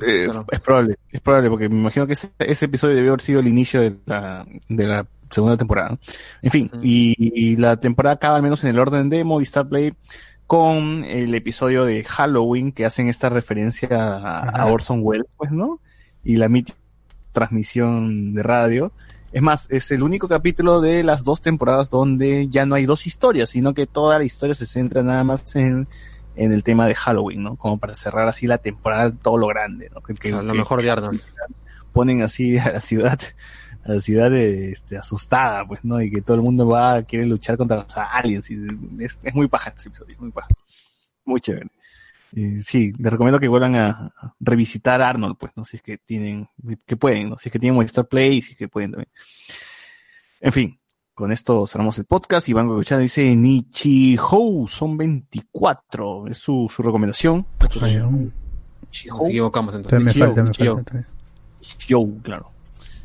Eh, Claro. Es probable, es probable, porque me imagino que ese, ese episodio debió haber sido el inicio de la, de la segunda temporada. En fin, y, y la temporada acaba al menos en el orden de Movistar Play con el episodio de Halloween que hacen esta referencia a, a Orson Welles, pues, ¿no? Y la transmisión de radio. Es más, es el único capítulo de las dos temporadas donde ya no hay dos historias, sino que toda la historia se centra nada más en, en el tema de Halloween, ¿no? Como para cerrar así la temporada todo lo grande, ¿no? Que, que- Lo que- mejor de Arnold. ponen así a la ciudad, a la ciudad de, este, asustada, pues, ¿no? Y que todo el mundo va, quiere luchar contra los aliens. Y es, es muy paja ese episodio, es muy paja. Muy chévere. Eh, sí, les recomiendo que vuelvan a, a revisitar Arnold, pues, no si es que tienen, que pueden, no si es que tienen Movistar Play, si es que pueden también. En fin, con esto cerramos el podcast y van a escuchar, dice Nichihou, son 24, es su, su recomendación. Nichihou. Nos equivocamos entonces. Yo, claro.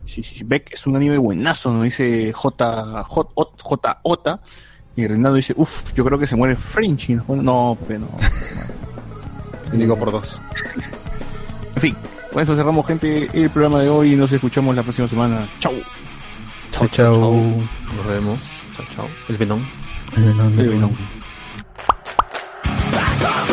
Sí, sí, sí. Beck es un anime buenazo, nos dice J, J, J, Ota. Y Reinaldo dice, uff, yo creo que se muere Frenchy. No, no, pero no. Y digo por dos. En fin, con eso cerramos, gente, el programa de hoy y nos escuchamos la próxima semana. Chau. Chao, chao. Nos vemos. Chao, chao. El Venom. El Venom, el Venom. Why you